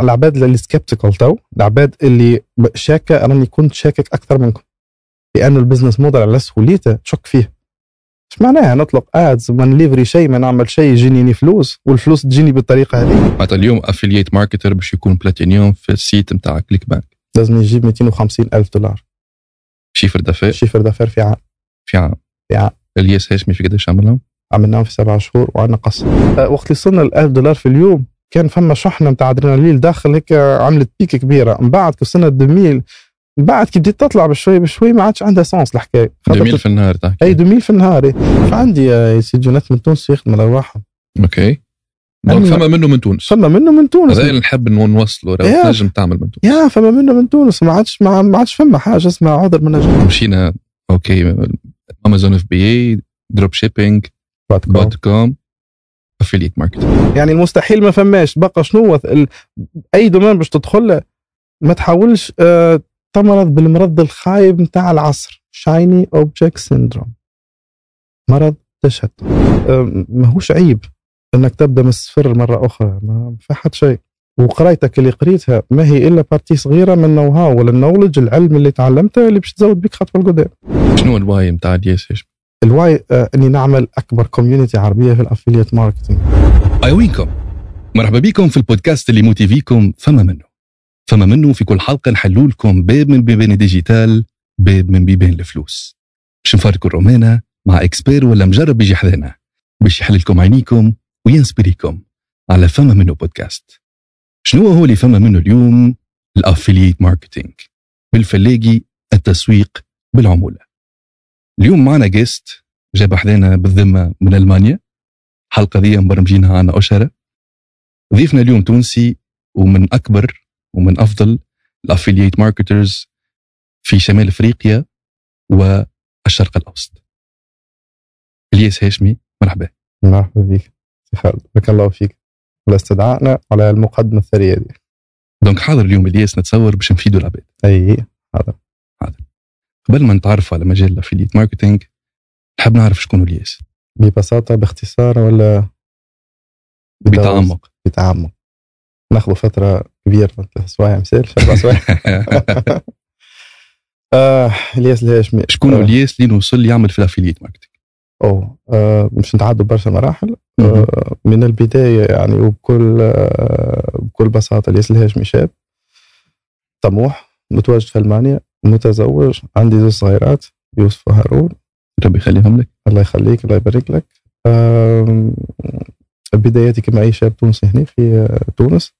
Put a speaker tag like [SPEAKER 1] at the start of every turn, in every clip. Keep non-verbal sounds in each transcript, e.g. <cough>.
[SPEAKER 1] العباد اللي skeptical تو العباد اللي شاكة راني كنت شاكك أكثر منكم. لأنه ال business model على سهوليته تشك فيه. إيش معناها نطلق ads ما ن livrer شيء ما نعمل شيء يجيني فلوس والفلوس تجيني بالطريقة هذه؟
[SPEAKER 2] معناتها اليوم affiliate marketer باش يكون بلاتينيوم في ال site نتاع ClickBank
[SPEAKER 1] لازم يجيب 250 ألف دولار.
[SPEAKER 2] chiffre d'affaires؟
[SPEAKER 1] chiffre d'affaires في عام.
[SPEAKER 2] في عام.
[SPEAKER 1] في عام.
[SPEAKER 2] الياس هاشمي في قداش عملهم؟
[SPEAKER 1] عملناهم في سبع شهور وعندنا قص أه، وقت اللي وصلنا ل 1000 دولار في اليوم كان فما شحنة نتاع أدرينالين داخل هيك عملت بيك كبيرة. من بعد كي وصلنا 2000 من بعد كي بديت تطلع بشوي بشوي ما عادش عندها sens الحكاية.
[SPEAKER 2] 2000 في النهار تحكي.
[SPEAKER 1] أي 2000 في النهار. فعندي يا سيدي ناس من تونس يخدموا على ارواحهم
[SPEAKER 2] OK.
[SPEAKER 1] donc
[SPEAKER 2] فما منه من تونس.
[SPEAKER 1] فما منه من تونس.
[SPEAKER 2] هذا اللي نحب نوصله راه. تنجم تعمل من تونس.
[SPEAKER 1] يا فما منه من تونس. ما عادش ما عادش فما حاجة اسمها عذر من نجم
[SPEAKER 2] مشينا OK Amazon FBA dropshipping dot com affiliate market
[SPEAKER 1] يعني المستحيل ما فماش. بقى شنو؟ هو ال... أي domaine باش تدخل ما تحاولش آه تمرض بالمرض الخايب نتاع العصر. shiny object syndrome مرض تشتت. آه ماهوش عيب إنك تبدأ من الصفر مرة أخرى. ما في حد شيء. وقرايتك اللي قريتها ما هي إلا partie صغيرة من ال know-how ولا ال knowledge العلم اللي تعلمته اللي باش تزود بك خطوة لقدام.
[SPEAKER 2] شنو ال why نتاع الياس؟ ال
[SPEAKER 1] why آه إني نعمل أكبر community عربية في ال affiliate marketing.
[SPEAKER 2] ايوينكم مرحبا بكم في البودكاست اللي motive يكم فما منه. فما منه في كل حلقة نحلوا لكم باب من بيبان ال digital باب من بيبان الفلوس. باش نفارقوا الرومانة مع expert ولا مجرب يجي حذانا. باش يحل لكم عينيكم و inspire يكم على فما منه بودكاست. شنو هو اللي فما منه اليوم؟ ال affiliate marketing. بالفلاقي التسويق بالعمولة. اليوم معنا guest جاب حذانا بالذمة من ألمانيا. الحلقة دي مبرمجينها عنا أشهرة ضيفنا اليوم تونسي ومن أكبر ومن أفضل ال affiliate marketers في شمال أفريقيا والشرق الأوسط. إلياس هاشمي مرحبا.
[SPEAKER 1] مرحبا بك. سي خالد بارك الله فيك. على استدعائنا على المقدمة الثرية دي.
[SPEAKER 2] donc حاضر اليوم إلياس نتصور باش نفيدوا العباد.
[SPEAKER 1] أي
[SPEAKER 2] قبل ما نتعرفوا على مجال ال affiliate marketing نحب نعرف شكون الياس
[SPEAKER 1] ببساطة باختصار ولا؟
[SPEAKER 2] بتعمق.
[SPEAKER 1] بتعمق. ناخذ فترة كبيرة ثلاث اسوايع مثال أربع اسوايع <laughs> آه الياس الهاشمي
[SPEAKER 2] شكون
[SPEAKER 1] آه.
[SPEAKER 2] الياس اللي نوصل يعمل في ال affiliate
[SPEAKER 1] marketing أوه آه مش نتعدوا برشا مراحل. آه من البداية يعني وبكل آه بكل بساطة الياس الهاشمي شاب طموح متواجد في ألمانيا. متزوج عندي زوج صغيرات يوسف وهارون.
[SPEAKER 2] ربي يخليهم لك.
[SPEAKER 1] الله يخليك الله يبارك لك. بداياتي كما أي شاب تونسي هنا في تونس.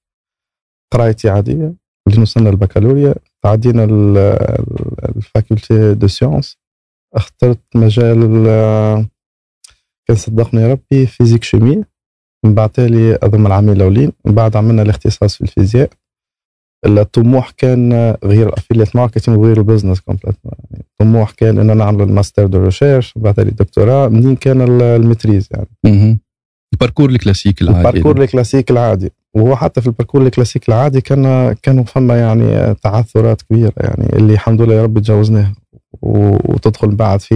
[SPEAKER 1] قرايتي عادية اللي وصلنا البكالوريا تعدينا ال- ال- الـ faculté de sciences. اخترت مجال كان صدقني ربي physique chimie من بعد تالي اضم العامين الأولين. من بعد عملنا الاختصاص في الفيزياء. الطموح كان غير ال affiliate marketing وغير ال business complètement يعني الطموح كان ان أنا نعمل ال master de recherche بعد الدكتوراه. منين كان ال- ال maîtrise يعني.
[SPEAKER 2] ال parcours ال classique العادي.
[SPEAKER 1] ال parcours ال classique العادي. وهو حتى في ال parcours ال classique العادي كان كانوا فما يعني تعثرات كبيرة. يعني اللي الحمد لله يا رب تجاوزناها وتدخل بعد في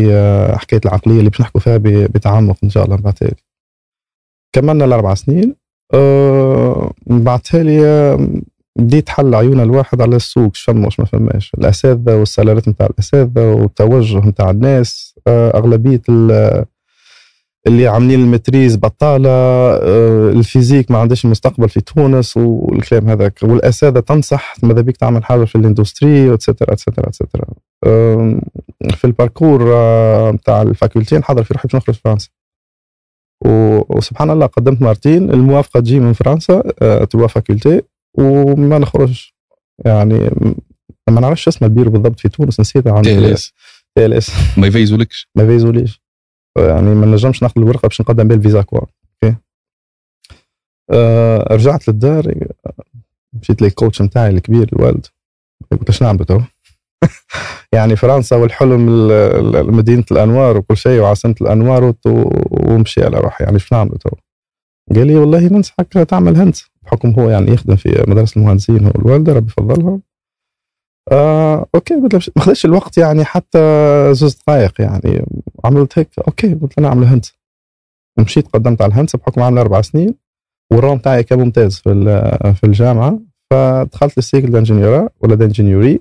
[SPEAKER 1] حكاية العقلية اللي باش نحكوا فيها بتعمق إن شاء الله بعد تالي كملنا الأربع سنين. آه، من بعد تالي آه، بديت حل عيون الواحد على السوق شفما وش ما فماش. الأساتذة والسلالات نتاع الأساتذة والتوجه نتاع الناس آه، أغلبية ال- اللي عاملين ال maîtrise بطالة آه، ال physique ما عندهاش مستقبل في تونس والكلام هذاك. والأساتذة تنصح ماذا بيك تعمل حاجة في الاندستري واتسترا اتسترا اتسترا آم، في ال parcours آه، نتاع ال faculté نحضر في روحي باش نخرج فرنسا. وسبحان الله قدمت مرتين الموافقة تجي من فرنسا آه، تبوا faculté وما نخرجش. يعني ما نعرفش اسم البيرو بالضبط في تونس نسيتها عندي
[SPEAKER 2] TLS.
[SPEAKER 1] TLS.
[SPEAKER 2] ما يفيزولكش.
[SPEAKER 1] ما فيزوليش يعني ما نجمش ناخذ الورقة باش نقدم بها الفيزا كوا. أوكي؟ آه رجعت للدار مشيت لل coach نتاعي الكبير الوالد. قلت إيش نعمل تو يعني فرنسا والحلم ال- ال- مدينة الأنوار وكل شيء وعاصمة الأنوار ومشي على روحي. يعني إيش نعمل تو قال لي والله ننصحك تعمل هندسه بحكم هو يعني يخدم في مدرسة المهندسين هو الوالدة ربي يفضلها. آه أوكي قلت ما خذاش الوقت يعني حتى زوز دقائق يعني. عملت هيك أوكي قلت له نعمل هندسه ومشيت قدمت على الهندسة بحكم عامل أربع سنين والرام تاعي كان ممتاز في في الجامعة. فدخلت لل cycle d'ingéniorat ولا
[SPEAKER 2] d'ingénierie.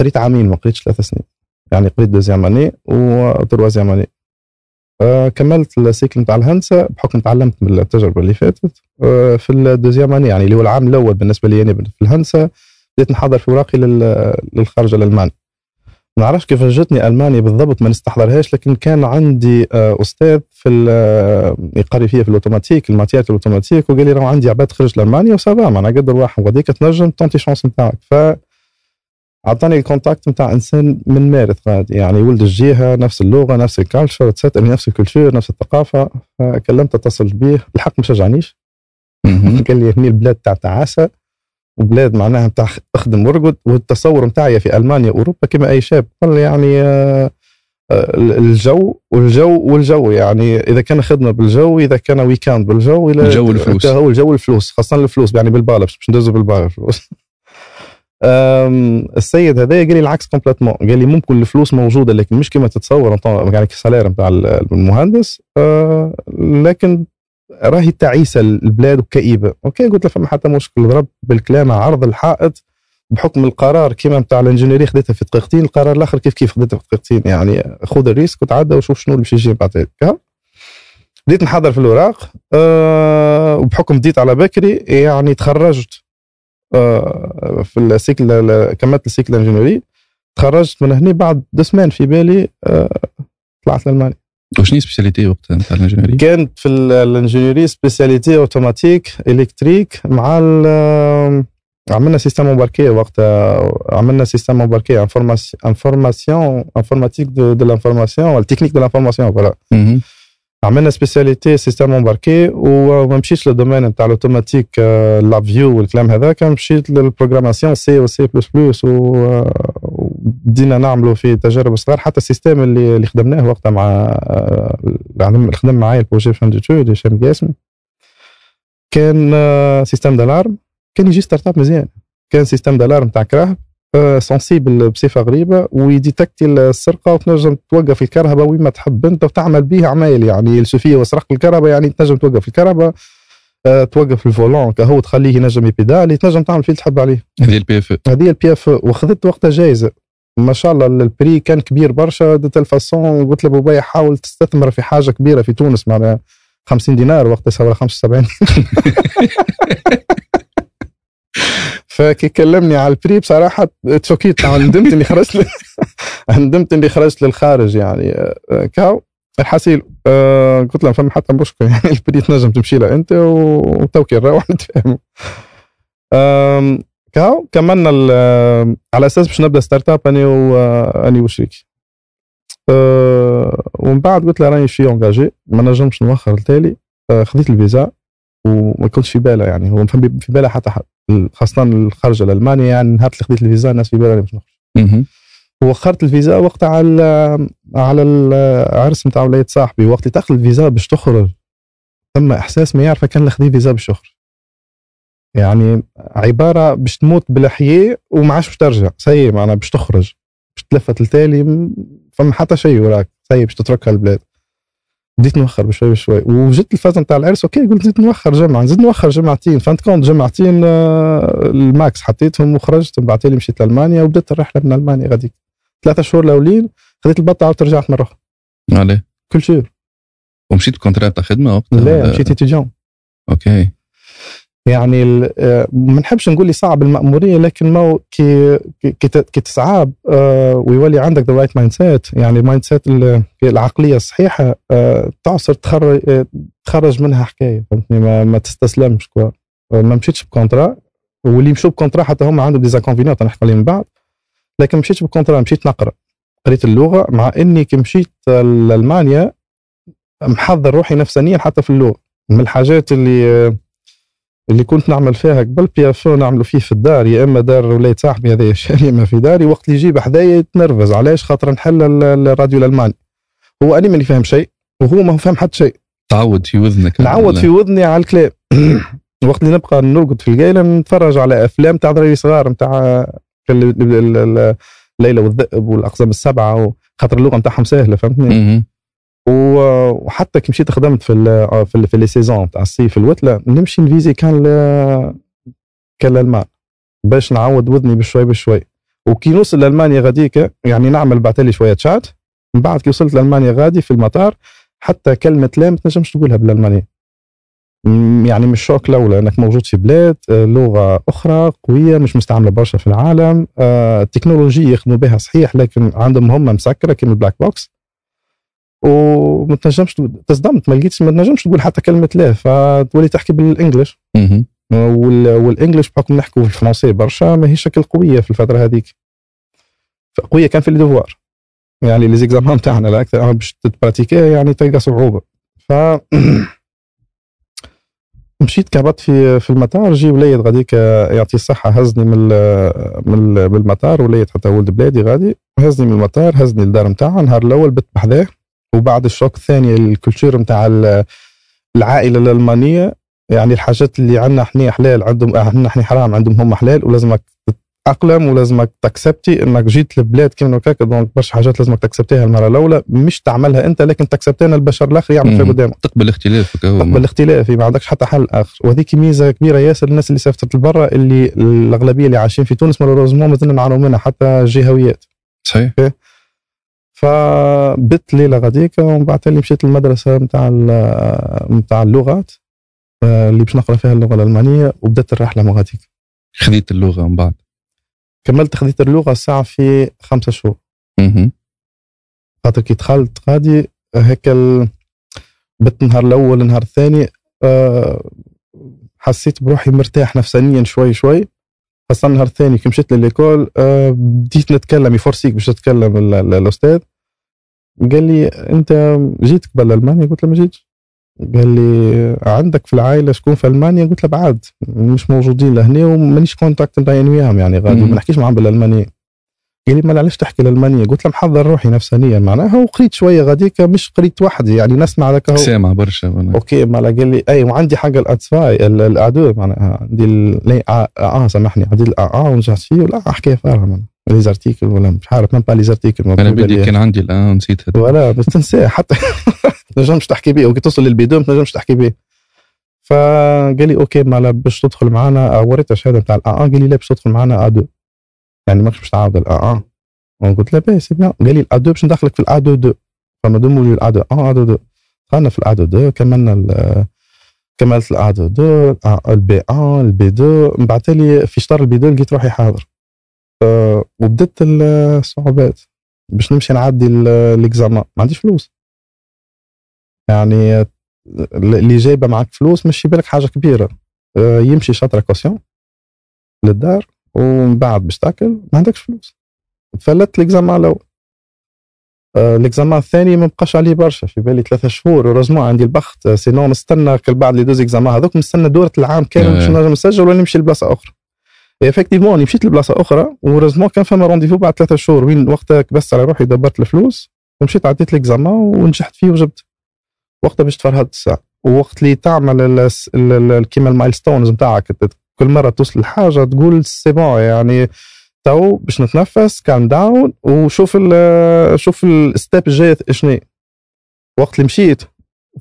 [SPEAKER 1] قريت عامين ما قريتش ثلاث سنين. يعني قريت deuxième année و troisième année. كملت ال cycle نتاع الهندسة بحكم تعلمت من التجربة اللي فاتت. آه في ال deuxième année يعني اللي هو العام الأول بالنسبة لي أنا في الهندسة بديت نحضر في اوراقي لل- للخارج الألماني. ما نعرفش كيف جتني ألمانيا بالضبط ما نستحضرهاش لكن كان عندي آه، أستاذ في آه، يقري فيها في ال automatique ال matières ال automatique وقال لي راه عندي عباد خرج لالمانيا و ça va معناها قدر واحد. وغاديك تنجم tenter chance نتاعك. ف عطاني ال contact نتاع إنسان من مارث غادي يعني ولد الجهة نفس اللغة نفس ال culture نفس ال culture نفس الثقافة. فكلمت اتصل به الحق ما شجعنيش. قال لي هني البلاد تاع تعاسة. وبلاد معناها نتاع اخدم وارقد والتصور نتاعي في ألمانيا واوروبا كما أي شاب. قال يعني آه، آه، الجو والجو والجو يعني إذا كان خدمة بالجو إذا كان weekend بالجو إلى
[SPEAKER 2] الجو والفلوس.
[SPEAKER 1] هو الجو والفلوس خاصة الفلوس. يعني بالبالا باش ندوزو بالبالا الفلوس. السيد هذا قال لي العكس complètement قال لي ممكن الفلوس موجودة لكن مش كما تتصور يعني ال salaire نتاع المهندس أه، لكن راهي تعيسة البلاد وكئيبة. أوكي قلت له فما حتى مشكل. ضربت بالكلام عرض الحائط بحكم القرار كيما نتاع ال ingénierie خديتها في دقيقتين القرار الآخر كيف كيف خديته في دقيقتين يعني خذ ال risque وتعدى وشوف شنو اللي باش يجي بعد بديت نحضر في الاوراق أه وبحكم بديت على بكري يعني تخرجت. في ال cycle كملت ال cycle ال ingénierie تخرجت من هنا بعد deux semaines في بالي أه طلعت لألمانيا
[SPEAKER 2] وشنو spécialité وقتها نتاع ال ingénierie؟
[SPEAKER 1] كانت في ال- ال ingénierie spécialité automatique électrique مع عملنا système embarqué وقتها عملنا système embarqué information informatique de, l'information technique de l'information
[SPEAKER 2] voilà.
[SPEAKER 1] عملنا spécialité système embarqué وما مشيتش لل domaine نتاع الاوتوماتيك لا فيو والكلام هذاك مشيت لل programmation C و C plus plus وبدينا نعملوا في تجارب صغار حتى ال système اللي اللي خدمناه وقتها مع اللي خدم معايا ال projet fin d'études هشام قاسمي كان système d'alarme كان يجي startup مزيان كان système d'alarme تاع كراهب sensible بصفة غريبة ويديتكتي السرقة وتنجم توقف الكهرباء وين ما تحب أنت وتعمل به عمايل يعني. السوفية وسرق الكهرباء يعني تنجم توقف الكهرباء آه، توقف ال volant كهو تخليه ينجم يبيدالي تنجم تعمل فيه تحب عليه.
[SPEAKER 2] هذه ال PF
[SPEAKER 1] هذه ال PF وأخذت وقتها جايزة. ما شاء الله ال prix كان كبير برشا de telle façon قلت لبوبايا حاول تستثمر في حاجة كبيرة في تونس معناها 50 دينار وقتها ولا 75 <laughs> فكي كلمني على ال prix بصراحة t'choquيت ندمت إني خرجت <laughs> ندمت إني خرجت للخارج يعني. آه، كاو الحسيل آه قلت له فما حتى مشكلة <laughs> يعني ال prix تنجم تمشي له أنت وتوكل نروح نتفاهموا <laughs> كاو كملنا ال- على أساس باش نبدأ startup أني واني وشريكي. أه ومن بعد قلت له راني chez engagé ما نجمش نوخر التالي. خذيت الفيزا. وما كنتش في بالها يعني. هو في بالها حتى حد خاصة الخرجه لالمانيا يعني نهار اللي خذيت الفيزا الناس في بالها باش نخرج. وخرت الفيزا وقتها على على العرس نتاع ولاد صاحبي. وقت اللي تاخذ الفيزا باش تخرج ثم إحساس ما يعرف كان خذي فيزا باش يخرج. يعني عبارة باش تموت بالحياة وما عادش باش ترجع. c'est معناها باش تخرج. باش تلفت التالي فما حتى شيء وراك. c'est باش تتركها البلاد. بديت نوخر بشوي بشوي. وجيت الفترة نتاع العرس أوكي قلت زيد نوخر جمعة. نزيد نوخر جمعتين. فانت كونت جمعتين آه، ال max حطيتهم وخرجت. من بعد مشيت لألمانيا وبدأت الرحلة من ألمانيا غاديك. ثلاثة شهور الأولين خذيت البطة عاودت رجعت مرة أخرى.
[SPEAKER 2] عليه.
[SPEAKER 1] كولتور
[SPEAKER 2] ومشيت بكونترات تاع خدمه وقتها
[SPEAKER 1] لا مشيت اتيديون
[SPEAKER 2] أوكي.
[SPEAKER 1] يعني آه، ما نحبش نقول لي صعب المأمورية لكن ما كي كي تصعب آه، ويولي عندك ذا رايت مايند سيت يعني المايند سيت العقلية الصحيحة آه، تعصر تخرج تخرج منها حكاية فهمتني؟ ما, ما تستسلمش كوا. ما مشيتش بكونترا واللي مشوا ب contrat حتى هم عندهم des inconvénients نحكي عليهم من بعد لكن مشيتش ب contrat مشيت نقرأ. قريت اللغة مع إني كي مشيت لألمانيا محضر روحي نفسانيا حتى في اللغة. من الحاجات اللي اللي كنت نعمل فيها قبل PF نعملوا فيه في الدار يا إما دار ولاد صاحبي هذا شاري ما في داري. وقت اللي يجيب حدايا يتنرفز. علاش؟ خاطر نحل ال- الراديو الألماني. هو اني ماني فاهم شيء وهو ما هو فاهم حتى شيء.
[SPEAKER 2] تعود في وذنك.
[SPEAKER 1] نعود في وذني على الكلام. <clears throat> وقت اللي نبقى نرقد في القايلة نتفرج على أفلام تاع ذراري صغار نتاع ال- ال- ال- ال- الليلة والذئب والأقزام السبعة خاطر اللغة نتاعهم سهلة فهمتني؟ وحتى كي مشيت خدمت في ال في ال في les saisons تاع الصيف الوتله نمشي نفيزي كان ل- ك l'allemand باش نعود وذني بشوي بشوي. وكي نوصل لألمانيا غاديك يعني نعمل بعتلي شوية شات من بعد كي وصلت لألمانيا غادي في المطار حتى كلمة لا ما تنجمش تقولها بالألمانية. م- يعني مش choc الاولى أنك موجود في بلاد آه، لغة أخرى قوية مش مستعملة برشا في العالم آه، التكنولوجيا يخدموا بها صحيح لكن عندهم هم مسكرة كيما ال black box. وما تنجمش تصدمت ما لقيتش ما تنجمش تقول حتى كلمة لا فتولي تحكي بال
[SPEAKER 2] English.
[SPEAKER 1] وال English بحكم نحكوا الفرنسي برشا ماهيش شكل قوية في الفترة هذيك. قوية كان في الدوار يعني les examens تاعنا لا أكثر باش تpratiquيها يعني تلقى صعوبة. ف <clears throat> مشيت كهبطت في في المطار جي وليد غاديك يعطيه الصحة هزني من من ال- بالمطار وليد حتى ولد بلادي غادي هزني من المطار هزني للدار نتاعها النهار الأول بت بحذاه. وبعد ال choc الثاني ال culture نتاع ال- العائلة الألمانية يعني الحاجات اللي عندنا إحنا حلال عندهم عندنا إحنا حرام عندهم هم حلال ولازمك تتأقلم ولازمك تaccepti إنك جيت لبلاد كيما هكاك donc برشا حاجات لازمك تacceptيها المرة الأولى. مش تعملها أنت لكن تaccepti البشر الآخر يعمل فيها
[SPEAKER 2] مم.
[SPEAKER 1] قدامك
[SPEAKER 2] تقبل اختلافك
[SPEAKER 1] تقبل الاختلاف ما عندكش حتى حل آخر. وهذيك ميزة كبيرة ياسر الناس اللي سافرت لبرا اللي الأغلبية اللي عايشين في تونس malheureusement مازلنا نعانوا منها حتى الجهويات
[SPEAKER 2] صحيح.
[SPEAKER 1] فبت ليله غاديك ومن بعد اللي مشيت للمدرسة نتاع نتاع اللغات آه، اللي باش نقرأ فيها اللغة الألمانية وبدأت الرحلة من غاديك
[SPEAKER 2] خذيت اللغة من بعد.
[SPEAKER 1] كملت خذيت اللغة الساعة في خمسة شهور. خاطر كي دخلت غادي هيك ال... بت النهار الأول النهار الثاني أه حسيت بروحي مرتاح نفسانيا شوي شوي. خاصة النهار الثاني كي مشيت ل l'école أه بديت نتكلم يفرسيك باش تتكلم ال- ال- الأستاذ. قال لي أنت جيت قبل ألمانيا؟ قلت له ما جيتش. قال لي عندك في العائلة شكون في ألمانيا؟ قلت له بعد مش موجودين لهنا ومانيش كونتاكت نبين وياهم يعني غادي. ما نحكيش معاهم بالألمانية. قال لي ما علاش تحكي الألمانية؟ قلت له محضر روحي نفسانيا معناها وقريت شوية غاديك مش قريت وحدي يعني نسمع هذاك هو
[SPEAKER 2] سامع برشا
[SPEAKER 1] أوكي ما قال لي أي وعندي حاجة الاتسفاي ال- الادو معناها عندي لي آه, آه سامحني عندي الاه آه ونجحت فيه ولا حكايه فارغه لي زارتيكل ولا مش عارف ميم با لي زارتيكل
[SPEAKER 2] أنا بدي كان عندي الآن نسيتها
[SPEAKER 1] ولا بس تنساه حتى <laughs> تنجمش تحكي بيه. وكي توصل للبيدو ما تنجمش تحكي بيه. فقال لي أوكي ما لا باش تدخل معنا وريت الشهادة بتاع الا قال لي لا باش تدخل معنا آ 2 يعني ماكش باش تعاود الا قلت له باهي سي بيان قال لي الآ 2 باش ندخلك في الآ 2 2 فما لي الآ 2 آه 2 2 دخلنا في الآ 2 2 كملنا ال- كملت الآ 2 2 البي 1 البي 2 من بعد لي في شطر البي 2 لقيت روحي حاضر. آه، وبدت الصعوبات باش نمشي نعدي l'examen ما عنديش فلوس. يعني اللي جايبه معك فلوس مش بالك حاجة كبيرة. آه، يمشي شطره caution للدار ومن بعد باش تاكل ما عندكش فلوس. تفلت l'examen الأول. آه، l'examen الثاني ما بقاش عليه برشا. في بالي ثلاثة شهور heureusement عندي البخت آه، sinon نستنى كل بعد les deux examens هذوك نستنى دورة العام كامل باش
[SPEAKER 2] آه.
[SPEAKER 1] نجم نسجل ولا نمشي لبلاصة أخرى. effectivement اني مشيت لبلاصة أخرى و heureusement كان فما rendez-vous بعد ثلاثة شهور وين وقتها كبست على روحي دبرت الفلوس. ومشيت عديت l'examen ونجحت فيه وجبت. وقتها باش تفرهدت الساعة. ووقت اللي تعمل كيما ال milestones نتاعك كل مرة توصل لحاجة تقول c'est bon يعني تو باش نتنفس كان داون وشوف ال شوف ال step الجاي شنو وقت اللي مشيت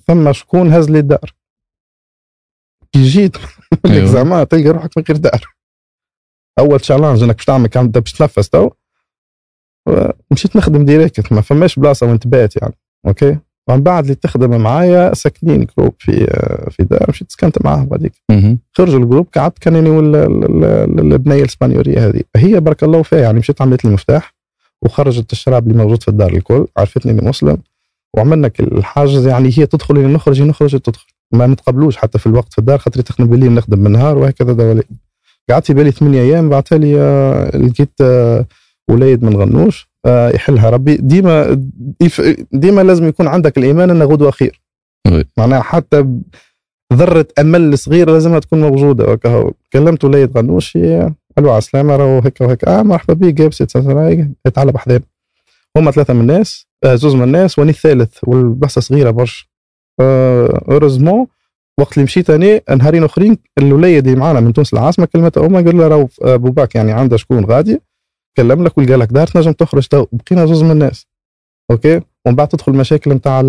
[SPEAKER 1] ثم شكون هز لي الدار. كي جيت. <laughs>
[SPEAKER 2] ال
[SPEAKER 1] examen تلقى روحك من غير دار. أول challenge إنك باش تعمل كان باش تنفس تو مشيت نخدم direct ما فماش بلاصة وين تبات يعني أوكي؟ ومن بعد اللي تخدم معايا ساكنين groupe في في دار مشيت سكنت معاهم
[SPEAKER 2] مهم.
[SPEAKER 1] خرجوا ال groupe قعدت كان أنا ولا البنية الإسبانيولية هذه. هي بارك الله فيها يعني مشيت عملت المفتاح وخرجت الشراب اللي موجود في الدار الكل عرفتني إني مسلم وعملنا الحاجز يعني هي تدخل نخرج نخرج تدخل. ما نتقبلوش حتى في الوقت في الدار خاطر تخدم بالليل نخدم بالنهار وهكذا دوالي قعدت في بالي ثمانية أيام بعثها لي آه، لقيت آه، وليد من غنوش آه، يحلها. ربي ديما ديما لازم يكون عندك الإيمان ان غدوة خير. معناها حتى ذرة أمل صغيرة لازمها تكون موجودة. وكهو كلمت وليد غنوش هي ألو على السلامة راهو هيك وهيك. آه مرحبا بك سنين تعال بحذانا هما ثلاثة من الناس آه زوز من الناس واني الثالث والبلاصه صغيرة برشا. heureusement وقت اللي مشيت أنا نهارين أخرين الوليد اللي معانا من تونس العاصمه كلمته أمه قال له راهو بوباك يعني عنده شكون غادي كلم لك ولقى لك دار تنجم تخرج تو بقينا زوز من الناس. أوكي؟ ومن بعد تدخل المشاكل نتاع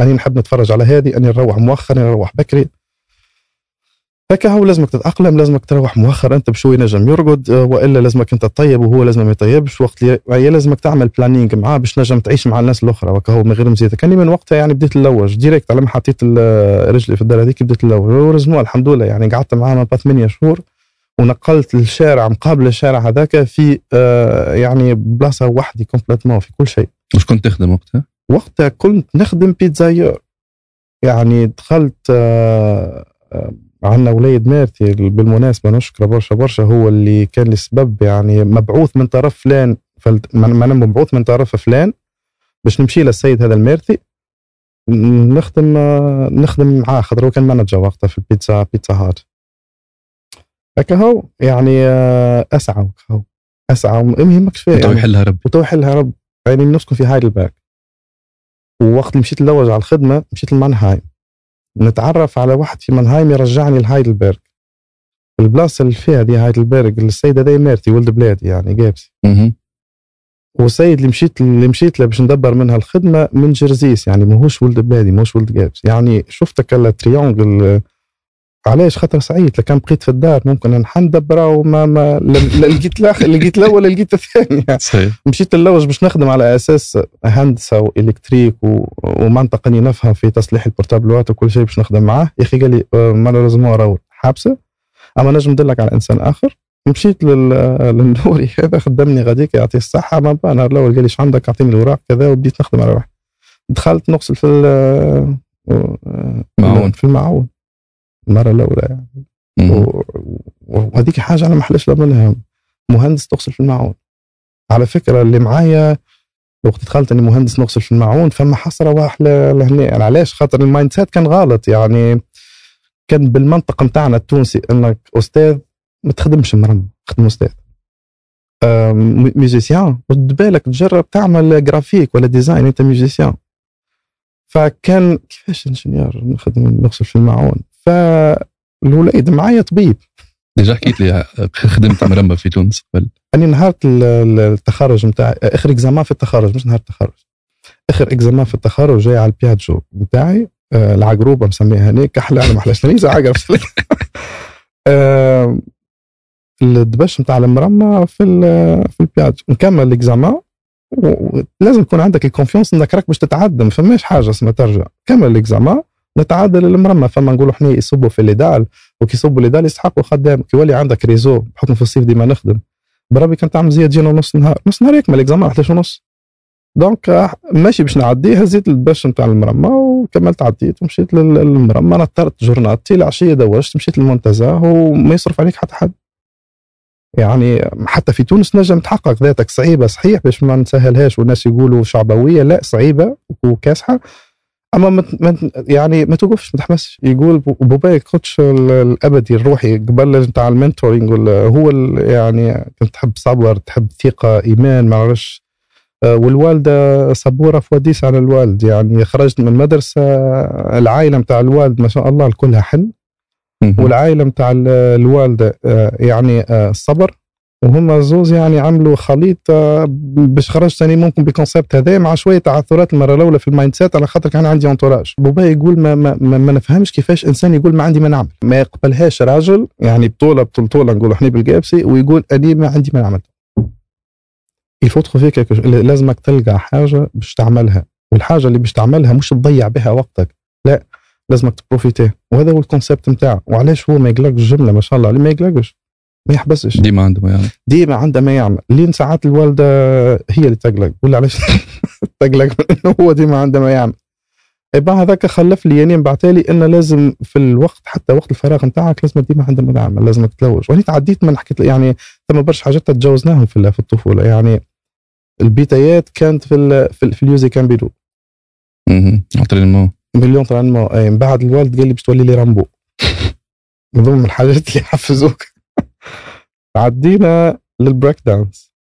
[SPEAKER 1] أني نحب نتفرج على هذه أني نروح مؤخر أني نروح بكري. هكا هو لازمك تتأقلم لازمك تروح مؤخر أنت بشوي نجم يرقد آه، وإلا لازمك أنت تطيب وهو لازم ما يطيبش. وقت اللي هي لازمك تعمل planning معاه باش نجم تعيش مع الناس الأخرى. وكا هو من غير مزيته كاني من وقتها يعني بديت نلوج direct على ما حطيت ال- رجلي في الدار هذيك بديت نلوج. heureusement الحمد لله. يعني قعدت معاه ما 8 شهور ونقلت الشارع مقابل الشارع هذاك في آه، يعني بلاصة وحدي complètement في كل شيء.
[SPEAKER 2] وش كنت تخدم وقتها؟
[SPEAKER 1] وقتها كنت نخدم pizzaiolo يعني دخلت آه، آه، عندنا وليد مارتي بالمناسبة نشكره برشا برشا هو اللي كان لي سبب يعني مبعوث من طرف فلان فلت- معناها مبعوث من طرف فلان باش نمشي للسيد هذا المارتي ن- نخدم نخدم معاه خاطر هو كان manager وقتها في البيتزا بيتزا هات. هكا هو يعني آه، أسعى هو أسعى ما يهمكش فيه
[SPEAKER 2] تو
[SPEAKER 1] يعني.
[SPEAKER 2] يحلها ربي.
[SPEAKER 1] وتو يحلها رب يعني نسكن في هايدلبرغ ووقت اللي مشيت نلوج على الخدمة مشيت لمانهايم نتعرف على واحد في مانهايم يرجعني لهايدلبرغ البلاصة اللي فيها دي هايدلبرغ السيد هذا ميرتي ولد بلادي يعني جابسي. والسيد اللي مشيت اللي مشيت له باش ندبر منها الخدمة من جرجيس يعني ماهوش ولد بلادي ماهوش ولد جابس يعني شفتك ال triangle علاش؟ خاطر سعيد لكان بقيت في الدار ممكن نحن ندبره وما ما لا لقيت الآخر لقيت الأول لقيت الثاني.
[SPEAKER 2] صحيح.
[SPEAKER 1] مشيت نلوج باش نخدم على أساس هندسة و électrique و... ومنطقة اني نفهم في تصليح البورتابلوات وكل شيء باش نخدم معاه. يا أخي قال لي malheureusement راهو حابسة. أما نجم ندلك على إنسان آخر. مشيت لل... للنوري <laughs> هذا خدمني غاديك يعطيه الصحة. ما بقى نهار الأول قال لي عندك؟ أعطيني الأوراق كذا. وبديت نخدم على روحي. دخلت نغسل في ال... آه،
[SPEAKER 2] معون.
[SPEAKER 1] في المعون المرة الأولى. يعني وهذيك حاجة أنا ما احلاش لا منها. مهندس تغسل في المعون. على فكرة اللي معايا وقت دخلت إني مهندس نغسل في المعون فما حسره واحدة لهنا يعني علاش؟ خاطر ال mindset كان غلط. يعني كان بالمنطق نتاعنا التونسي إنك أستاذ ما تخدمش مرمى خدم أستاذ. musicien. رد بالك تجرب تعمل جرافيك ولا design أنت musicien. فكان كيفاش ingénieur نخدم نغسل في المعون؟ فاللي معايا طبيب.
[SPEAKER 2] déjà حكيت لي خدمت مرمى في تونس قبل.
[SPEAKER 1] أني نهار ال- ال- التخرج نتاعي آخر examen في التخرج مش نهار التخرج. آخر examen في التخرج جاي على ال Piaggio نتاعي آه، العقروبة مسميها هنيك أحلى أنا ما تميز عقرب <laughs> آه، الدبش نتاع المرمى في في ال Piaggio نكمل ال examen ولازم يكون عندك ال confiance إنك راك باش تتعدى ما فماش حاجة اسمها ترجع. كمل ال examen نتعدى للمرمى فما نقولوا إحنا يصبوا في les dalles وكي يصبوا les dalles يسحقوا خدام كي يولي عندك réseau بحكم في الصيف ديما نخدم. بربي كان تعمل زي جينا نص نهار نص نهار يكمل examen 11 ونص donc آه، ماشي باش نعديه هزيت الدبش نتاع المرمى وكملت عديت ومشيت لل- للمرمى نطرت جورناتي العشية دوشت مشيت للمنتزه وما يصرف عليك حتى حد. يعني حتى في تونس نجم تحقق ذاتك صعيبة صحيح باش ما نسهلهاش والناس يقولوا شعبوية لا صعيبة وكاسحة. أما ما ت- ما ت- يعني ما توقفش ما تحمسش يقول بو- بوباي ال coach ال- الأبدي الروحي قبل نتاع ال mentoring ولا هو يعني كنت تحب صبر تحب ثقة إيمان ما نعرفش آه، والوالدة صبورة في وديس على الوالد. يعني خرجت من المدرسة العائلة نتاع الوالد ما شاء الله كلها حن. والعائلة نتاع ال- الوالدة آه، يعني آه، صبر. وهم زوز يعني عملوا خليط آه، باش خرجت ثاني ممكن ب concept هذا مع شوية تعثرات المره الاولى في ال mindset على خاطر كان عندي entourage. بابا يقول ما, ما, ما, ما نفهمش كيفاش إنسان يقول ما عندي ما نعمل. ما يقبلهاش راجل يعني بطوله بطولة نقولوا إحنا بالقابسي ويقول أني ما عندي ما نعمل. يفوت فيك لازمك تلقى حاجة باش تعملها. والحاجة اللي باش تعملها مش تضيع بها وقتك. لا لازمك تبروفيتي وهذا هو ال concept نتاعه. وعلاش هو ما يقلقش جملة ما شاء الله اللي ما يقلقش. ما يحبسش.
[SPEAKER 2] ديما عندهم يعني
[SPEAKER 1] ديما عنده ما يعمل. لين ساعات الوالدة هي اللي تقلق ولا علاش <laughs> تقلق؟ من <laughs> انه هو ديما عنده ما يعمل. يبقى هذاك خلف لي يعني بعتالي إنه لازم في الوقت حتى وقت الفراغ نتاعك لازم ديما عندك ما تعمل لازمك تلوج وأنا تعديت من حكيت يعني ثم برشا حاجات تجاوزناهم في في الطفولة. يعني البدايات كانت في ال في, ال- في ال Yoseikan Budo.
[SPEAKER 2] مهم. entraînement
[SPEAKER 1] مليون طران إي من بعد الوالد قال لي باش تولي لي رامبو. <laughs> من ضمن الحاجات اللي يحفزوك. عدينا للبريك دانس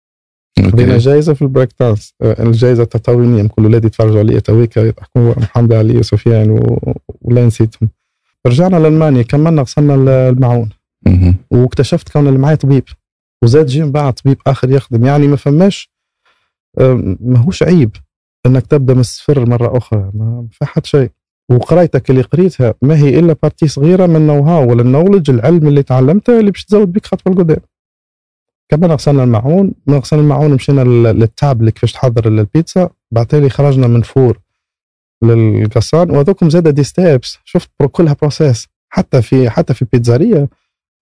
[SPEAKER 1] خذينا
[SPEAKER 2] okay
[SPEAKER 1] جائزة في البريك دانس آه، الجائزة التطاوينية كل ولادي يتفرجوا علي تويك يضحكوا محمد علي وسفيان و... ولا نسيتهم. رجعنا لألمانيا كملنا غسلنا ال- المعون
[SPEAKER 2] مهم.
[SPEAKER 1] واكتشفت كون اللي معايا طبيب. وزاد جي من بعد طبيب آخر يخدم. يعني ما فماش آه، ماهوش عيب إنك تبدأ من الصفر مرة أخرى. ما في حد شيء. وقرايتك اللي قريتها ما هي إلا partie صغيرة من ال know-how ولا ال knowledge العلم اللي تعلمته اللي باش تزود بك خطوة لقدام. كمان غسلنا المعون من غسلنا المعون مشينا لل- لل étape اللي كيفاش تحضر البيتزا بعتالي خرجنا من four للقصان وهذوكم زاد des steps شفت برو كلها process حتى في حتى في البيتزارية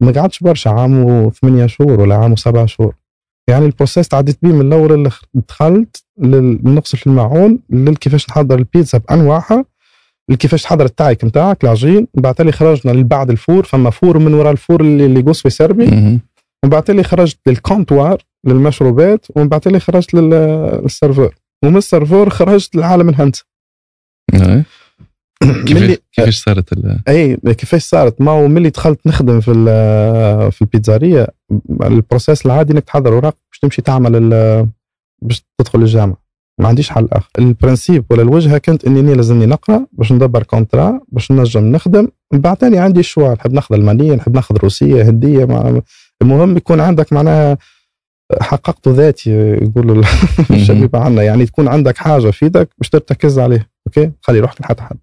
[SPEAKER 1] ما قعدش برشا عام وثمانية شهور ولا عام وسبعة شهور. يعني ال process تعديت بيه من الأول خ- دخلت في المعون لكيفاش نحضر البيتزا بأنواعها لكيفاش تحضر ال Teig نتاعك العجين بعد لي خرجنا لبعد ال four فما four من وراء ال four اللي اللي يقص ويسربي
[SPEAKER 2] مهم.
[SPEAKER 1] ومن بعد لي خرجت لل comptoir للمشروبات ومن بعد لي خرجت لل- لل serveur. ومن ال serveur خرجت للعالم الهندسي
[SPEAKER 2] إيه. <coughs> كيفاش
[SPEAKER 1] ملي
[SPEAKER 2] كيفاش صارت ال-
[SPEAKER 1] أي كيفاش صارت؟ ما هو ملي دخلت نخدم في في البيتزارية ال process العادي إنك تحضر أوراق باش تمشي تعمل باش تدخل الجامعة. ما عنديش حل آخر. ال principe ولا الوجهة كانت إني لازمني نقرأ باش ندبر contrat باش نجم نخدم. من بعد تاني عندي choix نحب ناخذ المانيه نحب ناخذ روسية هندية مع المهم يكون عندك معناها حققت ذاتي يقولوا <laughs> الشبيبه عنا يعني تكون عندك حاجة في إيدك باش ترتكز عليها okay؟ خلي روحك لحد حد.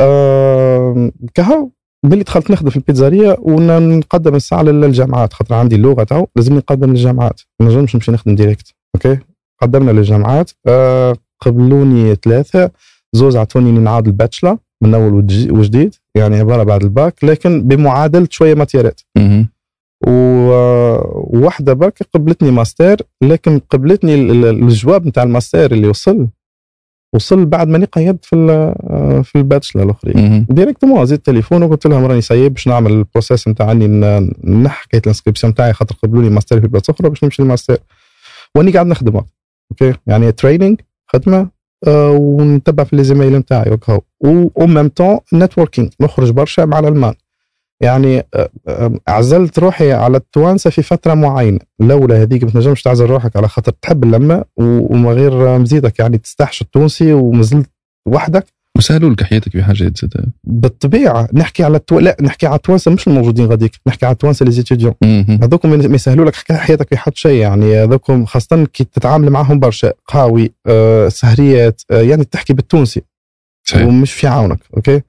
[SPEAKER 1] آه كهو ملي دخلت نخدم في البيتزارية ونقدم الساعة للجامعات خاطر عندي اللغة تو لازم نقدم للجامعات. ما نجمش نمشي نخدم direct أوكي؟ قدمنا للجامعات آه قبلوني ثلاثة زوز عطوني نعاود ال Bachelor من أول وجديد يعني عبارة بعد الباك لكن بمعادلة شوية ماتيرات
[SPEAKER 2] مهم.
[SPEAKER 1] وواحدة برك قبلتني ماستر لكن قبلتني ال- ال- الجواب نتاع الماستر اللي وصل وصل بعد ما قيدت في ال- في ال Bachelor
[SPEAKER 2] الأخرين.
[SPEAKER 1] directement زدت التليفون وقلت لهم راني سايب باش نعمل ال process نتاع أني نح حكايه ال inscription نتاعي خاطر قبلوني ماستر في بلاصة أخرى باش نمشي للماستر وأني قاعد نخدم. أوكي؟ يعني training خدمة آه ونتبع في les emails نتاعي وكهو و même temps networking نخرج برشا مع الألمان. يعني آه، آه، عزلت روحي على التوانسة في فترة معينة. لولا هذيك ما تنجمش تعزل روحك على خاطر تحب اللمة وما غير مزيدك. يعني تستحش التونسي ومازلت وحدك.
[SPEAKER 2] وسهلوا لك حياتك في حاجة زاد
[SPEAKER 1] بالطبيعة نحكي على التو... لا نحكي على التوانسة مش الموجودين غاديك نحكي على التوانسة les étudiants.
[SPEAKER 2] مهم.
[SPEAKER 1] هذوكم ما يسهلوا لك حياتك في حد شيء يعني هذوكم خاصة كي تتعامل معاهم برشا قهاوي آه سهريات آه يعني تحكي بالتونسي.
[SPEAKER 2] صحيح.
[SPEAKER 1] ومش في عاونك أوكي؟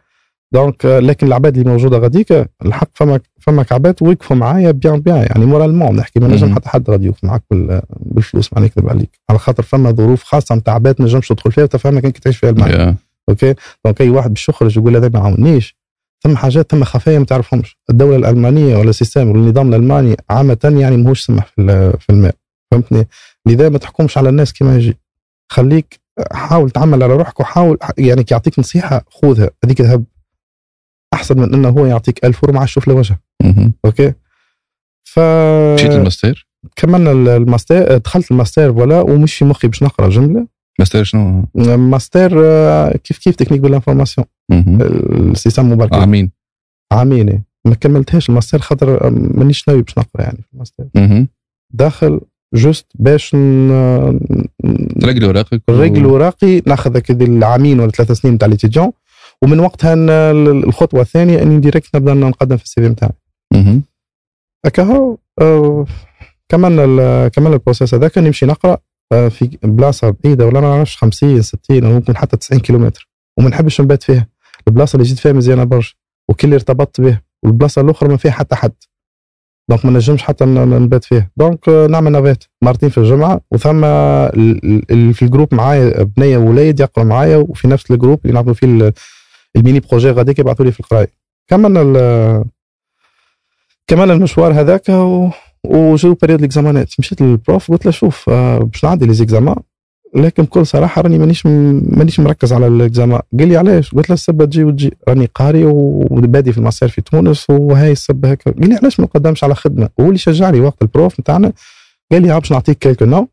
[SPEAKER 1] donc آه، لكن العباد اللي موجودة غاديك الحق فما فما عباد وقفوا معايا bien bien يعني moralement نحكي ما نجم. حتى حد غادي يوقف معاك بال- بالفلوس ما نكذب عليك. على خاطر فما ظروف خاصة نتاع عباد ما نجمش تدخل فيها وتفهمها كان كي تعيش فيها المعنى. أوكي؟ donc أي واحد باش يخرج يقول هذا ما عاونيش ثم حاجات ثم خفايا ما تعرفهمش. الدولة الألمانية ولا ال système ولا النظام الألماني عامة يعني ماهوش سمح في في المال فهمتني؟ لذا ما تحكمش على الناس كما يجي. خليك حاول تعمل على روحك وحاول يعني كي يعطيك نصيحة خذها. هذيك ذهب أحسن من إنه هو يعطيك ألف عادش تشوف له وجه. أوكي؟ ف
[SPEAKER 2] مشيت للماستر
[SPEAKER 1] كملنا الماستر دخلت الماستر ولا ومش في مخي باش نقرأ جملة.
[SPEAKER 2] ماستر شنو؟
[SPEAKER 1] ماستر آه، كيف كيف technique de l'information
[SPEAKER 2] مهم.
[SPEAKER 1] ال système
[SPEAKER 2] embarqué
[SPEAKER 1] عامين عامين. ما كملتهاش الماستر خاطر مانيش ناوي باش نقرا يعني في الماستر. داخل juste باش ن-
[SPEAKER 2] ترقل أوراقك
[SPEAKER 1] نرقل وراقي ناخذ كذا العامين ولا ثلاث سنين تاع l'étudiant ومن وقتها الخطوة الثانية إني direct نبدأ نقدم في ال CV نتاعي. هكا آه، كملنا كملنا ال process هذاك نمشي نقرأ آه، في بلاصة بعيدة ولا ما نعرفش 50 60 أو ممكن حتى 90 كيلومتر. وما نحبش نبات فيها. البلاصة اللي جيت فيها مزيانة برشا وكل اللي ارتبطت به والبلاصة الأخرى ما فيها حتى حد. donc ما نجمش حتى نبات فيها. donc آه، نعمل navette مرتين في الجمعة وثم ال- ال- في ال groupe معايا بنية ووليد يقرأ معايا وفي نفس ال groupe اللي نعملوا فيه ال- ال mini-projet غاديك يبعثوا لي في القراية. كملنا كملنا المشوار هذاك. وجو période ليكزامانات مشيت لل prof قلت له شوف آه، باش نعدي les examens لكن بكل صراحة راني مانيش مانيش مركز على ال examens قال لي علاش؟ قلت له السبه تجي وتجي راني قاري وبادي في الماستر في تونس وهاي السبه هكا قال لي علاش ما نقدمش على خدمة؟ هو اللي شجعني وقت ال prof نتاعنا قال لي باش نعطيك quelques noms.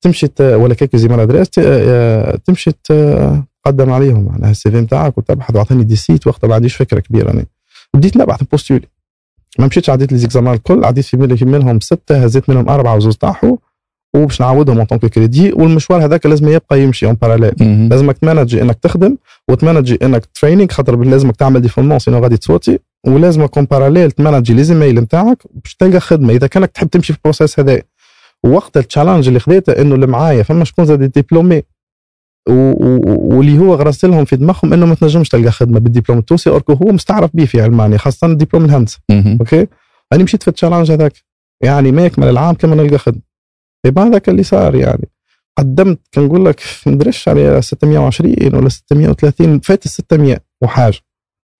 [SPEAKER 1] تمشي ولا quelques emails adresses ت- آه، تمشي تقدم عليهم. معناها ال CV نتاعك وتبعث وعطاني des sites وقتها ما عنديش فكرة كبيرة. راني بديت نبعث بوستولي. ما مشيتش عديت لي زيكزامان الكل عديت في من- في منهم ستة هزيت منهم أربعة وزوز طاحوا وباش نعاودهم اون طونك كريدي والمشوار هذاك لازم يبقى يمشي اون باراليل. لازمك تمانجي إنك تخدم وتمانجي إنك تريننج خاطر لازمك تعمل ديفولمون سينو غادي تصوتي. ولازمك اون باراليل تمانجي لي زيميل نتاعك باش تلقى خدمة. إذا كانك تحب تمشي في البروسيس هذا وقت التشالنج اللي خذيته إنه اللي معايا فما شكون زاد ديبلومي واللي هو غرس لهم في دماغهم إنه ما تنجمش تلقى خدمة بالدبلوم التونسي. اوركو هو مستعرف به في ألمانيا خاصة الدبلوم
[SPEAKER 2] الهندسة.
[SPEAKER 1] أوكي؟ أنا مشيت في ال challenge هذاك. يعني ما يكمل العام كان ما نلقى خدمة. يبقى هذاك اللي صار يعني. قدمت كنقول لك ما ندريش على 620 ولا 630 فات ال 600 وحاجه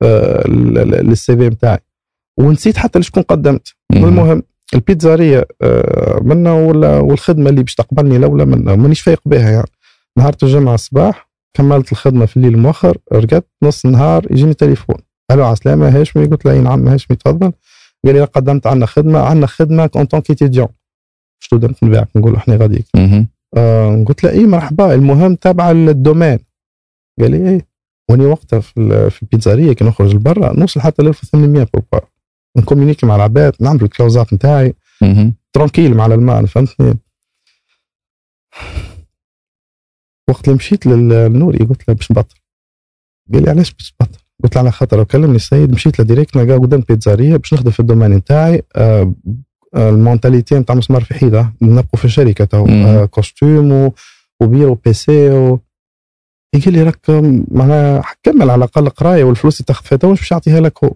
[SPEAKER 1] آه، لل CV نتاعي ونسيت حتى لشكون قدمت.
[SPEAKER 2] مهم.
[SPEAKER 1] المهم البيتزارية آه، منا ولا والخدمة اللي باش تقبلني الأولى منا مانيش فايق بها يعني. نهار الجمعة الصباح كملت الخدمة في الليل مؤخر رقدت نص النهار يجيني تليفون. ألو على السلامة هاشمي قلت له إي نعم هاشمي تفضل. قال لي قدمت عندنا خدمة عندنا خدمة كون طون كيتيديون. ستودنت نبيعك نقول إحنا غاديك. آه قلت له إي مرحبا. المهم تابع الدومين. قال لي إيه واني وقتها في, في البيتزارية كي نخرج لبرا نوصل حتى ل 1800 بوربا نكومينيكي مع العباد نعمل الكلاوزات نتاعي.
[SPEAKER 2] مهم.
[SPEAKER 1] ترانكيل مع الألمان فهمتني؟ وقت اللي مشيت لل- للنوري قلت له باش نبطل قال لي علاش باش تبطل قلت له على خاطر لو كلمني السيد مشيت له direct نلقاه قدام بيتزارية باش نخدم في ال domaine نتاعي. آه، آه، ال mentalité نتاع مسمار في حيدة. نبقوا في الشركة تو. آه، costume و bureau PC و... قال لي راك معناها كمل على الأقل قراية والفلوس اللي تاخذ فيها تو باش يعطيها لك هو.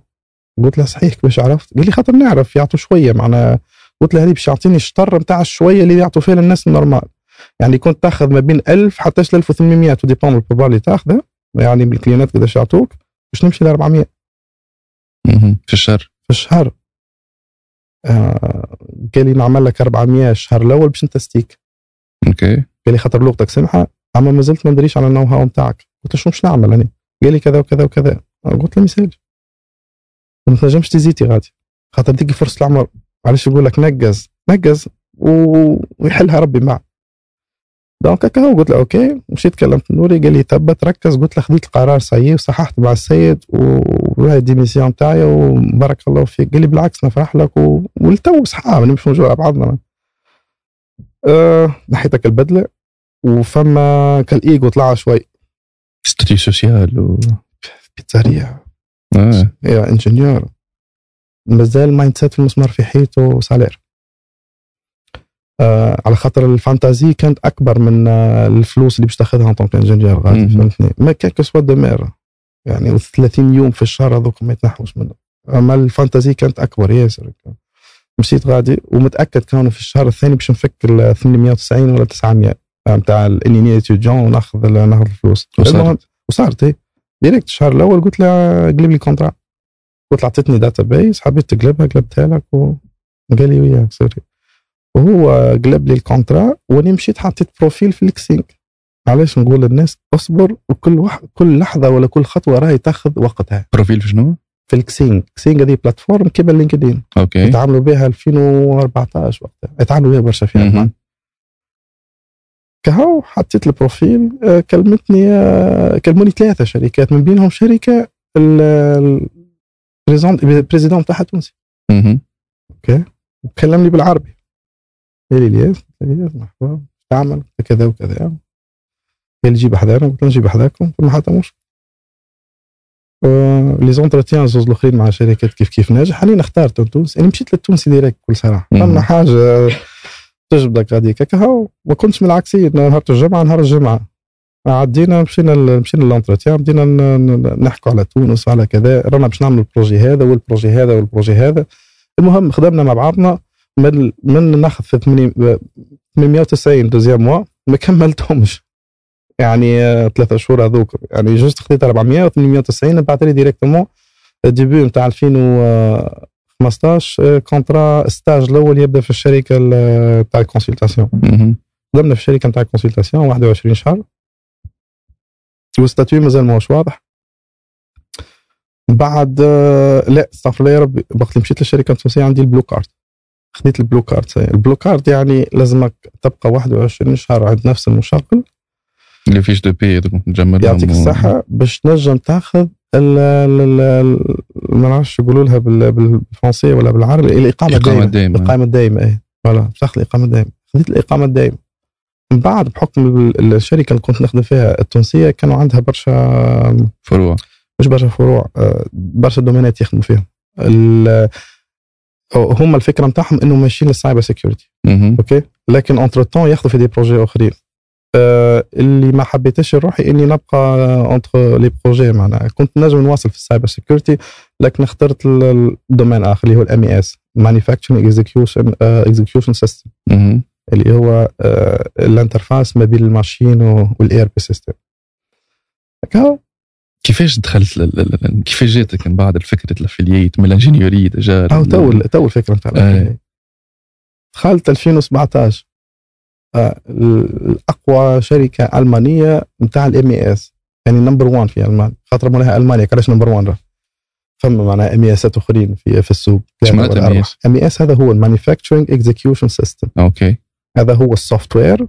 [SPEAKER 1] قلت له صحيح كيفاش عرفت؟ قال لي خاطر نعرف يعطوا شوية معناها. قلت له هذه باش يعطيني الشطر نتاع الشوية اللي يعطوا فيها للناس ال normal. يعني كنت تاخذ ما بين 1000 حتى 1800 و dépend ال pourboire اللي تاخذه يعني من الكلينات قداش يعطوك باش نمشي ل 400
[SPEAKER 2] مهم. في الشهر.
[SPEAKER 1] في الشهر. آه قال لي نعمل لك 400 الشهر الأول باش نتستيك.
[SPEAKER 2] أوكي.
[SPEAKER 1] قال لي خاطر لغتك سمحة. أما ما زلت ما ندريش على ال know-how نتاعك. قلت له شنو باش نعمل هنا قال لي كذا وكذا وكذا. قلت له مثال ما تنجمش تزيتي غادي. خاطر تجي فرصة العمر. معلش يقول لك نقز. نقز ويحلها ربي معك donc هكا هو قلت له OK. مشيت كلمت نوري قال لي ثبت ركز قلت له خذيت القرار سيي وصححت مع السيد وهاي ال démission تاعي وبارك الله فيك. قال لي بالعكس نفرح لك و... والتو صحاب مش موجود على بعضنا. أه نحيتك البدلة وفما كالايجو طلع شوي.
[SPEAKER 2] statut social و...
[SPEAKER 1] pizzeria.
[SPEAKER 2] آه.
[SPEAKER 1] يا ingénieur مازال ال mindset في المسمار في حيطه salaire آه على خاطر ال fantaisie كانت أكبر من آه الفلوس اللي باش تاخذها en tant qu'ingénieur غادي. فهمتني ما كان كسوا دمير يعني و30 يوم في الشهر هذوك ما يتنحوش منه أما ال fantaisie كانت أكبر ياسر مشيت غادي ومتأكد كانوا في الشهر الثاني باش نفك ال 890 ولا 900 نتاع الانيني étudiant وناخذ ناخذ الفلوس
[SPEAKER 2] وصارت.
[SPEAKER 1] وصارت إيه. direct الشهر الأول قلت له قلب لي contrat قلت له اعطيتني database حبيت تقلبها قلبتها لك وقال لي وياك sorry وهو قلب لي ال contrat وأني مشيت حطيت profil في ال Xing علاش نقول للناس اصبر وكل واحد كل لحظة ولا كل خطوة راهي تاخذ وقتها.
[SPEAKER 2] profil في شنو؟
[SPEAKER 1] في ال Xing Xing هذه plateforme كيما LinkedIn
[SPEAKER 2] OK.
[SPEAKER 1] يتعاملوا بها 2014 وقتها. يتعاملوا بها برشا في. المانيا كهو حطيت ال profil آه، كلمتني آه، كلموني ثلاثة شركات. من بينهم شركة ال président بتاعها تونسي.
[SPEAKER 2] مهم.
[SPEAKER 1] وكلمني بالعربي. قال les الياس الياس مرحبا تعمل كذا وكذا. قال لي جيب حذانا قلت له نجيب حذاكم ما حتى مش لي entretiens زوز الأخرين مع شركات كيف كيف ناجح. أنا اخترت تونس. أنا مشيت للتونسي direct بكل
[SPEAKER 2] صراحة.
[SPEAKER 1] فما حاجة تجبدك هذيك هكا ما كنتش من العكسين نهار الجمعة نهار الجمعة. عدينا مشينا مشينا لل entretien بدينا نحكوا على تونس وعلى كذا. رانا باش نعمل ال projet هذا وال projet هذا وال projet هذا. المهم خدمنا مع بعضنا. من من ناخذ في 80 890 deuxième mois ما كملتهمش. يعني آه، ثلاثة شهور هذوك. يعني juste خديت 400 و 890 بعث لي directement. ال début نتاع 2015 آه، contrat stage الأول يبدأ في الشركة ال- نتاع ال
[SPEAKER 2] consultation.
[SPEAKER 1] خدمنا في الشركة نتاع ال consultation 21 شهر. وال statut مازال ماهوش واضح. بعد آه، لا استغفر الله يا ربي وقت اللي مشيت للشركة التونسية عندي ال Blue Card خديت ال Blue Card. ال Blue Card يعني لازمك تبقى 21 شهر عند نفس المشغل
[SPEAKER 2] les fiches de paie نجملهم
[SPEAKER 1] يعطيك الصحة. باش تنجم تاخذ ال- ال- ال- ما نعرفش يقولوا لها بال- بالفرنسية ولا بالعربي.
[SPEAKER 2] الإقامة
[SPEAKER 1] الدائمه
[SPEAKER 2] دائمة.
[SPEAKER 1] الإقامة الدائمه إيه. voilà تاخذ الإقامة الدائمه خذيت الإقامة الدائمه من بعد بحكم ال- الشركة اللي كنت نخدم فيها التونسية كانوا عندها برشا
[SPEAKER 2] فروع.
[SPEAKER 1] مش برشا فروع آه، برشا دومينات يخدموا فيهم. هم الفكرة نتاعهم انه ماشيين لل cyber
[SPEAKER 2] security.
[SPEAKER 1] OK؟ لكن entre-temps ياخذوا في des projets آخرين. آه اللي ما حبيتش روحي إني نبقى entre les projets معناها كنت نجم نواصل في ال cyber security لكن اخترت ال domaine آخر اللي هو ال MES manufacturing execution execution
[SPEAKER 2] system.
[SPEAKER 1] اللي هو آه الانترفاس ما بين الماشين والاي ار بي سيستم هكا
[SPEAKER 2] كيفاش دخلت كيفاش جاتك من بعد الفكرة الافلييت من الانجينيوري ديجا
[SPEAKER 1] أو تو تو الفكرة نتاع
[SPEAKER 2] أي.
[SPEAKER 1] دخلت 2017 آه، الأقوى شركة ألمانية نتاع الام اي اس يعني نمبر 1 في ألمانيا خاطر مولاها ألمانيا كلاش نمبر 1 فما معناها ام اسات أخرين في في السوق؟
[SPEAKER 2] MES
[SPEAKER 1] هذا هو ال manufacturing execution
[SPEAKER 2] system. OK.
[SPEAKER 1] هذا هو ال software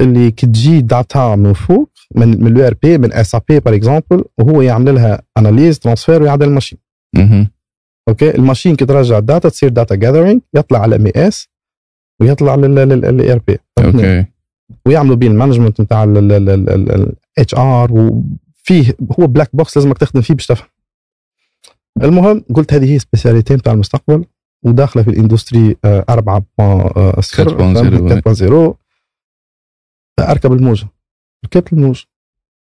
[SPEAKER 1] اللي كي تجي data من فوق من من ال ERP من SAP par exemple وهو يعمل لها analyse transfert ويعدل ال
[SPEAKER 2] machine.
[SPEAKER 1] OK؟ ال machine كي ترجع ال data تصير data gathering يطلع على MES ويطلع لل ERP
[SPEAKER 2] OK.
[SPEAKER 1] ويعملوا بيه ال management نتاع ال HR وفيه هو black box لازمك تخدم فيه باش تفهم. المهم قلت هذه هي spécialité نتاع المستقبل وداخلة في ال industry آه، 4.0
[SPEAKER 2] 4.0
[SPEAKER 1] أركب الموجة. ركبت الموجة.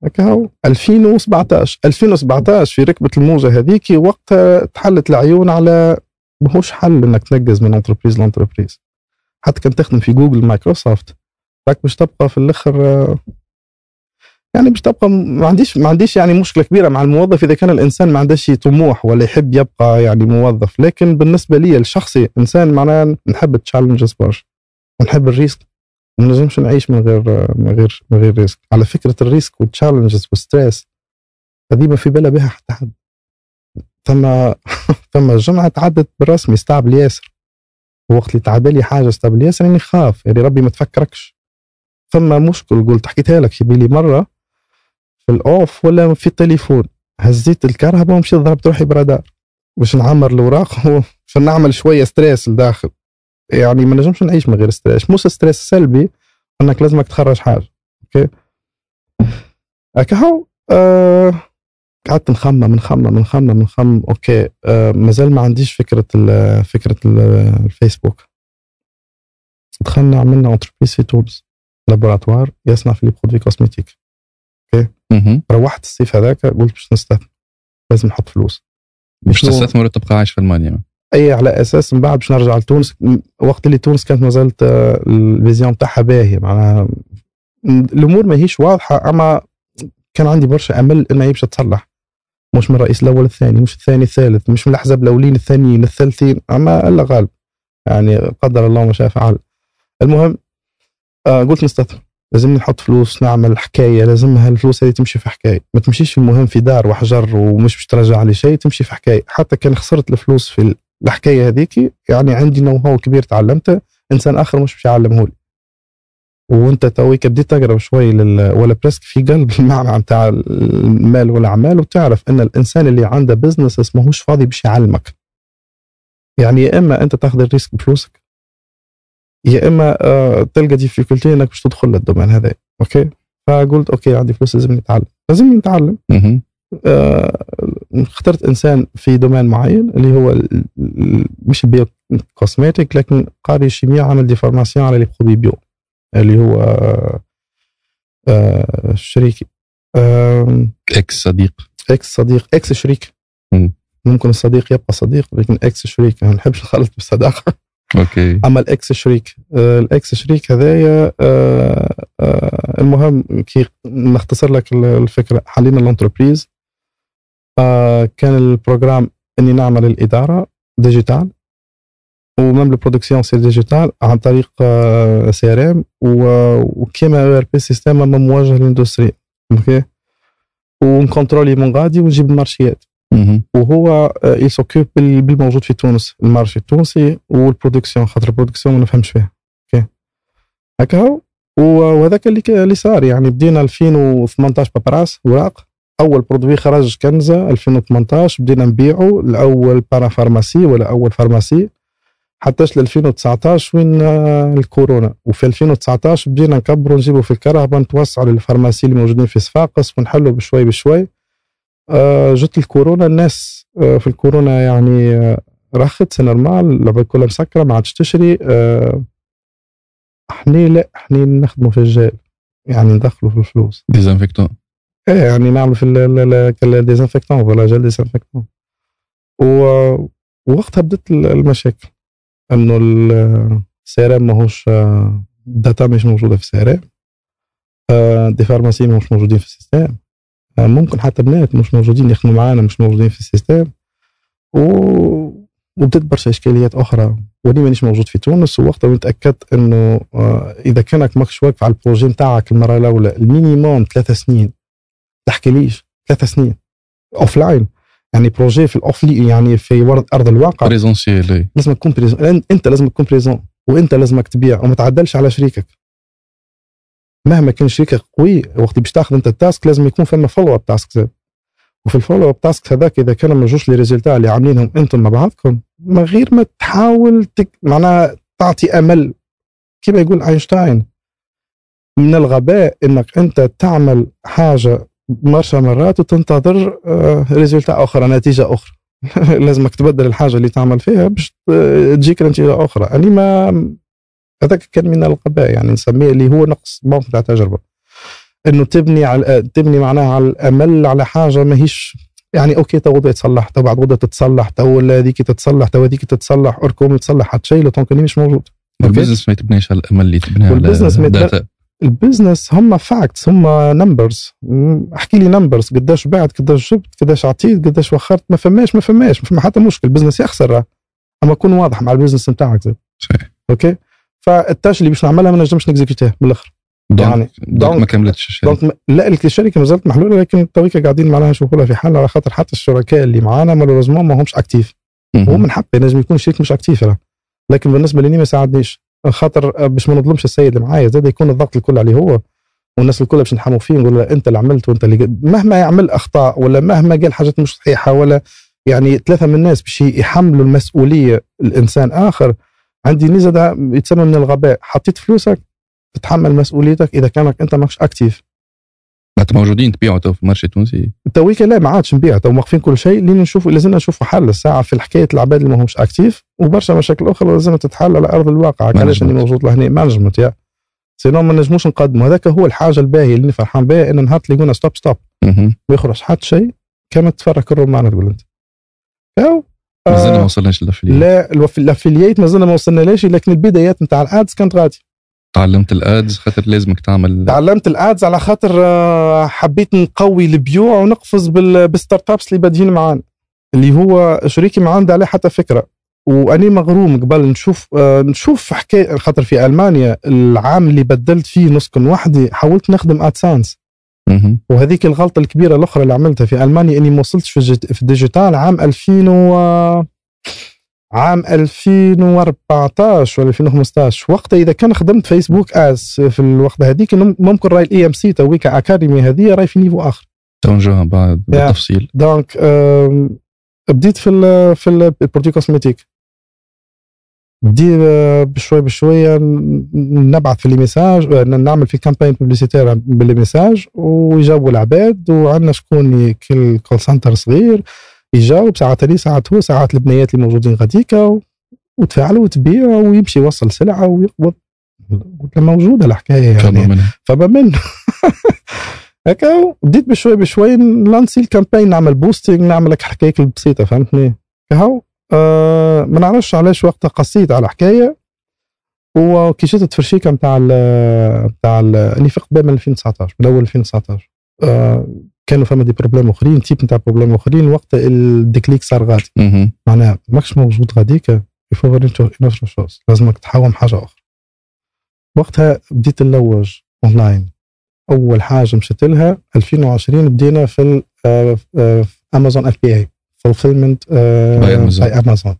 [SPEAKER 1] هكا هو 2017 2017 في ركبة الموجة هذيك وقتها تحلت العيون على ماهوش حل إنك تنقز من entreprise ل entreprise. حتى كان تخدم في Google Microsoft. راك باش تبقى في الأخر يعني باش تبقى ما عنديش ما عنديش يعني مشكلة كبيرة مع الموظف. إذا كان الإنسان ما عندهش طموح ولا يحب يبقى يعني موظف. لكن بالنسبة لي الشخصي إنسان معناه نحب ال challenges برشا. ونحب ال risk. ما نجمش نعيش من غير من غير من غير risk. على فكرة ال risk وال challenges وال stress هذه ما في بالها بها حتى حد. ثم <laughs> ثم الجمعة تعدت بالرسمي استعبل ياسر. وقت اللي تعدى لي حاجة استعبل ياسر إني خاف يعني ربي ما تفكركش. ثم مشكل قلت حكيتها لك في بالي مرة في ال off ولا في التليفون. هزيت الكهرباء ومشيت ضربت روحي برادار. باش نعمر الأوراق <laughs> باش نعمل شوية stress لداخل. يعني ما نجمش نعيش من غير stress. مش stress سلبي إنك لازمك تخرج حاجة OK؟ هكا هو آه قعدت نخمم نخمم نخمم نخمم OK. آه مازال ما عنديش فكرة ال فكرة ال الفيسبوك. دخلنا عملنا entreprise في تونس laboratoire يصنع في les produits cosmétiques
[SPEAKER 2] مهم.
[SPEAKER 1] روحت الصيف هذاك قلت باش نستثمر لازم نحط فلوس.
[SPEAKER 2] باش تستثمر وتبقى عايش في ألمانيا.
[SPEAKER 1] أي على أساس من بعد باش نرجع لتونس وقت اللي تونس كانت ما زالت آه، ال vision تاعها باهيه معناها الأمور ما هيش واضحة أما كان عندي برشا أمل انها باش تصلح. مش من الرئيس الأول الثاني مش الثاني الثالث مش من الأحزاب الأولين الثانيين الثالثين أما إلا غالب. يعني قدر الله ما شاء فعل. المهم آه قلت نستثمر لازم نحط فلوس نعمل حكاية لازمها الفلوس هذه تمشي في حكاية. ما تمشيش المهم في دار وحجر ومش باش ترجع لي شيء تمشي في حكاية. حتى كان خسرت الفلوس في الحكاية هذيك يعني عندي know-how كبير تعلمته إنسان آخر مش باش يعلمه لي وانت تويك بديت تقرب شوي لل ولا presque في قلب <laughs> المعنى نتاع المال والاعمال وتعرف إن الإنسان اللي عنده business ماهوش فاضي باش يعلمك. يعني يا إما أنت تاخذ ال risque بفلوسك يا إما آه تلقى difficulté إنك باش تدخل لل domaine هذا okay؟ فقلت okay عندي فلوس لازمني نتعلم لازمني نتعلم. اخترت إنسان في domaine معين اللي هو مش ال bio cosmétique لكن قاري chimie عمل des formations على les produits bio اللي هو آه، آه، شريكي
[SPEAKER 2] ex صديق.
[SPEAKER 1] إكس صديق. ex شريك.
[SPEAKER 2] مم.
[SPEAKER 1] ممكن الصديق يبقى صديق لكن إكس شريك. ما نحبش نخلط بالصداقة.
[SPEAKER 2] okay.
[SPEAKER 1] أما ال ex شريك آه، ال ex شريك هذايا آه، آه، المهم كي نختصر لك ال- الفكرة. حلينا ال entreprise. آه، كان ال programme إني نعمل الإدارة digital و même ال production sera digitale عن طريق CRM وكيما ou ERP system اما موجه لل industrie okay و نكونترولي من غادي ونجيب المارشيات. وهو يs s'occupe بالموجود في تونس ال marché التونسي وال production خاطر ال production ما نفهمش فيها okay هكا وهذاك اللي اللي صار يعني بدينا 2018 paperasse اوراق أول produit خرج كنزة 2018 بدينا نبيعه الأول parapharmacie ولا أول pharmacie حتىش ل 2019 وين آه، الكورونا. وفي 2019 بدينا نكبروا نجيبوا في الكرهبه نتوسعوا لل pharmacies اللي موجودين في صفاقس ونحلوا بشوي بشوي. آه، جت الكورونا الناس آه، في الكورونا يعني رخت c'est normal العباد كلها مسكرة ما عادش تشري. إحنا لا إحنا نخدموا في الجال يعني ندخلوا في الفلوس.
[SPEAKER 2] désinfectant
[SPEAKER 1] إيه يعني نعمل في ال désinfectant ولا gel désinfectant ووقتها بدت المشاكل إنه ال CRM ماهوش ال data مش موجودة في ال CRM des pharmacies مش موجودين في ال système ممكن حتى بنات مش موجودين يخدموا معانا مش موجودين في ال système. و وبدت برشا إشكاليات أخرى ولي مانيش موجود في تونس. ووقتها تأكدت إنه إذا كانك ماكش واقف على ال projet نتاعك المرة الأولى ال minimum ثلاث سنين تحكي ليش؟ ثلاث سنين. offline يعني projet في ال off يعني في world أرض الواقع.
[SPEAKER 2] présentiel
[SPEAKER 1] لازم تكون présent أنت لازم تكون présent وأنت لازمك تبيع وما تعدلش على شريكك. مهما كان شريكك قوي وقت باش تاخذ أنت ال task لازم يكون فما follow-up task زاد. وفي ال follow-up task هذاك إذا كانوا ما جوش les résultats اللي عاملينهم أنتم مع بعضكم من غير ما تحاول تك... معناها تعطي أمل. كما يقول اينشتاين من الغباء إنك أنت تعمل حاجة برشا مرات وتنتظر آه، أخرى نتيجة أخرى. <laughs> لازمك تبدل الحاجة اللي تعمل فيها باش تجيك نتيجة أخرى. يعني ما هذاك كان من الغباء يعني نسميه اللي هو نقص موقف تاع تجربة. إنه تبني على تبني معناها على الأمل على حاجة ماهيش يعني okay تو غدا يتصلح تو بعد غدا تتصلح تو هذيك تتصلح تو هذيك تتصلح اركم يتصلح حتى شيء لو مش موجود.
[SPEAKER 2] ال business ما يتبنيش على الأمل اللي تبني على ال
[SPEAKER 1] business ال business هم facts هم numbers احكي لي numbers قداش بعت قداش جبت قداش عطيت قداش وخرت ما فماش ما فماش ما فما حتى مشكل. ال business يخسر اما كون واضح مع ال business نتاعك
[SPEAKER 2] صحيح.
[SPEAKER 1] okay؟ فال tâche اللي باش نعملها ما نجمش نexécuter من الأخر.
[SPEAKER 2] يعني donc ما كملتش
[SPEAKER 1] الشركة. لا الشركة ما زالت محلولة لكن تويكا قاعدين معناها نشوفوا لها في حل على خاطر حتى الشركاء اللي معانا malheureusement ما همش actifs هو من حقه لازم يكون الشريك مش actif لكن بالنسبة لي ما ساعدنيش. خاطر باش ما نظلمش السيد اللي معايا. زاد يكون الضغط الكل عليه هو والناس الكل باش نحموا فيه نقول له أنت اللي عملت وأنت اللي مهما يعمل أخطاء ولا مهما قال حاجات مش صحيحة ولا يعني ثلاثة من الناس باش يحملوا المسؤولية الإنسان آخر عندي ميزة يتسمى من الغباء. حطيت فلوسك تتحمل مسؤوليتك إذا كانك أنت ماكش actif.
[SPEAKER 2] انت موجودين تبيعوا تو في ال marché التونسي.
[SPEAKER 1] تويكا لا ما عادش نبيع تو موقفين كل شيء لين نشوفوا لازمنا نشوفوا حل. الساعة في الحكاية العباد اللي ما همش actifs وبرشا مشاكل أخرى لازم تتحل على أرض الواقع. علاش اني موجود لهنا؟ management يا. sinon ما نجموش نقدموا. هذاك هو الحاجة الباهية اللي فرحان بها إن نهار تلاقونا stop stop ما يخرج حتى شيء كما تفرك الرومان تقول
[SPEAKER 2] أنت. مازلنا ما وصلناش
[SPEAKER 1] لا ال affiliate مازلنا ما وصلناش لكن البدايات نتاع ال ads كانت غادي
[SPEAKER 2] تعلمت ال ads خاطر لازمك تعمل
[SPEAKER 1] تعلمت ال ads على خاطر آه، حبيت نقوي البيوع ونقفز بال startups اللي بادين معانا اللي هو شريكي ما عنده عليه حتى فكرة. وأني مغروم قبل نشوف آه نشوف حكاية خاطر في ألمانيا العام اللي بدلت فيه نسكن وحدي حاولت نخدم AdSense وهذيك الغلطة الكبيرة الأخرى اللي عملتها في ألمانيا إني ما وصلتش في ال digital عام 2000 و عام 2014 ولا 2015 وقتها إذا كان خدمت Facebook Ads في الوقت هذيك ممكن راهي الاي ام سي تويك Academy هذه راهي في niveau آخر.
[SPEAKER 2] تو نجوها بعد بالتفصيل.
[SPEAKER 1] donc بديت في ال في ال produits cosmétiques بدي بشوي بشويه نبعث في les messages نعمل في campagne publicitaire بال les messages ويجاوبوا العباد وعندنا شكون كل call center صغير. يجاوب ساعات لي ساعات هو ساعات البنيات اللي موجودين غاديكا وتفاعلوا وتبيع ويمشي يوصل سلعة ويقبض قلت له موجودة الحكاية يعني. فما منه <laughs> هكا بديت بشوي بشوي ن lancer ال campagne نعمل boosting نعمل لك حكايك البسيطه فهمتني؟ كهو. آه ما نعرفش علاش وقتها قصيت على حكاية. وكي جيت التفرشيكه نتاع نتاع اللي في قبل من 2019 من أول 2019 آه كانوا فما des problèmes أخرين type نتاع problèmes أخرين وقت ال déclic صار غادي. معناها ماكش موجود غاديك il faut une autre chose لازمك تحاوم حاجة أخرى. وقتها بديت نلوج اونلاين أول حاجة مشيت لها 2020 بدينا في Amazon FBA Fulfillment by Amazon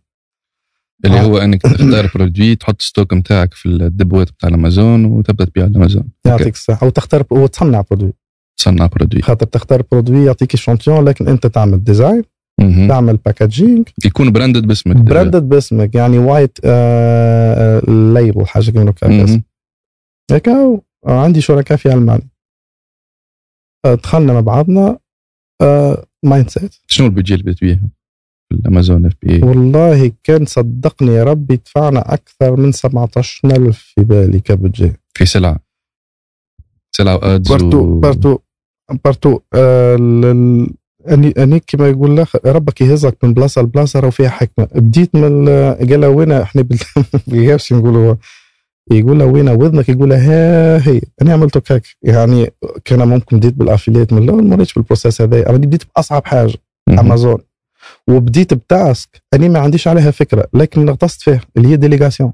[SPEAKER 2] اللي هو إنك تختار produit تحط stock نتاعك في ال dépôts بتاع الامازون وتبدأ تبيع على الامازون
[SPEAKER 1] يعطيك الصحة أو تختار وتصنع produit
[SPEAKER 2] تصنع produit
[SPEAKER 1] خاطر تختار produit يعطيك échantillon لكن أنت تعمل design تعمل packaging
[SPEAKER 2] يكون branded باسمك.
[SPEAKER 1] branded باسمك يعني white آه label حاجة كيما هكا هكا عندي شركاء في ألمانيا. آه دخلنا مع بعضنا آه mindset
[SPEAKER 2] شنو البيجي اللي بتبيعه في ال Amazon FBA
[SPEAKER 1] والله كان صدقني يا ربي دفعنا أكثر من 17000 في بالي كبجي.
[SPEAKER 2] في سلعة. سلعة و
[SPEAKER 1] ads partout partout partout. آه، ال- ال- اني اني كما يقول لك ربك يهزك من بلاصة لبلاصة راه فيها حكمة. بديت من ال- قال وين إحنا بال- <laughs> بالقرش نقولوا. يقول له وين وذنك؟ يقول له ها هي. أنا عملت هكاك. يعني كان ممكن بديت بال affiliate من الأول ما ريتش بال process هذا أنا بديت بأصعب حاجة أمازون. وبديت ب task أني ما عنديش عليها فكرة. لكن غطست فيها اللي هي délégation.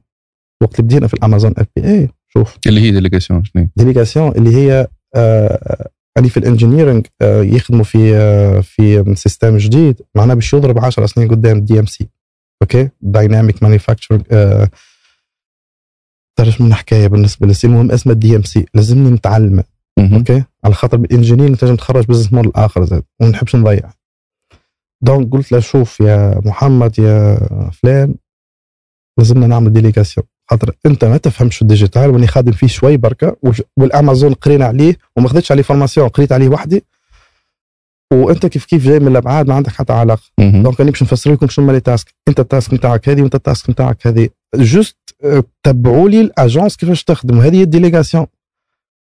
[SPEAKER 1] وقت اللي بدينا في ال Amazon FBA اي شوف.
[SPEAKER 2] اللي هي délégation شنو؟
[SPEAKER 1] délégation اللي هي آه يعني في ال engineering آه يخدموا في آه في système جديد. معناه باش يضرب 10 سنين قدام DMC OK؟ Dynamic manufacturing تعرف من حكايه بالنسبة لي المهم اسمه DMC لازمني نتعلمه.
[SPEAKER 2] مهم.
[SPEAKER 1] OK؟ على خاطر بال ingénieur تنجم تخرج business model آخر زاد. وما نحبش نضيع. donc قلت له شوف يا محمد يا فلان لازمنا نعمل délégation خاطر انت ما تفهمش ال digital واني خادم فيه شوي بركة والأمازون قرينا عليه وما خدتش عليه formation قريت عليه وحدي. وانت كيف كيف جاي من الأبعاد؟ ما عندك حتى
[SPEAKER 2] علاقة.
[SPEAKER 1] donc أنا باش نفسر لكم شنو هما les tasks انت ال task نتاعك هذه وانت ال task نتاعك هذه. juste آه، تبعوا لي ال agence كيفاش تخدم وهذه هي ال délégation.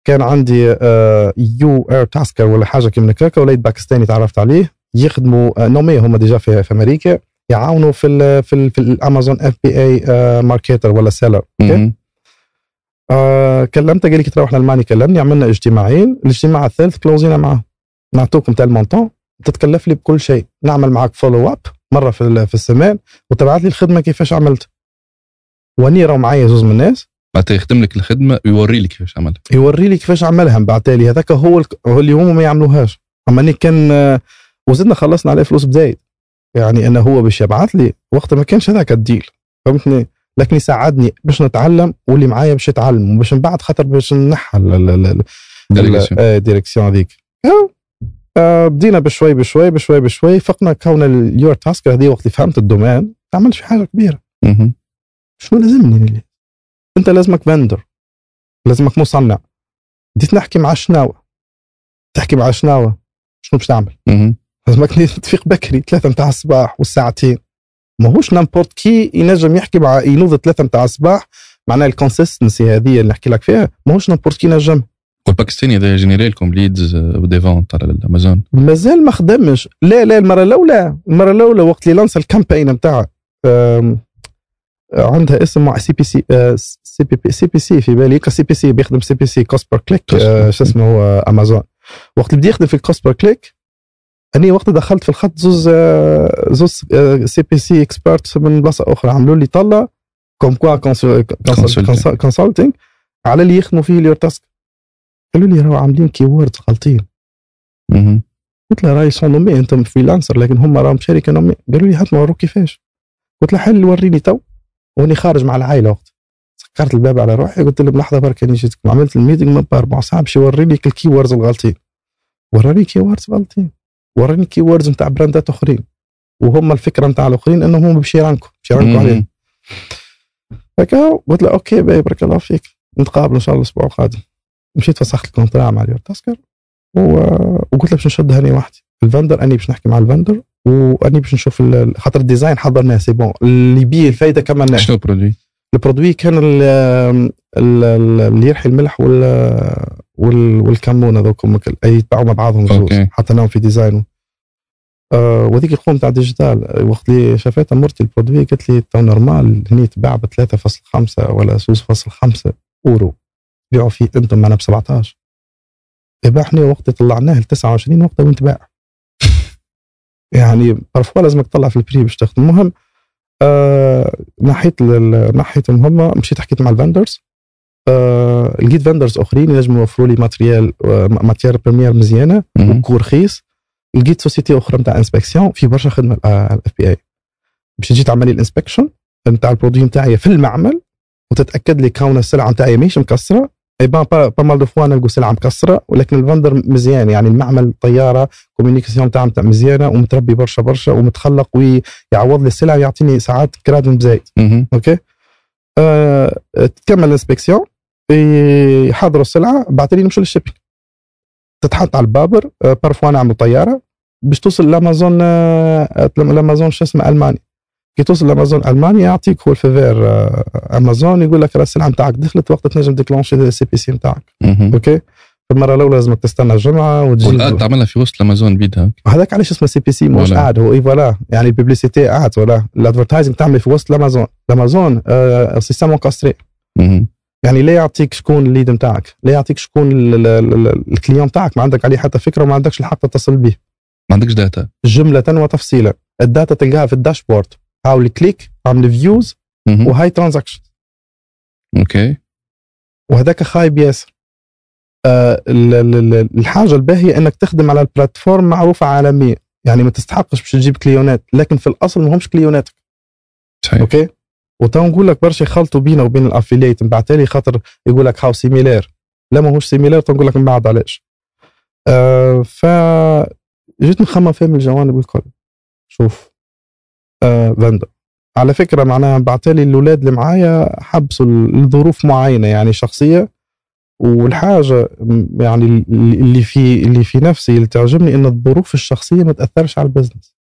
[SPEAKER 1] كان عندي آه، Urtasker ولا حاجة كيما هكاكا وليد باكستاني تعرفت عليه. يخدموا آه، normalement هما déjà في, في أمريكا. يعاونوا في ال في, ال في ال Amazon FBA marketer ولا seller
[SPEAKER 2] OK.
[SPEAKER 1] آه كلمته قال لي كي تروح لألمانيا كلمني عملنا اجتماعين الاجتماع الثالث close ينا معاه نعطوكم تاع ال montant تتكلف لي بكل شيء. نعمل معك follow up مرة في في السمان وتبعت لي الخدمة كيفاش عملت. واني راهو معايا زوز من الناس.
[SPEAKER 2] معناتها يخدم لك الخدمة ويوري لك كيفاش عملها
[SPEAKER 1] يوري لي كيفاش عملها. من بعد تالي هذاك هو اللي هما ما يعملوهاش. أما اني كان آه، وزدنا خلصنا عليه فلوس بزايد. يعني إنه هو باش يبعث لي وقت ما كانش هذاك ال deal فهمتني؟ لكن يساعدني باش نتعلم واللي معايا باش يتعلم وباش من بعد خاطر باش نحى ال- ال- ال- ال-
[SPEAKER 2] délégation
[SPEAKER 1] آه، ال direction هذيك آه، بدينا بشوي بشوي بشوي بشوي فقنا كون ال Urtasker هذه وقت اللي فهمت ال domaine ما عملتش في حاجة
[SPEAKER 2] كبيرة.
[SPEAKER 1] شنو لازمني. أنت لازمك vendor لازمك مصنع. بديت نحكي مع الشناوه تحكي مع الشناوه شنو باش تعمل؟
[SPEAKER 2] مهم.
[SPEAKER 1] لازمك تفيق بكري ثلاثة متاع الصباح والساعتين. ماهوش n'importe qui ينجم يحكي مع ينوض ثلاثة متاع الصباح. معناها ال consistency هذه اللي نحكي لك فيها ماهوش n'importe qui ينجم.
[SPEAKER 2] والباكستاني هذا générer لكم leads و des ventes على الأمازون.
[SPEAKER 1] مازال ما خدمش. لا لا المرة الأولى المرة الأولى وقت اللي lance ال campagne نتاعها أم، عندها اسم مع CPC سي بي سي بي سي في بالي سي بي سي بيخدم CPC
[SPEAKER 2] cost per
[SPEAKER 1] click شو اسمه هو امازون وقت اللي بدي يخدم في ال cost per click أني وقت دخلت في الخط زوز آه، زوز CPC expert من بلاصة أخرى. عملوا لي طلة comme quoi.
[SPEAKER 2] consulting
[SPEAKER 1] على اللي يخدموا فيه ال Urtasker. قالوا لي راهو عاملين keywords غلطين.
[SPEAKER 2] مهم.
[SPEAKER 1] قلت له راي سون normalement انت freelancer لكن هم راهم شركة نومي قالوا لي هات نوروك كيفاش قلت له حل وريني تو. وأني خارج مع العائلة وقت. سكرت الباب على روحي قلت له بلحظه برك أني جيتكم. عملت ال meeting من أربع ساعات باش يوريني ال keywords الغلطين. و ranké keywords غلطين. و ranké keywords نتاع براندات أخرين. وهم الفكرة نتاع الأخرين إنهم هم باش يرانكوا باش يرانكوا
[SPEAKER 2] مهم.
[SPEAKER 1] عليهم. هكا قلت له okay bye بارك الله فيك. نتقابل إن شاء الله الأسبوع القادم. مشيت فسخت ال contrat مع اليور تاسكر. و... وقلت له باش نشد هاني وحدي ال vendor أني باش نحكي مع ال vendor. وأني باش نشوف خاطر ال design حضرناه c'est bon. اللي بيه الفايدة كملناه
[SPEAKER 2] شنو ال
[SPEAKER 1] produit؟ ال produit كان ال ال- ال- اللي يرحي الملح وال والكمون هذوك أي يتبعوا مع بعضهم زوز
[SPEAKER 2] okay.
[SPEAKER 1] حطيناهم في design آه وذيك القوم تاع digital وقت اللي شافتها مرتي ال produit قالت لي تو normal هني تباع ب 3.5 ولا 2.5 أورو. بيعوا فيه أنتم معنا ب 17 يبقى إحنا وقت طلعناه ل 29 وقتها وين تباع؟ <laughs> يعني parfois لازمك تطلع في ال prix باش تاخذ المهم آه نحيت لل- نحيتهم هم مشيت حكيت مع ال vendors لقيت vendors آخرين ينجموا يوفروا لي matériel آه matière première مزيانة.
[SPEAKER 2] و
[SPEAKER 1] coût رخيص. لقيت société أخرى نتاع inspection في برشا خدمة ال FBA باش تجي تعمل لي ال inspection نتاع ال produit نتاعي في المعمل وتتأكد لي كون السلعة نتاعي ماهيش مكسرة. et ben pas, pas mal de fois نلقوا سلعة مكسرة ولكن ال vendor مزيان. يعني المعمل طياره communication نتاعها نتاع مزيانة ومتربي برشا برشا ومتخلق ويعوض لي السلعة ويعطيني ساعات كراد بزايد
[SPEAKER 2] مهم.
[SPEAKER 1] okay؟ آه تكمل ال inspection يحضروا السلعه بعد لي نمشي لل shipping تتحط على البابر parfois نعملوا طيارة باش توصل لأمازون آه لأمازون شو اسمه الماني كي توصل لأمازون ألمانيا يعطيك هو ال feu vert أمازون يقول لك راه السلعه نتاعك دخلت وقت تنجم déclencher ال CPC نتاعك. okay؟ المرة الأولى لازمك تستنى
[SPEAKER 2] الجمعة
[SPEAKER 1] وتجي
[SPEAKER 2] تعملها في وسط الأمازون بيدها
[SPEAKER 1] هذاك علاش اسمه CPC؟ مش. قاعد هو et voilà. يعني ال publicité قاعد ولا ال advertising تعمل في وسط الأمازون. الأمازون آه système encastré
[SPEAKER 2] مهم.
[SPEAKER 1] يعني لا يعطيك شكون ال lead نتاعك لا يعطيك شكون ال- ال- ال- ال client نتاعك ما عندك عليه حتى فكرة وما عندكش الحق تتصل به.
[SPEAKER 2] ما عندكش data
[SPEAKER 1] جملة وتفصيلا ال data تلقاها في ال dashboard. هاو ال click عامل
[SPEAKER 2] views.
[SPEAKER 1] وهاي transaction
[SPEAKER 2] okay.
[SPEAKER 1] وهذاك خايب ياسر. الحاجة الباهية إنك تخدم على ال platform معروفة عالميا. يعني ما تستحقش باش تجيب كليونات لكن في الأصل ما همش كليوناتك.
[SPEAKER 2] صحيح.
[SPEAKER 1] okay؟ وتو نقول لك برشا يخلطوا بينه وبين ال affiliate من بعد تالي خاطر يقول لك هاو similaire لا ما هوش similaire تنقول لك من بعد علاش. آه ف جيت نخمم فيه من الجوانب الكل. شوف. آه على فكرة معناها بعتالي الاولاد اللي معايا حبسوا لظروف معينة يعني شخصية والحاجة يعني اللي في اللي في نفسي اللي تعجبني إن الظروف الشخصية ما تأثرش على ال business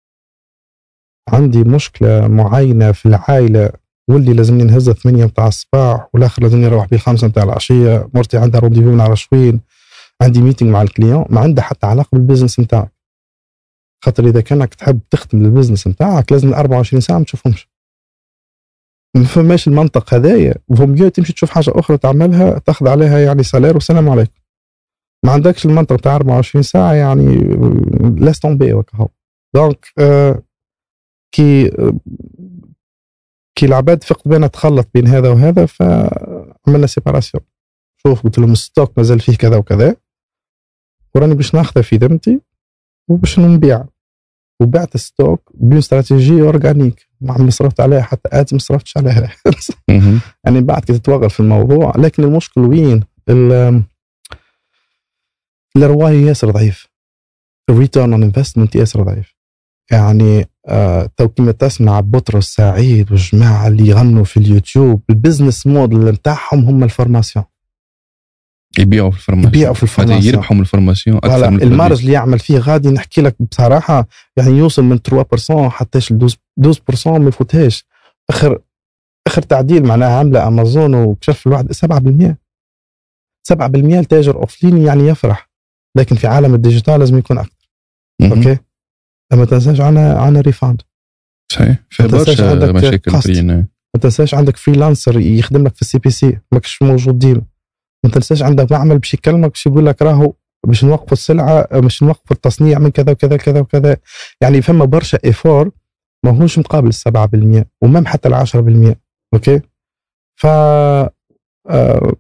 [SPEAKER 1] عندي مشكلة معينة في العائلة واللي لازمني نهزها 8 متاع الصباح والآخر لازمني نروح بيه الخمسة متاع العشية مرتي عندها rendez-vous من على شوين عندي meeting مع ال client ما عندها حتى علاقة بال business نتاعك خاطر إذا كانك تحب تخدم ال business نتاعك لازم 24 ساعة ما تشوفهمش. ما فماش المنطق هذايا. فما mieux تمشي تشوف حاجة أخرى تعملها تاخذ عليها يعني salaire. والسلام عليكم. ما عندكش المنطق بتاع 24 ساعة يعني laisse tomber وكهو donc آه كي كي العباد فقت بينا تخلط بين هذا وهذا فعملنا séparation شوف قلت لهم ال stock مازال فيه كذا وكذا. وراني باش ناخذه في ذمتي وباش نبيع. وبعت ال stock بدون استراتيجيه organic ما عمري صرفت عليها حتى ads ما صرفتش عليها. <laughs> يعني بعد كده تتوغل في الموضوع. لكن المشكل وين؟ ال- ال ROI ياسر ضعيف. ال return on investment ياسر ضعيف. يعني آه تو كيما تسمع بطرس سعيد والجماعة اللي يغنوا في اليوتيوب ال business model نتاعهم هم ال formation
[SPEAKER 2] يبيعوا في ال formation.
[SPEAKER 1] يبيعوا في
[SPEAKER 2] هذا
[SPEAKER 1] ال formation
[SPEAKER 2] يربحوا من ال formation
[SPEAKER 1] أكثر
[SPEAKER 2] من
[SPEAKER 1] ال marge اللي يعمل فيه غادي نحكي لك بصراحة يعني يوصل من 3% حتى ل 12% ما يفوتهاش اخر آخر تعديل معناها عاملة أمازون وكشف الواحد 7% 7% التاجر offline يعني يفرح لكن في عالم ال digital لازم يكون
[SPEAKER 2] أكثر.
[SPEAKER 1] okay؟ ما تنساش عنا عنا refund.
[SPEAKER 2] صحيح. في برشا مشاكل
[SPEAKER 1] ما تنساش عندك freelancer يخدم لك في ال CPC ماكش موجود ديما. ما تنساش عندك معمل باش يكلمك باش يقول لك راهو باش نوقفوا السلعة باش نوقفوا التصنيع من كذا وكذا وكذا وكذا. يعني فما برشا effort ماهوش مقابل ال 7% و même حتى ال 10% okay؟ ف آه،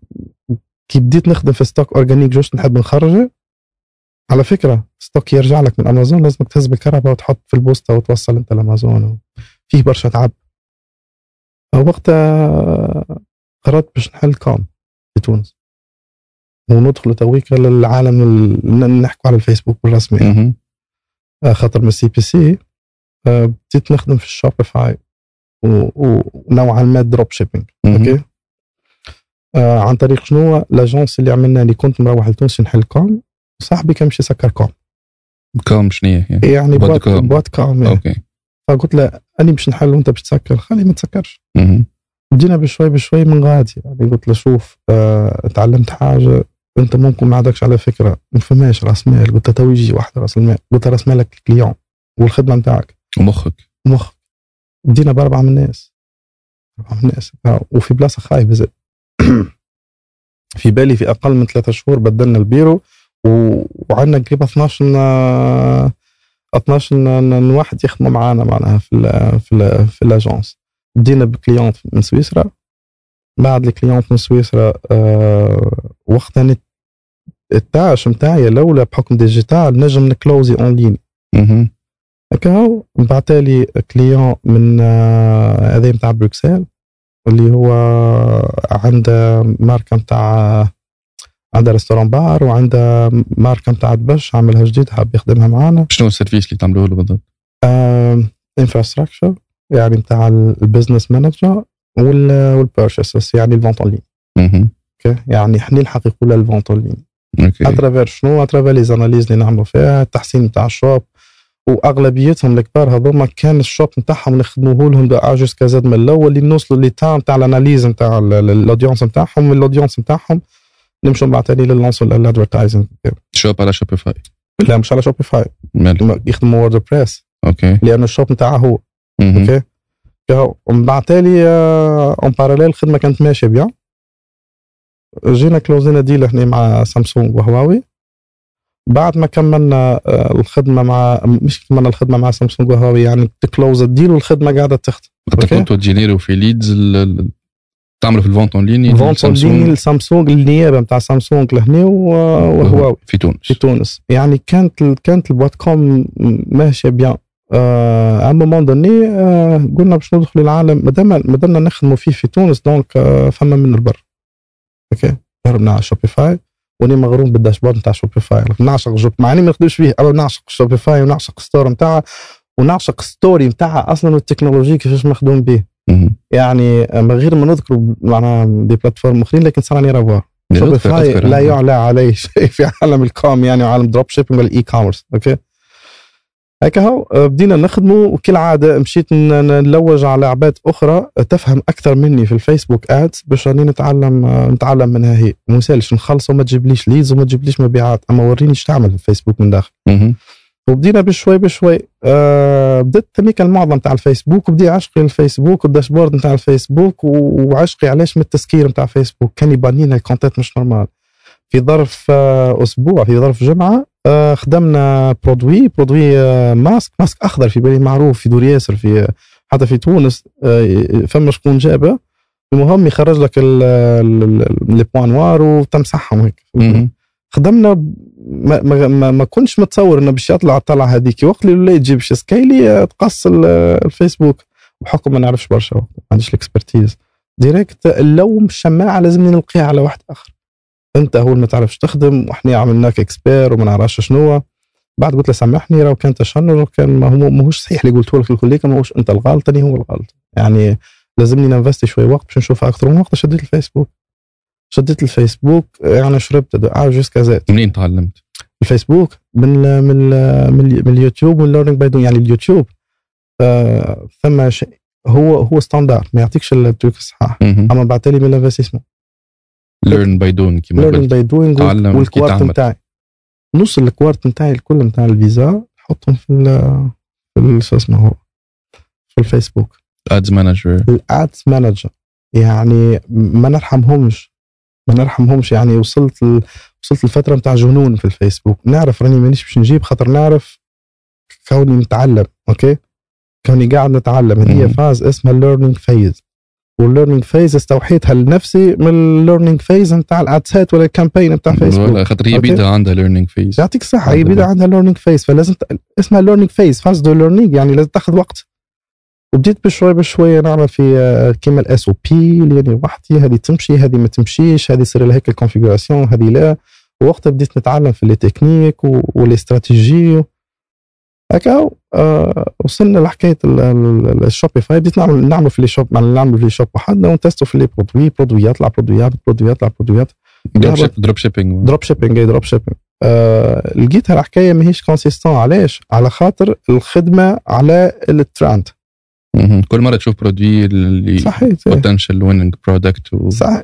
[SPEAKER 1] كي بديت نخدم في stock organic جوش نحب نخرجه على فكرة stock يرجع لك من امازون لازمك تهز بالكرهبة وتحط في البوسطه وتوصل أنت لأمازون فيه برشا تعب. وقتها قررت باش نحل com في تونس. وندخل تويك للعالم ال- نحكوا على الفيسبوك بالرسمي
[SPEAKER 2] مهم.
[SPEAKER 1] آه، خاطر من ال CPC آه، بديت نخدم في ال Shopify ونوعا ما dropshipping
[SPEAKER 2] مهم.
[SPEAKER 1] okay آه عن طريق شنو l'agence اللي عملنا اللي كنت مروح لتونس نحل com صاحبي كان مشي سكر com
[SPEAKER 2] كم شنو هي يعني.
[SPEAKER 1] يعني boîte
[SPEAKER 2] com.
[SPEAKER 1] boîte com يعني.
[SPEAKER 2] okay
[SPEAKER 1] فقلت له أني باش نحل وأنت باش تسكر خلي ما تسكرش. بدينا بشوي بشوي من غادي يعني قلت له شوف آه تعلمت حاجة انت ممكن ما عندكش على فكرة ما فماش راس مال قلت له تو يجي واحد راس المال قلت راس مالك ال client والخدمة نتاعك.
[SPEAKER 2] ومخك.
[SPEAKER 1] مخ بدينا بأربعة من الناس. أربعة من الناس. وفي بلاصة خايبة زاد <clears throat> في بالي في أقل من ثلاثة شهور بدلنا البيرو و... وعندنا قريبا 12 ن- 12 ن- ن- واحد يخدموا معانا معناها في ال في ال في ال agence. بدينا ب client من سويسرا. بعد ال client من سويسرا آه وقتها نت- ال tâche نتاعي لولا بحكم digital نجم نكلوزي en
[SPEAKER 2] ligne.
[SPEAKER 1] هكا هو بعتالي client من آه، هذا نتاع بروكسل اللي هو عنده ماركة نتاع عنده restaurant bar وعنده ماركة نتاع دبش عاملها جديد حاب يخدمها معانا
[SPEAKER 2] شنو ال service اللي تعملوه له بالضبط؟
[SPEAKER 1] infrastructure يعني نتاع ال business manager وال purchases يعني ال vente en
[SPEAKER 2] ligne.
[SPEAKER 1] okay يعني حنا الحق يقول ال vente en
[SPEAKER 2] ligne
[SPEAKER 1] okay. à travers شنو؟ à travers les analyses اللي نعملوا فيها التحسين نتاع ال shop وأغلبيتهم الكبار هذوما كان ال shop نتاعهم نخدموه لهم de A jusqu'à Z من الأول اللي نوصلوا لي تاع نتاع ال analyse نتاع ال audience نتاعهم ال audience نتاعهم نمشوا من بعد تاني نلونسيو ال
[SPEAKER 2] advertising shop على Shopify
[SPEAKER 1] لا مش على
[SPEAKER 2] Shopify
[SPEAKER 1] يخدموا WordPress okay.
[SPEAKER 2] لأنه
[SPEAKER 1] ال shop نتاعه هو. okay. ومن بعد تالي en parallèle الخدمه كانت ماشية bien جينا كلوزينا deal هنا مع سامسونج وهواوي. بعد ما كملنا آه، الخدمة مع مش كملنا الخدمة مع سامسونج وهواوي يعني تكلوزا ال deal والخدمة قاعدة
[SPEAKER 2] تخدم
[SPEAKER 1] okay.
[SPEAKER 2] كنتوا تجينيروا في leads تعملوا في ال vente en
[SPEAKER 1] ligne vente en ligne لسامسونج النيابة نتاع سامسونج لهنا وهواوي.
[SPEAKER 2] في تونس.
[SPEAKER 1] في تونس. يعني كانت ال- كانت ال boîte com ماشية bien. à un moment donné آه قلنا باش ندخلوا العالم. مادام مادامنا نخدموا فيه في تونس donc آه فما من البر. okay؟ هربنا على Shopify وني مغروم بال dashboard نتاع Shopify نعشق job مع إني ما نخدمش فيه. أنا نعشق Shopify ونعشق store نتاعها ونعشق story نتاعها أصلا والتكنولوجيا كيفاش مخدوم به. يعني من غير ما نذكر معناها des plateformes أخرين لكن صار رافوار
[SPEAKER 2] أذكر- Shopify
[SPEAKER 1] لا. يعلى عليه <laughs> شيء في عالم ال com يعني وعالم dropshipping وال e-commerce okay؟ هكا هو آه، بدينا نخدمه وكالعادة مشيت نلوج على عباد أخرى تفهم أكثر مني في الفيسبوك ads باش راني نتعلم آه، نتعلم منها هي. ما يسالش نخلص وما تجيبليش leads وما تجيبليش مبيعات أما وريني إيش تعمل في الفيسبوك من داخل. وبدينا بشوي بشوي آه بديت تميك المعظم نتاع الفيسبوك وبدي عشقي الفيسبوك وال dashboard نتاع الفيسبوك وعشقي علاش من التسكير نتاع فيسبوك كان يبانينا ال content مش normal في ظرف آه أسبوع في ظرف جمعة آه خدمنا produit. produit آه masque masque أخضر في بالي معروف في دور ياسر في حتى في تونس آه فما شكون جابه. المهم يخرج لك les points noirs وتمسحهم هيك. خدمنا ما ما ما, كنتش متصور إنه باش يطلع الطلعه هذيك. وقت اللي ولا يجي بش يسكايلي آه، تقص ال- الفيسبوك. بحكم ما نعرفش برشا ما عنديش ال expertise. direct اللوم الشماعة لازمني نلقيها على واحد آخر. انت هو اللي ما تعرفش تخدم وإحنا عملناك expert وما نعرفش شنو. بعد قلت له سامحني راه كان تشنج وكان ما هو ماهوش صحيح اللي قلته لك الكل ماهوش انت الغلط اني هو الغلط. يعني لازمني ننفستي شوي وقت باش نشوفها أكثر. من وقت شديت الفيسبوك. شديت الفيسبوك يعني شربته de A jusqu'à Z
[SPEAKER 2] منين تعلمت؟
[SPEAKER 1] الفيسبوك من ال من ال من, ال من اليوتيوب من learning by يعني اليوتيوب. ثم هو هو standard ما يعطيكش ال tricks
[SPEAKER 2] الصحاح.
[SPEAKER 1] أما بعد لي من ال investissement.
[SPEAKER 2] Learn by doing كما
[SPEAKER 1] learning
[SPEAKER 2] قلت.
[SPEAKER 1] by
[SPEAKER 2] doing كي
[SPEAKER 1] والكوارت. نتاعي. نص الكوارت نتاعي الكل نتاع الفيزا نحطهم في ال في ال- شو اسمه هو؟ في الفيسبوك.
[SPEAKER 2] ads manager
[SPEAKER 1] ال ads manager يعني ما نرحمهمش. ما نرحمهمش. يعني وصلت ل... وصلت لفتره نتاع جنون في الفيسبوك. نعرف راني مانيش باش نجيب خاطر نعرف كوني نتعلم okay؟ كوني قاعد نتعلم. هي. phase اسمها ال learning phase وال learning phase استوحيتها لنفسي من ال learning phase نتاع الأدسات ولا ال campaign نتاع فيسبوك
[SPEAKER 2] ولا خاطر هي. بيدا عندها learning phase.
[SPEAKER 1] يعطيك الصحة هي
[SPEAKER 2] وقت.
[SPEAKER 1] عندها learning phase فلازم ت... اسمها learning phase phase de learning يعني لازم تاخذ وقت. وبديت بشوي بشوي نعمل في آه، كيما ال SOP اللي يعني وحدي هذه تمشي هذه ما تمشيش هذه يصير لها هيك ال configuration هذه لا. ووقتها بديت نتعلم في les techniques و les stratégies هكا آه وصلنا لحكاية ال- ال- ال Shopify. بديت نعمل نعمل في les shops نعمل في les shops وحدنا ونتستيو في les produits produit يطلع برودويات produit يطلع برودويات.
[SPEAKER 2] drop dropshipping.
[SPEAKER 1] drop shipping اي dropshipping. آه لقيتها الحكاية ماهيش consistante علاش؟ على خاطر الخدمة على الترند.
[SPEAKER 2] كل مرة تشوف produit اللي
[SPEAKER 1] صحيح
[SPEAKER 2] potential winning product و...
[SPEAKER 1] صح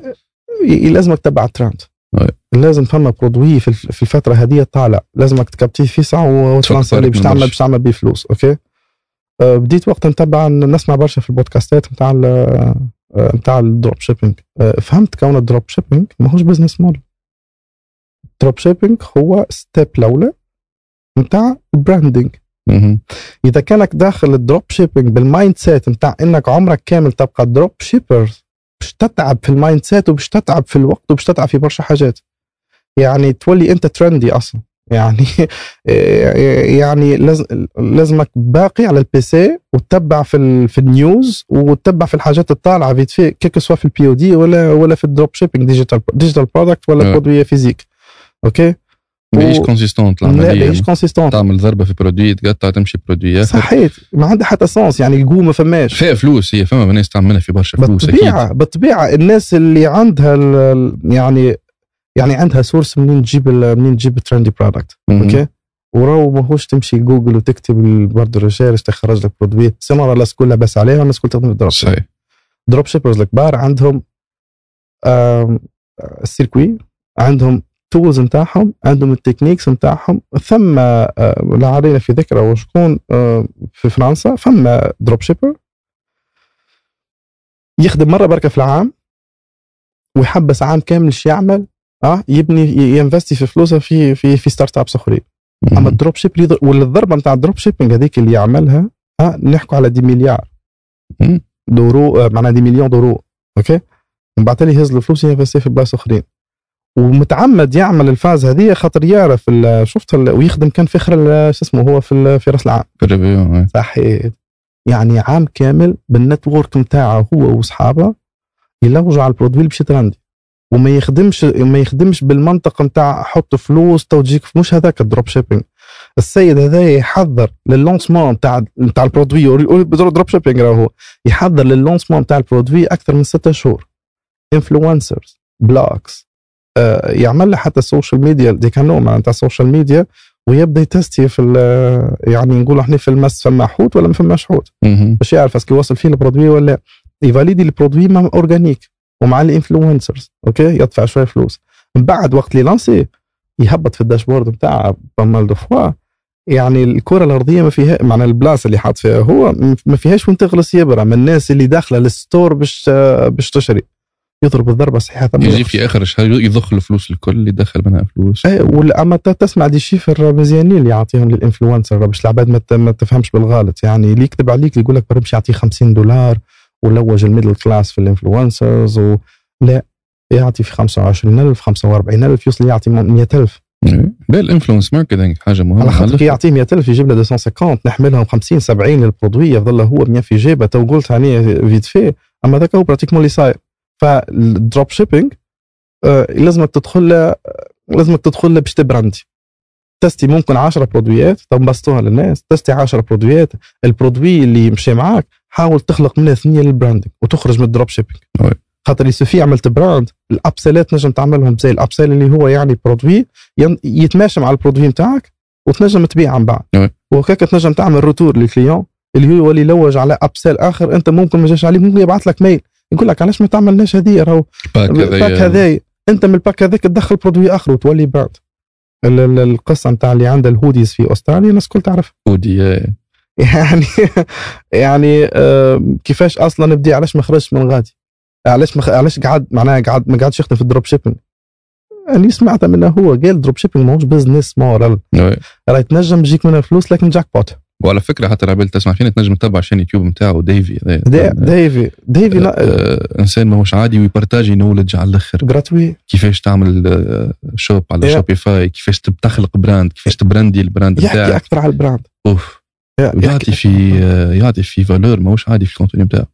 [SPEAKER 1] لازمك تتبع الترند. لازم فما produit في الف- في الفترة هذه طالع لازمك تكبتيه في ساعة وترانسفير
[SPEAKER 2] فرق
[SPEAKER 1] باش تعمل. باش تعمل بيه فلوس okay؟ آه بديت وقت نتبع نسمع برشا في البودكاستات نتاع نتاع ال dropshipping فهمت كون ال dropshipping ماهوش business model ال dropshipping هو step الاولى نتاع ال branding
[SPEAKER 2] مهم.
[SPEAKER 1] إذا كانك داخل ال dropshipping بال mindset نتاع إنك عمرك كامل تبقى dropshipper باش تتعب في ال mindset وباش تتعب في الوقت وباش تتعب في برشا حاجات. يعني تولي انت trendy أصلا. يعني <laughs> يعني لازم لازمك باقي على ال PC وتتبع في في ال news وتتبع في الحاجات الطالعة vite fait que ce soit في ال POD ولا ولا في ال dropshipping digital digital product ولا. produit physique okay
[SPEAKER 2] ماهيش consistante
[SPEAKER 1] لا
[SPEAKER 2] العملية
[SPEAKER 1] ماهيش consistante
[SPEAKER 2] تعمل ضربة في produit تقطع تمشي produit اخر
[SPEAKER 1] صحيت. ما عندها حتى sens يعني الجو ما فماش.
[SPEAKER 2] فيها فلوس هي فما ناس تعملها في برشا فلوس
[SPEAKER 1] بالطبيعة بالطبيعة الناس اللي عندها يعني يعني عندها source منين تجيب منين تجيب trendy
[SPEAKER 2] product.
[SPEAKER 1] okay؟ وراو ماهوش تمشي جوجل وتكتب product research تخرج لك produit sinon الناس كلها بس عليها والناس كلها تخدم ال
[SPEAKER 2] drop
[SPEAKER 1] صحيح. dropshippers الكبار عندهم ال circuit عندهم tools نتاعهم عندهم ال techniques نتاعهم. ثم آه، لا علينا في ذكرى وشكون آه، في فرنسا فما dropshipper يخدم مرة بركة في العام ويحبس عام كامل إيش يعمل؟ آه يبني ي investi في فلوسه في في في startups اخرين أما ال dropship والضربة نتاع ال dropshipping هذيك اللي يعملها آه نحكوا على des
[SPEAKER 2] milliards.
[SPEAKER 1] d'euros آه، معناها des millions d'euros okay؟ ومن بعد تالي يهز الفلوس ي investi في بلايص اخرين ومتعمد يعمل ال phase هذه خاطر يعرف شفت ويخدم كان في اخر شو اسمه هو في في راس العام.
[SPEAKER 2] بال réveillon
[SPEAKER 1] صحيح. يعني عام كامل بال network نتاعه هو وأصحابه يلوجوا على ال produit اللي باش ي trendi وما يخدمش ما يخدمش بالمنطق نتاع حط فلوس تو تجيك مش هذاك ال dropshipping السيد هذا يحضر لل lancement نتاع نتاع ال produit. dropshipping راهو. يحضر لل lancement نتاع ال produit أكثر من ستة شهور. influencers blogs آه يعمل له حتى ال social media des canaux معناتها ال social media ويبدأ ي testi في يعني نقولوا إحنا في المس فما حوت ولا ما فماش حوت. باش يعرف est-ce que يوصل فيه ال produit ولا لا. ي validi ال produit مع organic ومع ال influencers okay؟ يدفع شوية فلوس. من بعد وقت اللي lanci يهبط في ال dashboard بتاعه pas mal de fois. يعني الكرة الأرضية ما فيها معنى البلاصه اللي حاط فيها هو ما فيهاش وين تغرس يبرة من الناس اللي داخلة لل store باش باش تشتري يضرب الضربة الصحيحه ثم
[SPEAKER 2] يجي. في آخر الشهر يضخ الفلوس الكل اللي دخل منها فلوس.
[SPEAKER 1] ولا أما تسمع دي شيفر مزيانين اللي يعطيهم للإنفلونسر باش العباد ما تفهمش بالغلط. يعني اللي يكتب عليك يقول لك باش يعطيه 50 دولار ولوج الميدل كلاس في الانفلونسرز و... لا يعطي في 25000 45000 يوصل يعطي 100000
[SPEAKER 2] بالانفلونس ماركتينج حاجة مهمة
[SPEAKER 1] على خاطر كي يعطيه 100000 يجيب له 250 نحملهم 50 70 للبرودوي يظل هو بيان في جيبه. تو قلت هاني فيت في أما ذاك هو pratiquement اللي صاير. فال dropshipping آه لازمك تدخل له لازمك تدخل باش ت brandi testi ممكن 10 برودويات تنبسطوها للناس. testi 10 برودويات ال produit اللي يمشي معاك حاول تخلق منها ثنية لل branding وتخرج من ال
[SPEAKER 2] dropshipping.
[SPEAKER 1] خاطر il suffit عملت brand ال upsell ات نجم تعملهم زي ال upsell اللي هو يعني produit يتماشى مع ال produit نتاعك وتنجم تبيع عن بعد. وهكاك تنجم تعمل retour لل client اللي هو يولي يلوج على ابسيل آخر أنت ممكن ما جاش عليه ممكن يبعث لك ميل يقول لك علاش ما تعملناش هذه؟ راهو
[SPEAKER 2] باك
[SPEAKER 1] الباك هذايا. أنت من الباك هذاك تدخل برودوي آخر وتولي براند ال- ال- القصة نتاع اللي عندها الهوديز في أستراليا الناس الكل تعرف
[SPEAKER 2] ودي
[SPEAKER 1] يعني <laughs> يعني آه، كيفاش أصلا بدي علاش ما خرجش من غادي؟ علاش ما علاش قعد معناها قعد ما قعدش يخدم في الدروب شيبينج اللي سمعته منه هو قال دروب شيبينج ماهوش بزنس مورال راهي تنجم تجيك منها فلوس لكن جاك بوت.
[SPEAKER 2] وعلى فكرة حتى العباد تسمع فينا تنجم تتبع عشان يوتيوب نتاعو ديفي. هذا.
[SPEAKER 1] دي- ديفي ديفي نا-
[SPEAKER 2] آه، إنسان ماهوش عادي ويبارتاجي نولج على الأخر.
[SPEAKER 1] جراتوي
[SPEAKER 2] كيفاش تعمل آه، شوب على. شوبيفاي كيفاش تخلق براند كيفاش تبراندي البراند
[SPEAKER 1] يحكي
[SPEAKER 2] نتاعك
[SPEAKER 1] أكثر على البراند أوف.
[SPEAKER 2] يعطي في آه، يعطي في فالور ماهوش عادي في الكونتوني نتاعو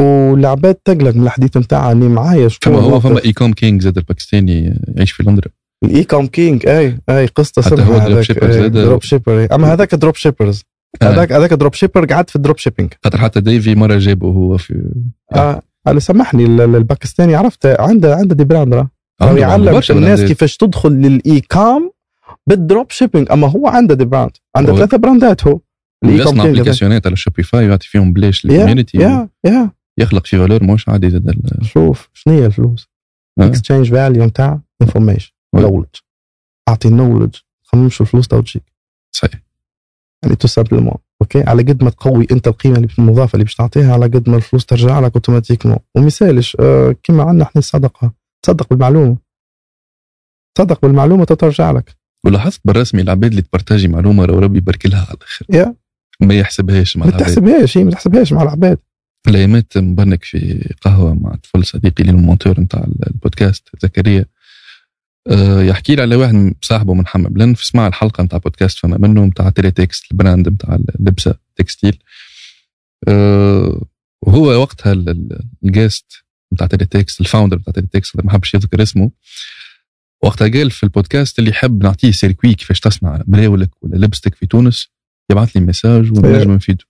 [SPEAKER 1] والعباد تقلق من الحديث نتاعها اني معايا شكون
[SPEAKER 2] فما هو. فما إيكوم كينج زاد الباكستاني آه، يعيش في لندن
[SPEAKER 1] الاي كوم كينج أي اي
[SPEAKER 2] حتى
[SPEAKER 1] سمعها
[SPEAKER 2] هو دروب
[SPEAKER 1] هذاك
[SPEAKER 2] شيبر زاد.
[SPEAKER 1] دروب شيبر. أما هذاك دروب شيبرز
[SPEAKER 2] آه.
[SPEAKER 1] هذاك هذاك دروب شيبر قعد في الدروب شيبينج
[SPEAKER 2] خاطر حتى ديفي مرة جابه هو في
[SPEAKER 1] آه. على سامحني ال- ال- الباكستاني عرفت عنده عنده دي براند يعلم الناس. كيفاش تدخل للاي كام بالدروب شيبينج أما هو عنده دي براند عنده ثلاثة براندات هو كوم
[SPEAKER 2] يصنع. ابليكاسيونات على شوبيفاي ويعطي فيهم بلاش
[SPEAKER 1] يا
[SPEAKER 2] يخلق في فالور ماهوش عادي زاد
[SPEAKER 1] شوف شنو هي الفلوس. exchange value نتاع
[SPEAKER 2] information.
[SPEAKER 1] knowledge أعطي knowledge خممش الفلوس تو تجيك
[SPEAKER 2] صحيح.
[SPEAKER 1] يعني تو simplement okay على قد ما تقوي أنت القيمة اللي المضافة اللي باش تعطيها على قد ما الفلوس ترجع لك automatiquement ومثالش آه كما عندنا إحنا الصدقة. تصدق بالمعلومة. تصدق بالمعلومة ترجع لك.
[SPEAKER 2] ولاحظت بالرسمي العباد اللي ت partagi معلومة راه ربي يبارك لها على الآخر
[SPEAKER 1] يا.
[SPEAKER 2] ما يحسبهاش مع
[SPEAKER 1] ما تحسبهاش هي ما تحسبهاش مع العباد.
[SPEAKER 2] الايامات مبرنك في قهوة مع طفل صديقي اللي ال monteur نتاع البودكاست زكريا. أه يحكي لي على واحد صاحبه من حمام. بلن سمع الحلقة نتاع بودكاست فما منه نتاع تيلي تكست ال brand نتاع اللبسه textile. أه وهو وقتها ال- ال- ال guest نتاع تيلي تكست ال founder نتاع تيلي تكست ما حبش يذكر اسمه. وقتها قال في البودكاست اللي يحب نعطيه circuit كيفاش تصنع مراولك ولا لبستك في تونس. يبعث لي message ونجم نفيدو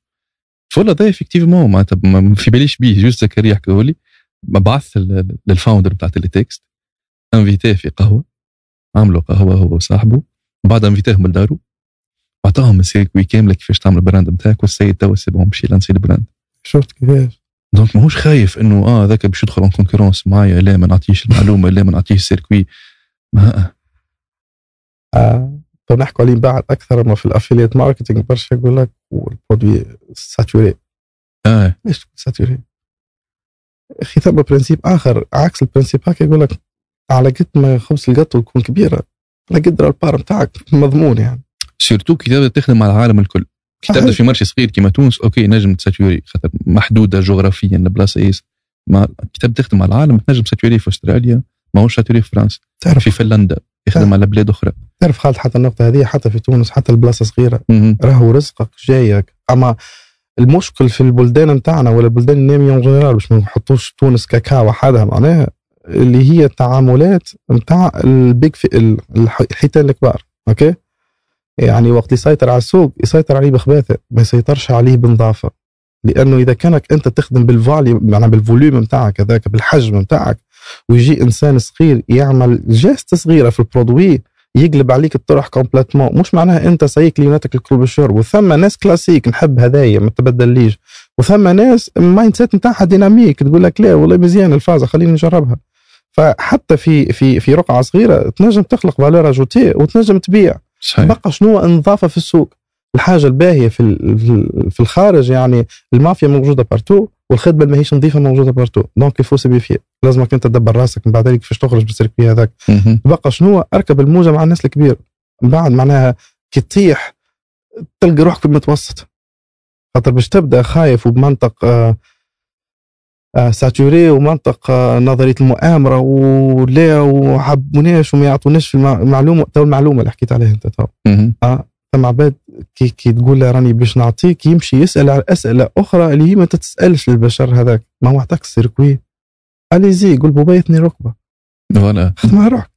[SPEAKER 2] voilà ده effectivement معناتها ما- في باليش بيه juste زكريا يحكوا لي. بعث لل founder بتاع تيلي تكست invité في قهوة عملوا قهوة هو وصاحبه. بعد انفيتاهم لدارو. اعطاهم ال circuit كامله كيفاش تعمل ال brand نتاعك والسيد توا سيبهم باش يلانسي ال brand
[SPEAKER 1] شفت كيفاش؟
[SPEAKER 2] donc ماهوش خايف إنه آه ذاك باش يدخل en concurrence معايا لا ما نعطيش المعلومة لا ما نعطيش ال circuit ما
[SPEAKER 1] آه. نحكوا عليه بعد أكثر ما في ال affiliate marketing برشا يقول لك وال produit
[SPEAKER 2] saturé آه.
[SPEAKER 1] ليش تقول saturé؟ أخي ثم principe آخر عكس ال principe هكا يقول لك على قد ما خبز الجاتو تكون كبيره على قد ال part بتاعك مضمون يعني.
[SPEAKER 2] surtout كي تبدا تخدم على العالم الكل. كي تبدا في marché صغير كيما تونس okay نجم تساتوري خاطر محدودة جغرافيا البلاصه ياسر ما كي تبدا تخدم على العالم تنجم تساتوري في أستراليا ماهوش saturé في فرنسا.
[SPEAKER 1] تعرف.
[SPEAKER 2] في فنلندا. يخدم. على بلاد أخرى.
[SPEAKER 1] تعرف خالد حتى النقطة هذه حتى في تونس حتى البلاصة
[SPEAKER 2] صغيرة.
[SPEAKER 1] راهو رزقك جايك. أما المشكل في البلدان نتاعنا ولا البلدان النامية en général باش ما نحطوش تونس هكاكا وحدها معناها اللي هي التعاملات نتاع ال big في ال- الح- الحيتان الكبار. okay؟ يعني وقت يسيطر على السوق يسيطر عليه بخباثة ما يسيطرش عليه بنظافة. لأنه إذا كانك أنت تخدم بال volume يعني بال volume نتاعك هذاك بالحجم نتاعك ويجي إنسان صغير يعمل geste صغيرة في ال produit يقلب عليك الطرح complètement مش معناها أنت سيك ليوناتك الكل بالشرب وثم ناس كلاسيك نحب هدايا ما تبدليش. وثم ناس ال mindset نتاعها dynamique تقول لك لا والله مزيان الفازة خليني نجربها. فحتى في في في رقعة صغيرة تنجم تخلق valeur ajoutée وتنجم تبيع.
[SPEAKER 2] صحيح.
[SPEAKER 1] بقى شنو النظافة في السوق؟ الحاجة الباهية في في ال- في الخارج يعني المافيا موجودة partout والخدمة اللي ماهيش نظيفة موجودة partout donc يفو سيبيفي لازمك أنت تدبر راسك من بعد ذلك كيفاش تخرج بال circuit
[SPEAKER 2] هذاك.
[SPEAKER 1] بقى شنو؟ اركب الموجة مع الناس الكبير. من بعد معناها كي تطيح تلقى روحك في المتوسط خاطر باش تبدأ خايف وبمنطق آه آه saturé ومنطق آه نظرية المؤامرة ولا وحبوناش وما يعطوناش في المعلومه تو المعلومة اللي حكيت عليها أنت تو. ثم عباد كي, كي تقول له راني باش نعطيك يمشي يسأل على أسئلة أخرى اللي هي ما تتسألش للبشر هذاك. ما هو عطاك ال circuit ال easy قول بابا يثني ركبة.
[SPEAKER 2] voilà.
[SPEAKER 1] خدمها روحك.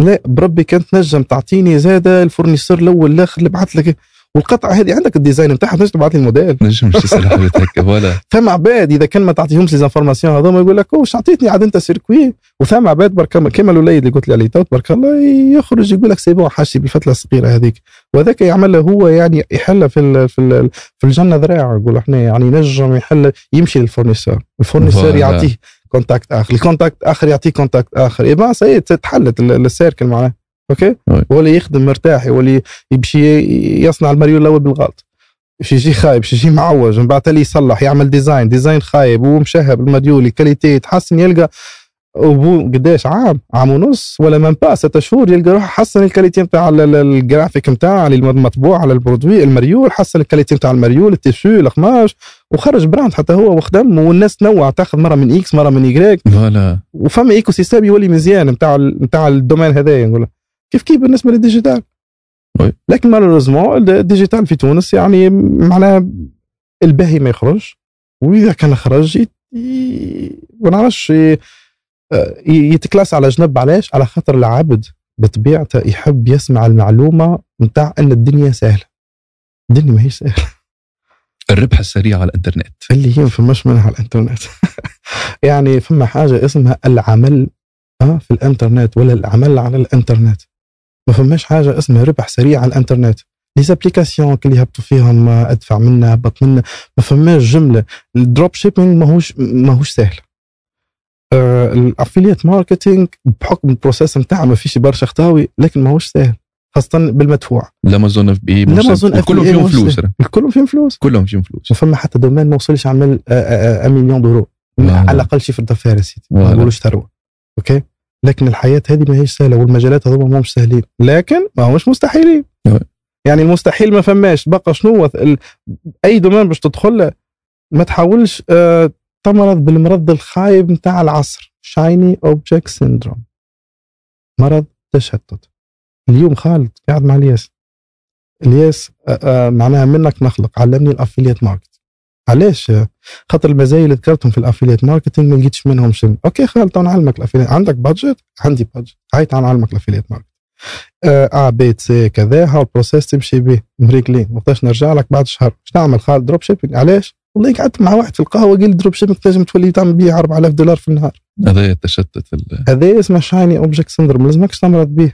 [SPEAKER 1] لا بربي كانت تنجم تعطيني زادة ال fournisseur الأول الآخر اللي بعث لك. والقطعة هذه عندك ال design نتاعها تنجم تبعث لي الموديل.
[SPEAKER 2] نجم تسأل <laughs> voilà.
[SPEAKER 1] ثم عباد إذا كان ما تعطيهمش les informations هذوما يقول لك واش عطيتني عاد أنت circuit وثم عباد برك كما الوليد اللي قلت لي عليه تو تبارك الله يخرج يقول لك c'est bon حاجتي بالفتله الصغيرة هذيك. وهذاك يعمل هو يعني يحل في ال في ال في الجنة ذراع نقول إحنا يعني ينجم يحل يمشي لل fournisseur.
[SPEAKER 2] ال fournisseur.
[SPEAKER 1] يعطيه contact آخر ال contact آخر يعطيه contact آخر. اي سي تحلت ال- ال cercle معناه okay
[SPEAKER 2] oui.
[SPEAKER 1] ولا يخدم مرتاح ولا يمشي يصنع المريول الأول بالغلط باش يجي خايب باش يجي معوج من بعد تالي يصلح يعمل design design خايب ومشهب المديول ال qualité يتحسن يلقى وبو قداش عام عام ونص ولا من با ستة شهور يلقى روح حسن ال qualité نتاع ال- ال- الجرافيك نتاع اللي المطبوع على ال produit المريول حسن ال qualité نتاع المريول ال tissu القماش وخرج brand حتى هو وخدم والناس تنوع تاخذ مرة من X مرة من y
[SPEAKER 2] grec
[SPEAKER 1] voilà وفما écosystème يولي مزيان نتاع نتاع ال domaine هذايا نقول. كيف كيف بالنسبة لل
[SPEAKER 2] digital.
[SPEAKER 1] لكن malheureusement ال digital في تونس يعني معناها الباهي ما يخرج وإذا كان خرج ما نعرفش ي- يتكلاس على جنب. علاش؟ على خاطر العبد بطبيعته يحب يسمع المعلومة نتاع إن الدنيا سهلة. الدنيا ما هي سهلة.
[SPEAKER 2] الربح السريع على الإنترنت.
[SPEAKER 1] اللي هي ما فماش منها على الإنترنت. <laughs> يعني فما حاجة اسمها العمل آه في الإنترنت ولا العمل على الإنترنت. ما فماش حاجة اسمها ربح سريع على الإنترنت. les applications اللي يهبطوا فيهم آه، أدفع منا هبط منا ما فماش جملة. ال dropshipping ماهوش ماهوش سهل. آه ال affiliate marketing بحكم ال process نتاعها ما فيش برشا خطاوي لكن ماهوش سهل. خاصة بالمدفوع.
[SPEAKER 2] الأمازون FBA
[SPEAKER 1] الأمازون
[SPEAKER 2] كلهم فيهم فلوس.
[SPEAKER 1] الكل فيهم فلوس.
[SPEAKER 2] كلهم فيهم فلوس.
[SPEAKER 1] وفما حتى domaine ما وصلش عمل 1 مليون دورو. على الأقل شي في الدفع يا سيدي. ما. نقولوش ثروة. okay؟ لكن الحياة هذه ما هيش سهلة والمجالات هذوما مش سهلين. لكن ما همش مستحيلين.
[SPEAKER 2] نعم.
[SPEAKER 1] يعني المستحيل ما فماش. بقى شنو؟ أي domaine باش تدخل ما تحاولش آه، تمرض بالمرض الخايب نتاع العصر. shiny object syndrome مرض تشتت. اليوم خالد قاعد مع الياس. الياس آه، آه، معناها منك نخلق علمني ال affiliate market. علاش؟ آه، خاطر المزايا اللي ذكرتهم في ال affiliate marketing ما لقيتش منهم شيء okay خالد تعال نعلمك ال affiliate. عندك budget عندي budget هاي تعال نعلمك ال affiliate market. A B C كذا ها ال process تمشي به. مريقلين وقتاش نرجع لك؟ بعد شهر. إيش نعمل؟ خالد dropshipping علاش؟ والله قعدت مع واحد في القهوة قال لي dropshipping تنجم تولي تعمل بيه 4000 دولار في النهار.
[SPEAKER 2] هذا التشتت ال-
[SPEAKER 1] هذا اسمه shiny object syndrome لازمكش تمرض به.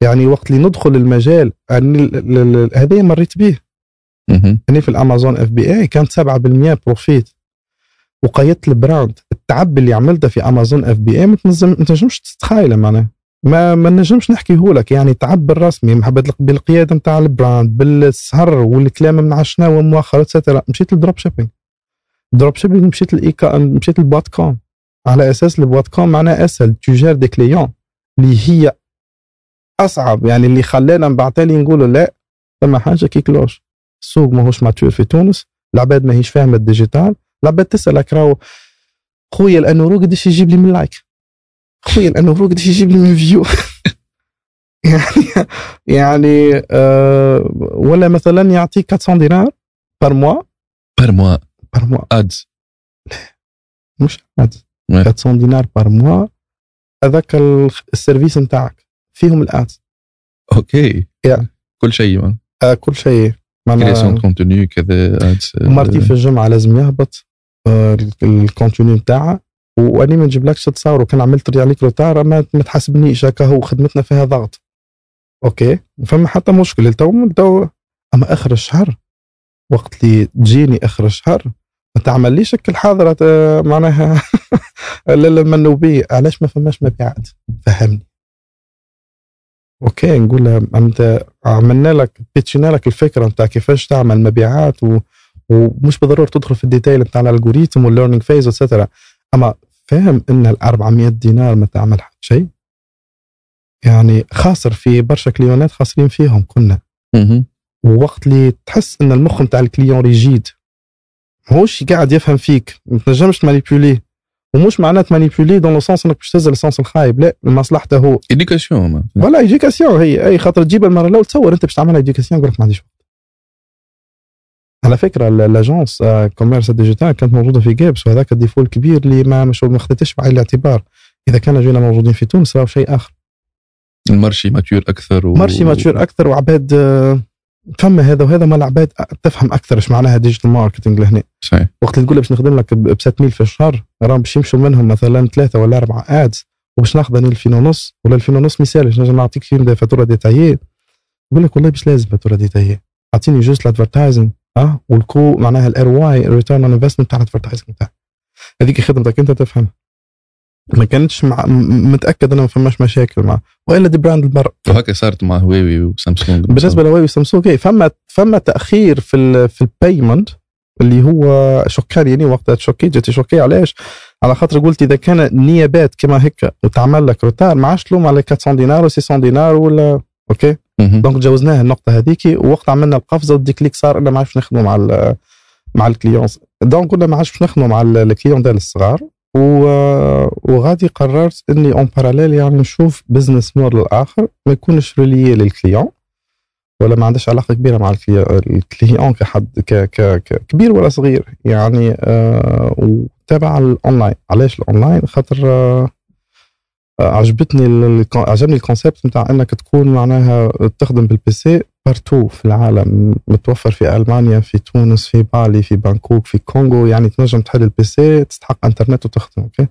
[SPEAKER 1] يعني وقت اللي ندخل المجال ال- ال- ال- هذا مريت به. يعني في الأمازون FBA كانت 7% profit وقيدت ال brand. التعب اللي عملته في أمازون FBA ما تنجم- ما تنجمش تتخيله معناه ما ما نجمش نحكيه لك. يعني تعبر رسمي محبت بالقيادة نتاع البراند بالسهر والكلام من شنو مؤخر اتسترا مشيت للدروب شيبينج دروب شيبينج مشيت للايكا مشيت للبوات كوم على أساس البوات كوم معناها أسهل. تجار دي كليون اللي هي أصعب. يعني اللي خلانا من بعد نقولوا لا ثم حاجة كي كلوش. السوق ماهوش ماتور في تونس العباد ماهيش فاهمه الديجيتال العباد تسألك راهو خويا الانورو قداش يجيب لي من like خويا الانورو قداش يجيب لي من view <laughs> يعني يعني آه ولا مثلا يعطيك 400 دينار par mois
[SPEAKER 2] par mois
[SPEAKER 1] par mois
[SPEAKER 2] ads
[SPEAKER 1] مش ads
[SPEAKER 2] Ouais.
[SPEAKER 1] 400 دينار par mois هذاك ال- ال service نتاعك. فيهم ال
[SPEAKER 2] ads. OK.
[SPEAKER 1] Yeah.
[SPEAKER 2] كل شيء
[SPEAKER 1] آه كل شيء.
[SPEAKER 2] création
[SPEAKER 1] معناها
[SPEAKER 2] contenu كذا ads
[SPEAKER 1] مرتي في الجمعة لازم يهبط آه، ال- ال contenu نتاعها وأني ما نجيبلكش تصور وكان عملت عليك retard ما تحاسبنيش هكا هو خدمتنا فيها ضغط. OK؟ فما حتى مشكل تو تو أما آخر الشهر وقت اللي تجيني آخر الشهر ما تعمليش هك الحاضرة آه، معناها <laughs> المنوبيه علاش ما فماش مبيعات؟ فهمني. OK نقول لها انت عملنا لك pitchينا لك الفكرة نتاع كيفاش تعمل مبيعات و... ومش بالضرورة تدخل في ال détails نتاع الالجوريثم والليرنينج فيز واتسترا أما فاهم إن ال 400 دينار ما تعمل حتى شيء؟ يعني خاسر في برشا clientات خاسرين فيهم كنا. ووقت اللي تحس إن المخ نتاع ال client rigide ماهوش قاعد يفهم فيك ما تنجمش تmanipulerه. ومش معناه تmanipulerه dans le sens إنك باش تهز ال sens الخايب. لا لمصلحته. هو
[SPEAKER 2] éducation
[SPEAKER 1] ولا éducation هي أي خاطر تجيب المرة الأولى تصور أنت باش تعملها éducation يقول لك ما عنديش وقت. على فكرة آه، commerce digital كانت موجودة في جابس وهذاك ال défaut الكبير اللي ما مش ما خدتش بعين الاعتبار. إذا كان جينا موجودين في تونس راهو شيء آخر.
[SPEAKER 2] ال marché mature أكثر و...
[SPEAKER 1] marché mature أكثر وعباد آه، فما هذا وهذا ما العباد تفهم أكثر إيش معناها digital marketing لهنا.
[SPEAKER 2] صحيح.
[SPEAKER 1] وقت اللي تقول باش نخدم لك ب 600 في الشهر راهم باش يمشوا منهم مثلا ثلاثة ولا أربعة ads وباش ناخذ أنا 2000 ونص ولا 2000 ونص مثال باش نجم نعطيك فيهم فاتورة détaillée. يقول لك والله مش لازم فاتورة ديتايية. أعطيني جوست الأدفرتايزنج آه والكو معناها الار واي ريتيرن اون انفستمنت تاع الأدفرتايزنج تاعك هذيك خدمتك أنت تفهمها ما كانتش مع متأكد إنه ما فماش مشاكل معه. وإلا دي براند برا
[SPEAKER 2] وهكا صارت مع هواوي وسامسونج.
[SPEAKER 1] بالنسبة لهواوي وسامسونج فما فما تأخير في ال في البيمنت اللي هو شوكاني يعني وقتها شوكي جيت شوكي علاش؟ على خاطر قلت إذا كان نيابات كما هيك وتعمل لك روتار ما عادش تلوم على 400 دينار و 600 دينار ولا
[SPEAKER 2] OK.
[SPEAKER 1] donc تجاوزناها النقطة هذيك ووقت عملنا القفزة وال déclic صار ان ما عادش نخدموا مع ال مع ال clients donc قلنا ما عادش نخدموا مع ال- ال client ديال الصغار و- وغادي قررت إني en parallèle يعني نشوف business model آخر ما يكونش relié لل client ولا ما عندهاش علاقة كبيرة مع ال cli- ال client كحد ك ك كبير ولا صغير. يعني آه وتابع الأونلاين. علاش الأونلاين؟ خاطر آه آه، عجبتني عجبني ال concept نتاع إنك تكون معناها تخدم بال PC partout في العالم. متوفر في ألمانيا في تونس في بالي في بانكوك في كونغو. يعني تنجم تحل ال PC تستحق إنترنت وتخدم OK؟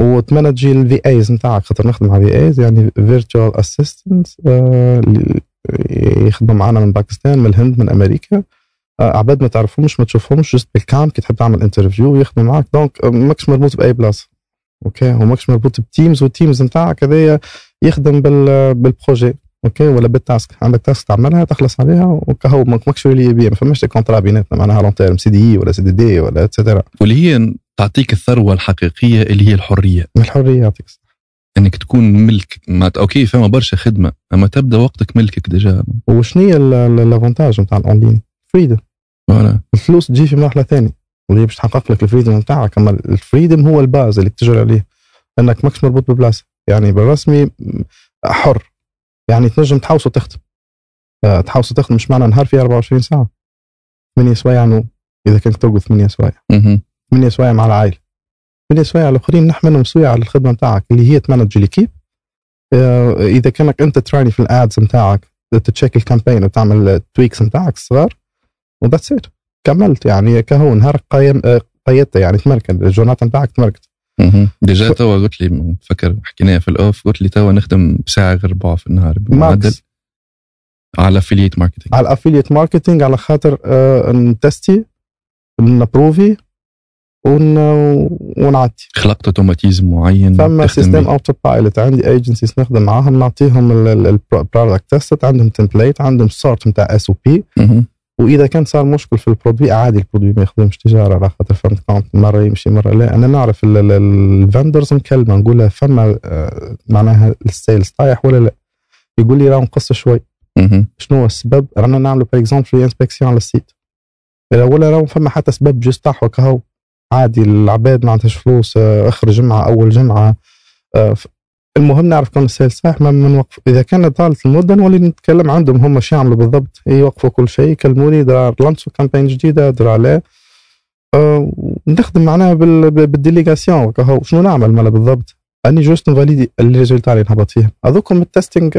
[SPEAKER 1] وتmanagي ال VAs نتاعك. خاطر نخدم مع VAs يعني virtual assistant يخدموا معنا من باكستان من الهند من أمريكا. آه، عباد ما تعرفهمش ما تشوفهمش juste بال cam كي تحب تعمل interview يخدموا معك donc ماكش مربوط بأي بلاصة. OK هو ماكش مربوط ب temps وال temps نتاعك هذايا يخدم بال بال projet OK ولا بال task عندك task تعملها تخلص عليها وكهو ماك- ماكش ولي بيه ما فماش contrat بيناتنا معناها long terme CDI ولا CDD ولا et cetera
[SPEAKER 2] واللي هي تعطيك الثروة الحقيقية اللي هي الحرية.
[SPEAKER 1] الحرية يعطيك.
[SPEAKER 2] إنك تكون ملك. ما OK فما برشا خدمة أما تبدأ وقتك ملكك déjà.
[SPEAKER 1] وشنو هي ال avantage نتاع ال online؟
[SPEAKER 2] freedom voilà.
[SPEAKER 1] الفلوس تجي في مرحلة ثانية واللي باش تحقق لك ال freedom نتاعك أما ال freedom هو ال base اللي تجري عليه إنك ماكش مربوط ببلاصة. يعني بالرسمي حر. يعني تنجم تحوس وتخدم آه، تحوس وتخدم مش معنى نهار فيه 24 ساعة. 8 سوايع نوم. إذا كنت ترقد 8 سوايع.
[SPEAKER 2] مهم.
[SPEAKER 1] 8 سوايع مع العائلة. 8 سوايع الآخرين نحملهم سوايع على الخدمة نتاعك اللي هي تmanage l'équipe. آه، إذا كانك أنت تراني في ال ads نتاعك تcheckي ال campaign وتعمل tweaks نتاعك الصغار و that's it كملت يعني كهو نهار قيم آه، قيدته يعني تمركن ال journéeات نتاعك تمركت.
[SPEAKER 2] مهم. déjà توا قلت لي فكر حكيناها في ال off قلت لي توا نخدم ساعة غير ربع في النهار بمعدل على affiliate marketing
[SPEAKER 1] على ال affiliate marketing على خاطر آه، نtesti نprouvi ون... ونعدي
[SPEAKER 2] خلقت automatisme معين.
[SPEAKER 1] فما
[SPEAKER 2] système.
[SPEAKER 1] auto pilot عندي agencies نخدم معاهم. نعطيهم ال product test عندهم template عندهم sorte نتاع
[SPEAKER 2] SOP.
[SPEAKER 1] وإذا كان صار مشكل في ال produit عادي ال produit ما يخدمش تجارة. على خاطر فهمت مرة يمشي مرة لا. أنا نعرف ال vendors نكلمه نقول له فما آه، معناها ال sales طايح ولا لا. يقول لي راه نقص شوي. شنو هو السبب؟ رانا نعملوا par exemple inspection على ال site. ولا راهو فما حتى سبب juste طاح وكهو. عادي العباد ما عندهاش فلوس آه، آخر جمعة أول جمعة آه، المهم نعرف كم ال sale صحيح ما نوقف إذا كانت طالت المده نولي نتكلم عندهم هم شو يعملوا بالضبط؟ يوقفوا كل شيء يكلموني درا launchوا campaign جديدة درا لا. آه، نخدم معناها بال- بال délégation شنو نعمل مالا بالضبط؟ أني juste نvalidi ال résultat اللي نهبط فيهم هذوكم ال testing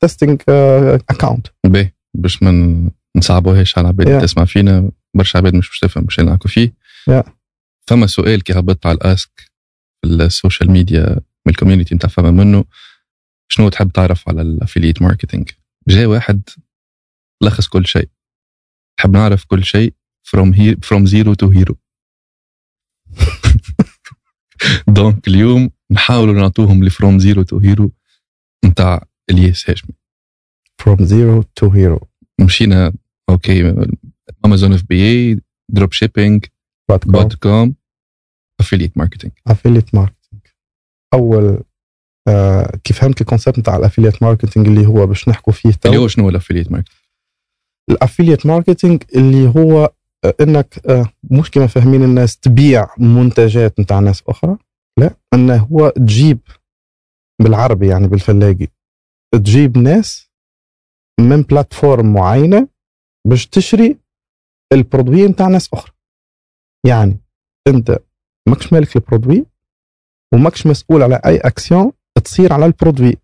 [SPEAKER 1] testing account
[SPEAKER 2] باهي باش ما نصعبوهاش على العباد
[SPEAKER 1] Yeah.
[SPEAKER 2] تسمع فينا. برشا عباد مش باش تفهم باش نحكوا فيه.
[SPEAKER 1] Yeah.
[SPEAKER 2] فما سؤال كي هبطت على ال ask في ال social media من ال community نتاع فما منه شنو تحب تعرف على ال affiliate marketing جاء واحد لخص كل شيء. تحب نعرف كل شيء from here from zero to hero. <laughs> donc اليوم نحاولوا نعطوهم اللي from zero to hero نتاع إلياس هاشمي.
[SPEAKER 1] From zero to hero.
[SPEAKER 2] مشينا أوكي امازون FBA dropshipping
[SPEAKER 1] dot com
[SPEAKER 2] affiliate marketing
[SPEAKER 1] affiliate marketing أول آه كيف فهمت ال concept نتاع ال affiliate marketing اللي هو باش نحكوا فيه
[SPEAKER 2] اللي
[SPEAKER 1] تو
[SPEAKER 2] هو شنو هو الأفيليت ماركتينج
[SPEAKER 1] الأفيليت ماركتينج اللي هو آه إنك آه مش كما فاهمين الناس تبيع منتجات نتاع ناس أخرى لا إنه هو تجيب بالعربي يعني بالفلاقي تجيب ناس من plateforme معينة باش تشري البرودوي نتاع ناس أخرى. يعني انت ماكش مالك البرودوي وماكش مسؤول على أي اكسيون تصير على ال produit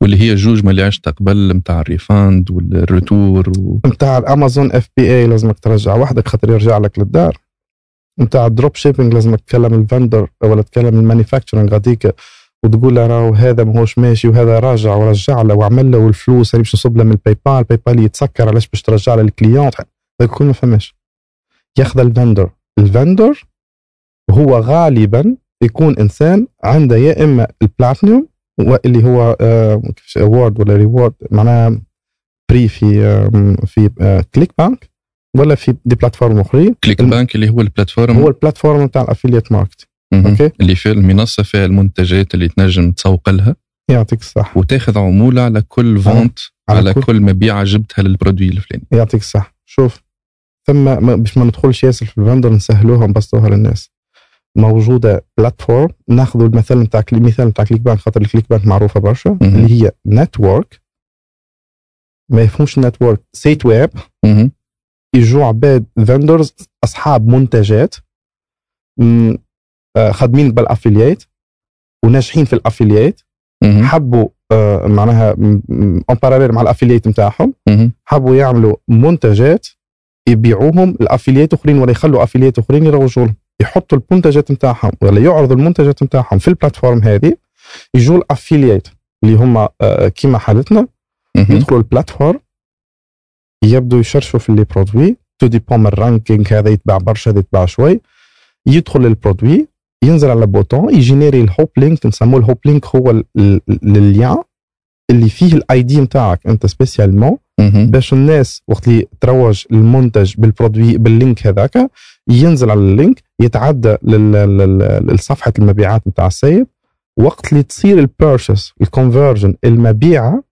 [SPEAKER 2] واللي هي جوج ما اللي عشت قبل نتاع ال refund وال
[SPEAKER 1] retour و... نتاع الأمازون FBA لازمك ترجع وحدك خاطر يرجع لك للدار. نتاع ال dropshipping لازمك تكلم ال vendor ولا تكلم ال manufacturing غاديك وتقول له راهو هذا ماهوش ماشي وهذا راجع ورجع له وعمل له والفلوس اللي باش نصب له من ال PayPal ال PayPal يتسكر علاش باش ترجع له ال client هذا كل ما فهمش ياخذ ال vendor ال vendor هو غالبا يكون إنسان عنده يا إما البلاتينيوم اللي هو award ولا reward معناها بري في في آه، ClickBank ولا في des plateformes اخرين
[SPEAKER 2] ClickBank اللي هو ال plateforme
[SPEAKER 1] هو ال plateforme نتاع ال affiliate
[SPEAKER 2] market.
[SPEAKER 1] أوكي؟
[SPEAKER 2] اللي في المنصة فيها المنتجات اللي تنجم تسوق لها.
[SPEAKER 1] يعطيك الصح
[SPEAKER 2] وتاخذ عمولة على كل vente
[SPEAKER 1] على
[SPEAKER 2] على,
[SPEAKER 1] كل-
[SPEAKER 2] كل مبيعة جبتها لل produit الفلاني.
[SPEAKER 1] يعطيك الصح شوف. ثم باش ما ندخلش ياسر في ال vendor نسهلوها نبسطوها للناس موجودة plateforme ناخذوا المثال نتاع المثال نتاع ClickBank خاطر ال ClickBank معروفة برشا. اللي هي network ما يفهمش network site
[SPEAKER 2] web.
[SPEAKER 1] يجوا عباد vendors أصحاب منتجات آه، خادمين بال affiliate وناجحين في ال
[SPEAKER 2] affiliate.
[SPEAKER 1] حبوا آه، معناها en parallèle مع ال affiliate
[SPEAKER 2] نتاعهم.
[SPEAKER 1] حبوا يعملوا منتجات يبيعوهم ال affiliate أخرين ولا يخلوا affiliate أخرين يروجوا لهم. يحطوا المنتجات نتاعهم ولا يعرضوا المنتجات نتاعهم في ال plateforme هذه يجوا ال affiliate اللي هم آه، كيما حالتنا. يدخلوا ال plateforme يبدو يشرشوا في اللي produit. تو dépend من ال ranking هذا يتباع برشا هذا يتباع شوي. يدخل لل produit ينزل على bouton يجينيري ال hoplink نسموه ال hoplink هو ال- ال- ال lien اللي فيه ال ID نتاعك أنت
[SPEAKER 2] spécialement.
[SPEAKER 1] باش الناس وقت اللي تروج المنتج بال produit بال link هذاك ينزل على ال link يتعدى لصفحة المبيعات نتاع السيد وقت اللي تصير ال purchase ال conversion المبيعة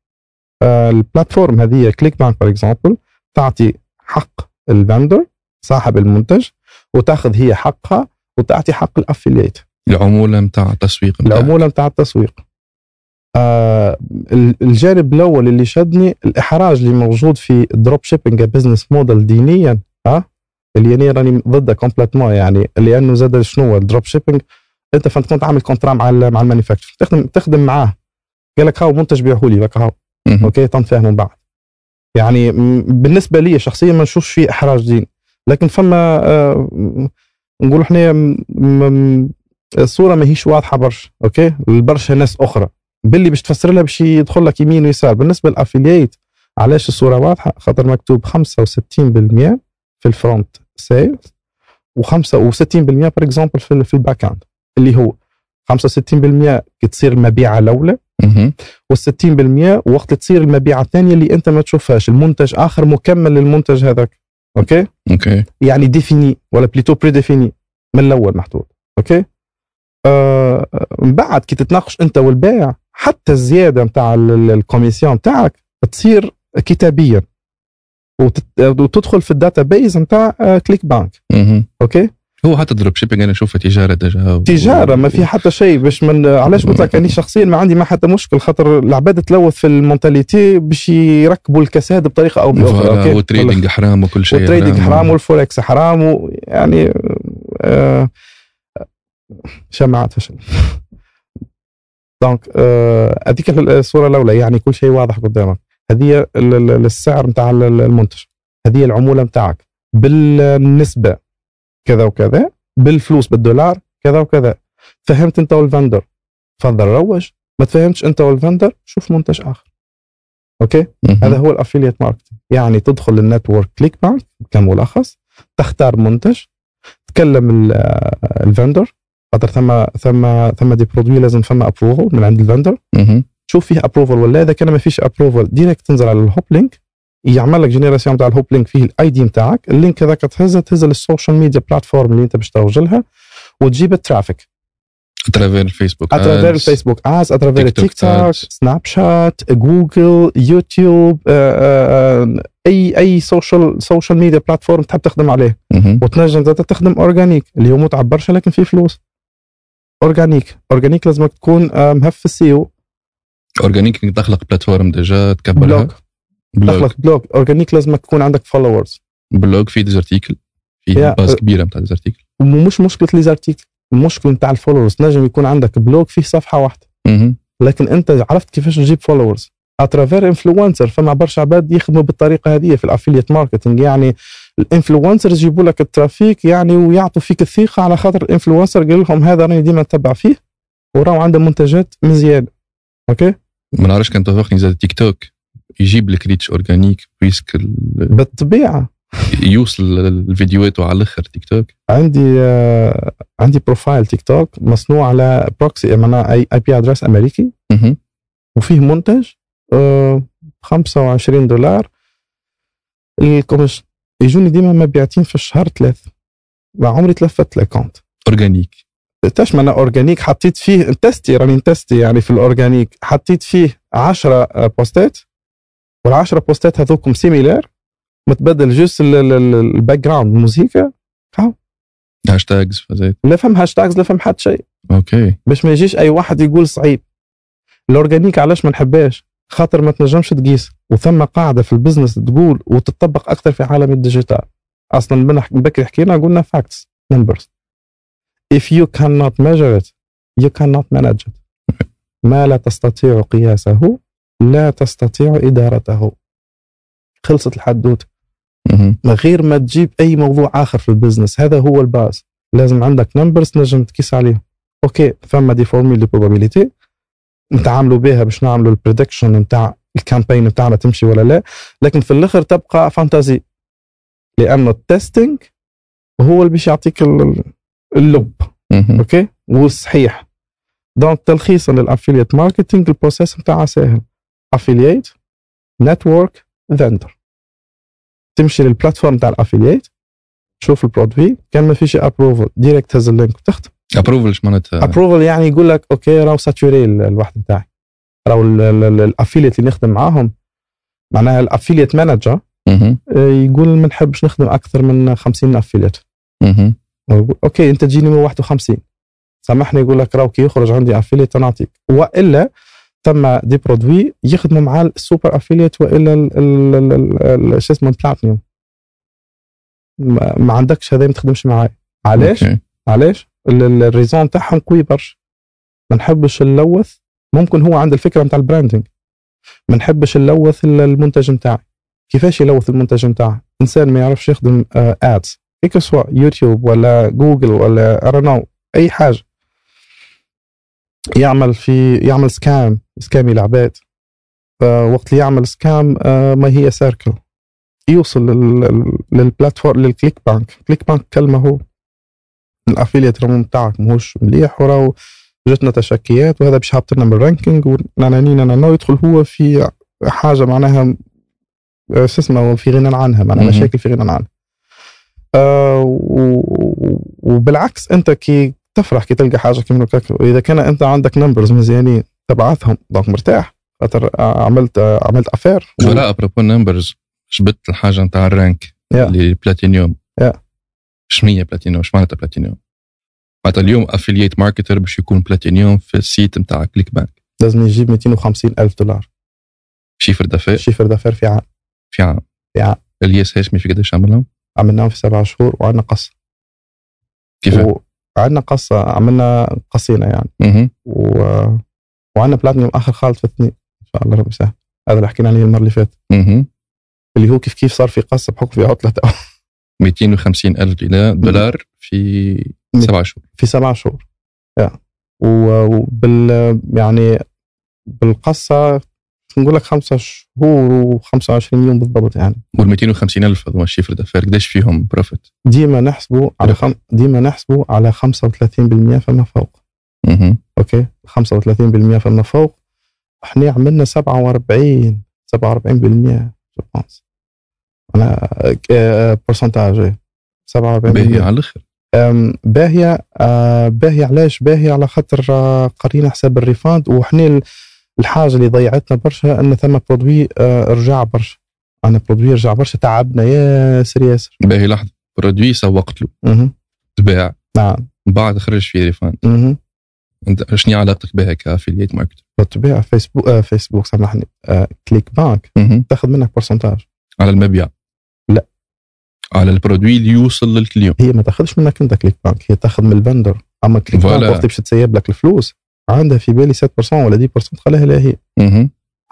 [SPEAKER 1] آه، ال plateforme هذه ClickBank for example تعطي حق ال vendor صاحب المنتج وتاخذ هي حقها وتعطي حق ال
[SPEAKER 2] affiliate العمولة نتاع التسويق.
[SPEAKER 1] العمولة نتاع التسويق آه ال- الجانب الأول اللي شدني الإحراج اللي موجود في dropshipping business model دينيا ها؟ اللي أنا راني ضده complètement يعني لأنه زاد شنو ال dropshipping أنت فانت كنت عامل contrat مع مع ال manufacture تخدم تخدم معاه. قال لك هاو منتج بيعه لي هاو. أوكي تنتفاهموا من بعد. يعني بالنسبة لي شخصيا ما نشوفش فيه إحراج دين لكن فما آه نقول إحنا الصورة ماهيش واضحة برشا أوكي؟ لبرشا ناس أخرى. باللي باش تفسر لها باش يدخل لك يمين ويسار. بالنسبة لل affiliate علاش الصورة واضحة؟ خاطر مكتوب 65% في ال front sales و5 و60% par exemple في, في ال back end اللي هو 65% كي تصير المبيعة الأولى
[SPEAKER 2] مهم.
[SPEAKER 1] وال60% وقت تصير المبيعة الثانية اللي أنت ما تشوفهاش. المنتج آخر مكمل للمنتج هذاك. أوكي؟
[SPEAKER 2] أوكي.
[SPEAKER 1] يعني défini ولا plutôt prédéfini من الأول محطوط أوكي؟ آه من بعد كي تتناقش أنت والبائع حتى الزيادة نتاع ال commission نتاعك تصير كتابيا وتدخل في ال database نتاع آه،
[SPEAKER 2] ClickBank.
[SPEAKER 1] أوكي؟
[SPEAKER 2] هو حتى dropshipping أنا اشوفها تجارة déjà
[SPEAKER 1] تجارة ما في حتى شيء. باش من علاش قلت لك؟ اني شخصيا ما عندي ما حتى مشكل خاطر العباد تلوث في ال mentalité باش يركبوا الكساد بطريقة أو
[SPEAKER 2] بأخرى.
[SPEAKER 1] وال
[SPEAKER 2] trading حرام وكل شيء
[SPEAKER 1] وال trading حرام. والفوركس حرام ويعني آه فشل. donc آه، هذيك الصورة الأولى يعني كل شيء واضح قدامك. هذه ال- ال- السعر نتاع المنتج. هذه العمولة نتاعك بالنسبة كذا وكذا بالفلوس بالدولار كذا وكذا. فهمت أنت وال vendor تفضل روج. ما تفهمتش أنت وال vendor شوف منتج آخر.
[SPEAKER 2] أوكي.
[SPEAKER 1] هذا هو ال affiliate marketing يعني تدخل ال network ClickBank كملخص تختار منتج تكلم آه، ال vendor خاطر ثم ثم ثم des produits لازم ثم approval من عند ال
[SPEAKER 2] vendor.
[SPEAKER 1] تشوف فيه approval ولا إذا كان ما فيش approval direct تنزل على ال hoplink يعمل لك génération تاع ال hoplink فيه ال ID نتاعك ال link هذاك تهزه تهزه لل social media platform اللي انت باش تروج لها وتجيب ال
[SPEAKER 2] traffic à travers الفيسبوك
[SPEAKER 1] à
[SPEAKER 2] travers.
[SPEAKER 1] الفيسبوك ads à travers
[SPEAKER 2] تيك توك
[SPEAKER 1] التيك توك
[SPEAKER 2] ads.
[SPEAKER 1] Snapchat Google YouTube اي أي social social media platform تحب تخدم عليه. وتنجم تخدم organic اللي هو متعب برشا لكن فيه فلوس organic organic لازمك تكون آه، مهف ال
[SPEAKER 2] SEO organic تخلق platform déjà تكبرها.
[SPEAKER 1] blog.
[SPEAKER 2] blog
[SPEAKER 1] تخلق blog. organic لازمك تكون عندك followers
[SPEAKER 2] blog فيه des articles
[SPEAKER 1] يا-
[SPEAKER 2] base كبيرة نتاع des articles
[SPEAKER 1] ومش مشكلة les articles المشكلة نتاع ال followers نجم يكون عندك blog فيه صفحة
[SPEAKER 2] واحدة.
[SPEAKER 1] لكن أنت عرفت كيفاش تجيب followers à travers influencer فما برشا عباد يخدموا بالطريقة هذه في ال affiliate marketing يعني ال influencers يجيبوا لك ال traffic يعني ويعطوا فيك الثقة على خاطر ال influencer قال لهم هذا راني ديما نتبع فيه وراهو عنده منتجات مزيانه أوكي؟
[SPEAKER 2] ما نعرفش كان توافقني زاد تيك توك يجيب لك reach organic puisque ال-
[SPEAKER 1] بالطبيعة.
[SPEAKER 2] يوصل الفيديوهات على الأخر تيك توك
[SPEAKER 1] عندي آه عندي profile TikTok مصنوع على proxy معناها IP address امريكي. وفيه منتج. 25 دولار. ال commission يجوني ديما مبيعتين في الشهر ثلاث ما عمري تلفت ال
[SPEAKER 2] account organic
[SPEAKER 1] تشمل organic حطيت فيه testé راني testé يعني في ال organic حطيت فيه 10 بوستات. وال10 بوستات هذوكم similaires متبدل juste ال background موسيقى
[SPEAKER 2] hashtags
[SPEAKER 1] لا فما hashtags لا فما حتى شيء.
[SPEAKER 2] أوكي.
[SPEAKER 1] باش ما يجيش أي واحد يقول صعيب. ال organic علاش ما نحبهاش؟ خاطر ما تنجمش تقيس. وثم قاعدة في ال business تقول وتطبق أكثر في عالم ال digital. أصلا من بكري حكينا قلنا facts numbers if you cannot measure it you cannot manage it. <laughs> ما لا تستطيع قياسه لا تستطيع إدارته. خلصت
[SPEAKER 2] الحدوتة.
[SPEAKER 1] من غير ما تجيب أي موضوع آخر في ال business. هذا هو ال base لازم عندك numbers تنجم تقيس عليهم. أوكي ثم des formules de probabilité نتعاملوا بها باش نعملوا ال prediction نتاع ال campaign نتاعنا تمشي ولا لا. لكن في الآخر تبقى fantaisie لأنه ال testing هو اللي باش يعطيك ال- ال- اللب. أوكي؟ والصحيح. Donc تلخيصا لل affiliate marketing ال process نتاعها سهل. affiliate network vendor تمشي لل platform تاع ال affiliate تشوف ال produit. كان ما فيش approval direct تهز ال link وتختم
[SPEAKER 2] approval إيش معناتها
[SPEAKER 1] approval يعني يقول لك أوكي راهو saturé ال- الواحد نتاعي راهو ال affiliate اللي نخدم معاهم معناها ال affiliate manager
[SPEAKER 2] مهم.
[SPEAKER 1] يقول ما نحبش نخدم أكثر من 50
[SPEAKER 2] affiliate.
[SPEAKER 1] أوكي أنت تجيني من 51 سامحني يقول لك راهو كي يخرج عندي affiliate نعطيك وإلا ثم des produits يخدموا مع ال super affiliate وإلا ال- ال- ال- ال- شو اسمه البلاتينيوم ما عندكش هذا ما تخدمش معاي علاش؟ علاش؟ ال- ال- ال raison تاعهم قوي برشا. ما نحبش نلوث ممكن هو عنده الفكرة نتاع ال branding ما نحبش نلوث ال- المنتج نتاعي كيفاش يلوث المنتج نتاعه؟ إنسان ما يعرفش يخدم ادز كيك سواء يوتيوب ولا جوجل ولا ارنو أي حاجة. يعمل في يعمل سكام سكامي العباد. آه، وقت اللي يعمل سكام آه، ما هي سيركل يوصل لل- لل- للبلاتفورم للكليك بانك كليك بانك كلمة هو. الأفيليت رقم بتاعك ماهوش مليح وراه جاتنا تشكيات وهذا باش يهبط لنا من ال ranking وناناني نانا يدخل هو في حاجة معناها آه، شو اسمه في غنى عنها معناها. مشاكل في غنى عنها آه وبالعكس أنت كي تفرح كي تلقى حاجة كيما إذا كان أنت عندك numbers مزيانين تبعثهم donc مرتاح خاطر عملت عملت affaire
[SPEAKER 2] ولا à propos numbers جبت الحاجة نتاع ال rank
[SPEAKER 1] Yeah.
[SPEAKER 2] اللي platinum
[SPEAKER 1] Yeah.
[SPEAKER 2] شنو بلاتينيوم اش معناتها بلاتينيوم. معناتها اليوم affiliate marketer باش يكون بلاتينيوم في ال site نتاع ClickBank
[SPEAKER 1] لازم يجيب 250 ألف دولار.
[SPEAKER 2] chiffre d'affaires
[SPEAKER 1] chiffre d'affaires في عام.
[SPEAKER 2] في عام.
[SPEAKER 1] في عام.
[SPEAKER 2] الياس هاشمي في قداش عملهم؟
[SPEAKER 1] عملناهم في سبع شهور وعندنا قصة.
[SPEAKER 2] كيف؟
[SPEAKER 1] وعندنا قصة عملنا قصينا يعني.
[SPEAKER 2] مهم.
[SPEAKER 1] و... وعندنا بلاتينيوم آخر خالد في اثنين. إن شاء الله ربي يسهل. هذا اللي حكينا عليه المرة اللي فاتت. اللي هو كيف كيف صار في قصة بحكم في عطلة.
[SPEAKER 2] 250 ألف دولار في
[SPEAKER 1] مم.
[SPEAKER 2] سبع شهور.
[SPEAKER 1] في سبع شهور. و- وبال يعني بالقصة نقول لك خمسة شهور و25 يوم بالضبط يعني.
[SPEAKER 2] وال 250 ألف هذوما ال chiffre d'affaires قداش فيهم profit؟
[SPEAKER 1] ديما نحسبه على خم... ديما نحسبه على 35% فما فوق.
[SPEAKER 2] مهم.
[SPEAKER 1] أوكي؟ 35% فما فوق. إحنا عملنا 47 47% je pense. أنا percentage 47%
[SPEAKER 2] باهي على الآخر.
[SPEAKER 1] أم، باهية آه، باهية علاش؟ باهية على خاطر آه، قرينا حساب ال refund وحنا ال- الحاجة اللي ضيعتنا برشا إن ثم produit آه، رجع برشا. أنا produit رجع برشا تعبنا ياسر ياسر.
[SPEAKER 2] باهي لحظة. Produit سوقت له. تباع.
[SPEAKER 1] نعم.
[SPEAKER 2] بعد خرج فيه
[SPEAKER 1] refund.
[SPEAKER 2] أنت شنو علاقتك بها ك affiliate
[SPEAKER 1] marketer؟ بالطبيعة فيسبوك آه فيسبوك سامحني آه ClickBank تاخذ منك percentage
[SPEAKER 2] على المبيع. على ال produit اللي يوصل لل client
[SPEAKER 1] هي ما تاخذش منك انت ClickBank هي تاخذ من ال vendor أما
[SPEAKER 2] ClickBank.
[SPEAKER 1] وقت باش تسيب لك الفلوس عندها في بالي 7% ولا 10% خليها لها هي.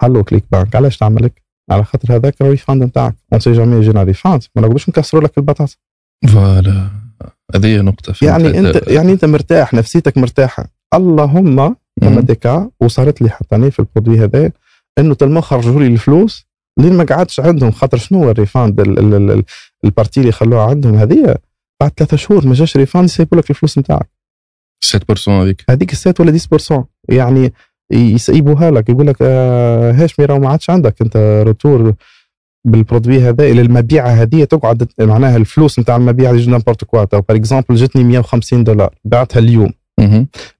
[SPEAKER 1] هلو ClickBank علاش تعملك؟ على خاطر هذاك ال refund نتاعك on sait jamais يجينا refund ما نقدرش نكسروا لك البطاطا
[SPEAKER 2] voilà هذه نقطة.
[SPEAKER 1] يعني انت يعني أنت مرتاح نفسيتك مرتاحة اللهم
[SPEAKER 2] مهم.
[SPEAKER 1] ديكا وصارت لي حتى في ال produit هذا إنه تلما خرجوا لي الفلوس لين ما قعدتش عندهم خاطر شنو هو ال refund ال- ال- ال- ال- ال partie اللي خلوها عندهم؟ هذه بعد ثلاثة شهور ما جاش refund يسيبوا لك الفلوس نتاعك.
[SPEAKER 2] 7% هذيك.
[SPEAKER 1] هذيك السات ولا 10% يعني يسيبوها لك يقول لك آه هاشمي راه ما عادش عندك انت retour بال produit هذا إلى المبيعة هذه تقعد معناها الفلوس نتاع المبيعة يجي n'importe quoi par exemple جتني 150 دولار بعتها اليوم.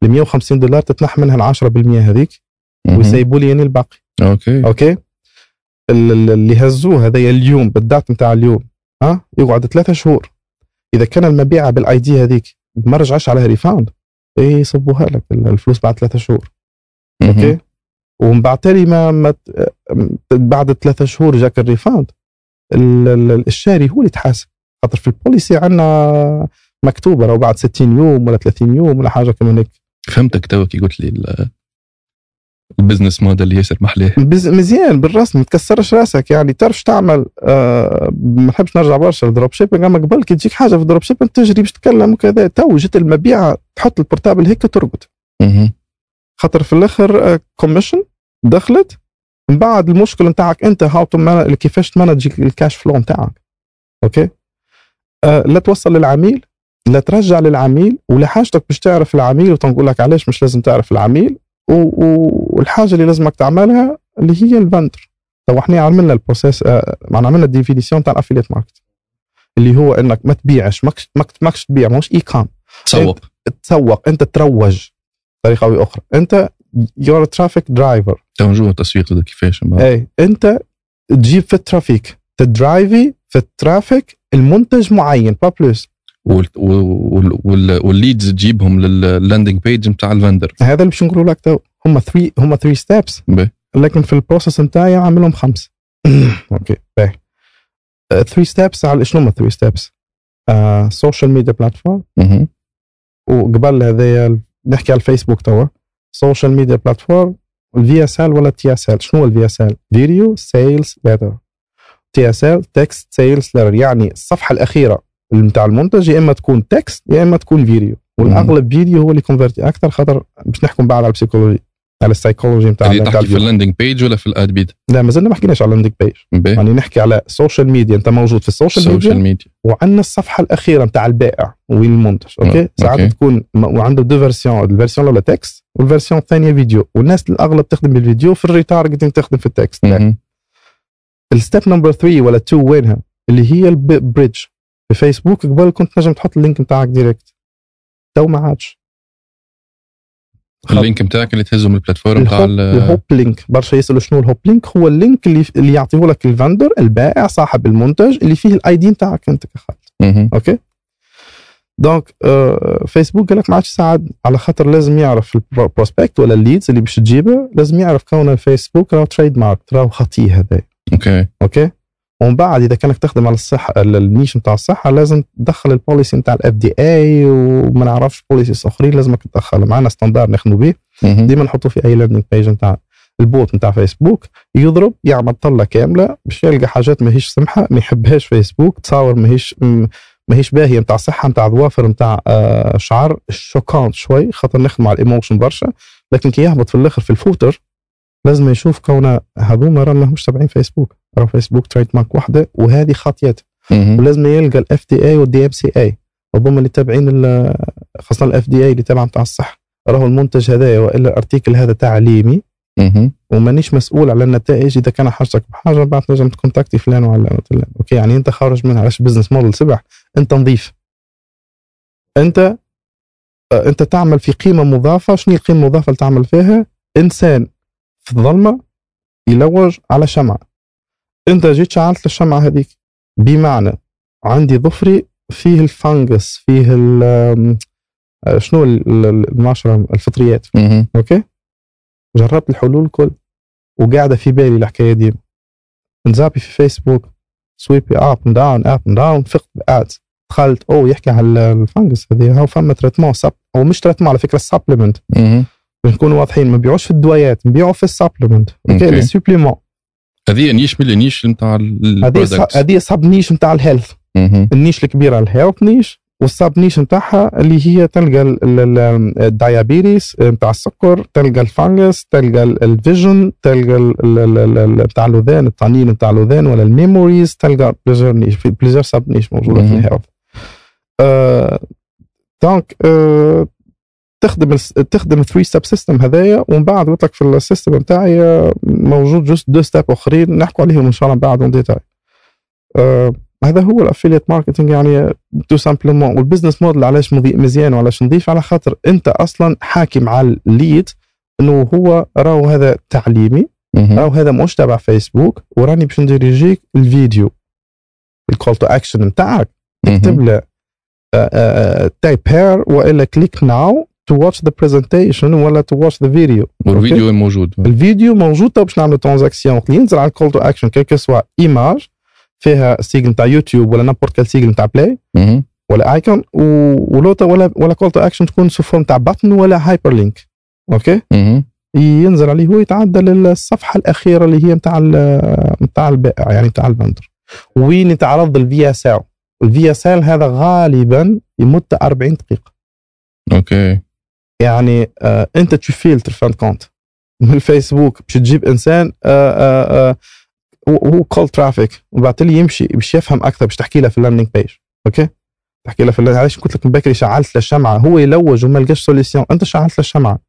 [SPEAKER 1] ال 150 دولار تتنح منها ال 10% هذيك. ويسيبوا لي يعني الباقي. okay. okay؟ اللي هزوه هذايا اليوم بال date نتاع اليوم ها؟ يقعد ثلاثة شهور. إذا كان المبيعة بال ID هذيك ما رجعش عليها refund إيه يصبوها لك الفلوس بعد ثلاثة شهور. okay؟ ومن بعد تالي ما, ما بعد ثلاثة شهور جاك ال refund ال- ال- الشاري هو اللي يتحاسب. خاطر في ال policy عندنا مكتوبة لو بعد 60 يوم ولا 30 يوم ولا حاجة كمان هيك.
[SPEAKER 2] فهمتك تو كي قلت لي ال business model ياسر محلاه
[SPEAKER 1] بز- مزيان بالرسم ما تكسرش راسك. يعني تعرف شو تعمل آه ما نحبش نرجع برشا لل dropshipping أما قبل كي تجيك حاجة في ال dropshipping تجري باش تتكلم وكذا. تو جت المبيعه تحط ال portable هيك ترقد. خاطر في الآخر commission دخلت. من بعد المشكل نتاعك أنت هاو تو كيفاش ت manage ال cash flow نتاعك. okay؟ آه لا توصل للعميل لا ترجع للعميل ولا حاجتك باش تعرف العميل وتنقول لك علاش مش لازم تعرف العميل. والحاجة اللي لازمك تعملها اللي هي ال vendor. تو إحنا عملنا ال process آه معنا عملنا ال définition تاع ال affiliate market. اللي هو إنك ما تبيعش ماكش ماكش, ماكش تبيع ماهوش e-com
[SPEAKER 2] تسوق
[SPEAKER 1] تسوق إنت تروج بطريقة أو أخرى إنت your traffic driver
[SPEAKER 2] تو نجوم التسويق هذا كيفاش
[SPEAKER 1] اي إنت تجيب في ال traffic ت drivi في ال traffic المنتج معين pas plus.
[SPEAKER 2] وال leads تجيبهم لل landing page نتاع ال vendor.
[SPEAKER 1] هذا اللي باش نقولوا لك تو. هم 3 هم 3
[SPEAKER 2] steps.
[SPEAKER 1] لكن في ال process نتاعي عاملهم خمس. <clears throat> okay باهي. 3 steps على شنو هما 3 steps social media
[SPEAKER 2] platform.
[SPEAKER 1] وقبل هذايا نحكي على الفيسبوك توا. social media platform ال VSL ولا TSL شنو ال VSL video sales letter TSL text sales letter يعني الصفحة الأخيرة. نتاع المنتج يا إما تكون text يا إما تكون فيديو. والأغلب فيديو هو اللي convertit أكثر خاطر باش نحكم بعد على ال psychologie على السايكولوجي نتاع
[SPEAKER 2] هذه تحكي في ال landing page ولا في ال ad paid؟
[SPEAKER 1] لا مازلنا ما حكيناش على ال landing
[SPEAKER 2] page.
[SPEAKER 1] يعني نحكي على ال social media أنت موجود في ال
[SPEAKER 2] social
[SPEAKER 1] ال
[SPEAKER 2] social media media
[SPEAKER 1] وعندنا الصفحة الأخيرة نتاع البائع وين المنتج okay؟
[SPEAKER 2] okay.
[SPEAKER 1] ساعات تكون وعنده deux versions ال version الاولى text وال version الثانية فيديو. والناس الأغلب تخدم بالفيديو في ال retargeting تخدم في ال
[SPEAKER 2] text.
[SPEAKER 1] ال step number 3 ولا 2 وينها؟ اللي هي ال bridge في فيسبوك قبل كنت نجم تحط ال link نتاعك direct تو ما عادش.
[SPEAKER 2] ال link نتاعك اللي تهزه من ال platform نتاع
[SPEAKER 1] ال hop, ال hop link برشا يسألوا شنو ال hop link هو ال link اللي اللي يعطيه لك ال vendor البائع صاحب المنتج اللي فيه ال ID نتاعك أنت كخالد. okay؟ donc آه فيسبوك قال لك ما عادش يساعد. على خاطر لازم يعرف ال prospect ولا ال leads اللي باش تجيبه لازم يعرف كون الفيسبوك راهو trademark راهو خطيه هذا
[SPEAKER 2] okay.
[SPEAKER 1] okay؟ ومن بعد إذا كانك تخدم على الصحه ال- ال niche نتاع الصحة لازم تدخل ال policy نتاع ال FDA وما نعرفش policies أخرين لازمك تدخل. معنا standard نخدموا به. ديما نحطوا في أي landing page نتاع ال bot نتاع فيسبوك يضرب يعمل طلة كاملة باش يلقى حاجات ماهيش سمحة ما يحبهاش فيسبوك تصاور ماهيش ماهيش باهية نتاع صحة نتاع ظوافر نتاع آه شعر. choquante شوي خاطر نخدم على ال emotion برشا. لكن كي يهبط في الآخر في ال footer لازم يشوف كون هذوما راه ماهمش تابعين فيسبوك. راه فيسبوك trademark وحده وهذه خاطيات. ولازم يلقى ال FDA وال DMCA هذوما اللي تابعين خاصة ال FDA اللي تابع نتاع الصحه راهو المنتج هذايا وإلا ال article هذا تعليمي. ومانيش مسؤول على النتائج. إذا كان حاجتك بحاجة بعد تنجم ت contacti فلان وعلان وفلان okay يعني أنت خارج منها. علاش business model سبح أنت نظيف. أنت أنت تعمل في قيمة مضافة. شنو القيمة المضافة اللي تعمل فيها؟ إنسان. في الظلمة يلوج على شمعة. إنت جيت شعلت الشمعة هذيك. بمعنى عندي ظفري فيه الفانجس فيه شنو ال- ال- المعشره الفطريات. أوكي؟ جربت الحلول الكل وقاعدة في بالي الحكاية دي. نزابي في فيسبوك سويبي اب داون اب داون فقت بادز دخلت أوه يحكي على الفانجس هذه. هاو فما تريتمون سب أو مش تريتمون على فكرة سبلمنت. نكونوا واضحين ما نبيعوش في الدوايات نبيعوا في السبلمنت
[SPEAKER 2] أوكي.
[SPEAKER 1] لي supplément
[SPEAKER 2] هذه niche من ال niche نتاع
[SPEAKER 1] هذه هذه sub niche نتاع ال health ال niche الكبيرة ال health niche وال sub niche نتاعها اللي هي تلقى ال- ال- ال- ال diabetes نتاع السكر تلقى ال fungus تلقى ال- ال vision تلقى نتاع الأذان الطنين نتاع الأذان ولا ال memories تلقى plusieurs niches في sub niche موجودة في.
[SPEAKER 2] ال
[SPEAKER 1] health آه، donc آه، تخدم تخدم ال three step system هذايا ومن بعد قلت لك في ال system نتاعي آه، موجود juste deux steps أخرين نحكوا عليهم إن شاء الله بعد en détail آه، هذا هو ال affiliate marketing يعني تو simplement وال business model علاش مزيان وعلاش نضيف؟ على خاطر أنت أصلا حاكم على ال lead إنه هو راهو هذا تعليمي. راهو هذا مش تبع فيسبوك وراني باش نديريجيك الفيديو ال call to action نتاعك اكتب له tap here وإلا click now to watch the presentation ولا to watch the video
[SPEAKER 2] والفيديو وين موجود
[SPEAKER 1] الفيديو موجود تو باش نعملوا transaction ينزل على ال call to action click soit image فيها sigle نتاع يوتيوب ولا n'importe quel sigle نتاع
[SPEAKER 2] play.
[SPEAKER 1] ولا icône ولا ولا call to action تكون sous forme تاع button ولا hyperlink
[SPEAKER 2] OK.
[SPEAKER 1] ينزل عليه هو يتعدى للصفحه الاخيره اللي هي نتاع نتاع البائع يعني نتاع ال vendor وين يتعرض ال VSL ال VSL هذا غالبا يمد 40 دقيقه
[SPEAKER 2] OK
[SPEAKER 1] يعني آه انت تفلتر fin compte. من الفيسبوك باش تجيب إنسان آه آه هو cold traffic وبعد لي يمشي باش يفهم أكثر باش تحكي له في ال landing page OK؟ تحكي له في ال landing علاش قلت لك من بكري شعلت له الشمعة؟ هو يلوج وما لقاش solution أنت شعلت له الشمعة.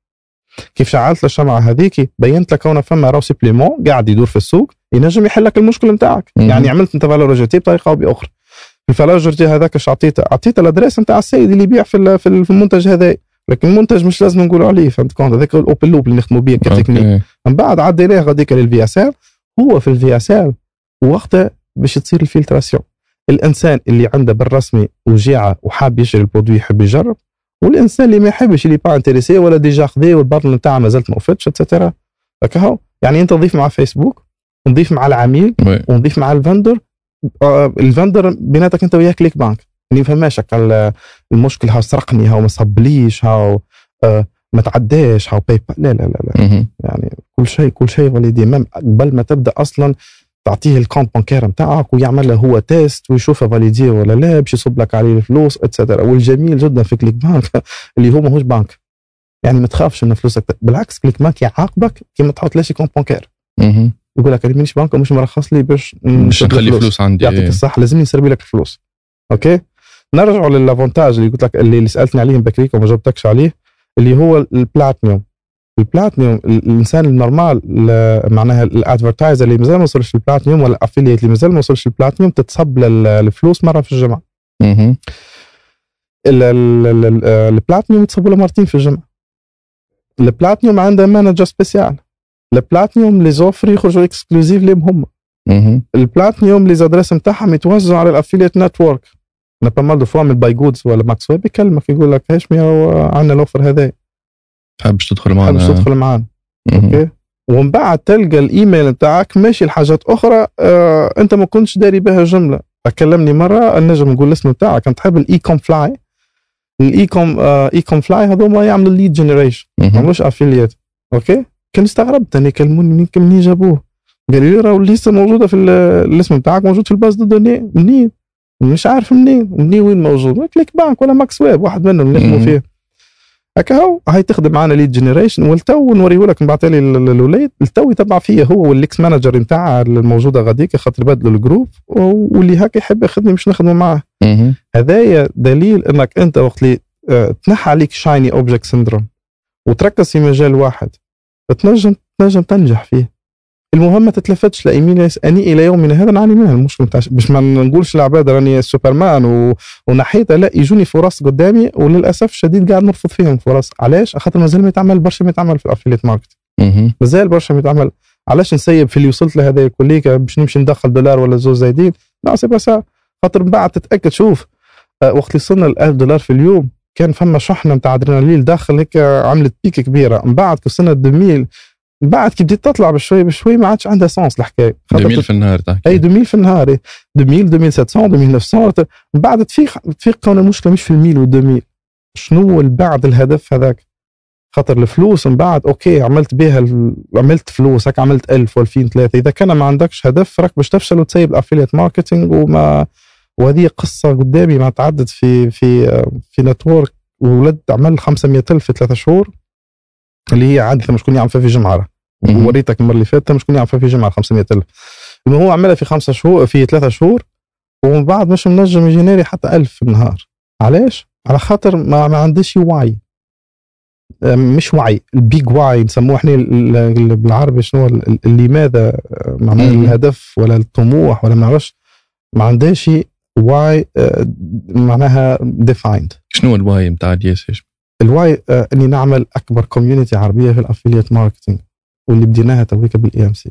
[SPEAKER 1] كيف شعلت له الشمعة هذيك بينت لك هنا فما راو supplément قاعد يدور في السوق ينجم يحل لك المشكل نتاعك. يعني عملت أنت valorité بطريقة أو بأخرى. ال valorité هذاك اش عطيته عطيته ال adresse نتاع السيد اللي يبيع في المنتج هذا لكن المنتج مش لازم نقولوا عليه فهمت كونت هذاك ال open loop اللي نخدموا به كتكنيك. من بعد عديناه غاديك لل VSL هو في ال VSL وقتها باش تصير ال filtration. الإنسان اللي عنده بالرسمي وجيعة وحاب يشري ال produit يحب يجرب والإنسان اللي ما يحبش اللي pas intéressé ولا déjà خذيه وال bottle نتاعه ما زالت ما وفتش et cetera هكا يعني أنت نضيف مع فيسبوك ونضيف مع العميل. ونضيف مع ال vendor آه، ال vendor بيناتك أنت وياه كليك بانك هكا ال- المشكل هاو سرقني هاو ما صبليش هاو آه، ما تعداش هاو باي لا لا لا لا. يعني كل شيء كل شيء validé même قبل ما تبدأ أصلا تعطيه ال compte bancaire نتاعك ويعمل له هو test ويشوفه validé ولا لا باش يصب لك عليه الفلوس et cetera والجميل جدا في كليك بانك <laughs> اللي هو ماهوش بنك يعني ما تخافش ان فلوسك. بالعكس كليك بانك يعاقبك كي ما تحط ليش compte
[SPEAKER 2] bancaire.
[SPEAKER 1] يقول لك أنا مانيش بنك ومش مرخص لي باش
[SPEAKER 2] مش نخلي. فلوس عندي.
[SPEAKER 1] يعطيك الصحه لازم نسربي لك الفلوس. OK؟ نرجعوا لل avantage اللي قلت لك اللي, اللي سألتني عليه بكريك وما جاوبتكش عليه اللي هو ال platinum ال platinum ال- الإنسان ال normal ال- معناها ال advertiser اللي مازال ما وصلش للبلاتينيوم ولا ال affiliate اللي مازال ما وصلش للبلاتينيوم تتصب لل- الفلوس مرة في الجمعة.
[SPEAKER 2] مهم.
[SPEAKER 1] ال- ال- ال- ال- البلاتينيوم يتصب له مرتين في الجمعة. البلاتينيوم عنده manager spécial. ال platinum les offres يخرجوا exclusif ليهم هم.
[SPEAKER 2] مهم.
[SPEAKER 1] ال platinum les adresses نتاعهم يتوزعوا على ال affiliate network. أنا pas mal de fois من باي جودز ولا ماكس ويب يكلمك يقول لك هاشمي عندنا ال offer هذا
[SPEAKER 2] تحبش تدخل
[SPEAKER 1] حابش
[SPEAKER 2] معنا
[SPEAKER 1] تدخل معانا
[SPEAKER 2] مهم.
[SPEAKER 1] OK؟ ومن بعد تلقى الإيميل نتاعك ماشي لحاجات أخرى آه أنت ما كنتش داري بها جملة. كلمني مرة النجم نقول الاسم نتاعك. كنت تحب الإي كوم فلاي؟ الإي كوم إي كوم فلاي هذوما يعملوا الليد جنريشن ما
[SPEAKER 2] مهم.
[SPEAKER 1] عملوش افيليت أوكي؟ كان استغربت أنا كلموني منين جابوه؟ قال لي راهو لسه موجودة في ال- الاسم بتاعك موجود في الباز دو دوني. منين؟ مش عارف منين منين وين موجود. كليك بانك ولا ماكس ويب واحد منهم نخدموا. فيه هكا هو هاي تخدم معنا ليد جنريشن والتو نوريه لك نبعث لي ال- ال- الوليد التو يتبع فيا هو والاكس مانجر نتاعها الموجودة غاديك خاطر يبدلوا الجروب واللي هكا يحب ياخذني باش نخدموا معاه. هذايا دليل إنك أنت وقت اللي آه، تنحى عليك shiny object syndrome وتركز في مجال واحد تنجم تنجم تنجح فيه. المهم ما تتلفتش ليمين أني إلى يومنا هذا نعاني منها. بتاع باش ما نقولش العباد راني سوبرمان و... ونحيتها لا يجوني فرص قدامي وللأسف الشديد قاعد نرفض فيهم فرص. علاش؟ خاطر مازال ما يتعمل برشا ما يتعمل في ال affiliate
[SPEAKER 2] market.
[SPEAKER 1] مازال برشا ما يتعمل. علاش نسيب في اللي وصلت له هذا كليك باش نمشي ندخل دولار ولا زوز زايدين؟ لا c'est pas ça خاطر من بعد تتأكد شوف آه، وقت اللي وصلنا ل 1000 دولار في اليوم كان فما شحنة نتاع ادرينالين داخل هيك عملت بيك كبيرة. من بعد وصلنا 2000 من بعد كي بديت تطلع بشوي بشوي ما عادش عندها sens الحكاية. خاطر
[SPEAKER 2] 2000 في النهار تحكي.
[SPEAKER 1] أي 2000 في النهار إيه. 2000 2700 2900 من بعد تفيق تفيق كون المشكلة مش في ال mille وال2000 شنو اللي بعد الهدف هذاك؟ خاطر الفلوس من بعد OK عملت بها عملت فلوس هيك عملت 1000 و2000 3 إذا كان ما عندكش هدف راك باش تفشل وتسيب ال affiliate marketing وما وهذه قصة قدامي ما تعدت في في في network ولدت عمل 500 ألف في ثلاثة شهور. اللي هي عادة مش كون يعمل فيها في جمعة
[SPEAKER 2] مهم.
[SPEAKER 1] وريتك المرة اللي فاتت مش كون يعمل فيها في جمعة 500 ألف. المهم هو عملها في خمسة شهور في ثلاثة شهور ومن بعد مش منجم يجينيري حتى ألف في النهار علاش؟ على خاطر ما, ما عندش وعي أم، مش وعي ال big why نسموه إحنا ال- ال- بالعربي شنو لماذا معناها. الهدف ولا الطموح ولا ما نعرفش ما عندهاش why معناها defined
[SPEAKER 2] شنو ال why نتاع الياس ال
[SPEAKER 1] why آه، إني نعمل أكبر community عربية في ال affiliate marketing واللي بديناها تويك بالاي
[SPEAKER 2] MC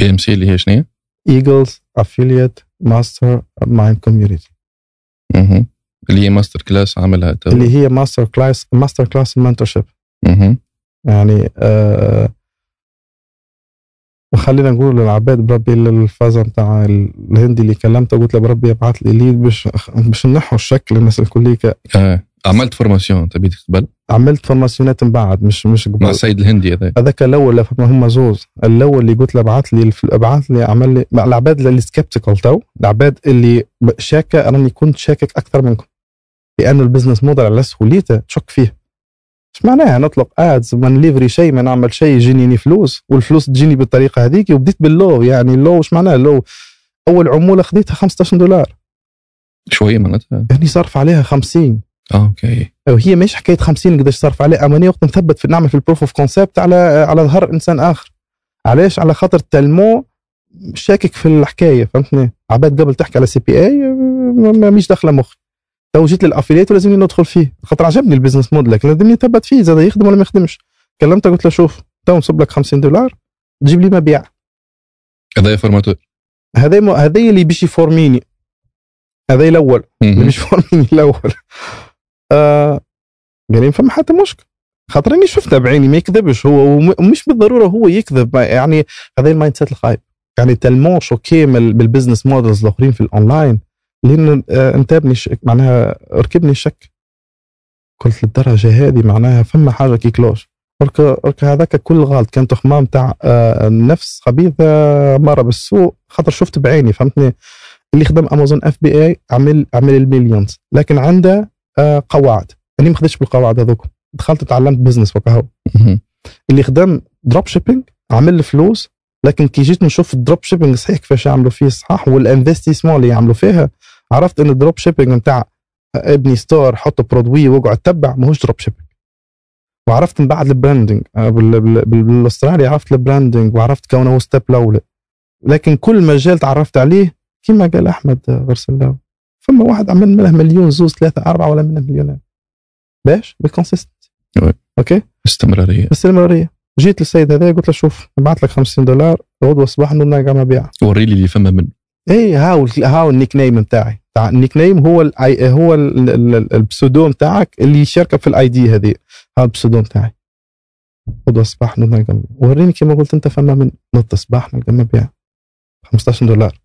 [SPEAKER 2] AMC اللي هي شنو هي؟
[SPEAKER 1] Eagles Affiliate Mastermind
[SPEAKER 2] Community. اللي هي master class عاملها تو
[SPEAKER 1] اللي هي master class master class mentorship
[SPEAKER 2] مهم.
[SPEAKER 1] يعني آه خلينا نقول للعباد بربي الفازه نتاع الهندي اللي كلمته قلت له بربي ابعث لي lead باش باش نحو الشك للناس الكل
[SPEAKER 2] آه. عملت formation تبي قبل؟
[SPEAKER 1] عملت فورماسيونات من بعد مش مش
[SPEAKER 2] مع
[SPEAKER 1] قبل
[SPEAKER 2] السيد الهندي هذا
[SPEAKER 1] هذاك الأول هما زوز. الأول اللي قلت له ابعث لي ابعث لي عمل لي مع العباد اللي sceptical تو العباد اللي شاكة راني كنت شاكك أكثر منكم. لأنه ال business model على سهوليته تشك فيه. إيش معناها نطلق ads ما نليفري شيء ما نعمل شيء يجيني فلوس والفلوس تجيني بالطريقة هذيك وبديت بال low. يعني ال low إيش معناها ال low. أول عمولة خذيتها 15 دولار.
[SPEAKER 2] شوية معناتها.
[SPEAKER 1] يعني صرف عليها 50
[SPEAKER 2] آه أوكي.
[SPEAKER 1] وهي مش حكاية 50 قداش صرف عليه أما أنا وقت نثبت في نعمل في ال proof of concept على على ظهر إنسان آخر. علاش؟ على خاطر tellement شاكك في الحكاية فهمتني؟ عباد قبل تحكي على CPA ما مش داخلة مخي. تو جيت لل affiliate ولازمني ندخل فيه. خاطر عجبني ال business model لكن لازمني نثبت فيه زاد يخدم ولا ما يخدمش. كلمته قلت له شوف تو نصب لك 50 دولار تجيب لي مبيع.
[SPEAKER 2] هذا formateur
[SPEAKER 1] هذا هذا اللي باش يفورميني هذا الأول اللي
[SPEAKER 2] مهم.
[SPEAKER 1] مش فورميني الأول آه قال لي فما حتى مشكل خاطر إني شفته بعيني ما يكذبش هو وم- ومش بالضرورة هو يكذب. يعني هذا ال mindset الخايب يعني tellement choqué بال business models الأخرين في الاونلاين لأنه آه انتابني الشك معناها ركبني الشك. قلت للدرجة هذه معناها فما حاجة qui cloche برك هذاك كل غلط كان تخمام تاع آه نفس خبيثه أمارة بالسوء خاطر شفت بعيني فهمتني؟ اللي خدم Amazon FBA عمل عمل ال millions لكن عنده آه قواعد. أنا ما خدتش بالقواعد هذوك. دخلت تعلمت business وكهو. اللي خدم dropshipping عمل فلوس لكن كي جيت نشوف ال dropshipping صحيح كيفاش يعملوا فيه صح وال investissement اللي يعملوا فيها عرفت ان ال dropshipping نتاع ابني store حط produit واقعد تبع ماهوش dropshipping وعرفت من بعد ال branding آه، بال- بال- بال- بالاسترالي عرفت ال branding وعرفت كونه هو step الاولى لكن كل مجال تعرفت عليه كما قال أحمد غرسلاوي فما واحد عمل منه مليون زوز ثلاثة أربعة ولا منه مليونير باش بال
[SPEAKER 2] consistency.
[SPEAKER 1] أوكي؟
[SPEAKER 2] استمراريه
[SPEAKER 1] باستمرارية. جيت للسيد هذا قلت له شوف نبعث لك 50 دولار غدوه صباح نرجع مبيع
[SPEAKER 2] وري لي اللي فما منه.
[SPEAKER 1] اي هاو هاو ال nickname نتاعي تاع ال nickname هو ال هو ال- ال- ال- ال pseudo نتاعك اللي يشارك في ال ID هذه. هذا ال pseudo نتاعي غدوه صباح نلقى وريني كما قلت أنت فما من نط صباح نلقى مبيع 15 دولار.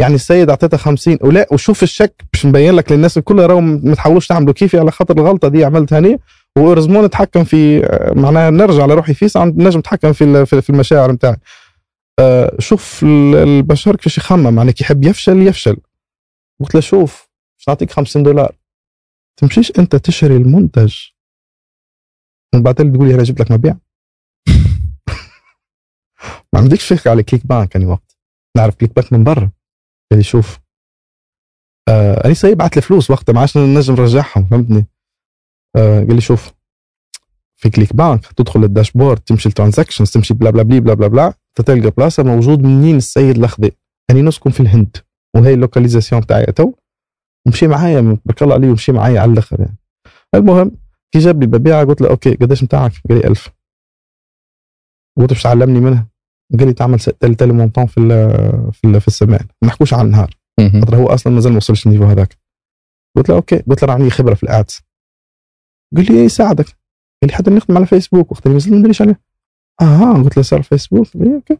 [SPEAKER 1] يعني السيد اعطيته 50 ولا وشوف الشك باش نبين لك للناس الكل راهو ما تحاولوش تعملوا كيفي على خاطر الغلطة دي عملتها هني heureusement نتحكم في معناها نرجع لروحي فيس نجم نتحكم في في المشاعر نتاعي آه، شوف ال- البشر كيفاش يخمم معناها كي يحب يفشل يفشل. قلت له شوف باش نعطيك 50 دولار. تمشيش أنت تشري المنتج. من بعد تقول لي جبت لك مبيع. <laughs> ما عندكش فكرة على ClickBank اني وقت. نعرف ClickBank من برا. قال لي شوف آه أنا سايب بعت لي فلوس وقتها؟ ما عادش نجم نرجعهم فهمتني؟ آه قال لي شوف في ClickBank تدخل ال dashboard تمشي ال transactions تمشي بلا بلا بلا بلا بلا بلا تلقى بلاصة موجود منين السيد الاخذ أني نسكن في الهند وهي ال localisation تاعي تو ومشي معايا بارك الله عليه ومشي معايا على الآخر يعني. المهم كي جاب لي قلت له أوكي قداش نتاعك؟ قال لي 1000 قلت له باش تعلمني منها؟ قال لي تعمل tel tel montant في ال في, ال في السمان ما نحكوش على النهار. خاطر هو أصلا مازال ما وصلش ال niveau هذاك. قلت له أوكي. قلت له عندي خبرة في ال ads قال لي يساعدك. قال لي حتى نخدم على فيسبوك وقت اللي مازال ما ندريش عليه. آه قلت له صار فيسبوك أوكي.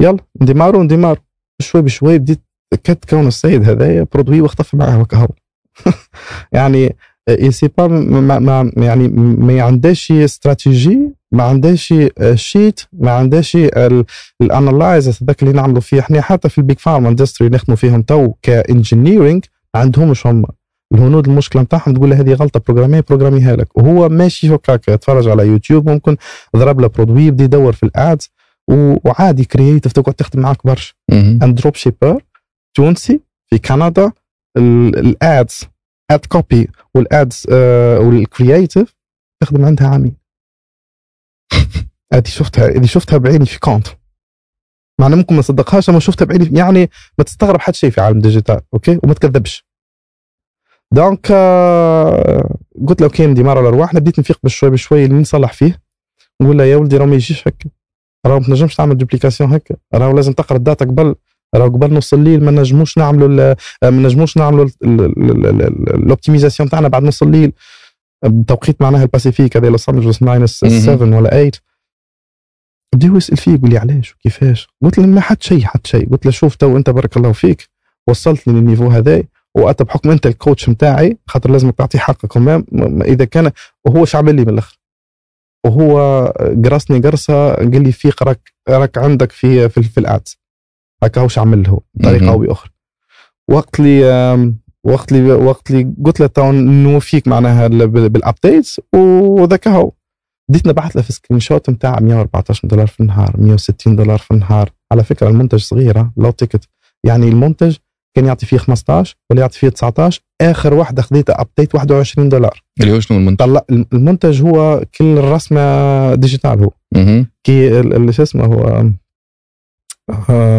[SPEAKER 1] يلا نديمارو نديمارو شوي بشوي بديت كاد كون السيد هذايا produit واختفى معاه وكهو <laughs> يعني c'est pas ما, يعني ما عندهاش استراتيجي ما عندهاش شيت ما عندهاش الانالايز هذاك اللي نعملوا فيه إحنا حتى في البيج فارم اندستري نخدموا فيهم تو كانجينيرنج ما عندهمش هم الهنود المشكلة نتاعهم تقول هذه غلطه بروجراميه بروجراميها لك وهو ماشي هكاك يتفرج على يوتيوب ممكن ضرب له برودوي يبدا يدور في الادز وعادي كرييتيف تقعد تخدم معاك برشا. اند دروب شيبر تونسي في كندا الادز اد كوبي والادز وال creative تخدم عندها عامين. هذه شفتها هذه شفتها بعيني في compte معنى ممكن ما تصدقهاش أما شفتها بعيني يعني ما تستغرب حتى شيء في عالم ال digital أوكي؟ وما تكذبش. donc آه، قلت له أوكي نديمارو أرواح بديت نفيق بشوي بشوي اللي نصلح فيه؟ نقول له يا ولدي راه ما يجيش هكا. راه ما تنجمش تعمل duplication هكا. راه لازم تقرأ ال data قبل راه قبل نص الليل ما نجموش نعملوا ال- ما نجموش نعملوا ال optimisation تاعنا بعد نص الليل بتوقيت معناها الباسيفيك هذا لوس انجلوس minus
[SPEAKER 2] مهم.
[SPEAKER 1] 7 ولا 8 بدا يسال فيه يقول لي علاش وكيفاش؟ قلت له ما حد شيء حد شيء. قلت له شوف تو أنت بارك الله فيك وصلتني لل niveau هذا وأنت بحكم أنت ال coach نتاعي خاطر لازمك كمان م- إذا كان وهو شو عمل لي من الأخر. وهو قرصني قرصة قال لي فيق راك راك عندك في في, في ال ads. شو عمل له
[SPEAKER 2] بطريقة.
[SPEAKER 1] أو بأخرى. وقت لي وقت لي وقت لي قلت له تو نوفيك معناها ال- بال- بال updates وذاك هو. بديت نبعث له في screenshot نتاع 114 دولار في النهار 160 دولار في النهار. على فكرة المنتج صغيرة low ticket يعني المنتج كان يعطي فيه 15 ولا يعطي فيه 19 آخر واحدة خذيتها update 21 دولار.
[SPEAKER 2] اللي هو شنو المنتج؟
[SPEAKER 1] طلع المنتج هو كل الرسمة digital هو.
[SPEAKER 2] مهم.
[SPEAKER 1] كي شو اسمه هو؟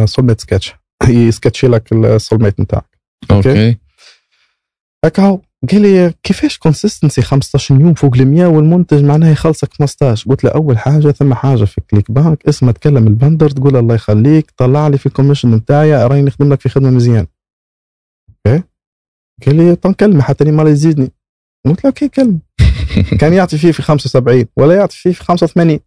[SPEAKER 1] soulmate sketch يسكتشي لك ال soulmate نتاعك.
[SPEAKER 2] okay؟
[SPEAKER 1] هكا قال لي كيفاش consistency 15 يوم فوق ال 100 والمنتج معناها يخلصك 15 قلت له أول حاجة ثم حاجة في ClickBank اسمها تكلم ال vendor تقول له الله يخليك طلع لي في ال commission نتاعي راني نخدم لك في خدمة مزيان. okay؟ قال لي طن كلمه حتى ما يزيدني. قلت له okay كلمه <laughs> كان يعطي فيه في 75 ولا يعطي فيه في 85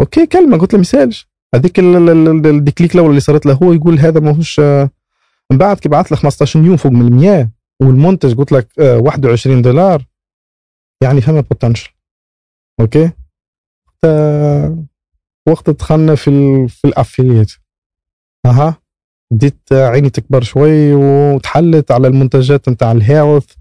[SPEAKER 1] okay كلمه قلت له ما يسألش. هذيك ال- ال- ال- ال déclic الأول اللي صارت له هو يقول هذا ماهوش آه، من بعد كي بعث له 15 يوم فوق من ال 100 والمنتج قلت لك آه، 21 دولار. يعني فما potential okay؟ وقت وقت دخلنا في في ال affiliate. أها؟ بديت عيني تكبر شوي وتحلت على المنتجات نتاع ال health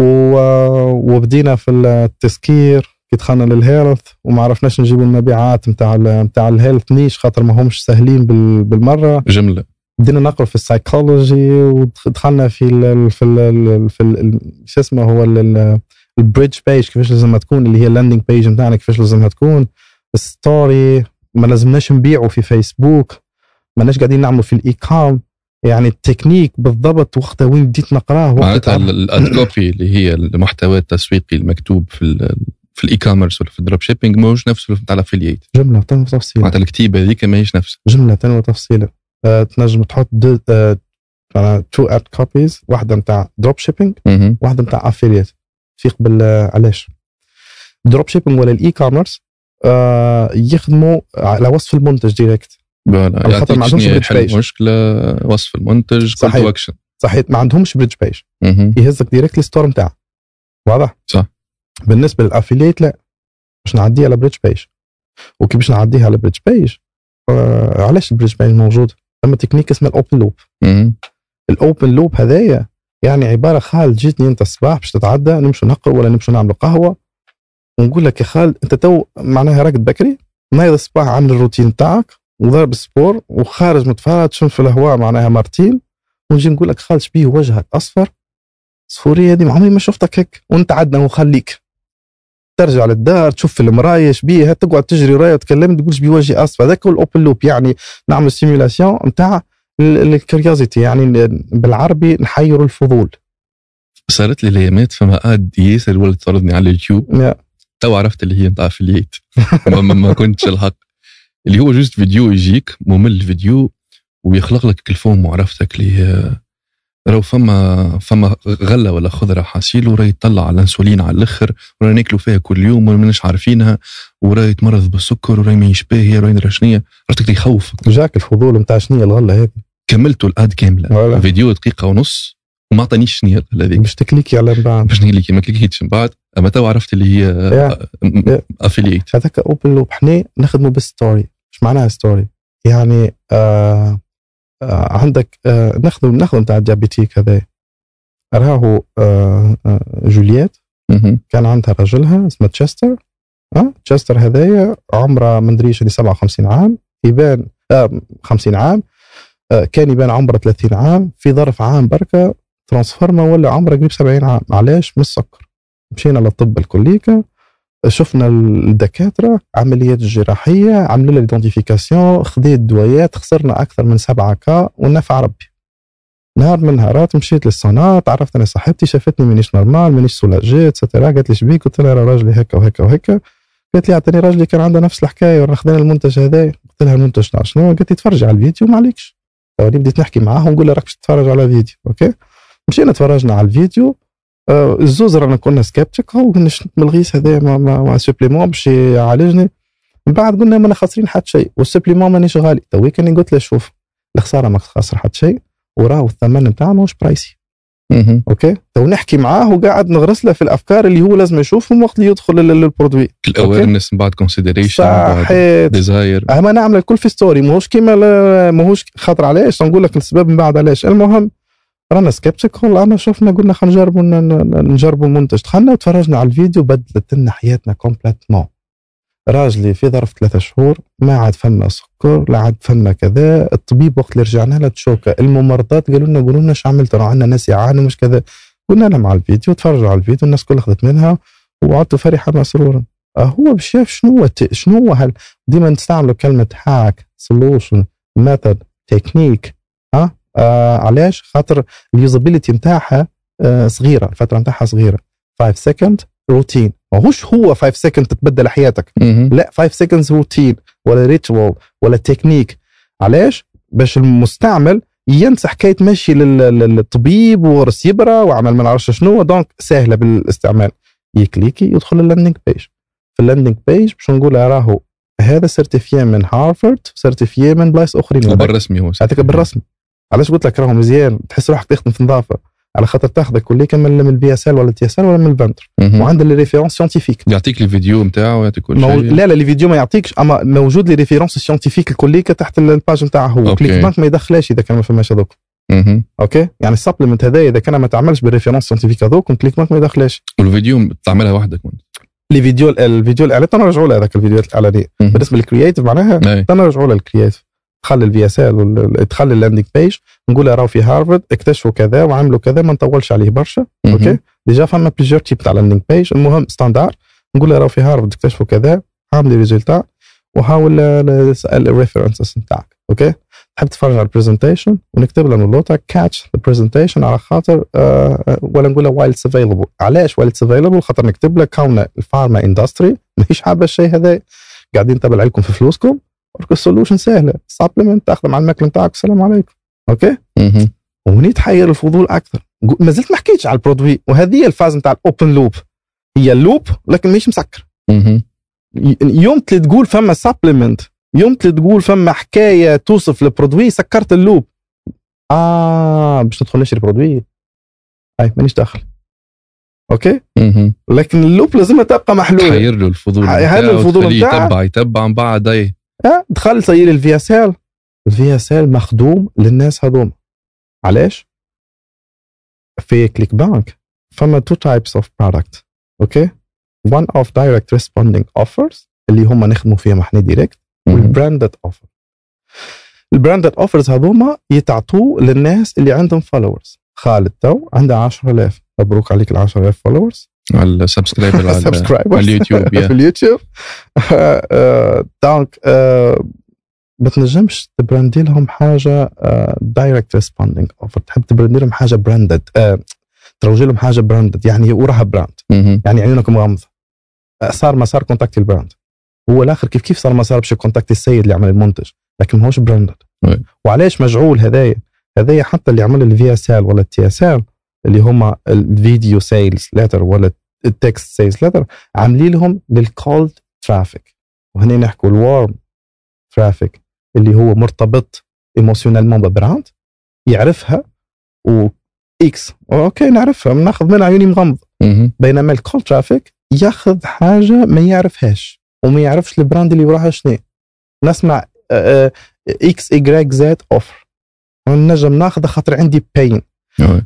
[SPEAKER 1] وبدينا في التسكير. كي دخلنا لل health وما عرفناش نجيبوا المبيعات نتاع نتاع ال health niche خاطر ما همش سهلين بال- بالمرة.
[SPEAKER 2] جملة.
[SPEAKER 1] بدينا نقرأ في السايكولوجي ودخلنا في ال في ال في ال شو اسمه هو ال bridge page كيفاش لازم تكون اللي هي ال landing page نتاعنا كيفاش لازم تكون. ال story ما لازمناش نبيعوا في فيسبوك ما لازمناش قاعدين نعملوا في ال e-com يعني التكنيك بالضبط وقتها وين بديت نقراه وقت
[SPEAKER 2] معناتها ال ad copy اللي هي المحتوى التسويقي المكتوب في في ال e-commerce ولا في ال dropshipping ماهوش نفسه بتاع ال
[SPEAKER 1] affiliate جملة تم تفصيل
[SPEAKER 2] معناتها الكتيبة هذيك ماهيش نفسها
[SPEAKER 1] جملة وتفصيلا آه، تنجم تحط deux two ad copies واحدة نتاع
[SPEAKER 2] dropshipping.
[SPEAKER 1] واحدة نتاع affiliate فيق بال علاش؟ dropshipping ولا ال e-commerce آه يخدموا على وصف المنتج direct
[SPEAKER 2] voilà
[SPEAKER 1] على خاطر ما عندهمش
[SPEAKER 2] حل
[SPEAKER 1] page.
[SPEAKER 2] المشكلة وصف المنتج
[SPEAKER 1] صحيح.
[SPEAKER 2] اكشن
[SPEAKER 1] صحيح ما عندهمش bridge page يهزك direct ال store نتاعك واضح؟
[SPEAKER 2] صح.
[SPEAKER 1] بالنسبة لل affiliate لا. باش نعديها على bridge page وكي باش نعديها على bridge page آه علاش ال bridge page موجود؟ ثم تكنيك اسمه ال open loop. ال open loop هذايا يعني عبارة خال جيتني أنت الصباح باش تتعدى نمشوا نقروا ولا نمشوا نعملوا قهوة. ونقول لك يا خال أنت تو معناها راقد بكري نايض الصباح عامل الروتين بتاعك وضرب sport وخارج متفرج تشم في الهواء معناها مرتين ونجي نقول لك خال شبيه وجهك أصفر. صفورية دي عمري ما شفتك هيك. وانت عدنا وخليك ترجع للدار تشوف في المرايه شبيه تقعد تجري ورايا وتكلم تقول شبيه وجهي اصفر هذاك هو ال open loop يعني نعمل stimulation نتاع ال curiosity يعني بالعربي نحيروا الفضول.
[SPEAKER 2] صارت لي الأيامات فما ad ياسر ولد طردني على اليوتيوب. تو عرفت اللي هي نتاع افلييت <laughs> ما, ما, كنتش الحق. اللي هو جوست فيديو يجيك ممل فيديو ويخلق لك تلفون معرفتك اللي راهو فما فما غلة ولا خضرة حاصيل وراهي تطلع على الانسولين على الآخر وراهي ناكلوا فيها كل يوم وماناش عارفينها وراهي تمرض بالسكر وراهي ماهيش باهية وراهي شنيا عرفتك يخوفك.
[SPEAKER 1] جاك الفضول نتاع هي الغلة هذه.
[SPEAKER 2] كملته الأد
[SPEAKER 1] كاملة.
[SPEAKER 2] فيديو دقيقة ونص وما عطانيش شنو هي هذيك.
[SPEAKER 1] باش تكليكي على من بعد.
[SPEAKER 2] باش لك ما كليكيتش من بعد. أما تو عرفت اللي هي. affiliate
[SPEAKER 1] هذاك open loop حنا نخدموا بال story إيش معناها story يعني آه عندك آه نخدم نخدم تاع ال diabétique هذا راهو آه آه جولييت. كان عندها رجلها اسمه تشستر. ها تشستر هذايا عمره ما ندريش اللي 57 عام. يبان آه 50 عام. آه كان يبان عمره 30 عام. في ظرف عام بركة ترانسفورما ولا عمره قريب 70 عام. علاش؟ من السكر. مشينا للطب الكليكا شفنا الدكاترة عمليات الجراحيه عملوا لها ايدنتيفيكاسيون خذيت دوايات خسرنا أكثر من 7 كا ونفع ربي. نهار من النهارات مشيت للصناعة تعرفت أنا صاحبتي شافتني مانيش نورمال مانيش سولاجيت سترا قالت لي شبيك قلت لها راجلي هكا وهكا وهكا. قالت لي أعطيني راجلي كان عنده نفس الحكاية وراه خذينا المنتج هذا. قلت لها المنتج تاع شنو؟ قالت لي تفرج على الفيديو ما عليكش. بديت نحكي معاه ونقول لها راك تتفرج على فيديو okay؟ مشينا تفرجنا على الفيديو. الزوز رانا كنا skeptical وقلنا شنو من الغيث هذا مع, مع, supplément باش يعالجني. من بعد قلنا مانا خاسرين حتى شيء وال supplément مانيش غالي. توي كان قلت له شوف الخسارة ما خاسر حتى شيء وراهو الثمن نتاعه ماهوش pricey okay؟ تو نحكي معاه وقاعد نغرس له في الأفكار اللي هو لازم يشوفهم وقت اللي يدخل لل- لل
[SPEAKER 2] produit ال awareness من بعد
[SPEAKER 1] consideration
[SPEAKER 2] desire
[SPEAKER 1] أما نعمل الكل في story ماهوش كيما ماهوش خاطر علاش؟ نقول لك السبب من بعد علاش. المهم رانا skeptical أنا شفنا قلنا خلينا نجربوا نجربوا المنتج. دخلنا وتفرجنا على الفيديو بدلت لنا حياتنا complètement راجلي في ظرف ثلاثة شهور ما عاد فما سكر لا عاد فما كذا. الطبيب وقت اللي رجعنا له تشوكة. الممرضات قالوا لنا قولوا لنا إيش عملت راه عندنا ناس يعانوا مش كذا. قلنا لهم على الفيديو تفرجوا على الفيديو الناس كلها أخذت منها وعدتوا فرحة مسرورا آه هو باش شاف شنو هو شنو هو ديما نستعملوا كلمة hack solution method technique آه علاش؟ خاطر ال usability نتاعها آه صغيرة الفترة نتاعها صغيرة. 5 second routine ماهوش هو 5 second تتبدل حياتك. لا 5 seconds routine ولا ritual ولا تكنيك علاش؟ باش المستعمل ينسى حكاية لل- للطبيب ورس يبرى وعمل ما نعرفش شنو donc سهلة بالاستعمال. يكليكي يدخل ال landing page في ال landing page باش نقول راهو هذا certifié من هارفارد certifié من بلايص أخرين.
[SPEAKER 2] وبالرسمي هو.
[SPEAKER 1] هذاك بالرسمي. علاش قلت لك راهو مزيان تحس روحك تخدم في نظافة على خاطر تاخذك كليك من من ال VSL ولا ال TSL ولا من الفنتر
[SPEAKER 2] مهم.
[SPEAKER 1] وعندنا les références scientifiques
[SPEAKER 2] يعطيك الفيديو نتاعو يعطيك كل. شيء
[SPEAKER 1] لا لا les vidéos ما يعطيكش أما موجود les références scientifiques الكليكة تحت ال page نتاعها هو. ClickBank ما يدخلهاش إذا كان ما فماش هذوك. okay يعني ال supplement هذا إذا كان ما تعملش بال références scientifiques هذوك ال ClickBank ما يدخلش
[SPEAKER 2] والفيديو تعملها وحدك
[SPEAKER 1] les vidéos الفيديو الإعلاني تنرجعوا لهذاك الفيديوهات الاعلانيه.
[SPEAKER 2] بالنسبة
[SPEAKER 1] لل creative معناها. تنرجعوا لل creative تخلي ال VSL تخلي ال landing page نقول راهو في هارفرد اكتشفوا كذا وعملوا كذا ما نطولش عليه برشا. okay؟ déjà فما plusieurs types تاع landing page المهم standard نقول راهو في هارفرد اكتشفوا كذا عامل résultat وحاول ال references نتاعك. okay؟ تحب تتفرج على ال presentation ونكتب له نوتا watch the presentation على خاطر آه ولا نقول while available علاش while available خاطر نكتب لك كون ال pharma industry ماهيش حابة الشيء هذا. قاعدين تبع لكم في فلوسكم. ال solution سهلة. supplement تاخذ مع الماكلة نتاعك. السلام عليكم. okay؟
[SPEAKER 2] مهم.
[SPEAKER 1] وهني تحير الفضول أكثر. ما زلت ما حكيتش على ال produit. وهذه ال phase نتاع ال open loop هي ال loop لكن ماهيش مسكر. يوم اللي تقول فما supplement يوم اللي تقول فما حكاية توصف ال produit سكرت ال loop آه باش ندخل نشري produit. أي مانيش داخل. okay؟
[SPEAKER 2] مهم.
[SPEAKER 1] لكن ال loop لازم تبقى محلولة.
[SPEAKER 2] تحير له الفضول بتاعه
[SPEAKER 1] الفضول بتاعه.
[SPEAKER 2] يتبع يتبع من بعد أي.
[SPEAKER 1] آه دخل صير ال VSL ال VSL مخدوم للناس هذوما. علاش؟ في ClickBank فما two types of product okay one of direct responding offers اللي هم نخدموا فيهم إحنا direct.
[SPEAKER 2] وال
[SPEAKER 1] branded offer ال branded offers هذوما يتعطوا للناس اللي عندهم followers خالد تو عنده 10000 مبروك عليك ال 10000 followers
[SPEAKER 2] على ال
[SPEAKER 1] subscriber.
[SPEAKER 2] على اليوتيوب <laughs>
[SPEAKER 1] في اليوتيوب. <laughs> آه، donc آه، ما تنجمش تبراندي لهم حاجة direct responding offer تحب تبراندي لهم حاجة branded تروجي لهم حاجة branded يعني وراها
[SPEAKER 2] brand.
[SPEAKER 1] يعني عيونك مغمضه آه، صار مسار كونتاكتي ال brand هو الآخر كيف كيف صار مسار باش كونتاكتي السيد اللي عمل المنتج لكن ماهوش brand
[SPEAKER 2] د.
[SPEAKER 1] وعلاش مجعول هذايا؟ هذايا حتى اللي عمل ال VSL ولا ال TSL اللي هما ال video sales letter ولا ال text sales letter عاملين لهم لل cold traffic وهنا نحكوا ال warm traffic اللي هو مرتبط émotionnellement ب brand يعرفها و X okay نعرفها ناخذ منها عيوني مغمض. بينما ال cold traffic ياخذ حاجة ما يعرفهاش وما يعرفش ال brand اللي وراها شنو. نسمع X Y Z offer نجم ناخذ خاطر عندي pain
[SPEAKER 2] وي.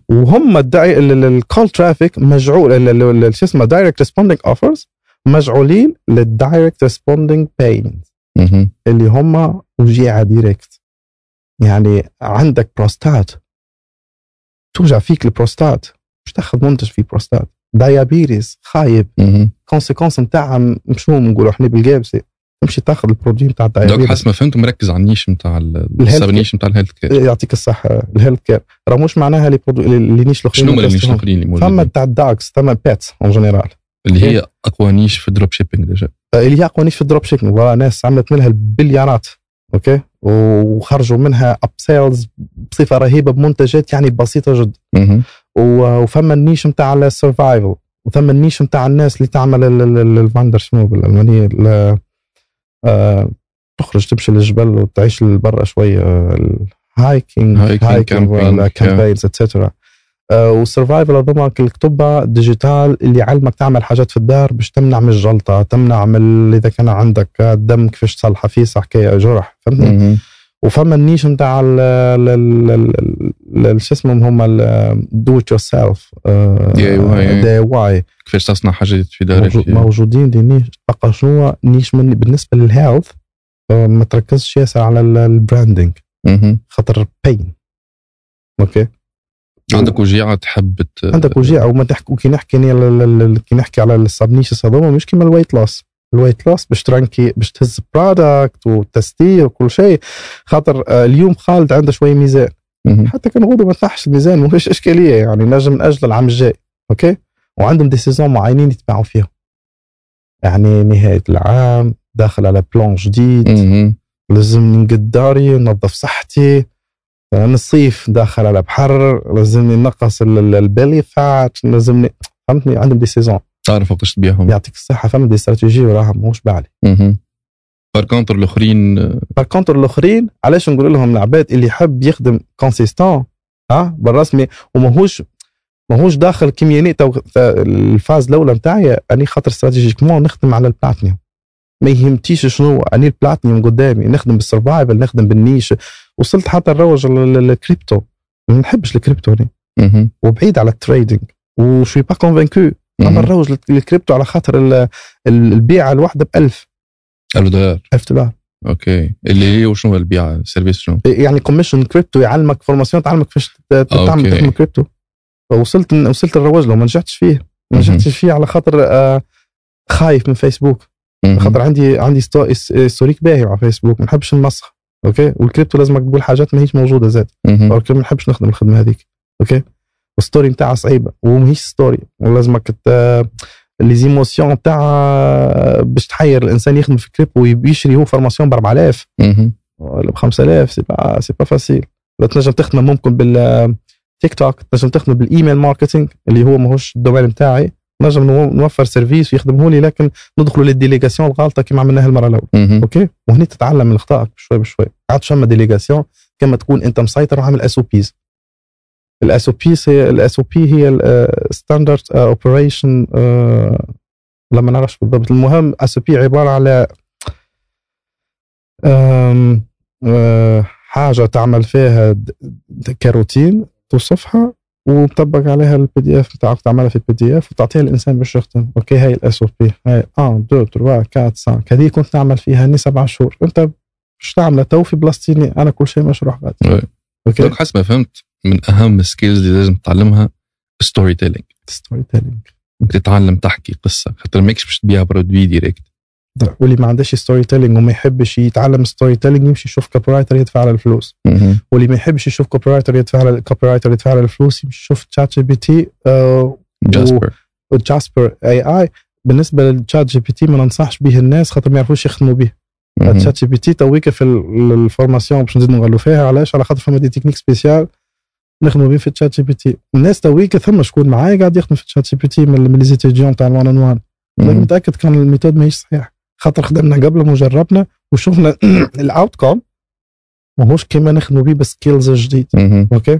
[SPEAKER 1] وهم الدعي ال cold traffic مجعول شو اسمه direct responding offers مجعولين للدايركت ريسبوندينج بينز. اللي هم وجيعة ديريكت يعني عندك بروستات توجع فيك البروستات مش تاخذ منتج فيه بروستات دايابيتس خايب. كونسيكونس نتاعها مشو نقولوا إحنا بالجابسه تمشي تاخذ البرودوي نتاع
[SPEAKER 2] دوك
[SPEAKER 1] الدايابيتس
[SPEAKER 2] حسب ما فهمت مركز على النيش نتاع النيش نتاع الهيلث كير.
[SPEAKER 1] يعطيك الصحة. الهيلث كير. راه مش معناها لي برودوي اللي نيش الأخرين
[SPEAKER 2] شنو هما النيش. الأخرين اللي
[SPEAKER 1] فما
[SPEAKER 2] موجودين
[SPEAKER 1] تاع الداكس فما بيتس اون جينيرال
[SPEAKER 2] اللي هي أقوى niche في ال dropshipping déjà.
[SPEAKER 1] اللي هي أقوى niche في ال dropshipping والله ناس عملت منها البليارات okay؟ وخرجوا منها upsells بصفة رهيبة بمنتجات يعني بسيطة جدا. وفما ال niche نتاع ال survival وثما ال niche نتاع الناس اللي تعمل ال- ال- ال- ال wandern شنو بالالمانيه ال- تخرج تمشي للجبل وتعيش لبرا شوية ال
[SPEAKER 2] hiking Hiking, camping,
[SPEAKER 1] ولا.
[SPEAKER 2] camping
[SPEAKER 1] etcetera وال survival هذوما الكتبة digital اللي يعلمك تعمل حاجات في الدار باش تمنع من الجلطة تمنع من إذا كان عندك الدم كيفاش تصلحه فيسع حكايه جرح فهمتني. وفما ال niche نتاع شو اسمهم هم do it
[SPEAKER 2] yourself.
[SPEAKER 1] D Y
[SPEAKER 2] كيفاش تصنع حاجات في دارك
[SPEAKER 1] موجودين des niches بقى شنو niche من بالنسبة لل health آه، ما تركزش ياسر على ال- ال branding
[SPEAKER 2] مهم.
[SPEAKER 1] خاطر pain okay؟
[SPEAKER 2] عندك وجيعة تحب
[SPEAKER 1] عندك وجيعة وما تحكي كي نحكي ال- كي نحكي على ال sub-niches هذوما مش كيما ال weight loss ال weight loss باش ترانكي باش تهز product وتستير وكل شيء. خاطر آه، اليوم خالد عنده شوية ميزان. حتى كان غدوه ما تنحش الميزان ما فيش إشكالية يعني نجم ناجل العام الجاي okay؟ وعندهم des saisons معينين يتبعوا فيهم يعني نهاية العام داخل على plan جديد. لازمني نقد داري ننظف صحتي. الصيف داخل على بحر لازمني نقص ال- ال- البيلي فات لازمني فهمتني؟ عندهم ديسيزون
[SPEAKER 2] تعرف وقتاش تبيعهم
[SPEAKER 1] يعطيك الصحة. فما دي استراتيجيه وراها ماهوش بالي.
[SPEAKER 2] بار كونتر الاخرين
[SPEAKER 1] بار كونتر الاخرين علاش نقول لهم العباد اللي يحب يخدم كونسيستون ها بالرسمي وماهوش ماهوش داخل كيميائي تو الفاز الاولى نتاعي اني خاطر استراتيجيكمون نخدم على البلاتنيوم ما يهمتيش شنو اني البلاتنيوم قدامي نخدم بالسرفايفل نخدم بالنيش وصلت حتى نروج لل- للكريبتو ما نحبش الكريبتو.
[SPEAKER 2] مهم.
[SPEAKER 1] وبعيد على التريدينغ وشوي با كونفانكو اما. نروج للكريبتو على خاطر ال- ال- البيعه الواحده ب 1000
[SPEAKER 2] 1000 دولار
[SPEAKER 1] 1000 دولار
[SPEAKER 2] أوكي. اللي هي وشنو البيع سيرفيس شنو؟
[SPEAKER 1] يعني كوميشن كريبتو يعلمك فورماسيون تعلمك كيفاش. تعمل تخدم كريبتو فوصلت وصلت الرواج له ما نجحتش فيه ما. نجحتش فيه على خاطر آه، خايف من فيسبوك. خاطر عندي عندي historique باهي مع فيسبوك ما نحبش نمسخ okay؟ وال crypto لازمك تقول حاجات ما هيش موجودة زاد. ما نحبش نخدم الخدمة هذيك. okay؟ وال story نتاعها صعيبة. وماهيش story ولازمك. les émotions نتاع باش تحير الإنسان يخدم في crypt ويشري هو formation ب 4000
[SPEAKER 2] مهم.
[SPEAKER 1] ولا ب 5000 c'est pas c'est pas facile لا تنجم تخدم ممكن بال تيك توك تنجم تخدم بال email marketing اللي هو ماهوش ال domaine نتاعي. نجم نو- نوفر service ويخدمه لي لكن ندخلوا لل délégation الغلطه كما عملناها المرة
[SPEAKER 2] الأولى.
[SPEAKER 1] okay؟ وهني تتعلم من اخطائك بشوي بشوي. عاد فما délégation كما تكون أنت مسيطر وعامل SOPs ال SO هي ال SOP هي standard operation لما نعرفش بالضبط. المهم SOP عبارة على آه، حاجة تعمل فيها كروتين توصفها وتطبق عليها ال PDF بتاعك تعملها في ال PDF وتعطيها الانسان باش يخدم. okay هاي ال SOP هاي 1 2 3 4 5 هذه كنت نعمل فيها هني سبع شهور. أنت باش تعملها تو في بلاستيني أنا كل شيء مشروع غادي
[SPEAKER 2] وي. أوكي؟ حسب ما فهمت؟ من أهم ال skills اللي لازم تتعلمها
[SPEAKER 1] storytelling
[SPEAKER 2] storytelling تتعلم تحكي قصة. خاطر ماكش باش تبيع produit direct
[SPEAKER 1] واللي ما عندهش storytelling وما يحبش يتعلم storytelling يمشي يشوف copywriter يدفع له الفلوس. واللي ما يحبش يشوف copywriter يدفع له copywriter يدفع له الفلوس يمشي يشوف تشات جي بي تي آه،
[SPEAKER 2] جاسبر
[SPEAKER 1] وجاسبر AI بالنسبة للتشات جي بي تي ما ننصحش به الناس خاطر ما يعرفوش يخدموا به. تشات جي بي تي تويك في ال- ال formation باش نزيدوا نغلوا فيها. علاش؟ على خاطر فما des techniques spéciales نخدموا به في تشات جي بي تي الناس تويك ثم شكون معايا قاعد يخدم في تشات جي بي تي من les étudiants تاع ال one on one
[SPEAKER 2] لكن.
[SPEAKER 1] متأكد كان ال méthode ماهيش صحيح خاطر خدمنا قبل وجربنا وشفنا <clears throat> ال outcome ماهوش كيما نخدموا به ب skills جديد
[SPEAKER 2] مهم.
[SPEAKER 1] okay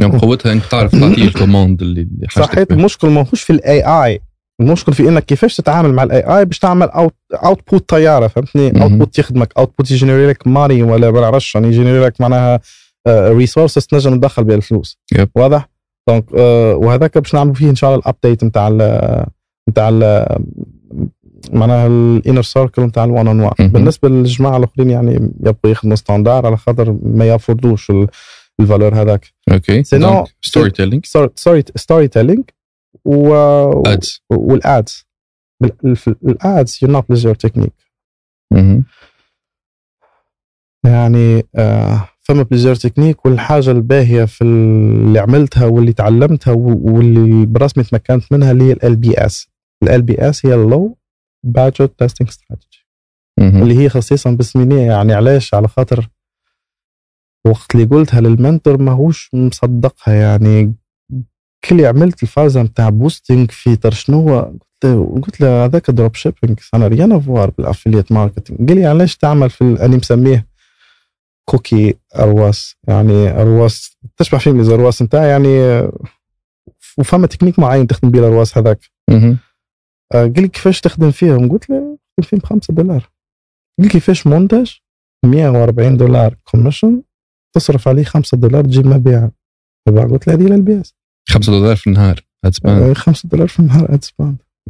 [SPEAKER 2] يعني قوتها انك تعرف تعطيه <clears throat> ال command اللي
[SPEAKER 1] صحيح
[SPEAKER 2] فيه.
[SPEAKER 1] المشكل ماهوش في ال AI المشكل في إنك كيفاش تتعامل مع ال AI باش تعمل out output طيارة فهمتني. output يخدمك output يجينيري لك money ولا ما نعرفش يعني يجينيري لك معناها resources تنجم تدخل بها الفلوس.
[SPEAKER 2] yep.
[SPEAKER 1] واضح؟ دونك آه، وهذاك باش نعمل فيه إن شاء الله الابديت نتاع نتاع معناها الانر سيركل نتاع الوان اون وان. بالنسبة للجماعة الآخرين يعني يبقوا يخدموا ستاندار على خاطر ما يفرضوش ال- الفالور هذاك. أوكي
[SPEAKER 2] دونك ستوري تيلينج
[SPEAKER 1] ستوري ستوري تيلينج و
[SPEAKER 2] ادز
[SPEAKER 1] والادز الادز يو نوت ليز يور تكنيك يعني آه فما بليزير تكنيك والحاجة الباهية في اللي عملتها واللي تعلمتها واللي برسمي تمكنت منها اللي هي ال بي اس ال بي اس هي اللو بادجت تيستينج استراتيجي اللي هي خصيصا باسمينية يعني علاش؟ على خاطر وقت اللي قلتها للمنتور ماهوش مصدقها يعني كل عملت الفازة نتاع بوستينج في ترشنو قلت له قلت له هذاك دروب شيبينج أنا ريان افوار بالأفليت ماركتينج قال لي علاش تعمل في ال- أنا مسميه كوكي أرواس يعني أرواس تشبه فيهم لي زرواس نتاع يعني آه، وفما تكنيك معين تخدم بيه الأرواس هذاك. آه، قال لي كيفاش تخدم فيهم؟ قلت له تخدم فيهم بخمسة دولار. قال لي كيفاش منتج 140 دولار. كوميشن تصرف عليه 5 دولار تجيب مبيع. قلت له هذه البياس
[SPEAKER 2] 5 دولار في النهار هتسبان
[SPEAKER 1] 5 دولار في النهار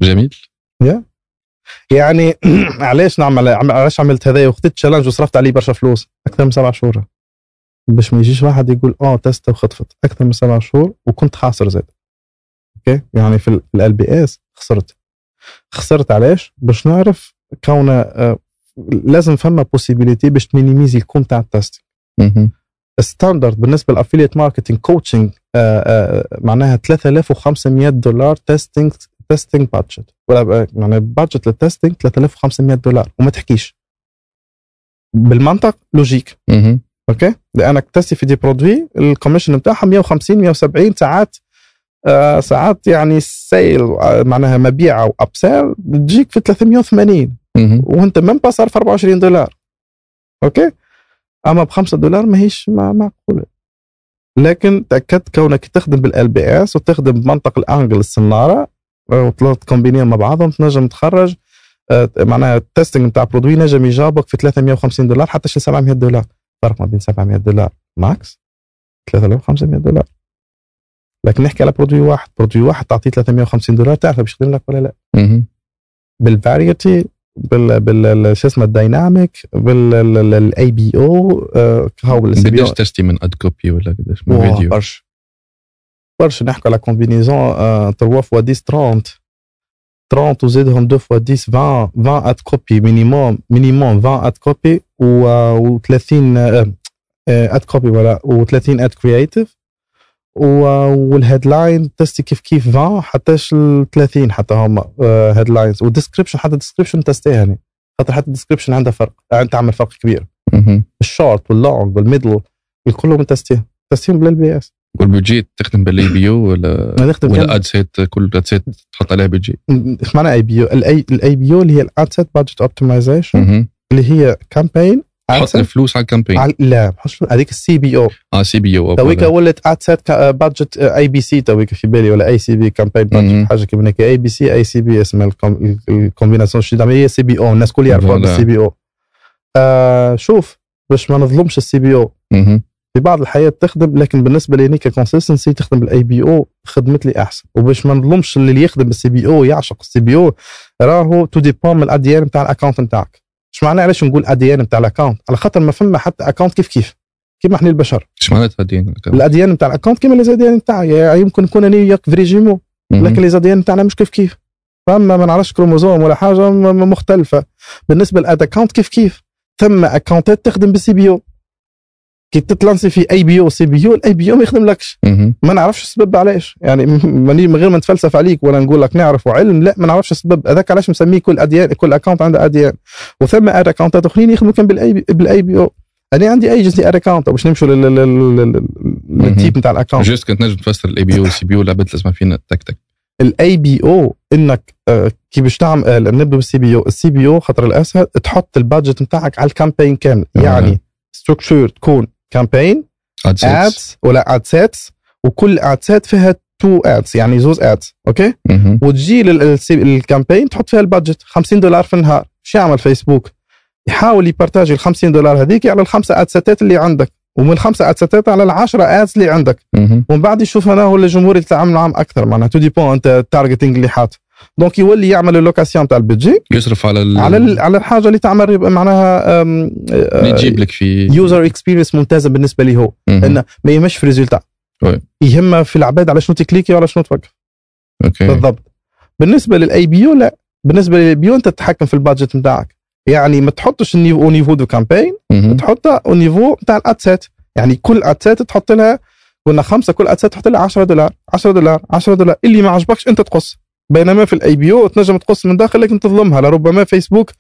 [SPEAKER 2] جميل.
[SPEAKER 1] يعني <clears throat> علاش نعمل عم- علاش عملت هذا وخدت تشالنج وصرفت عليه برشا فلوس. أكثر من سبع شهور. باش ما يجيش واحد يقول آه test وخطفت. أكثر من سبع شهور وكنت خاسر زاد. okay؟ يعني في ال LBS خسرت. خسرت علاش؟ باش نعرف كون آه، لازم فما possibilité باش تمينيميزي الكون تاع ال test standard بالنسبة لل affiliate marketing coaching معناها 3500 دولار testing testing budget ولا يعني budget لل testing 3500 دولار. وما تحكيش. بالمنطق لوجيك أوكي؟ لأنك تستي في دي برودوي الكوميشن بتاعها 150 170 ساعات آه ساعات يعني سيل آه، معناها مبيع أو اب سيل بتجيك في 380 وأنت من صار في 24 دولار. أوكي؟ أما ب 5 دولار ماهيش ما معقوله لكن تأكدت كونك تخدم بالال بي اس وتخدم بمنطق الأنجل السناره وثلاث كومبينيهم مع بعضهم تنجم تخرج آه، معناها ال testing بتاع produit نجم يجاوبك في 350 دولار حتى شي 700 دولار فرق ما بين 700 دولار max 3500 دولار لكن نحكي على produit واحد produit واحد تعطيه 350 دولار تعرف باش يخدم لك ولا لا.
[SPEAKER 2] بال
[SPEAKER 1] variety بال بال شو اسمه ال dynamic بال ABO هاو
[SPEAKER 2] تشتي من ad copy ولا قديش من فيديو
[SPEAKER 1] برشا برشا نحكوا على combinaison 3 fois 10 30 30 وزيدهم 2 fois 10 20 20 ad copy minimum minimum 20 ad copy و 30 ad copy ولا و30 ad creative وال headline تستي كيف كيف 20 حتىش ال 30 حتى هما headlines وال description حتى ال description تستيها يعني. خاطر حتى ال description عندها فرق يعني تعمل فرق كبير.
[SPEAKER 2] ال
[SPEAKER 1] short وال long وال middle كلهم تستيها تستيهم. بالال بي اس
[SPEAKER 2] وال budget تخدم بال ABO ولا
[SPEAKER 1] نخدم
[SPEAKER 2] ولا ad set كل ad set تحط عليها بيجي.
[SPEAKER 1] إيش معنى ABO؟ ال ABO اللي هي ال ad set
[SPEAKER 2] budget optimization.
[SPEAKER 1] اللي هي campaign
[SPEAKER 2] تحط الفلوس على ال campaign
[SPEAKER 1] لا بحطش هذيك
[SPEAKER 2] ال CBO آه CBO
[SPEAKER 1] تويك ولت ad set budget ABC تويك في بالي ولا ACB
[SPEAKER 2] campaign.
[SPEAKER 1] budget حاجة كيما هيك. اي بي سي اي سي بي اسمها الكوم- ال combinaison شو هي CBO الناس الكل يعرفوها. بال CBO آه شوف باش ما نظلمش ال
[SPEAKER 2] CBO.
[SPEAKER 1] في بعض الأحيان تخدم لكن بالنسبة لي consistency تخدم بال ABO خدمت لي أحسن. وباش ما نظلمش اللي يخدم بال CBO يعشق ال CBO راهو tout dépend من ال ADN نتاع ال account نتاعك. إيش معنى علاش نقول ADN نتاع ال account على خاطر ما فما حتى account كيف كيف. كيما إحنا البشر.
[SPEAKER 2] إيش معناتها دين
[SPEAKER 1] الأديان نتاع الاكونت كيما les ADN يعني يمكن نكون أنا وياك vrais jumeaux
[SPEAKER 2] مهم.
[SPEAKER 1] لكن les ADN نتاعنا مش كيف كيف. فما ما نعرفش كروموزوم ولا حاجة مختلفة. بالنسبة لل ad account كيف كيف؟ ثم account ات تخدم بال CBO كي تتلانسي في اي بي أو سي بي أو الاي بي أو ما يخدملكش.
[SPEAKER 2] ما
[SPEAKER 1] نعرفش السبب علاش. يعني ماني من غير ما نتفلسف عليك ولا نقول لك نعرف علم لا ما نعرفش السبب. هذاك علاش مسميه كل ADN كل account عنده ADN. وثم account ات آخرين يخدموا كان بالاي بال ABO أنا عندي agency account باش نمشوا لل- لل- لل- لل type نتاع ال
[SPEAKER 2] account juste كنت نجم تفسر ال ABO وال CBO لعبت اسمها فينا تك تك.
[SPEAKER 1] ال ABO إنك آه، كي باش تعمل آه، نبدأ بال CBO ال CBO خاطر الأسهل تحط ال budget نتاعك على ال campaign
[SPEAKER 2] كامل.
[SPEAKER 1] يعني structure تكون campaign
[SPEAKER 2] ad set
[SPEAKER 1] ads ولا ad sets وكل ad set فيها two ads يعني زوز ads
[SPEAKER 2] okay.
[SPEAKER 1] وتجي لل campaign تحط فيها ال budget 50 دولار في النهار. شو يعمل فيسبوك يحاول يبارتاجي ال 50 دولار هذيك على الخمسة ad set ات اللي عندك ومن الخمسه ad set ات على العشرة ads اللي عندك. ومن بعد يشوف أنا هو الجمهور يتعامل معهم أكثر معناها tout dépend انت ال targeting اللي حاط. donc يولي يعمل l'allocation تاع ال budget
[SPEAKER 2] يصرف على ال...
[SPEAKER 1] على ال- على الحاجة اللي تعمل معناها
[SPEAKER 2] اللي يجيب لك في
[SPEAKER 1] user experience ممتازة بالنسبة لي هو. إنه ما يهمش في
[SPEAKER 2] résultat.
[SPEAKER 1] يهمها في العباد على شنو تكليكي وعلى شنو توقف.
[SPEAKER 2] okay.
[SPEAKER 1] بالضبط. بالنسبة لل ABO لا. بالنسبة لل ABO أنت تتحكم في ال budget نتاعك يعني ما تحطش ال niveau niveau de
[SPEAKER 2] campagne.
[SPEAKER 1] تحطها au niveau نتاع ال ad set يعني كل ad set تحط لها قلنا خمسة كل ad set تحط لها 10 دولار 10 دولار 10 دولار. اللي ما عجبكش أنت تقص. بينما في ال ABO تنجم تقص من داخل لكن تظلمها. لربما فيسبوك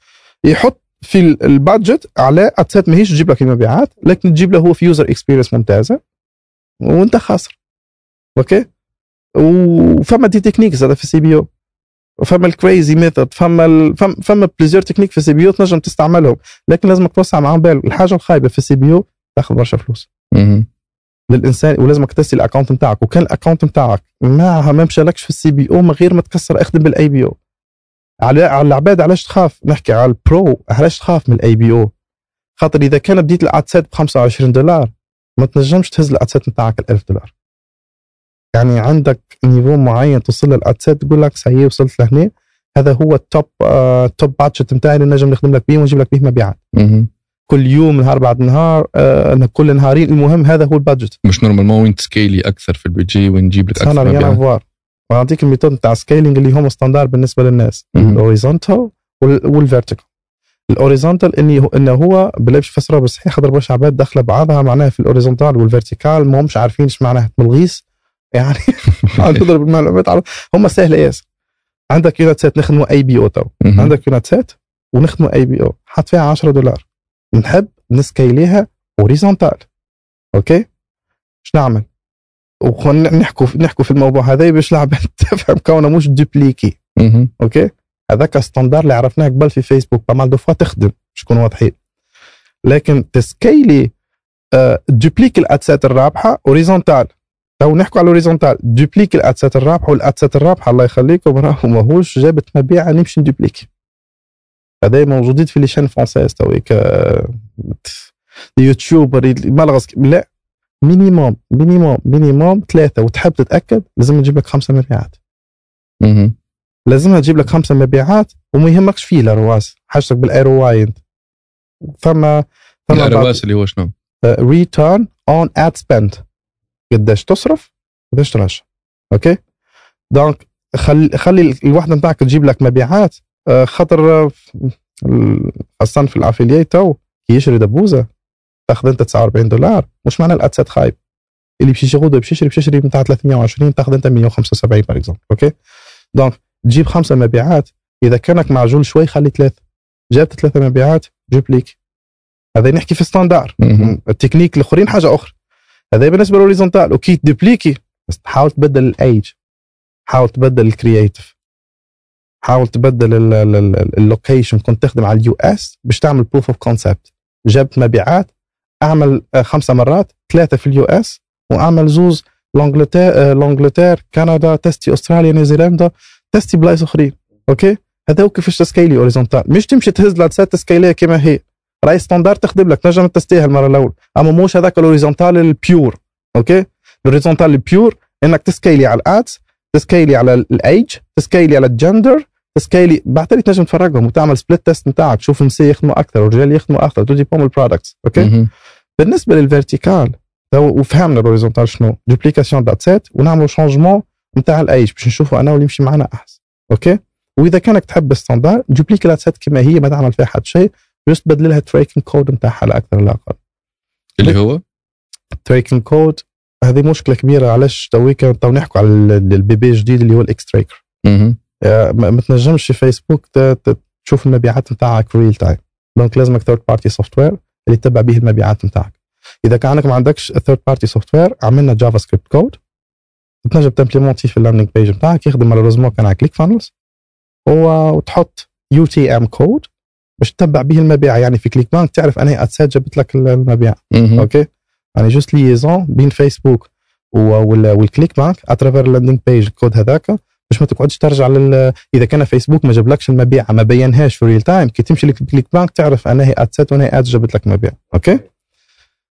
[SPEAKER 1] يحط في ال- ال budget على ad set ماهيش تجيب لك المبيعات لكن تجيب له هو في user experience ممتازة وأنت خاسر. okay؟ وفما des techniques هذا في ال CBO وفما ال crazy method فما ال... فما فما plusieurs techniques في ال CBO تنجم تستعملهم لكن لازمك توسع معاهم بالك الحاجة الخايبة في ال CBO تاخذ برشا فلوس. للإنسان ولازمك تستي ال account نتاعك. وكان ال account نتاعك ما ما مشالكش في ال CBO من غير ما تكسر اخدم بال ABO. على على العباد علاش تخاف؟ نحكي على ال pro علاش تخاف من ال ABO؟ خاطر إذا كان بديت ال ad set ب 25 دولار ما تنجمش تهز ال ad set نتاعك ال 1000 دولار. يعني عندك niveau معين توصل لل ad set تقول لك c'est وصلت لهنا هذا هو ال top آه top budget نتاعي اللي نجم نخدم لك بيه ونجيب لك بيه مبيعات. كل يوم نهار بعد نهار آه كل نهارين. المهم هذا هو ال budget.
[SPEAKER 2] مش normalement وين تسكيلي أكثر في البيجي وين نجيب لك أكثر
[SPEAKER 1] rien
[SPEAKER 2] مبيعات
[SPEAKER 1] à voir. ونعطيك ال method نتاع scaling اللي هم standard بالنسبة للناس.
[SPEAKER 2] ال
[SPEAKER 1] horizontal وال vertical ال horizontal إني هو إنه هو بلا باش نفسرها بالصحيح خاطر برشا عباد داخلة بعضها معناها في ال horizontal وال vertical ما همش عارفين إيش معناها ملغيس يعني <laughs> تضرب المعلومات على هم سهلة ياسر عندك une ad set نخدموا ABO تو. عندك une ad set ونخدموا ABO حط فيها 10 دولار. نحب نسكيليها horizontal okay؟ إيش نعمل؟ وخلينا نحكوا في الموضوع هذا باش العباد <laughs> تفهم كونه مش
[SPEAKER 2] dupliquer.
[SPEAKER 1] okay؟ هذاك standard اللي عرفناه قبل في فيسبوك pas mal de fois تخدم باش نكونوا واضحين. لكن تسكيلي آه، duplique ال ad set الرابحة horizontal تو نحكوا على ال horizontal duplique ال ad set الرابحة وال ad set الرابحة الله يخليكم راهو ماهوش جابت مبيع نمشي ندوبليك هذا موجودين في les chaînes françaises تويك آه، YouTuber ملغص لا minimum minimum minimum ثلاثة. وتحب تتأكد؟ لازم تجيب لك خمسة مبيعات. لازمها تجيب لك خمسة مبيعات وما يهمكش فيه ال ROAS حاجتك بال ROI أنت. فما فما
[SPEAKER 2] ال ROAS اللي هو شنو؟
[SPEAKER 1] return on ad spend قديش تصرف؟ قديش ترجع أوكي؟ donc خلي خلي الوحدة نتاعك تجيب لك مبيعات خاطر آه، خاصة في ال affiliate تو كي يشري دبوزه تاخذ انت 49 دولار. مش معنى ال ad set خايب اللي باش يشغل باش يشري باش يشري بتاع 320 تاخذ انت 175 par exemple أوكي؟ donc تجيب خمسة مبيعات. إذا كانك معجول شوي خلي ثلاثة جبت ثلاثة مبيعات جيب ليك. هذا نحكي في standard.
[SPEAKER 2] ال
[SPEAKER 1] techniques الآخرين حاجة أخرى. هذا بالنسبة لل horizontal وكي تدوبليكي بس تحاول تبدل الايج حاول تبدل ال creative حاول تبدل ال- ال- ال- ال location كنت تخدم على ال US باش تعمل proof of concept جبت مبيعات أعمل آه، خمسه مرات ثلاثة في ال US وأعمل زوز آه، لانجلتير كندا تستي أستراليا نيوزيلندا تستي بلايص أخرين. أوكي؟ هذا هو كيفاش تسكيلي horizontal مش تمشي تهز ل ad set تسكيليها كما هي. راي standard تخدم لك تنجم تستيها المره الاولى أما موش هذاك ال horizontal ال pure أوكي؟ ال horizontal ال pure إنك تسكيلي على ال ads تسكيلي على الايج تسكيلي على الجندر تسكيلي بعد تالي تنجم تفرقهم وتعمل split test نتاعك تشوف النساء يخدموا أكثر والرجال يخدموا أكثر تجي بهم ال products
[SPEAKER 2] أوكي.
[SPEAKER 1] بالنسبة لل vertical تو وفهمنا ال horizontal شنو duplication d'ad set ونعملوا changement نتاع الأيج باش نشوفوا أنا واللي يمشي معنا أحسن أوكي وإذا كانك تحب ال standard duplique l'ad set كما هي ما تعمل فيها حد شيء بس تبدل لها tracking code نتاعها لا أكثر لا أقل
[SPEAKER 2] اللي هو؟
[SPEAKER 1] tracking code هذه مشكلة كبيرة علاش تويكا تو نحكوا على ال- ال bébé الجديد اللي هو الاكستريكر
[SPEAKER 2] مهم.
[SPEAKER 1] ما ما تنجمش في فيسبوك تشوف المبيعات نتاعك real time donc لازمك third party software اللي تتبع به المبيعات نتاعك. إذا كان عندك ما عندكش third party software عملنا JavaScript code تنجم تمبليمونتي في ال landing page نتاعك يخدم malheureusement كان على ClickFunnels وتحط UTM code باش تتبع به المبيع. يعني في ClickBank تعرف انهي ad set جابت لك المبيع. أوكي؟ يعني juste liaison بين فيسبوك وال ClickBank à travers ال landing page ال code هذاك. باش ما تقعدش ترجع لل إذا كان فيسبوك ما جابلكش المبيع ما بينهاش في real time كي تمشي لل ClickBank تعرف أنها هي ad set وأنها ad جابت لك مبيع. أوكي؟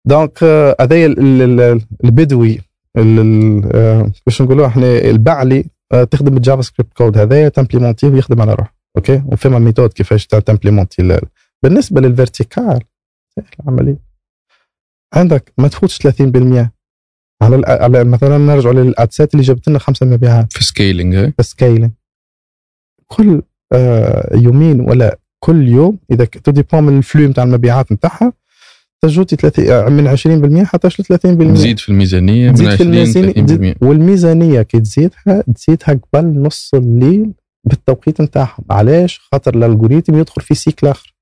[SPEAKER 1] دونك آه، هذايا ال- ال- ال- البدوي ال- ال- آه، باش نقولوا إحنا البعلي آه، تخدم الجافا سكريبت كود. هذايا تمبليمونتيه ويخدم على روحه. أوكي؟ وفما ميثود كيفاش تمبليمونتي ال- بالنسبة للفيرتيكال العملية عندك ما تفوتش 30% على على مثلا نرجع للأدسات اللي جابت لنا خمسة مبيعات
[SPEAKER 2] في سكيلينج هي
[SPEAKER 1] سكيلينج كل آه، يومين ولا كل يوم إذا ك- تودي بون من الفلو نتاع المبيعات نتاعها تاجوتي 30 آه، من 20% حتى 30%
[SPEAKER 2] نزيد في الميزانية من
[SPEAKER 1] تزيد في
[SPEAKER 2] 20
[SPEAKER 1] الميزانية.
[SPEAKER 2] 30%
[SPEAKER 1] تزيد- والميزانية كي تزيدها تزيدها قبل نص الليل بالتوقيت نتاعهم علاش؟ خاطر ال algorithme يدخل في cycle
[SPEAKER 2] آخر.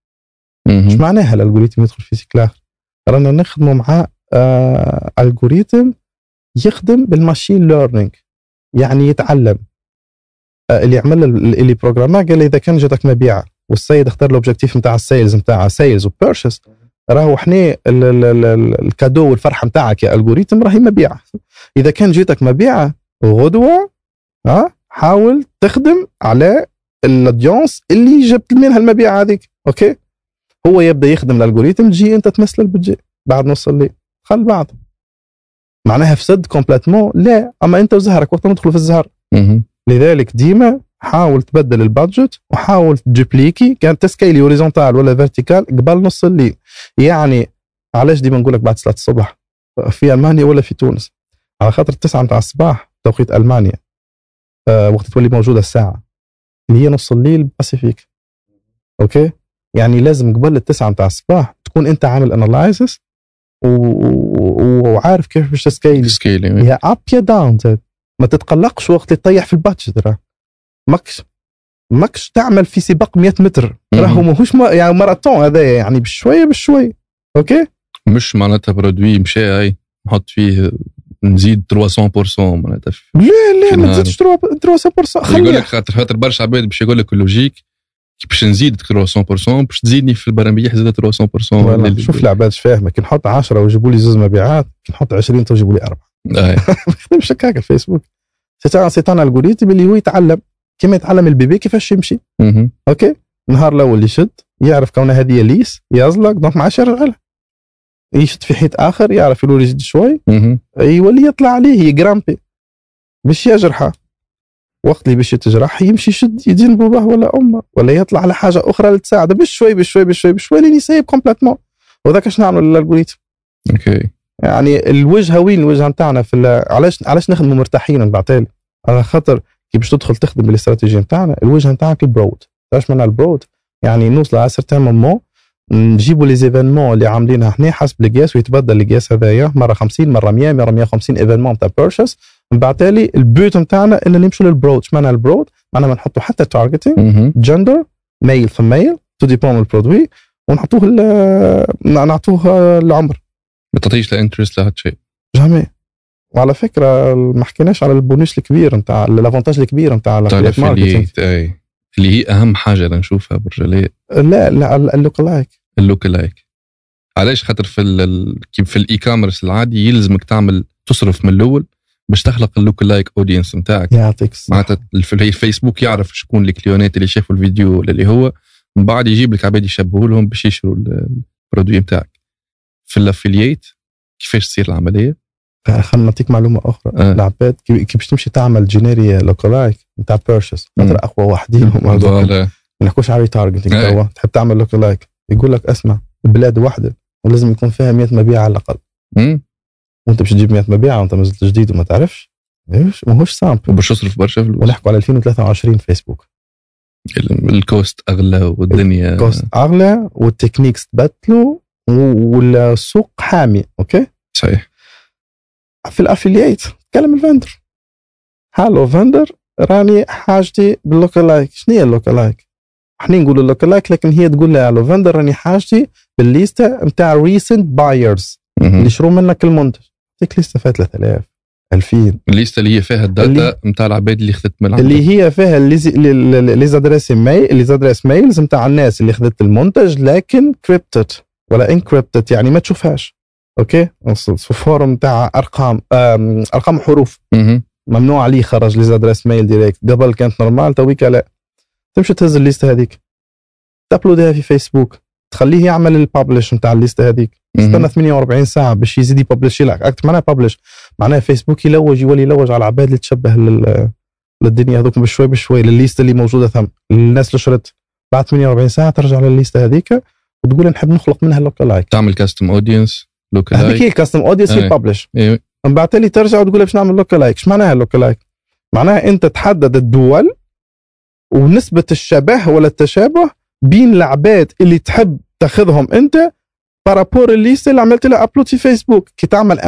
[SPEAKER 1] إيش معناها ال algorithme يدخل في cycle آخر؟ رانا نخدموا مع آه يخدم بال machine learning يعني يتعلم. آه اللي عمل ال- اللي بروجراما قال إذا كان جاتك مبيعة والسيد اختار ال objectif نتاع ال sales نتاع sales و purchase راهو ال- ال cadeau والفرحة نتاعك يا algorithme راهي مبيعة. إذا كان جيتك مبيعة غدوة ها حاول تخدم على ال audience اللي جبت منها المبيعة هذيك أوكي؟ هو يبدأ يخدم ال algorithme تجي أنت تمس ال budget بعد نص الليل خلبض. معناها فسد complètement لا أما أنت وزهرك وقت ندخلوا في الزهر. لذلك ديما حاول تبدل ال budget وحاول تدوبليكي كان تسكيلي horizontal ولا vertical قبل نص الليل. يعني علاش ديما نقول لك بعد 3 الصبح؟ في ألمانيا ولا في تونس؟ على خاطر التسعة متاع الصباح توقيت ألمانيا. آه وقت تولي موجودة الساعة. اللي هي نص الليل Pacific أوكي؟ يعني لازم قبل التسعة متاع الصباح تكون أنت عامل analysis وعارف كيف باش تسكيلي.
[SPEAKER 2] scaling
[SPEAKER 1] يا up يا down زاد ما تتقلقش وقت اللي تطيح في ال budget راه ماكش ماكش تعمل في سباق 100 متر. راهو ماهوش ما يعني ماراثون هذا يعني بشوية بشوي أوكي؟
[SPEAKER 2] مش معناتها برودوي مشى هاي نحط فيه نزيد 300% معناتها
[SPEAKER 1] لا لا ما. تزيدش 3%
[SPEAKER 2] يقول لك خاطر خاطر برشا عباد باش يقول لك اللوجيك. باش نزيد 300% باش تزيدني في البرامبيح زاد 300%
[SPEAKER 1] فوالا،
[SPEAKER 2] لل-
[SPEAKER 1] شوف العباد فاهمة كي نحط 10 ويجيبوا لي زوز مبيعات كي نحط 20 تجيبوا لي أربعة.
[SPEAKER 2] آه. <laughs>
[SPEAKER 1] ما يخدمش هكاك الفيسبوك. سيتان سيتان الجوريتم اللي هو يتعلم. كيما يتعلم البيبي كيفاش يمشي. أوكي؟ النهار الأول يشد يعرف كون هذه ليس يزلق دونك ما عادش يرجع لها يشد في حيط آخر يعرف يلول يزيد شوي. يولي يطلع عليه يجرامبي. باش يجرحه. وقت اللي باش يتجرح يمشي يشد يدين باباه ولا أمه ولا يطلع على حاجة أخرى لتساعده بشوي بشوي بشوي بشوي لين يسيب كومبليتمون وذاك اش نعمل للالغوريثم
[SPEAKER 2] أوكي.
[SPEAKER 1] يعني الوجهه وين؟ الوجهه نتاعنا في علاش علاش نخدموا مرتاحين؟ نبعتالي على خاطر كي باش تدخل تخدم بالاستراتيجية نتاعنا الوجهه نتاعك البرود تعرفش معناها البرود يعني نوصل على سيرتان مومون نجيبوا لي زيفينمون اللي عاملينها هنا حسب القياس ويتبدل القياس هذايا مرة 50 مرة 100 مرة 150 ايفينمون تاع بيرشس من بعد تالي البيوت نتاعنا ان نمشوا للبرود إيش معناها البرود؟ معناها ما نحطوا حتى
[SPEAKER 2] مهم.
[SPEAKER 1] جندر ميل فميل تو ديبون البرودوي ونحطوه نعطوه العمر.
[SPEAKER 2] ما تعطيش لا انترست لا حتى شيء.
[SPEAKER 1] jamais. وعلى فكرة ما حكيناش على ال bonus الكبير نتاع ال avantage الكبير نتاع
[SPEAKER 2] تاع
[SPEAKER 1] ال
[SPEAKER 2] affiliate marketing اللي هي أهم حاجة نشوفها برجاليه
[SPEAKER 1] لا لا ال lookalike
[SPEAKER 2] ال lookalike علاش؟ خاطر في ال- ال- كيف في ال e-commerce العادي يلزمك تعمل تصرف من الأول باش تخلق ال lookalike audience نتاعك
[SPEAKER 1] يعطيك الصحة.
[SPEAKER 2] معناتها الف- الفيسبوك يعرف شكون الكليونات اللي شافوا الفيديو ولا اللي هو من بعد يجيب لك عباد يشبهوا لهم باش يشروا ال- ال produit نتاعك في ال affiliate كيفاش تصير العملية
[SPEAKER 1] خلينا نعطيك معلومة أخرى
[SPEAKER 2] آه.
[SPEAKER 1] العباد كي باش تمشي تعمل générer lookalike نتاع
[SPEAKER 2] purchase.
[SPEAKER 1] خاطر أقوى واحدين هم هذوك. ما. نحكوش على retargeting
[SPEAKER 2] أي.
[SPEAKER 1] توا تحب تعمل lookalike يقول لك اسمع البلاد واحدة ولازم يكون فيها 100 مبيع على الأقل
[SPEAKER 2] مم.
[SPEAKER 1] وانت باش تجيب 100 مبيع وانت مازلت جديد وما تعرفش ماهوش simple
[SPEAKER 2] وباش تصرف برشا فلوس.
[SPEAKER 1] ونحكوا على 2023 فيسبوك
[SPEAKER 2] ال- ال cost أغلى والدنيا
[SPEAKER 1] cost أغلى وال techniques تبدلوا والسوق حامي أوكي؟
[SPEAKER 2] صحيح.
[SPEAKER 1] في ال affiliate تكلم ال vendor. hello vendor راني حاجتي بال lookalike شنو هي ال lookalike؟ إحنا نقولوا ال lookalike لكن هي تقول لها hello vendor راني حاجتي بالليستة نتاع recent
[SPEAKER 2] buyers.
[SPEAKER 1] اللي شروا منك المنتج. ديك ليسته فيها 3000 2000
[SPEAKER 2] الليسته اللي هي فيها ال data نتاع العباد اللي خذت من
[SPEAKER 1] اللي هي فيها les adresses mail les adresses mails نتاع الناس اللي خذت المنتج لكن crypted ولا encrypted يعني ما تشوفهاش. أوكي؟ في forme نتاع أرقام أرقام حروف. ممنوع عليه يخرج les adresses mail direct قبل كانت normal تويكا لا. تمشي تهز الليسته هذيك. ت upload ها في فيسبوك تخليه يعمل ال publish نتاع الليسته هذيك. استنى 48 ساعة باش يزيد ي publish لك أكثر معناها publish معناها فيسبوك يلوج يولي يلوج على العباد اللي تشبه لل للدنيا هذوك بشوي بشوي للليسته اللي موجودة ثم. الناس اللي شرت بعد 48 ساعة ترجع للليسته هذيك وتقول نحب نخلق منها lookalike
[SPEAKER 2] تعمل custom audience look
[SPEAKER 1] هذيك هي
[SPEAKER 2] like
[SPEAKER 1] ال custom audience
[SPEAKER 2] أي.
[SPEAKER 1] ي
[SPEAKER 2] publish.
[SPEAKER 1] من بعد تالي ترجع وتقول باش نعمل lookalike إيش معناها ال lookalike معناها أنت تحدد الدول ونسبة الشبه ولا التشابه بين العباد اللي تحب تاخذهم أنت par rapport الليسته اللي عملت لها upload في فيسبوك كي تعمل 1%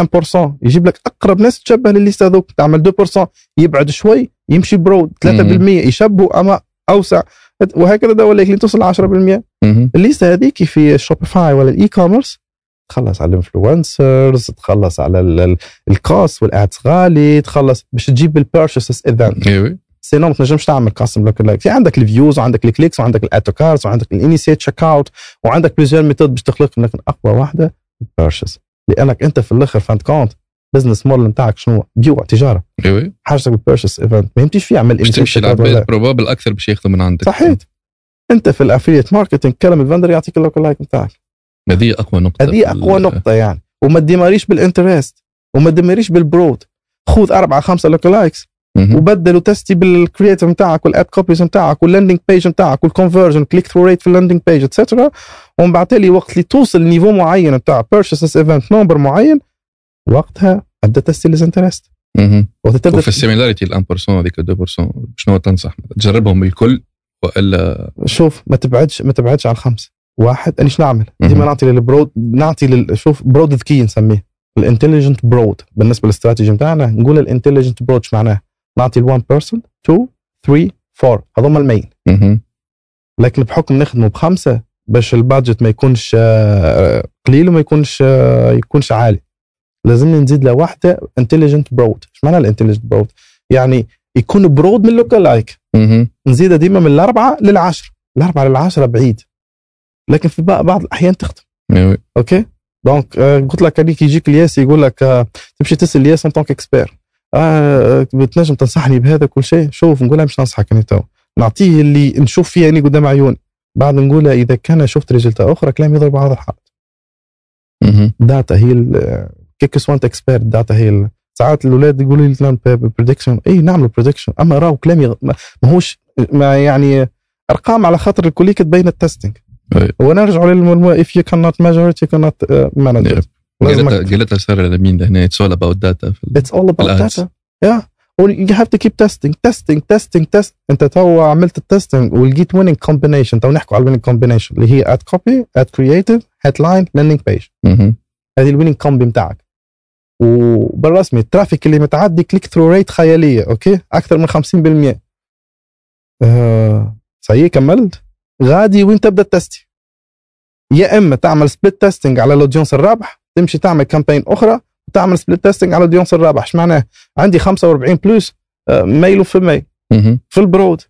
[SPEAKER 1] يجيب لك اقرب ناس تشبه للليسته هذوك تعمل 2% يبعد شوي يمشي broad 3% يشبهوا اما اوسع وهكذا لك لين توصل ل 10%
[SPEAKER 2] مهم.
[SPEAKER 1] الليسته هذيك في شوبيفاي ولا ال e-commerce تخلص على ال influencers تخلص على ال- ال- ال cost وال ads غالي تخلص باش تجيب ال purchases
[SPEAKER 2] event
[SPEAKER 1] sinon ما تنجمش تعمل custom lookalike في عندك ال views وعندك ال clicks وعندك ال add to carts وعندك ال initiate checkout وعندك plusieurs méthodes باش تخلق لكن أقوى واحدة ال purchase لأنك أنت في الأخر fin de compte business model نتاعك شنو؟ بيوع تجارة.
[SPEAKER 2] أيوه
[SPEAKER 1] حاجتك بال purchase event ما يمشيش فيه يعمل
[SPEAKER 2] باش تمشي العباد probable أكثر باش ياخذوا من عندك.
[SPEAKER 1] صحيح. أنت في ال affiliate marketing كلم ال vendor يعطيك ال lookalike نتاعك.
[SPEAKER 2] هذه أقوى نقطة
[SPEAKER 1] هذه
[SPEAKER 2] أقوى
[SPEAKER 1] نقطة يعني. وما تدمريش بال interest وما تدمريش بال broad خذ أربعة خمسة lookalikes
[SPEAKER 2] مهم.
[SPEAKER 1] وبدل و teste بال creative نتاعك وال ad copies نتاعك وال landing page نتاعك وال conversion click through rate في ال landing page et cetera ومن بعد لي وقت اللي توصل ل niveau معين نتاع purchases event number معين وقتها ابدا teste les intérêts
[SPEAKER 2] مهم.
[SPEAKER 1] وقت تبدأ
[SPEAKER 2] وفي ال similarity ال 1% هذيك 2% شنو تنصح تجربهم الكل وإلا
[SPEAKER 1] شوف ما تبعدش ما تبعدش عن خمسه واحد أنا شنو نعمل؟ ديما نعطي لل broad نعطي لل... شوف broad ذكي نسميه ال intelligent broad بالنسبة للاستراتيجي بتاعنا نقول ال intelligent broad معناه؟ نعطي ال 1 percent 2 3 4 هذوما ال
[SPEAKER 2] main.
[SPEAKER 1] لكن بحكم نخدمه بخمسة باش ال budget ما يكونش آه، قليل وما يكونش آه، يكونش عالي. لازمني نزيد له واحدة intelligent broad إيش معنى ال intelligent broad؟ يعني يكون broad من
[SPEAKER 2] lookalike.
[SPEAKER 1] نزيدها ديما من الأربعة للعشرة. الأربعة للعشرة بعيد. لكن في بع- بعض الأحيان تخدم. أوكي؟ donc آه قلت لك هذيك يجيك الياس يقول لك تمشي تسأل الياس en tant qu'expert آه بتنجم تنصحني بهذا كل شيء؟ شوف نقول له مش ننصحك أنا تو. نعطيه اللي نشوف فيه يعني قدام عيوني بعد نقول له إذا كان شفت ريزلتا أخرى كلام يضرب على هذا الحائط. داتا هي كيك سوان اكسبيرت داتا هي ساعات الاولاد يقولوا لي بريدكشن اي نعملوا بريدكشن أما راهو كلامي غ- ما يعني أرقام على خاطر الكليك تبين التستنج. ونرجع للم اف يو كانت ماجوريتي كانت manager
[SPEAKER 2] قالتها
[SPEAKER 1] لازم
[SPEAKER 2] قالتها ساره لمين لهنا it's all about data
[SPEAKER 1] It's all about
[SPEAKER 2] ال ads.
[SPEAKER 1] data. Yeah. You have to keep testing, testing, testing, test. انت تو عملت ال testing ولقيت winning combination تو نحكوا على winning combination اللي هي ad copy, ad creative, headline, landing page. هذه ال winning combi بتاعك. وبالرسمي ال traffic اللي متعدي click through rate خيالية okay أكثر من 50% آه سي كملت غادي وين تبدأ ال teste يا إما تعمل split testing على ال audience الرابح تمشي تعمل campaign أخرى وتعمل split testing على ال audience الرابح. إيش معناه؟ عندي 45 plus آه، male و female في ال broad.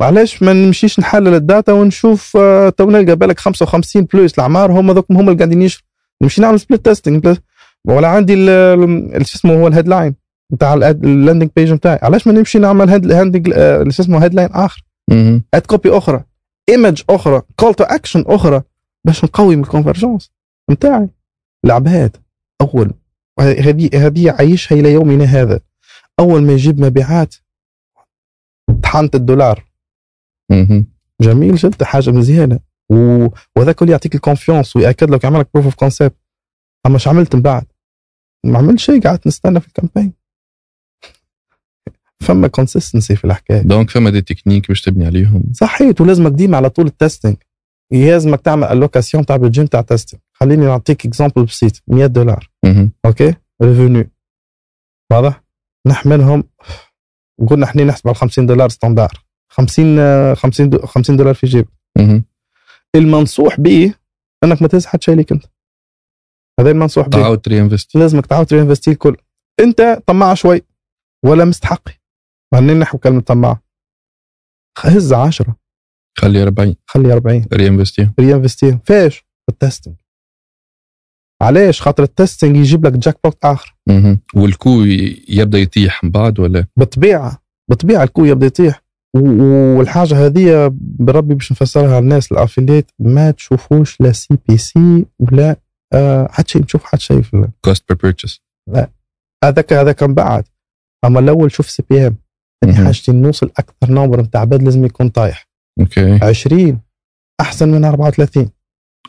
[SPEAKER 1] علاش ما نمشيش نحلل ال data ونشوف آه، تو نلقى بالك 55 plus الأعمار هم ذوك هم اللي قاعدين يشروا. نمشي نعمل split testing ولا عندي شو اسمه هو ال headline بتاع ال landing page بتاعي. علاش ما نمشي نعمل land landing شو اسمه headline آخر؟ ad copy أخرى. image أخرى. call to action أخرى. باش نقوي من ال conversions نتاعي العباد أول. هذه هذه عايشها إلى يومنا هذا. أول ما يجيب مبيعات طحنة الدولار. جميل جدا حاجة مزيانة. و... وهذاك اللي يعطيك ال confiance ويأكد لك يعمل لك proof of concept أما إيش عملت من بعد؟ ما عملت شيء قعدت نستنى في ال campaign <laughs> فما consistency في الحكاية.
[SPEAKER 2] donc فما des techniques باش تبني عليهم.
[SPEAKER 1] صحيت ولازمك ديما على طول ال testing لازمك تعمل الوكاسيون تاع ال game تاع testing خليني نعطيك example بسيط 100 دولار. okay revenue واضح نحملهم. قلنا إحنا نحسب على 50 دولار standard 50 آه، 50 دو- 50 دولار في جيب.
[SPEAKER 2] مهم.
[SPEAKER 1] المنصوح به إنك ما تزحد شيء ليك أنت. هذا المنصوح به
[SPEAKER 2] تعاود ت reinvest.
[SPEAKER 1] لازمك تعاود ت réinvesti الكل. أنت طماع شوي ولا مستحقي خلينا نحكي كلمة طماع. هز 10
[SPEAKER 2] خلي 40
[SPEAKER 1] خلي 40
[SPEAKER 2] réinvesti
[SPEAKER 1] réinvesti فيش؟ في ال testing. علاش؟ خاطر ال testing يجيب لك jackpot اخر
[SPEAKER 2] وال coût ي- يبدأ يطيح من بعد ولا؟
[SPEAKER 1] بالطبيعه بالطبيعه ال coût يبدأ يطيح. والحاجة هذه بربي باش نفسرها للناس ال affiliate ما تشوفوش لا CPC ولا آه حد شيء تشوف حد شيء في
[SPEAKER 2] كوست بير بيرتشيز
[SPEAKER 1] هذاك هذاك من بعد. أما الأول شوف سي بي ام هذه
[SPEAKER 2] مهم.
[SPEAKER 1] حاجتي نوصل أكثر نمبر نتاع عباد لازم يكون طايح.
[SPEAKER 2] أوكي.
[SPEAKER 1] 20 أحسن من 34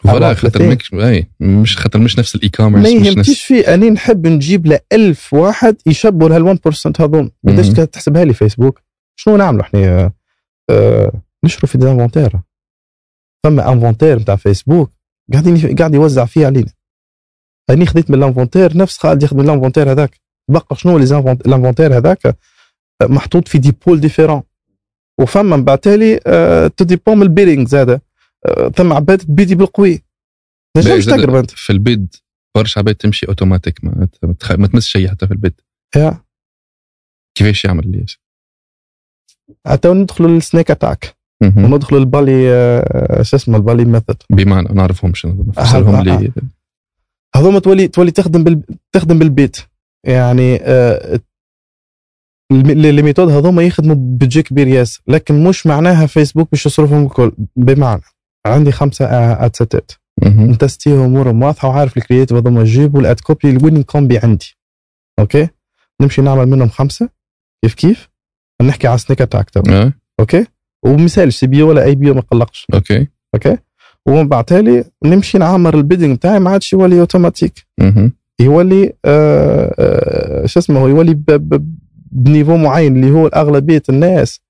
[SPEAKER 2] فوالا
[SPEAKER 1] 34.
[SPEAKER 2] خاطر مش أي مش خاطر مش نفس الاي
[SPEAKER 1] ما
[SPEAKER 2] كوميرس مش
[SPEAKER 1] يهمتيش
[SPEAKER 2] نفس
[SPEAKER 1] فيه أني نحب نجيب ل 1000 واحد يشبوا لها 1% هذوم قداش. تحسبها لي فيسبوك شنو نعملوا إحنا آه، آه، نشروا في ديزانفونتير فما انفونتير نتاع فيسبوك قاعدين قاعد يوزع فيه علينا. أني خديت من الانفونتير نفس خالد ياخذ من الانفونتير هذاك. بقى شنو الانفونتير هذاك؟ آه، محطوط في دي بول ديفيرون. وفما من بعد تالي آه، تديبون من البيرينغ زاده آه، ثم عباد تبيدي بالقوي.
[SPEAKER 2] باهي،
[SPEAKER 1] نجمش
[SPEAKER 2] زاد
[SPEAKER 1] تقرب أنت.
[SPEAKER 2] في البيد برشا عباد تمشي أوتوماتيك ما, ما تخ- ما تمس شيء حتى في البيد.
[SPEAKER 1] يا.
[SPEAKER 2] كيفاش يعمل الياس
[SPEAKER 1] حتى ندخلوا للسنيك
[SPEAKER 2] أتاك.
[SPEAKER 1] وندخلوا البالي آه، شو اسمه البالي ميثود
[SPEAKER 2] بمعنى نعرفهم شنو فسرهم
[SPEAKER 1] أه-
[SPEAKER 2] لي.
[SPEAKER 1] هذوما تولي تولي تخدم بال... تخدم بالبيت. يعني آه، لي ميثود هذوما يخدموا بجي كبير ياسر. لكن مش معناها فيسبوك باش يصرفهم الكل. بمعنى عندي خمسة آه، اد سيتات
[SPEAKER 2] مهم.
[SPEAKER 1] نتستيهم امورهم واضحه وعارف الكرييتيف هذوما يجيبوا الاد كوبي الويننج كومبي عندي. okay؟ نمشي نعمل منهم خمسة. كيف كيف؟ نحكي على sneak attack تو okay؟ ومثال CB ولا AB ما قلقش.
[SPEAKER 2] okay.
[SPEAKER 1] okay؟ ومن بعد تالي نمشي نعمر ال bidding بتاعي ما عادش يولي اوتوماتيك. يولي آه آه شو اسمه يولي ب niveau معين اللي هو اغلبيه الناس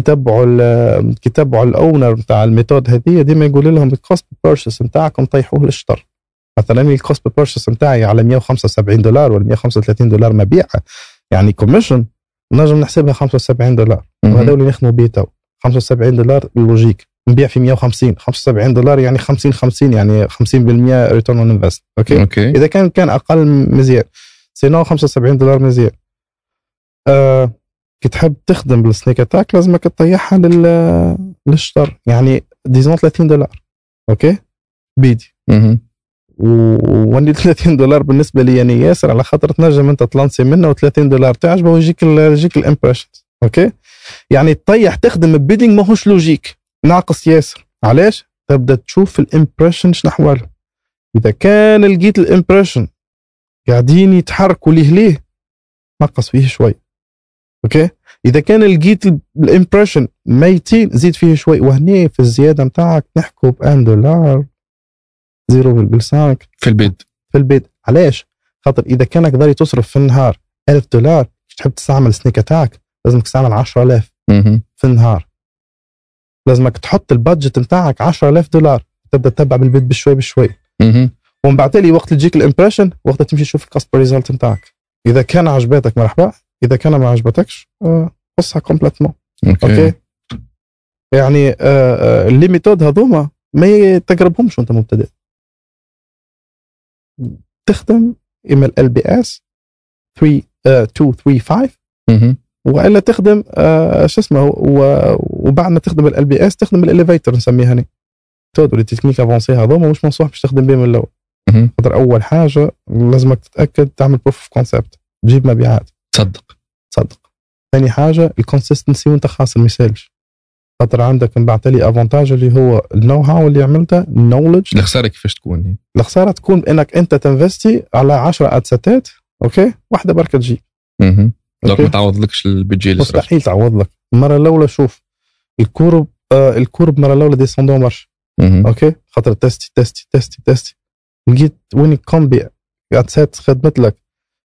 [SPEAKER 1] كيتبعوا ال- كيتبعوا ال owner بتاع ال method هذه ديما يقول لهم ال cost purchase بتاعكم طيحوه للشطر. مثلا ال cost purchase بتاعي على 175 دولار ولا 135 دولار مبيع يعني commission نجم نحسبها 75 دولار. وهذول اللي يخدموا بيه تو. 75 دولار ال logique نبيع في 150 75 دولار يعني 50 50 يعني 50% return on invest okay؟
[SPEAKER 2] okay.
[SPEAKER 1] إذا كان كان أقل مزيان. sinon 75 دولار مزيان. آه كي تحب تخدم بال sneak attack لازمك تطيحها لل للشطر. يعني disons 30 دولار. أوكي؟ بيدي. واني 30 دولار بالنسبة لي يعني ياسر على خاطر تنجم أنت تلانسي منه و30 دولار تعجبه ويجيك يجيك الامبريشنز أوكي؟ يعني تطيح تخدم بيدنج ماهوش لوجيك. ناقص ياسر. علاش؟ تبدأ تشوف الامبريشن شنو احواله إذا كان لقيت الامبريشن قاعدين يتحركوا ليه ليه نقص فيه شوي. أوكي؟ إذا كان لقيت ال impression ميتين زيد فيه شوي. وهني في الزيادة نتاعك نحكوا ب 1 دولار 0.5
[SPEAKER 2] في ال bid.
[SPEAKER 1] في ال bid. علاش؟ خاطر إذا كانك ضاري تصرف في النهار 1000 دولار تحب تستعمل ال sneak attack لازمك تستعمل 10000
[SPEAKER 2] مهم.
[SPEAKER 1] في النهار. لازمك تحط ال budget نتاعك 10000 دولار. تبدأ تتبع بال bid بشوي
[SPEAKER 2] بشوي.
[SPEAKER 1] ومن بعد تالي وقت تجيك ال impression وقت تمشي تشوف ال customer result نتاعك إذا كان عجبتك مرحبا. إذا كان ما عجبتكش آه، قصها كومبليتمون أوكي. يعني آه، آه، اللي ميثود هذوما ما تقربهمش وأنت مبتدئ. تخدم اما إل بي إس 3 آه، 2 3 5
[SPEAKER 2] مهم.
[SPEAKER 1] وإلا تخدم آه، شو اسمه وبعد ما تخدم ال بي إس تخدم الاليفيتر نسميها هنا ميثود ولا تكنيك افونسي هذوما مش منصوح باش تخدم بهم من
[SPEAKER 2] الأول.
[SPEAKER 1] خاطر أول حاجة لازمك تتأكد تعمل بروف اوف كونسبت تجيب مبيعات.
[SPEAKER 2] تصدق.
[SPEAKER 1] تصدق. ثاني حاجة الكونسستنسي وانت خاص ما يسالش. خاطر عندك من بعد لي افونتاج اللي هو النو هاو اللي عملته النولج
[SPEAKER 2] الخسارة كيفاش تكون؟
[SPEAKER 1] الخسارة تكون بإنك أنت تنفستي على 10 ادسيتات أوكي؟ واحدة بركة تجيب
[SPEAKER 2] مهم. دونك. ما تعوضلكش البيدجي اللي
[SPEAKER 1] مستحيل تعوض لك المرة الأولى شوف الكورب آه الكورب المره الأولى ديسوندون
[SPEAKER 2] مهم.
[SPEAKER 1] OK؟ خاطر تستي تستي تستي تستي. لقيت وين combien ad set خدمت لك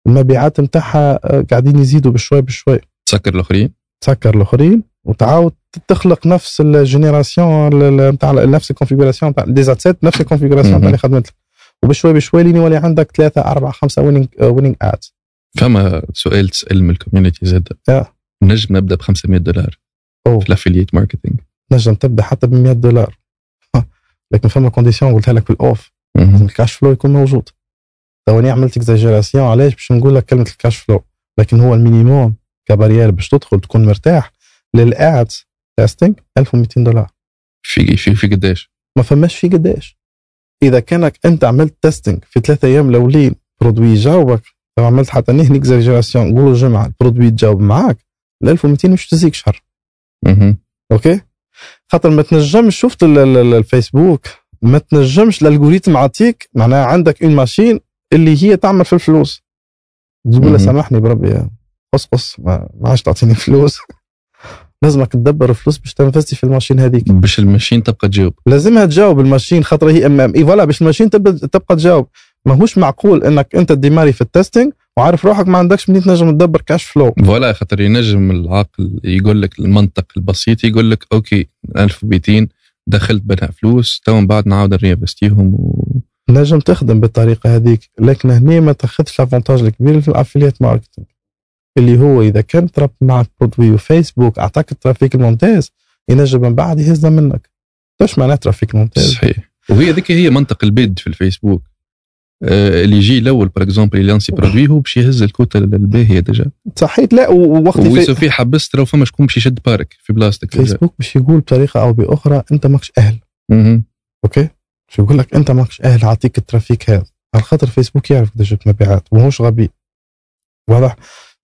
[SPEAKER 1] المبيعات نتاعها قاعدين يزيدوا بشوي بشوي.
[SPEAKER 2] تسكر الآخرين؟
[SPEAKER 1] تسكر الآخرين. وتعاود تخلق نفس ال génération نتاع نفس ال configuration نتاع des ad sets نفس ال
[SPEAKER 2] configuration.
[SPEAKER 1] نتاع اللي خدمت لك. وبشوي بشوي لين يولي عندك ثلاثة أربعة خمسة winning winning ad
[SPEAKER 2] فما سؤال تسأل من ال community زاد.
[SPEAKER 1] آه.
[SPEAKER 2] نجم نبدأ ب 500 دولار
[SPEAKER 1] أوه.
[SPEAKER 2] في ال affiliate marketing
[SPEAKER 1] نجم تبدأ حتى ب 100 دولار. <laughs> لكن فما condition قلتها لك في ال off. ال cash flow يكون موجود. ثواني عملت exagération علاش باش نقول لك كلمة ال cash flow لكن هو ال minimum كبارير باش تدخل تكون مرتاح لل ad testing 1200 دولار.
[SPEAKER 2] في في في قداش؟
[SPEAKER 1] ما فماش في قداش. إذا كانك أنت عملت testing في ثلاثة أيام الاولين produit جاوبك لو عملت حتى une exagération نقولوا جمعة ال produit تجاوب معاك ال 1200 مش تزيك شهر.
[SPEAKER 2] مهم.
[SPEAKER 1] OK؟ خاطر ما تنجمش شفت ال- ال- ال- الفيسبوك ما تنجمش ال algorithme عطيك معناها عندك une machine اللي هي تعمل في الفلوس. تقول له. سامحني بربي يا. قص قص ما ما عادش تعطيني فلوس. <laughs> لازمك تدبر فلوس باش تنفستي في ال machine هذيك.
[SPEAKER 2] باش ال machine تبقى تجاوب.
[SPEAKER 1] لازمها تجاوب ال machine خاطر هي امام et voilà باش ال machine تبقى تجاوب. ماهوش معقول إنك أنت démarré في ال testing وعارف روحك ما عندكش منين تنجم تدبر cash flow
[SPEAKER 2] voilà خاطر ينجم العقل يقول لك المنطق البسيط يقول لك OK 1200 دخلت بها فلوس تو من بعد نعاود نرينفستيهم و...
[SPEAKER 1] نجم تخدم بالطريقة هذيك لكن هنا ما تاخذش ال avantage الكبير في ال affiliate marketing اللي هو إذا كان تربط معك produit وفيسبوك أعطاك ال trafic الممتاز ينجم من بعد يهزها منك. إيش معناه trafic ممتاز.
[SPEAKER 2] صحيح. وهي ذيك هي منطق ال bid في الفيسبوك. آه اللي يجي الأول par exemple يلانسي produit هو باش يهز الكوتا الباهيه déjà
[SPEAKER 1] صحيح. لا ووقت في
[SPEAKER 2] ويسو فيه حبست لو فما شكون باش يشد بارك في بلاصتك.
[SPEAKER 1] فيسبوك باش يقول بطريقة أو بأخرى أنت ماكش
[SPEAKER 2] أهل.
[SPEAKER 1] OK؟ شو يقول لك أنت ماكش أهل أعطيك ال trafic هذا. على خاطر فيسبوك يعرف قداش مبيعات وماهوش غبي. واضح؟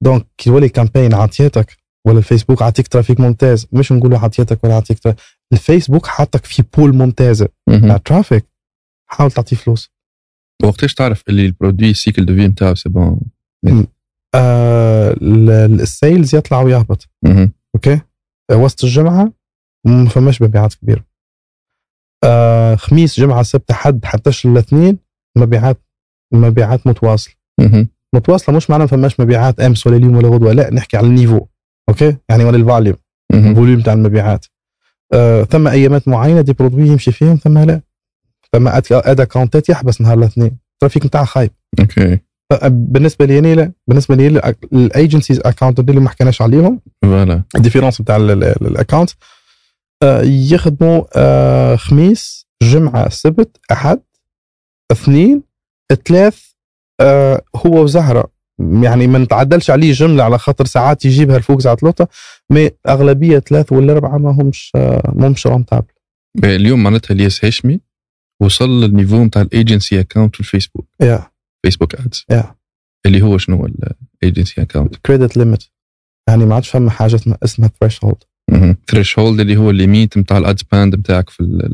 [SPEAKER 1] donc كي يولي campagne عطيتك ولا الفيسبوك عطيك trafic ممتاز مش نقولوا عطيتك ولا عطيك trafic. الفيسبوك حاطك في pool ممتازه. تاع trafic حاول تعطيه فلوس.
[SPEAKER 2] وقتاش تعرف اللي ال produit ال cycle de vie نتاعو c'est bon
[SPEAKER 1] آه ال- ال- ال sales يطلع ويهبط. OK؟ وسط الجمعة ما فماش مبيعات كبيرة. آه خميس جمعة سبت حد حتىش الاثنين مبيعات مبيعات
[SPEAKER 2] متواصلة.
[SPEAKER 1] متواصلة مش معناها ما فماش مبيعات أمس ولا اليوم ولا غدوة لا نحكي على ال niveau OK؟ يعني ولا ال
[SPEAKER 2] volume.
[SPEAKER 1] ال volume تاع المبيعات. آه ثم أيامات معينة des produits يمشي فيهم ثم لا. ثم ad account ات يحبس نهار الاثنين. ال trafic نتاعها خايب. OK. بالنسبة لي لا. بالنسبة لي ال agencies account اللي ما حكيناش عليهم.
[SPEAKER 2] voilà.
[SPEAKER 1] ال différence بتاع ال account يخدموا آه، خميس جمعة سبت أحد اثنين ثلاث آه، هو وزهرة. يعني ما نتعدلش عليه جملة على خاطر ساعات يجيبها الفوق ساعات لوطة mais أغلبية ثلاث ولا اربعه ما همش آه، ما همش rentable
[SPEAKER 2] اليوم معناتها الياس هاشمي وصل لل niveau نتاع ال agency account في الفيسبوك.
[SPEAKER 1] يا
[SPEAKER 2] فيسبوك ads
[SPEAKER 1] يا
[SPEAKER 2] اللي هو شنو هو ال agency
[SPEAKER 1] account credit limit يعني ما عادش فما حاجة اسمها- اسمها
[SPEAKER 2] threshold اللي هو ال limite نتاع ال ad spend نتاعك في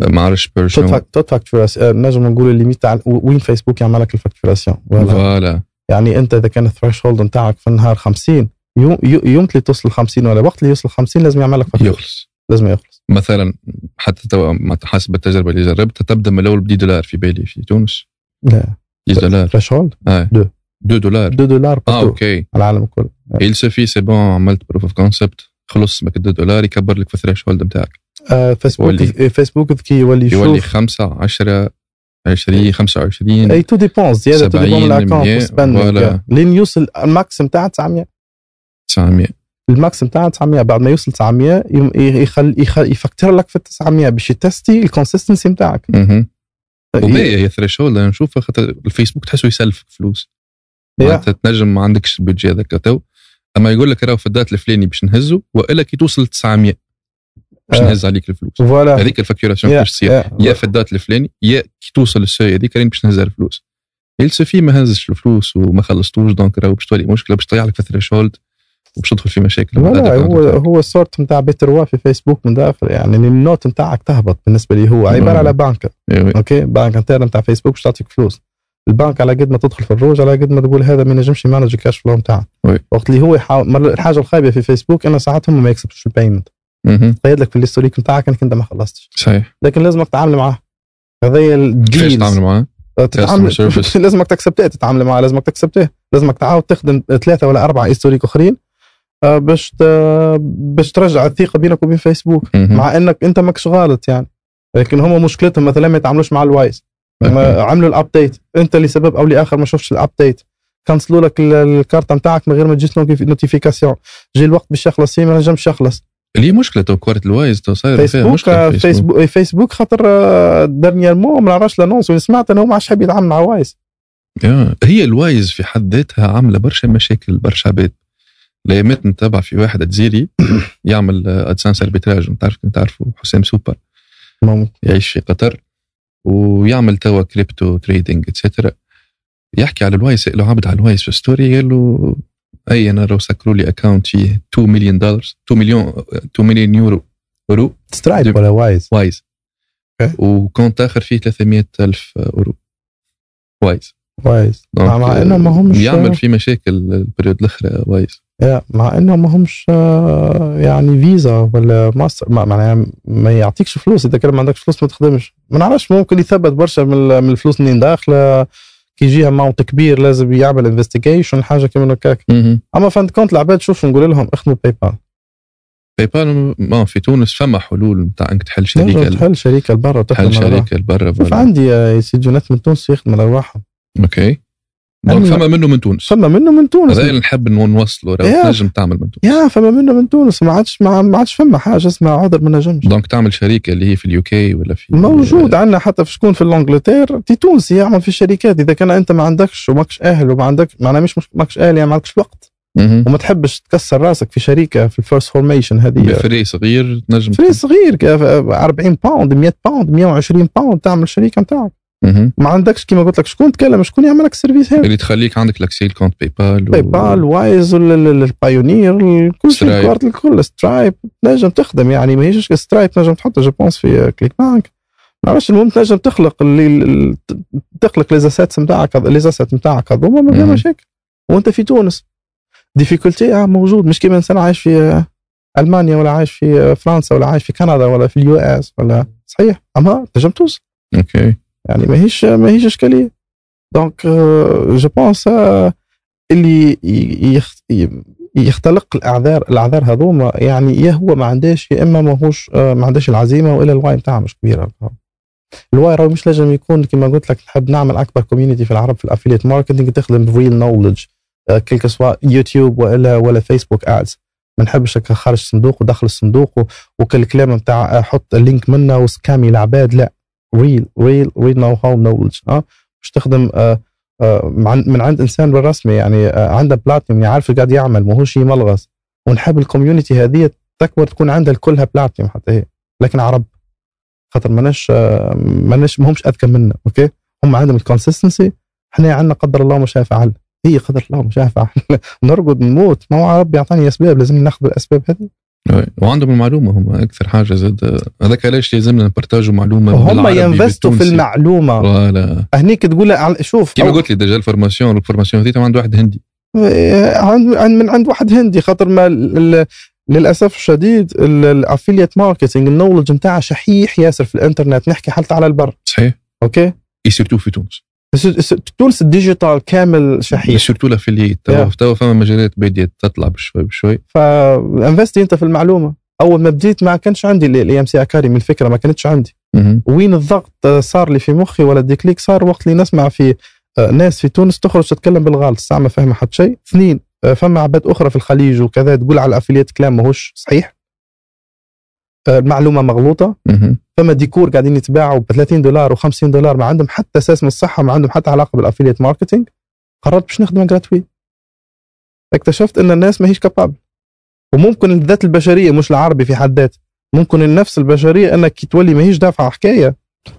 [SPEAKER 2] ما عرفش بيرشون
[SPEAKER 1] toute facturation نجم نقول ال limite تاع وين فيسبوك يعمل لك ال
[SPEAKER 2] facturation voilà.
[SPEAKER 1] يعني أنت إذا كان ال threshold نتاعك في النهار 50 يوم يوم اللي توصل 50 ولا وقت اللي يوصل 50 لازم يعمل لك فاتوره
[SPEAKER 2] يخلص.
[SPEAKER 1] لازم يخلص.
[SPEAKER 2] مثلا حتى تو حسب التجربه اللي جربتها تبدأ من الأول ب 10 دولار في بالي في تونس.
[SPEAKER 1] لا.
[SPEAKER 2] 10 دولار.
[SPEAKER 1] threshold
[SPEAKER 2] آه.
[SPEAKER 1] deux.
[SPEAKER 2] 2 دولار.
[SPEAKER 1] 2 دولار آه
[SPEAKER 2] OK.
[SPEAKER 1] على العالم الكل.
[SPEAKER 2] Il suffit c'est bon عملت proof of concept خلص بك 2 دولار يكبر لك في ال threshold نتاعك
[SPEAKER 1] آه فيسبوك
[SPEAKER 2] يولي.
[SPEAKER 1] فيسبوك ذكي يولي
[SPEAKER 2] يولي
[SPEAKER 1] يشوف
[SPEAKER 2] 5 10 20 25
[SPEAKER 1] et tu dépenses زياده tout dépend من
[SPEAKER 2] 70
[SPEAKER 1] ال account
[SPEAKER 2] 100
[SPEAKER 1] spending
[SPEAKER 2] voilà.
[SPEAKER 1] لين يوصل ال max نتاع 900
[SPEAKER 2] 900
[SPEAKER 1] ال max نتاع 900 بعد ما يوصل 900 يم- يخل يخل يفكتر لك في 900 باش يتستي ال consistency نتاعك
[SPEAKER 2] مهم. وباهي هي threshold أنا نشوفها خاطر الفيسبوك تحسه يسلفك فلوس. معناتها تنجم ما عندكش ال budget هذاك تو. أما يقول لك راهو في ال date الفلاني باش نهزه وإلا كي توصل 900 باش
[SPEAKER 1] آه.
[SPEAKER 2] نهز عليك الفلوس.
[SPEAKER 1] voilà.
[SPEAKER 2] هذيك ال
[SPEAKER 1] facturation
[SPEAKER 2] كيفاش تصير؟
[SPEAKER 1] يا-
[SPEAKER 2] في ال date الفلاني يا كي توصل لل seuil هذيك راني باش نهزها الفلوس. السوفي ما هزش الفلوس وما خلصتوش donc راهو باش تولي مشكلة باش تضيع لك في ال threshold وباش تدخل في مشاكل.
[SPEAKER 1] ال
[SPEAKER 2] account
[SPEAKER 1] هو. هو السورت نتاع بيتر في فيسبوك من داخل يعني ال note نتاعك تهبط بالنسبة لي هو عبارة
[SPEAKER 2] مم.
[SPEAKER 1] على بنك.
[SPEAKER 2] إيه،
[SPEAKER 1] OK؟ بنك نتاع فيسبوك باش تعطيك فلوس. البنك على قد ما تدخل في الروج على قد ما تقول هذا ما ينجمش ي manage ال cash
[SPEAKER 2] flow نتاعه.
[SPEAKER 1] وقت اللي هو يحاول الحاجة الخايبة في فيسبوك إنه ساعات هم ما يكسبش ال
[SPEAKER 2] payment.
[SPEAKER 1] قيد لك في ال historique نتاعك إنك أنت ما خلصتش
[SPEAKER 2] صحيح
[SPEAKER 1] لكن لازمك تتعامل معاه هذايا
[SPEAKER 2] ال
[SPEAKER 1] deals
[SPEAKER 2] تعمل معاه؟
[SPEAKER 1] تتعامل. لازمك تكسبتيه تتعامل معاه لازمك تكسبتيه لازمك تعاود تخدم ثلاثة ولا أربعة historique أخرين آه، باش باش ترجع الثقة بينك وبين فيسبوك. مع إنك أنت ماكش غلط يعني لكن هم مشكلتهم مثلا ما يتعاملوش مع ال
[SPEAKER 2] Wise.
[SPEAKER 1] عملوا ال update أنت لسبب أو لآخر ما شفتش ال update كنسلوا لك ال- الكارت نتاعك من غير ما تجيك notification جي الوقت باش يخلص ما نجمش يخلص
[SPEAKER 2] اللي هي مشكلة تو كوارت ال Wise تو صاير فيها
[SPEAKER 1] فيسبوك
[SPEAKER 2] مشكلة في فيسبوك
[SPEAKER 1] فيسبوك فيسبوك خاطر dernièrement ما نعرفش l'annonce سمعت إنه ما عادش حاب يتعامل مع
[SPEAKER 2] Wise. هي ال Wise في حد ذاتها عاملة برشا مشاكل برشا عباد الأيامات نتابع في واحد دزيري <coughs> يعمل AdSense arbitrage تعرف تعرفوا حسام سوبر. يعيش في قطر. ويعمل توا crypto trading et cetera يحكي على ال Wise سأله عبد على الوايز في story قال له أي أنا لو سكروا لي account فيه 2 مليون دولار 2 مليون 2 مليون يورو يورو
[SPEAKER 1] Stripe ولا Wise
[SPEAKER 2] Wise
[SPEAKER 1] okay.
[SPEAKER 2] و compte آخر فيه 300 الف اورو Wise
[SPEAKER 1] Wise.
[SPEAKER 2] donc
[SPEAKER 1] مع انه ما همش
[SPEAKER 2] يعمل في مشاكل ال période الأخرى Wise.
[SPEAKER 1] يا مع انه ما همش آه، يعني فيزا ولا ماستر ما معناها ما يعطيكش فلوس. إذا كان ما عندكش فلوس ما تخدمش. ما نعرفش ممكن يثبت برشا من ال- من الفلوس اللي داخلة. كي يجيها ماونت كبير لازم يعمل انفستيجيشن حاجة كيما هكاك. أما فان كونت العباد شوف نقول لهم اخدموا باي بال
[SPEAKER 2] باي بال ما في تونس فما حلول نتاع إنك تحل شركه
[SPEAKER 1] تحل شركه لبرا
[SPEAKER 2] تحل شركه لبرا.
[SPEAKER 1] عندي آه، سجونات من تونس يخدم على ارواحهم أوكي.
[SPEAKER 2] فما منه من تونس.
[SPEAKER 1] فما منه من تونس.
[SPEAKER 2] هذا اللي نحب نوصله
[SPEAKER 1] يا.
[SPEAKER 2] تنجم تعمل من تونس.
[SPEAKER 1] يا فما منه من تونس. ما عادش ما عادش فما حاجة اسمها عذر ما نجمش
[SPEAKER 2] دونك تعمل شركة اللي هي في اليو كي ولا في
[SPEAKER 1] موجود عندنا حتى في شكون في الإنجلتير. تي تونسي يعمل في الشركات. إذا كان أنت ما عندكش وماكش أهل وما عندك معناها مش ماكش أهل يعني ما عندكش وقت. وما تحبش تكسر راسك في شركة في ال First Formation هذه.
[SPEAKER 2] ب frais صغير تنجم
[SPEAKER 1] frais صغير كيف؟ 40 pound 100 pound 120 pound تعمل شركه نتاعك. ما عندكش كما قلت لك شكون تكلم شكون يعمل لك ال service هذا؟
[SPEAKER 2] اللي تخليك عندك l'accès compte PayPal
[SPEAKER 1] PayPal Wise ال Payoneer كل شيء الكل Stripe تنجم تخدم. يعني ماهيش Stripe تنجم تحطها je pense في ClickBank ما نعرفش المهم تنجم تخلق اللي ال- تخلق les assets نتاعك les assets نتاعك هذوما ما فيها
[SPEAKER 2] مم.
[SPEAKER 1] مشاكل. وأنت في تونس. difficulté آه موجود. مش كيما إنسان عايش في آه، ألمانيا ولا عايش في آه، فرنسا ولا عايش في كندا ولا في ال US ولا صحيح. أما تنجم توصل.
[SPEAKER 2] okay
[SPEAKER 1] يعني ماهيش ماهيش إشكالية. donc je pense اللي يختلق الاعذار الأعذار هذوما. يعني يا هو ما عندهاش يا إما ماهوش آه، ما عندهاش العزيمة وإلا ال why نتاعها مش كبيره ال why راه مش لازم يكون كما قلت لك نحب نعمل أكبر community في العرب في ال affiliate marketing تخدم ب real knowledge quel que soit يوتيوب ولا ولا Facebook ads ما نحبش خارج الصندوق وداخل الصندوق وكل الكلام نتاع حط ال link منه و scamي العباد. لا. real real real know how knowledge آه باش تخدم آه آه من عند إنسان بالرسمي يعني آه عنده بلاتينيوم يعرف قاعد يعمل ماهوش شيء ملغص ونحب ال community هذه تكبر تكون عندها كلها بلاتينيوم حتى هي لكن عرب. خاطر ماناش آه ماناش ماهمش أذكى منا okay؟ هم عندهم ال consistency إحنا عندنا قدر الله ما شاء فعل. هي قدر الله ما شاء فعل. <laughs> نرقد نموت. ما هو ربي يعطاني أسباب لازم ناخذ بالاسباب هذه.
[SPEAKER 2] وعندهم المعلومة هم أكثر حاجة زاد. هذاك علاش لازمنا نبارتاجوا معلومة
[SPEAKER 1] هم ينفستوا في. المعلومة.
[SPEAKER 2] voilà.
[SPEAKER 1] هنيك تقول شوف
[SPEAKER 2] كيما قلت لي déjà ال formation ال formation هذيك عند واحد هندي.
[SPEAKER 1] عند- من عند واحد هندي خاطر ما للأسف الشديد ال affiliate marketing ال knowledge نتاعها شحيح ياسر في الإنترنت. نحكي حتى على البر.
[SPEAKER 2] صحيح.
[SPEAKER 1] okay؟
[SPEAKER 2] اي surtout في تونس.
[SPEAKER 1] تونس ال digital كامل شحيح.
[SPEAKER 2] surtout l'affiliate
[SPEAKER 1] Yeah.
[SPEAKER 2] توا فما مجالات بدات تطلع بشوي بشوي.
[SPEAKER 1] فانفستي انت في المعلومة. أول ما بديت ما كانش عندي ال IMC Academy الفكرة ما كانتش عندي. وين الضغط صار لي في مخي ولا ال déclic صار وقت اللي نسمع في آه، ناس في تونس تخرج تتكلم بالغلط. الساعة ما فاهمه حتى شيء. اثنين آه، فما عباد أخرى في الخليج وكذا تقول على ال affiliate كلام ماهوش صحيح. المعلومه
[SPEAKER 2] مغلوطة.
[SPEAKER 1] فما des cours قاعدين يتباعوا ب 30 دولار و50 دولار ما عندهم حتى أساس من الصحة ما عندهم حتى علاقة بال affiliate marketing. قررت باش نخدم gratuit اكتشفت إن الناس ماهيش capable وممكن الذات البشرية مش العربي في حد ذاته. ممكن النفس البشرية إنك تولي ماهيش دافعه حكاية.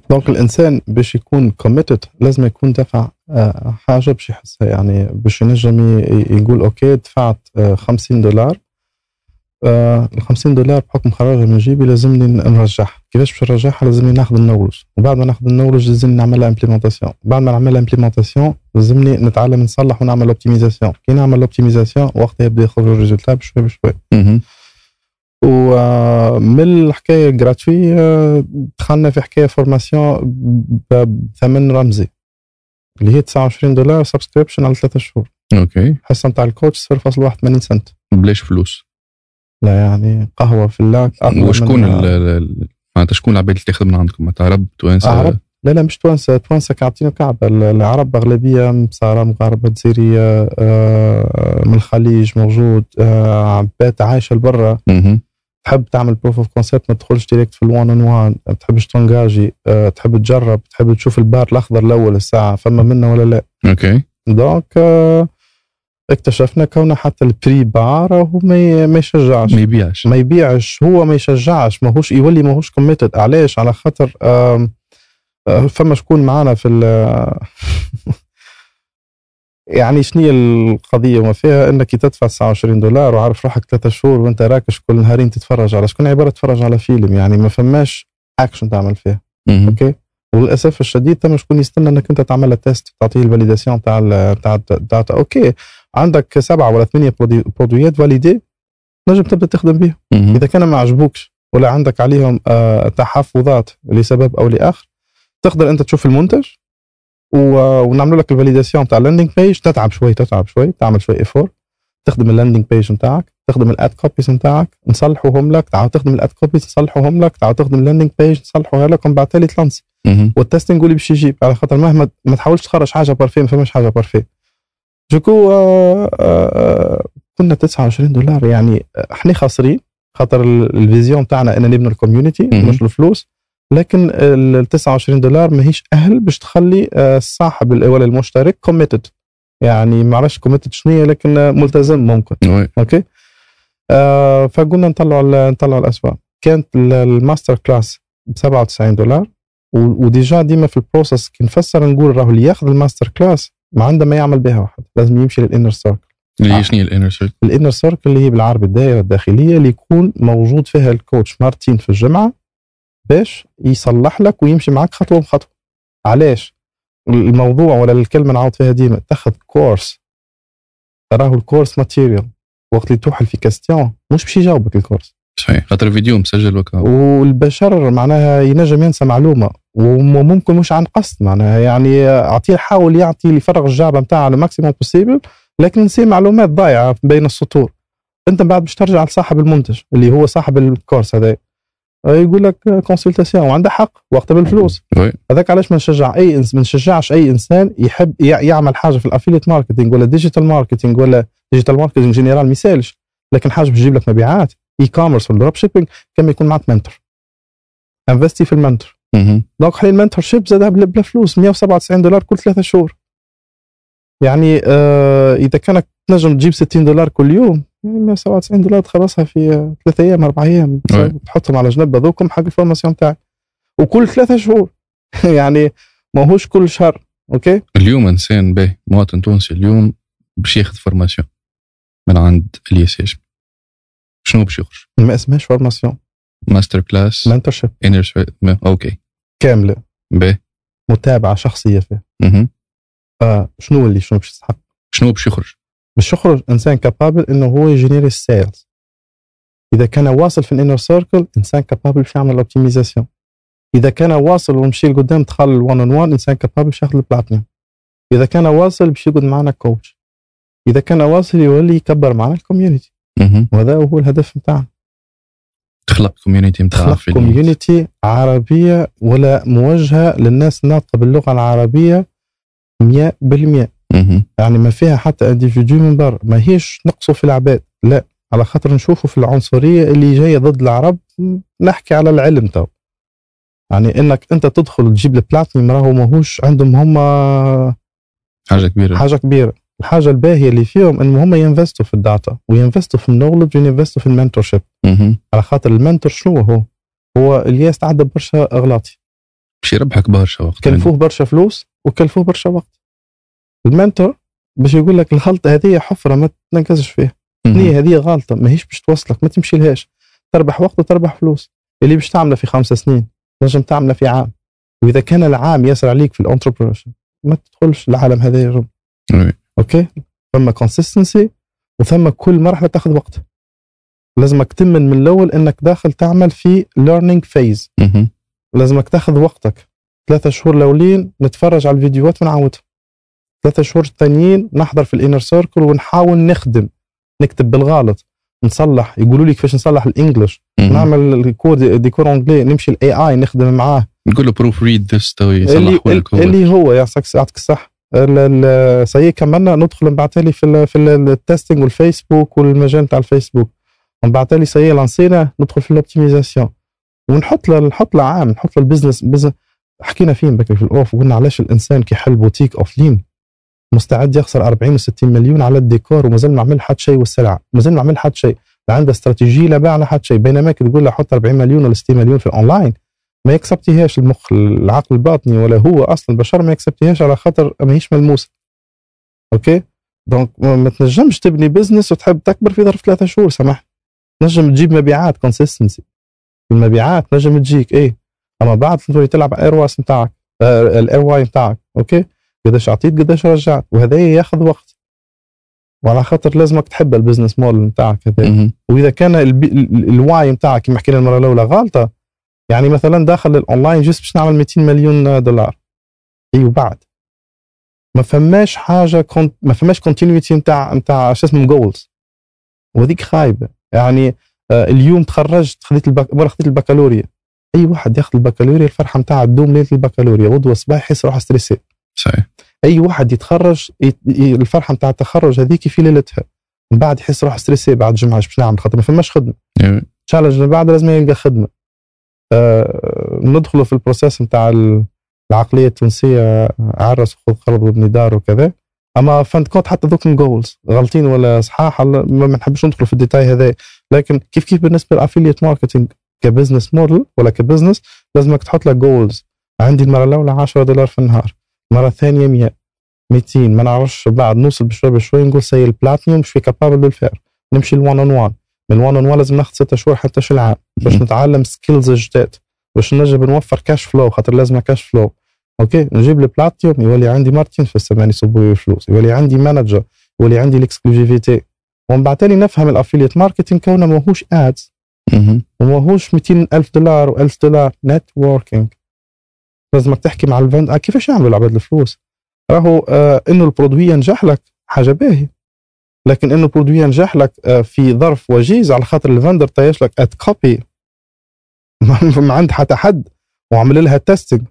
[SPEAKER 1] donc الإنسان باش يكون committed لازم يكون دافع آه، حاجة باش يحسها يعني باش ينجم يقول okay دفعت آه، 50 دولار. آه، ال 50 دولار بحكم خرجها من جيبي لازمني نرجعها. كيفاش باش نرجعها؟ لازمني ناخذ ال knowledge. وبعد ما ناخذ ال knowledge لازمني نعملها implémentation بعد ما نعملها implémentation لازمني نتعلم نصلح ونعمل optimisation كي نعمل optimisation وقتها يبدأ يخرج ال résultat بشوي
[SPEAKER 2] بشوي.
[SPEAKER 1] ومن الحكاية ال gratuit دخلنا في حكاية formation بثمن رمزي. اللي هي 29 دولار subscription على ثلاثة شهور.
[SPEAKER 2] okay.
[SPEAKER 1] الحصه نتاع ال coach 0.81 سنت.
[SPEAKER 2] بلاش فلوس.
[SPEAKER 1] لا يعني قهوة في
[SPEAKER 2] ال Lac وشكون معناتها شكون العباد اللي تاخذ من عندكم؟ معناتها عرب توانسة؟
[SPEAKER 1] عرب لا لا مش توانسة. توانسة كعبتين وكعبه ال- العرب أغلبية مصاروة مغاربة جزيرية آه، من الخليج موجود آه، عباد عايشة لبرا. تحب تعمل proof of concept ما تدخلش direct في ال one on one ما تحبش تنجاجي أه تحب تجرب تحب تشوف البار الأخضر الأول الساعة فما منه ولا لا.
[SPEAKER 2] okay.
[SPEAKER 1] donc أه اكتشفنا كونه حتى ال prix bas هو ما ما يشجعش.
[SPEAKER 2] ما يبيعش.
[SPEAKER 1] ما يبيعش. هو ما يشجعش. ماهوش يولي ماهوش committed علاش؟ على خاطر آه، فما شكون معانا في ال- <laughs> يعني شنو هي القضية؟ وما فيها إنك تدفع 29 دولار وعارف روحك ثلاثة شهور وأنت راكش كل نهارين تتفرج على شكون؟ عبارة تتفرج على فيلم. يعني ما فماش اكشن تعمل فيه
[SPEAKER 2] مهم.
[SPEAKER 1] okay؟ وللأسف الشديد ثم شكون يستنى إنك أنت تعمل test تعطيه ال validation تاع ال- تاع تاع تاع- okay. عندك سبعه ولا ثمانية produits validés نجم تبدأ تخدم بهم. إذا كان ما عجبوكش ولا عندك عليهم آه، تحفظات لسبب أو لآخر تقدر أنت تشوف المنتج ونعمل لك ال validation تاع ال landing page تتعب شوي تتعب شوي تعمل شوي effort تخدم ال landing page نتاعك تخدم ال ad copies نتاعك نصلحوهم لك. تعاود تخدم ال ad copies نصلحوهم لك. تعاود تخدم ال landing page نصلحوها لك ومن بعد تالي ت
[SPEAKER 2] lance.
[SPEAKER 1] وال testing اللي باش يجيب على خاطر مهما ما تحاولش تخرج حاجة parfait ما فماش حاجة parfait donc آه، آه، كنا 29 دولار. يعني آه، إحنا خاسرين خاطر ال- ال vision تاعنا ان نبني ال community
[SPEAKER 2] مهم.
[SPEAKER 1] مش الفلوس. لكن ال 29 دولار ماهيش أهل باش تخلي آه، ال- ولا المشترك committed يعني ما عرفش committed شنو لكن آه، ملتزم ممكن. okay؟ آه فقلنا نطلعوا نطلعوا الأسباب. كانت ال- ال masterclass ب 97 دولار. و déjà ديما في ال process كي نفسر نقول راهو اللي ياخذ ال masterclass ما عنده ما يعمل بها واحد لازم يمشي لل inner
[SPEAKER 2] circle
[SPEAKER 1] اللي.
[SPEAKER 2] هي شنو ال inner circle
[SPEAKER 1] ال inner circle اللي هي بالعربي الدائرة الداخلية اللي يكون موجود فيها ال coach مارتين في الجامعة باش يصلح لك ويمشي معك خطوة بخطوة. علاش؟ الموضوع ولا الكلمة نعاود فيها ديما تاخذ course راهو ال course material وقت اللي توحل في question مش باش يجاوبك ال course
[SPEAKER 2] صحيح خاطر فيديو مسجل وكا
[SPEAKER 1] والبشر معناها ينجم ينسى معلومة. وممكن مش عن قصد معناها. يعني أعطيه حاول يعطي يفرغ الجعبه نتاعه على maximum possible لكن نسي معلومات ضايعة بين السطور. أنت بعد باش ترجع لصاحب المنتج اللي هو صاحب ال course هذا. يقول لك consultation وعنده حق وقتها بالفلوس. هذاك علاش ما نشجع أي إنس ما نشجعش أي إنسان يحب يع- يعمل حاجة في ال affiliate marketing ولا digital marketing ولا digital marketing général ما يسالش لكن حاجة باش تجيب لك مبيعات e-commerce ولا dropshipping كما يكون معك mentor investi في ال
[SPEAKER 2] mentor.
[SPEAKER 1] donc حاليا ال mentorship زاد بلا بلا فلوس 197 دولار كل ثلاثة شهور. يعني آه إذا كانك تنجم تجيب 60 دولار كل يوم يعني 197 دولار تخلصها في آه، ثلاثة أيام أربع
[SPEAKER 2] أيام.
[SPEAKER 1] تحطهم على جنب هذوكم حق ال formation تاعك. وكل ثلاثة شهور. <laughs> يعني ماهوش كل شهر okay؟
[SPEAKER 2] اليوم إنسان باهي مواطن تونسي اليوم باش ياخذ formation من عند الياس هاشمي شنو باش يخرج؟
[SPEAKER 1] ما اسمهاش
[SPEAKER 2] formation.
[SPEAKER 1] masterclass mentorship
[SPEAKER 2] inner okay
[SPEAKER 1] كاملة.
[SPEAKER 2] باهي
[SPEAKER 1] متابعة شخصية فيها.
[SPEAKER 2] مهم.
[SPEAKER 1] آه شنو اللي شنو باش تستحق
[SPEAKER 2] شنو باش يخرج؟
[SPEAKER 1] باش يخرج إنسان capable إنه هو ي générer ال sales. إذا كان واصل في ال inner circle إنسان capable باش يعمل optimisation إذا كان واصل ومشي لقدام دخل ال one on one إنسان capable باش ياخذ البلاتينيوم إذا كان واصل باش يقعد معنا coach إذا كان واصل يولي يكبر معنا ال community
[SPEAKER 2] مهم.
[SPEAKER 1] وهذا هو الهدف نتاعنا
[SPEAKER 2] تخلق community نتاع
[SPEAKER 1] خلق
[SPEAKER 2] في ال-
[SPEAKER 1] community عربية ولا موجهة للناس الناطقه باللغة العربية 100%
[SPEAKER 2] مهم.
[SPEAKER 1] يعني ما فيها حتى individu من برا. ما هيش نقصوا في العباد. لا. على خاطر نشوفوا في العنصرية اللي جاية ضد العرب نحكي على العلم تو. يعني إنك أنت تدخل تجيب البلاتينيوم راهو ماهوش عندهم هم
[SPEAKER 2] حاجة كبيرة.
[SPEAKER 1] حاجة كبيرة. الحاجة الباهية اللي فيهم انهم هم ينفستوا في ال data وينفستوا في ال knowledge وينفستوا في ال
[SPEAKER 2] mentorship.
[SPEAKER 1] على خاطر ال mentor شنو هو؟ هو الياس تعدى برشا أغلاطي.
[SPEAKER 2] باش يربحك برشا وقت.
[SPEAKER 1] كلفوه برشا فلوس وكلفوه برشا وقت. ال mentor باش يقول لك الغلطة هذه حفرة ما تنقزش فيها. النية هذه غلطة ماهيش باش توصلك ما تمشي لهاش تربح وقت وتربح فلوس. اللي باش تعمله في خمسة سنين تنجم تعمله في عام. وإذا كان العام يسر عليك في ال entrepreneur ما تدخلش العالم هذا يا. okay؟ ثم consistency وثم كل مرحلة تاخذ وقت. لازمك تمن من الأول إنك داخل تعمل في learning
[SPEAKER 2] phase.
[SPEAKER 1] لازمك تاخذ وقتك. ثلاثة شهور الأولين نتفرج على الفيديوهات ونعاودها ثلاثة شهور الثانيين نحضر في الإنر سيركل ونحاول نخدم نكتب بالغلط نصلح يقولوا لي كيفاش نصلح الإنجليش.
[SPEAKER 2] مهم.
[SPEAKER 1] نعمل الكود ديكور انجلي نمشي الاي اي نخدم معاه.
[SPEAKER 2] نقول له بروف ريد ذس تو
[SPEAKER 1] اللي, اللي هو يعطيك يعطيك الصح ال- ال- سي كملنا ندخل نبعث لي في ال في ال- التستنج والفيسبوك والمجال بتاع الفيسبوك. نبعث لي سي لانسينا ندخل في الاوبتيميزاسيون ونحط له نحط له عام نحط له البزنس بزنس حكينا فيه بكري في ال off وقلنا علاش الإنسان كي يحل boutique offline مستعد يخسر 40 و60 مليون على الديكور ومازال ما عمل حد شيء والسلعه مازال ما عمل حد شيء. لا عنده استراتيجيه لا باع لا حد شيء. بينما كي تقول له حط 40 مليون ولا 60 مليون في الاونلاين ما يكسبتيهاش المخ العقل الباطني ولا هو أصلا البشر ما يكسبتيهاش على خاطر ماهيش ملموسه okay؟ donc ما تنجمش تبني business وتحب تكبر في ظرف ثلاثة شهور سامحني. تنجم تجيب مبيعات consistency المبيعات نجم تجيك إيه؟ أما بعد تولي تلعب your whys نتاعك آه ال your why نتاعك أوكي؟ قداش أعطيت قداش رجعت وهذا ياخذ وقت. وعلى خاطر لازمك تحب ال business model نتاعك هذا. وإذا كان ال why نتاعك كما حكينا المرة الأولى غلطة يعني مثلا داخل ال online just باش نعمل 200 مليون دولار. اي وبعد. ما فماش حاجة donc ما فماش continuité نتاع نتاع شو اسمه goals وهذيك خايبة. يعني آه اليوم تخرجت خذيت البك... ولا خذيت البكالوريا. أي واحد ياخذ البكالوريا الفرحة نتاعها تدوم ليلة البكالوريا. غدوة صباح يحس روحه stressé
[SPEAKER 2] صحيح.
[SPEAKER 1] أي واحد يتخرج يت... الفرحة نتاع التخرج هذيك في ليلتها. من بعد يحس روحه stressé بعد جمعة باش نعمل؟ خاطر ما فماش
[SPEAKER 2] خدمة.
[SPEAKER 1] challenge اللي بعد لازم يلقى خدمة. ندخلوا في ال process نتاع ال- العقلية التونسيه عرس وخذ قرض وابني دار وكذا. أما فانت donc حتى ذوك goals غلطين ولا صحاح ما نحبش ندخل في ال détail هذا لكن كيف كيف بالنسبة لل affiliate marketing ك business model ولا ك business لازمك تحط لك goals عندي المرة الأولى 10 دولار في النهار المرة الثانية 100 200 ما نعرفش بعد نوصل بشوي بشوي نقول si ال platinium مش في capable بالفعل. نمشي ال one on one من ال one on one لازم ناخذ ستة شهور حتى شو العام باش. نتعلم skills جداد باش نجم نوفر cash flow خاطر لازم cash flow أوكي نجيب البلاتيوم يولي عندي مارتين في السمان يصبوا لي فلوس يولي عندي manager يولي عندي ال exclusivité ومن بعد تالي نفهم ال affiliate marketing كونه ماهوش
[SPEAKER 2] ads.
[SPEAKER 1] وماهوش 200 ألف دولار و1000 دولار networking لازمك تحكي مع ال vendor آه كيفاش يعملوا العباد الفلوس؟ راهو آه إنه ال produit ينجح لك حاجة باهية. لكن إنه ال produit ينجح لك آه في ظرف وجيز على خاطر ال vendor طيش لك a copy <laughs> ما عند حتى حد وعمل لها testing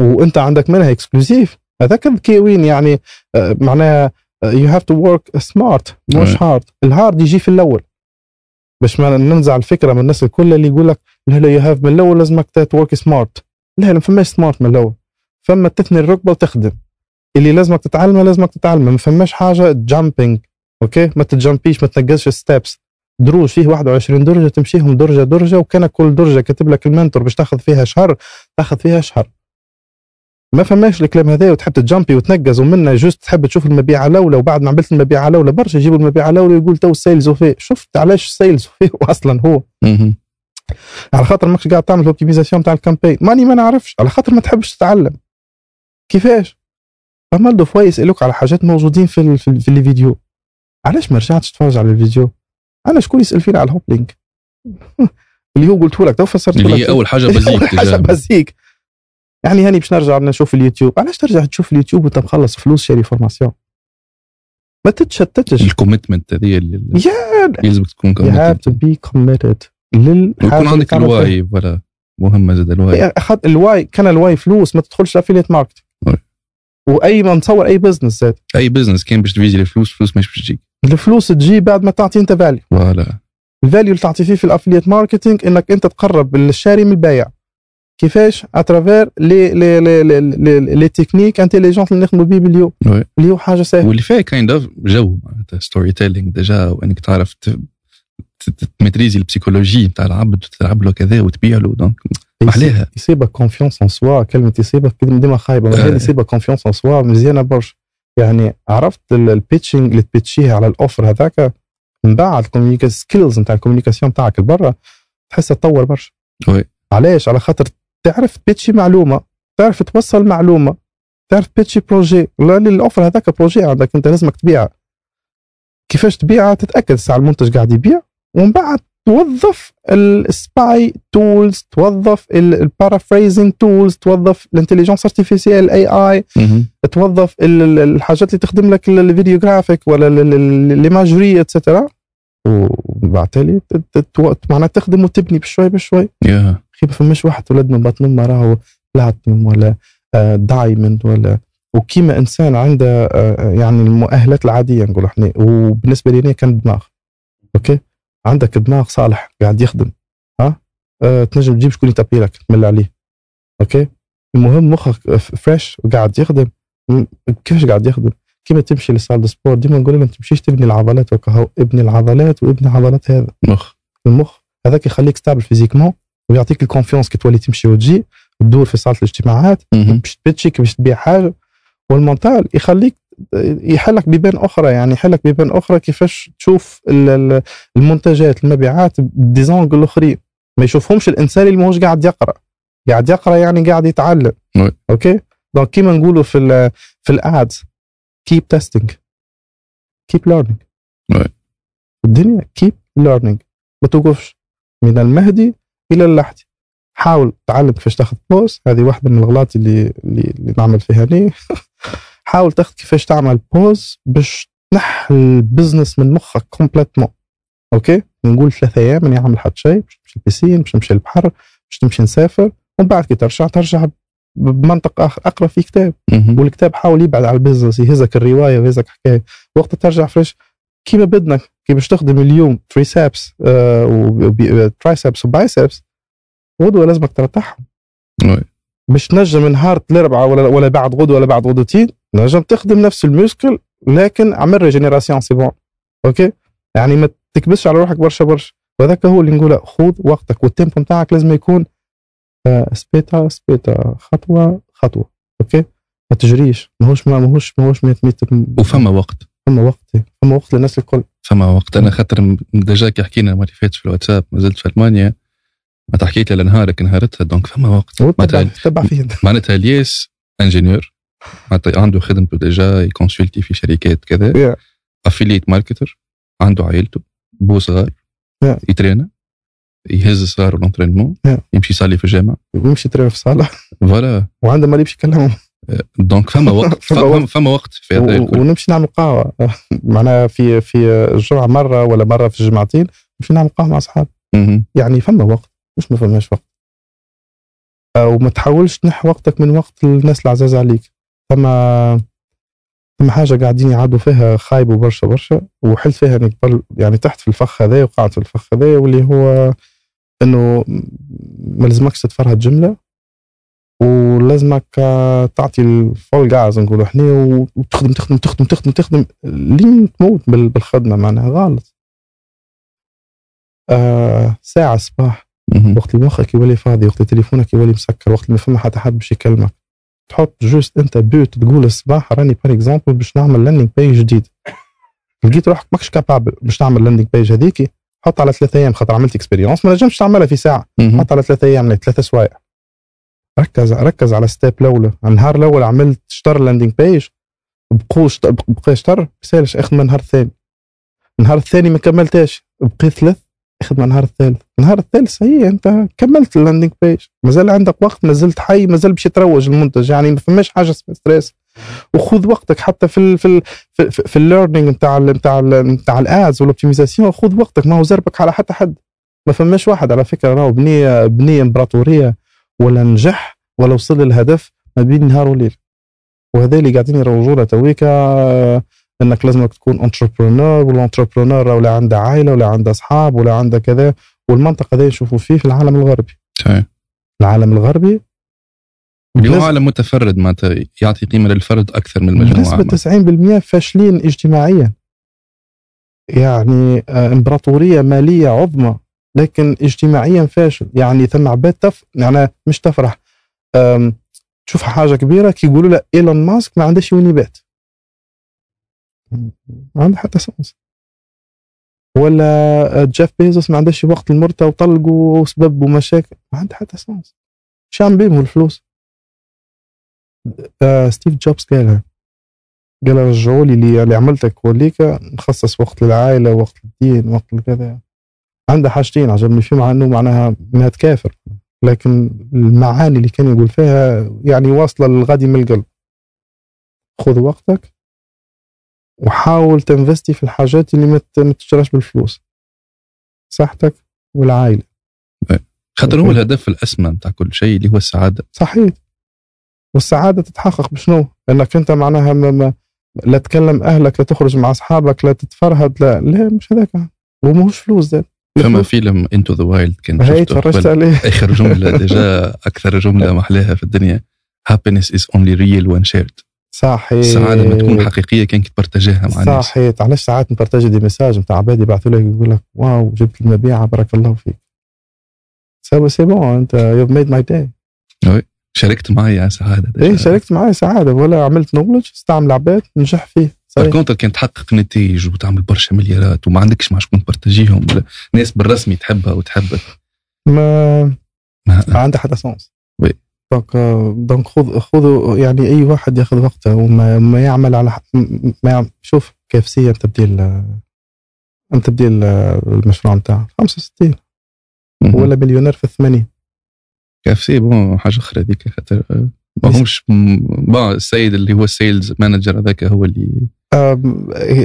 [SPEAKER 1] وأنت عندك منها exclusive هذاك الكيوين يعني آه معناها you have to work smart مش.
[SPEAKER 2] hard
[SPEAKER 1] ال hard يجي في الأول. باش ما ننزع الفكرة من الناس الكل اللي يقول لك لا لا you have من الأول لازمك ت work smart لا لا ما فماش smart من الأول. فما تثني الركبة وتخدم. اللي لازمك تتعلمه لازمك تتعلمه. ما فماش حاجة jumping أوكي؟ ما تجامبيش ما تنقزش steps دروج فيه 21 درجة تمشيهم درجة درجة وكان كل درجة كاتب لك ال mentor باش تاخذ فيها شهر تاخذ فيها شهر. ما فماش الكلام هذا وتحب تجامبي وتنقز ومنا juste تحب تشوف المبيعة الاولى وبعد ما عملت المبيعة الاولى برشا يجيبوا المبيعة الاولى ويقول تو ال sales وفى. شفت علاش ال sales وفى؟ <laughs> أصلا
[SPEAKER 2] هو.
[SPEAKER 1] على خاطر ماكش قاعد تعمل ال optimisation تاع ال campaign ماني ما نعرفش. على خاطر ما تحبش تتعلم. كيفاش؟ فما des fois يسألوك على حاجات موجودين في في, في الفيديو علاش ما رجعتش تتفرج على الفيديو؟ أنا شكون يسأل فينا على ال hoplink اللي هو قلت لك تو فسرت
[SPEAKER 2] اللي هي أول حاجة <laughs> basique
[SPEAKER 1] أول
[SPEAKER 2] حاجة.
[SPEAKER 1] basique يعني هاني باش نرجع نشوف اليوتيوب. علاش ترجع تشوف اليوتيوب وأنت مخلص فلوس شاري formation ما تتشتتش.
[SPEAKER 2] ال commitment هذه اللي يلزمك تكون
[SPEAKER 1] to
[SPEAKER 2] committed.
[SPEAKER 1] be committed للحاجة
[SPEAKER 2] ويكون
[SPEAKER 1] اللي
[SPEAKER 2] عندك.
[SPEAKER 1] ال
[SPEAKER 2] why voilà مهمة زاد ال
[SPEAKER 1] why ال why كان ال why فلوس ما تدخلش affiliate
[SPEAKER 2] market.
[SPEAKER 1] وأي ما نتصور أي business زاد.
[SPEAKER 2] أي business كان باش تفيزي الفلوس فلوس مش باش تجيك.
[SPEAKER 1] الفلوس تجي بعد ما تعطي أنت value
[SPEAKER 2] voilà.
[SPEAKER 1] ال value اللي تعطي فيه في ال affiliate marketing إنك أنت تقرب الشاري من البايع كيفاش؟ à travers les les les les, les, les techniques intelligentes اللي نخدموا بيه باليوم. اللي هو حاجة سهلة.
[SPEAKER 2] واللي فيها kind of jeu معناتها storytelling déjà وإنك تعرف ت- ت- تمتريزي ال psychologie نتاع العبد وتلعب له كذا وتبيع له. donc عليها.
[SPEAKER 1] يصيبك confiance en soi كلمة يصيبك ديما خايبة. يصيبك confiance en soi مزيانة برشا. يعني عرفت ال pitching اللي تبيتشيه على ال offer هذاك؟ من بعد skills نتاع ال communication تاعك لبرا تحسها تطور برشا. علاش؟ على خاطر تعرف تبيتشي معلومة تعرف توصل معلومة تعرف تبيتشي projet لا ال offer هذاك projet عندك انت لازمك تبيعه. كيفاش تبيعها تتأكد ساعه المنتج قاعد يبيع ومن بعد توظف ال spy tools توظف ال paraphrasing tools توظف ال intelligence artificielle
[SPEAKER 2] AI.
[SPEAKER 1] توظف ال- ال- الحاجات اللي تخدم لك ال- ال video graphic ولا ال imagery et cetera وبعد تالي ت- ت- تو- معناها تخدم وتبني بشوي بشوي.
[SPEAKER 2] يا
[SPEAKER 1] خي ما فماش واحد ولد من بطن امه راهو بلاتينوم ولا آه، diamond ولا. وكيما إنسان عنده آه، يعني المؤهلات العادية نقول إحنا. وبالنسبة لي كان دماغ أوكي؟ عندك دماغ صالح قاعد يخدم ها؟ أه تنجم تجيب شكون يتابي لك تمل عليه. أوكي؟ المهم مخك fresh وقاعد يخدم. كيفاش قاعد يخدم؟ كيما تمشي لل salle de sport ديما نقول لهم ما تمشيش تبني العضلات وكهو ابني العضلات وابني العضلات هذا.
[SPEAKER 2] مخ.
[SPEAKER 1] المخ هذاك يخليك stable physiquement ويعطيك ال confiance كي تولي تمشي وتجي تدور في صالة الاجتماعات
[SPEAKER 2] مهم.
[SPEAKER 1] باش تبتشي باش تبيع حاجة. و ال mental يخليك يحلك بيبان أخرى يعني يحلك بيبان أخرى كيفاش تشوف ال- ال- المنتجات المبيعات ب des angles أخرين. ما يشوفهمش الإنسان اللي ماهوش قاعد يقرأ. قاعد يقرأ يعني قاعد يتعلم.
[SPEAKER 2] oui.
[SPEAKER 1] أوكي؟ donc كيما نقولوا في ال في ال ads keep testing keep
[SPEAKER 2] learning oui.
[SPEAKER 1] الدنيا keep learning ما توقفش. من المهد إلى اللحد حاول تعلم كيفاش تاخذ pause هذه واحدة من الغلط اللي اللي, اللي نعمل فيها أنا <laughs> حاول تاخذ كيفاش تعمل pause باش تنحي ال business من مخك complètement okay نقول ثلاثة أيام ماني عامل حتى شيء باش نمشي ال piscine باش نمشي البحر باش تمشي نسافر ومن بعد كي ترجع ترجع بمنطق اخر اقرا في كتاب. والكتاب حاول يبعد على ال business يهزك الرواية ويهزك حكايه وقت ترجع fraîche كيما بدنك كي باش تخدم اليوم triceps آه triceps و biceps غدوه لازمك ترتاحهم. مش تنجم نهار الاربعاء ولا ولا بعد غدوة ولا بعد غدوتين نجم تخدم نفس ال muscle لكن اعمل régénération c'est bon okay يعني ما تكبسش على روحك برشا برشا. وهذاك هو اللي نقوله خذ وقتك وال tempo نتاعك لازم يكون آه، c'est petit à petit خطوة خطوة. okay ما تجريش. ماهوش ما ماهوش ماهوش 100 متر
[SPEAKER 2] وفما وقت.
[SPEAKER 1] فما وقت. فما وقت للناس الكل.
[SPEAKER 2] فما وقت. أنا خاطر déjà كي حكينا اللي فاتت في الواتساب ما زلت في ألمانيا ما حكيت لي نهارك نهارتها donc فما وقت. معناتها
[SPEAKER 1] تبع فيه.
[SPEAKER 2] معناتها الياس ingénieur معناتها عنده خدمته déjà ي consulter في شركات كذا.
[SPEAKER 1] Yeah.
[SPEAKER 2] affiliate marketer عنده عائلته. bon صغار.
[SPEAKER 1] Yeah.
[SPEAKER 2] ي traîner يهز صغار l'entraînement
[SPEAKER 1] Yeah.
[SPEAKER 2] يمشي يصلي في الجامع.
[SPEAKER 1] يمشي ترينا في الصالة.
[SPEAKER 2] فوالا
[SPEAKER 1] وعنده ما يمشي يكلمهم.
[SPEAKER 2] donc فما وقت <laughs>
[SPEAKER 1] فما
[SPEAKER 2] فما,
[SPEAKER 1] وقت.
[SPEAKER 2] في هذا
[SPEAKER 1] و- ونمشي نعمل قهوة. <laughs> معناها في في الجمعة مرة ولا مرة في الجمعتين نمشي نعمل قهوة مع أصحابي.
[SPEAKER 2] مهم.
[SPEAKER 1] يعني فما وقت. مش ما فماش وقت آه، وما تحاولش تنحي وقتك من وقت الناس العزاز عليك. ثم ثم حاجة قاعدين يعادوا فيها خايبه برشا برشا وحلت فيها قبل يعني تحت في الفخ هذا وقعت في الفخ هذا واللي هو إنه ما لازمكش تتفرهد جملة ولازمك آه، تعطي الفول جاز نقولوا إحنا وتخدم تخدم تخدم تخدم تخدم لين تموت بال- بالخدمة معناها غلط. آه ساعة الصباح
[SPEAKER 2] مهم.
[SPEAKER 1] وقت اللي مخك يولي فاضي وقت تليفونك يولي مسكر وقت ما فما حتى حد باش يكلمك. تحط juste أنت but تقول الصباح راني par exemple باش نعمل landing page جديد. لقيت روحك ماكش capable باش تعمل landing page هذيك حط على ثلاثة أيام خاطر عملت expérience ما نجمش تعملها في
[SPEAKER 2] ساعة.
[SPEAKER 1] حط على ثلاثة أيام ثلاثة سوايع ركز ركز على step الاولى النهار الأول عملت شطر landing page بقوا شطر بقى شطر مسالش اخذ من النهار الثاني. النهار الثاني ما كملتاش بقيت ثلاث من النهار الثالث. النهار الثالث هي أنت كملت ال landing page مازال عندك وقت مازلت حي مازال باش يتروج المنتج. يعني ما فماش حاجة اسمها stress وخذ وقتك حتى في ال في ال في, في ال learning نتاع نتاع نتاع ال ads وال optimisation خذ وقتك ما هو زربك على حتى حد. ما فماش واحد. على فكرة راهو بني بني إمبراطورية. ولا نجح ولا وصل للهدف ما بين نهار وليل. وهذا اللي قاعدين يروجوا له تويكا إنك لازمك تكون entrepreneur وال entrepreneur ولا عنده عائلة ولا عنده أصحاب ولا عنده كذا. والمنطقة هذه نشوفوا فيه في العالم الغربي.
[SPEAKER 2] صحيح.
[SPEAKER 1] العالم الغربي
[SPEAKER 2] اللي هو عالم متفرد معناتها يعطي قيمة للفرد أكثر من المجموعه
[SPEAKER 1] بنسبة 90% فاشلين اجتماعيا. يعني آه، إمبراطورية مالية عظمى لكن اجتماعيا فاشل. يعني ثم عباد تف يعني مش تفرح. تشوف حاجة كبيرة كي يقولوا له إيلون ماسك ما عندهش وين يبات ما عنده حتى sens ولا جيف بيزوس ما عندهش وقت لمرته وطلقوا وسبب ومشاكل. ما عنده حتى sens شام بيهم الفلوس. آه ستيف جوبز قالها. قال رجعوا لي اللي عملتك وليك نخصص وقت للعائلة وقت للدين وقت لكذا. عنده حاجتين عجبني فيه مع انه معناها ما تكافر. لكن المعاني اللي كان يقول فيها يعني واصلة للغادي من القلب. خذ وقتك. وحاول تنفستي في الحاجات اللي ما تشتراش بالفلوس. صحتك والعائلة.
[SPEAKER 2] خاطر هو الهدف الأسمى نتاع كل شيء اللي هو السعادة.
[SPEAKER 1] صحيح. والسعادة تتحقق بشنو؟ إنك أنت معناها ما ما لا تكلم أهلك لا تخرج مع أصحابك لا تتفرهد لا لا مش هذاك. وماهوش فلوس زاد
[SPEAKER 2] فما فيلم Into the Wild كان شفته
[SPEAKER 1] تفرجت. عليه.
[SPEAKER 2] آخر جملة <laughs> déjà أكثر جملة محلاها في الدنيا. Happiness is only real when shared.
[SPEAKER 1] صحيح.
[SPEAKER 2] السعاده ما تكون حقيقية كان ت partager ها مع الناس
[SPEAKER 1] صحيح. علاش ساعات ن partager des messages نتاع عباد يبعثوا لك يقول لك wow جبت المبيعة بارك الله فيك. c'est c'est bon انت you made my day
[SPEAKER 2] شاركت على سعادة.
[SPEAKER 1] إيه شاركت معي سعادة. ولا عملت knowledge استعمل عباد نجح فيه. par
[SPEAKER 2] contre كان تحقق نتائج وتعمل برشا مليارات وما عندكش مع شكون ت partager هم ولا ناس بالرسمي تحبها وتحبك.
[SPEAKER 1] ما
[SPEAKER 2] ما
[SPEAKER 1] ما عنده حتى
[SPEAKER 2] sens.
[SPEAKER 1] donc donc خذ خذوا يعني أي واحد ياخذ وقته وما ما يعمل على ما يعمل شوف كيف c'est أنت بدي ال- أنت بدي ال- المشروع نتاعك. 65 ولا مليونير في 80
[SPEAKER 2] KFC؟ bon حاجة أخرى هذيك خاطر ما همش bon السيد اللي هو ال sales manager هذاك هو اللي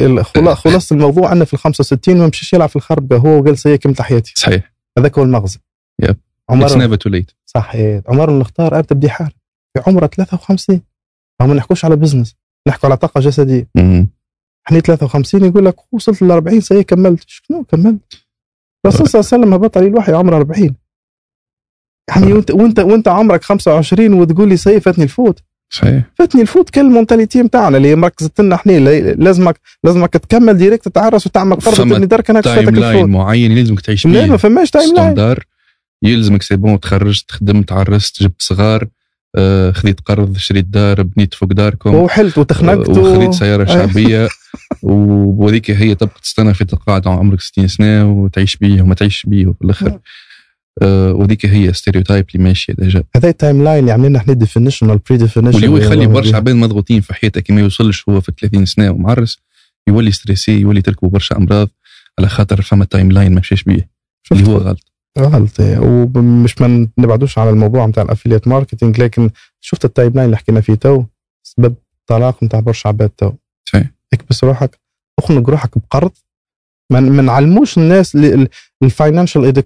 [SPEAKER 1] الخلا- خلاص الموضوع انه في ال 65 ما مشيش يلعب في الخربقة. هو وقال c'est كملت حياتي.
[SPEAKER 2] صحيح.
[SPEAKER 1] هذاك هو المغزى.
[SPEAKER 2] yep.
[SPEAKER 1] عمر
[SPEAKER 2] it's never too late
[SPEAKER 1] صحيح عمر بن الخطاب ابدا بدي يحارب في عمره 53 هم ما نحكوش على business نحكوا على طاقة جسدية. إحنا 53 يقول لك وصلت ل 40 سنه كملت. شنو كملت؟ الرسول صلى الله عليه وسلم هبط عليه الوحي عمره 40 يعني وأنت وأنت وأنت عمرك 25 وتقول لي c'est فاتني الفوت.
[SPEAKER 2] صحيح.
[SPEAKER 1] فاتني الفوت كل ال mentalité نتاعنا اللي مركزت لنا إحنا لازمك لازمك تكمل direct تتعرس وتعمل قرض
[SPEAKER 2] فما
[SPEAKER 1] تبني دارك، انا
[SPEAKER 2] time
[SPEAKER 1] line
[SPEAKER 2] فاتك
[SPEAKER 1] الفوت.
[SPEAKER 2] معين يلزمك تعيش
[SPEAKER 1] لا ما فماش
[SPEAKER 2] timeline يلزمك c'est bon تخرجت خدمت عرست جبت صغار آه، خذيت قرض شريت دار بنيت فوق داركم
[SPEAKER 1] وحلت وتخنقت
[SPEAKER 2] آه، وخذيت
[SPEAKER 1] سيارة. <laughs>
[SPEAKER 2] شعبية. وهذيك هي تبقى تستنى في تقاعد عمرك 60 سنة وتعيش بيه وما تعيش بيه في الآخر. آه، وذيك هي stereotype اللي ماشية déjà.
[SPEAKER 1] هذا ال timeline اللي عملنا إحنا definition وال pre definition
[SPEAKER 2] واللي هو يخلي برشا عباد مضغوطين في حياته كي ما يوصلش هو في 30 سنة ومعرس يولي stressé يولي تركبوا برشا أمراض على خاطر فما timeline ما مشاش بيه. اللي هو غلط.
[SPEAKER 1] غلط ومش ما نبعدوش على الموضوع نتاع ال affiliate marketing لكن شفت ال timeline اللي حكينا فيه تو سبب طلاق نتاع برشا عباد تو.
[SPEAKER 2] صحيح.
[SPEAKER 1] اكبس روحك اخنق روحك بقرض. ما نعلموش الناس ال financial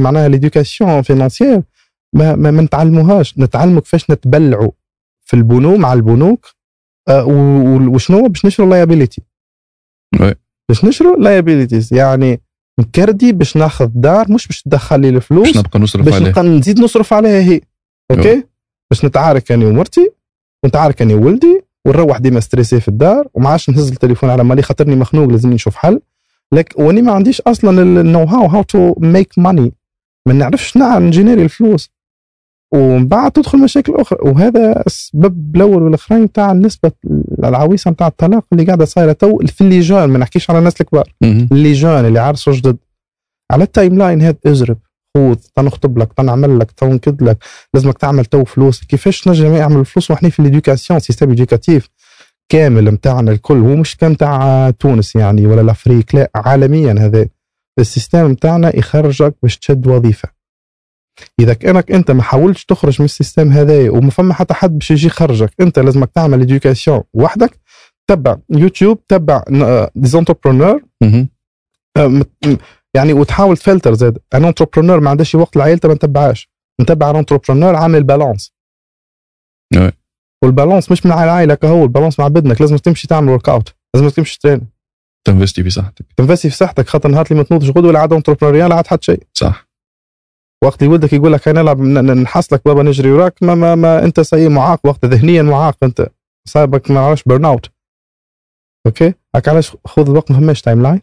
[SPEAKER 1] معناها ال éducation financière ما, ما, ما نتعلموهاش. نتعلموا كيفاش نتبلعوا في البنوك مع البنوك آه، وشنو؟ باش نشروا liability
[SPEAKER 2] Oui.
[SPEAKER 1] باش نشروا liabilities يعني نكريدي باش ناخذ دار مش باش تدخل لي الفلوس
[SPEAKER 2] باش نبقى نصرف
[SPEAKER 1] باش نبقى نزيد نصرف عليها هي. أوكي؟ باش نتعارك أنا ومرتي ونتعارك أنا وولدي ونروح ديما stressé في الدار وما عادش نهز التليفون على مالي خاطرني مخنوق لازم نشوف حل. لكن أني ما عنديش أصلا ال know how how to make money ما نعرفش نعرف نجينيري الفلوس. ومن بعد تدخل مشاكل أخرى. وهذا السبب الأول والأخرين تاع النسبة العويصة نتاع الطلاق اللي قاعدة صايرة تو في les jeunes ما نحكيش على الناس الكبار. les jeunes اللي عرسوا جدد. على ال timeline هذا اجرب خذ تنخطب لك تنعمل لك تنكد لك. لازمك تعمل تو فلوس. كيفاش تنجم يعمل فلوس وحنا في l'éducation système éducatif كامل نتاعنا الكل. هو مش كان تاع تونس يعني ولا l'Afrique لا عالميا هذا. ال système نتاعنا يخرجك باش تشد وظيفة. إذا كأنك أنت ما حاولتش تخرج من ال système هذايا وما فما حتى حد باش يجي يخرجك أنت لازمك تعمل éducation وحدك تبع يوتيوب تبع des
[SPEAKER 2] entrepreneurs.
[SPEAKER 1] يعني وتحاول تفلتر زاد. ان entrepreneur ما عندهش وقت لعائلته ما نتبعهاش نتبع entrepreneur عامل balance
[SPEAKER 2] oui.
[SPEAKER 1] وال balance مش مع العائلة كهو ال balance مع بدنك لازم تمشي تعمل workout لازم تمشي train
[SPEAKER 2] تنفستي في صحتك.
[SPEAKER 1] تنفستي في صحتك. خاطر نهار اللي ما تنوضش غدوة ولا عاد entrepreneuriat عاد حد شيء.
[SPEAKER 2] صح.
[SPEAKER 1] وقت ولدك يقول لك أنا نلعب نحصلك بابا نجري وراك ما, ما, ما أنت سيء معاق وقت ذهنيا معاق أنت صايبك ما عرفش burn out أوكي؟ هاك علاش خذ الوقت ما فماش timeline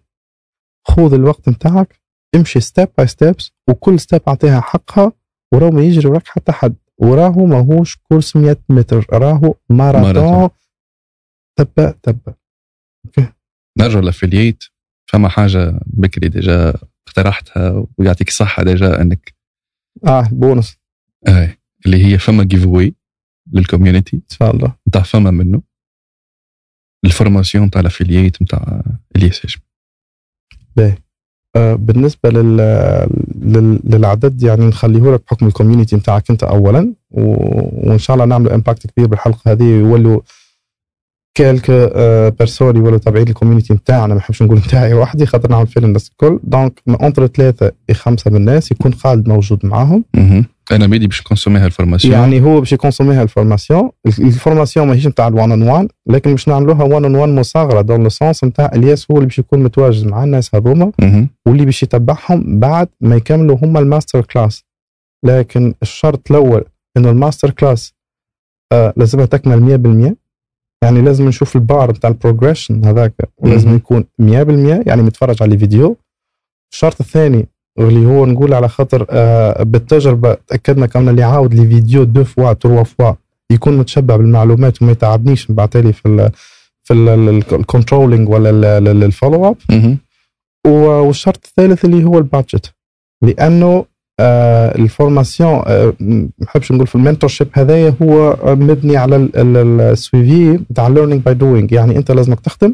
[SPEAKER 1] خذ الوقت نتاعك امشي step by steps وكل step أعطيها حقها وراهو ما يجري وراك حتى حد وراهو ماهوش course 100 متر راهو ماراثون. تبا تبا.
[SPEAKER 2] نرجع لل affiliate فما حاجة بكري déjà اقترحتها ويعطيك الصحة déjà إنك
[SPEAKER 1] آه بونص.
[SPEAKER 2] آه اللي هي فما giveaway لل community
[SPEAKER 1] إن شاء الله.
[SPEAKER 2] نتاع فما منه. ال formation نتاع ال affiliate نتاع الياس هاشم
[SPEAKER 1] آه، بالنسبة لل... لل... للعدد يعني نخليه لك بحكم ال community نتاعك أنت اولا و... وإن شاء الله نعملوا impact كبير بالحلقة هذه يولوا quelques personnes يولوا تابعين ال community نتاعنا ما نحبش نقول نتاعي وحدي خاطر نعمل فيلم الناس الكل. donc entre ثلاثة خمسة من الناس يكون خالد موجود معاهم.
[SPEAKER 2] أنا بيدي باش نكونسوميها ال formation
[SPEAKER 1] يعني هو باش يكونسوميها ال formation ال formation ماهيش نتاع ال one on one لكن باش نعملوها one on one مصاغرة dans le sens نتاع الياس هو اللي باش يكون متواجد مع الناس هذوما. واللي باش يتبعهم بعد ما يكملوا هم ال master class. لكن الشرط الأول إنه ال master class آه لازمها تكمل 100% يعني لازم نشوف ال barre بتاع ال progression هذاك ولازم. يكون 100% يعني متفرج على الفيديو. الشرط الثاني اللي هو نقول على خاطر آه بالتجربة تأكدنا كمان اللي يعاود لي فيديو deux fois trois fois يكون متشبع بالمعلومات وما يتعبنيش من بعد في ال في ال controlling ولا ال
[SPEAKER 2] follow
[SPEAKER 1] up والشرط الثالث اللي هو ال budget لأنه آه ال formation آه ما نحبش نقول في ال mentorship هذايا هو مبني على ال- ال- suivi بتاع learning by doing يعني أنت لازمك تخدم.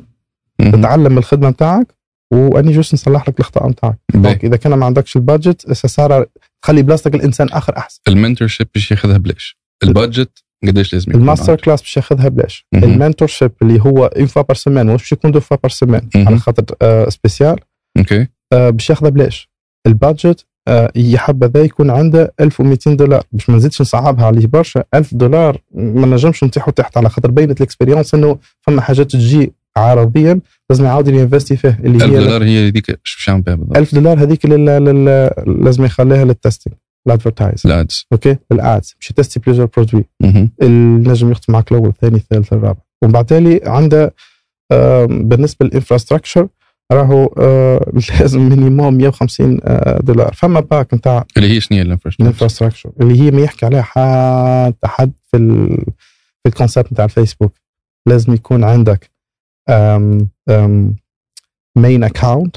[SPEAKER 1] تتعلم من الخدمة نتاعك وأني juste نصلح لك الاخطاء نتاعك. donc إذا كان ما عندكش ال budget صار خلي بلاصتك الإنسان آخر أحسن
[SPEAKER 2] ال mentorship باش ياخذها بلاش ال budget قديش لازم يكون
[SPEAKER 1] ال
[SPEAKER 2] master؟
[SPEAKER 1] class باش ياخذها بلاش
[SPEAKER 2] مهم.
[SPEAKER 1] ال mentorship اللي هو une fois par semaine مش باش يكون deux fois par
[SPEAKER 2] semaine.
[SPEAKER 1] على خاطر آه spécial
[SPEAKER 2] أوكي
[SPEAKER 1] آه، باش ياخذها بلاش ال budget آه، هي حابة ذا يكون عنده 1200 دولار. باش ما نزيدش نصعبها عليه برشا 1000 دولار ما نجمش نطيحوا تحت على خاطر بينت ال expérience إنه فما حاجات تجي عرضيا لازم يعاود ينفستي فيه اللي
[SPEAKER 2] 1000
[SPEAKER 1] هي
[SPEAKER 2] دولار هي هذيك يعمل بها بالضبط؟
[SPEAKER 1] 1000 دولار هذيك. لازم يخليها لل testing ال advertise ال
[SPEAKER 2] ads
[SPEAKER 1] أوكي؟ ال ads باش يتستي plusieurs
[SPEAKER 2] produits.
[SPEAKER 1] النجم يخدم معك الأول الثاني الثالث الرابع. ومن بعد تالي عنده بالنسبة لل infrastructure راهو آه، لازم minimum 150 آه، دولار. فما pack نتاع
[SPEAKER 2] اللي هي شنو هي ال
[SPEAKER 1] infrastructure؟ اللي هي ما يحكي عليها حتى حد في ال في ال concept نتاع الفيسبوك. لازم يكون عندك main
[SPEAKER 2] account.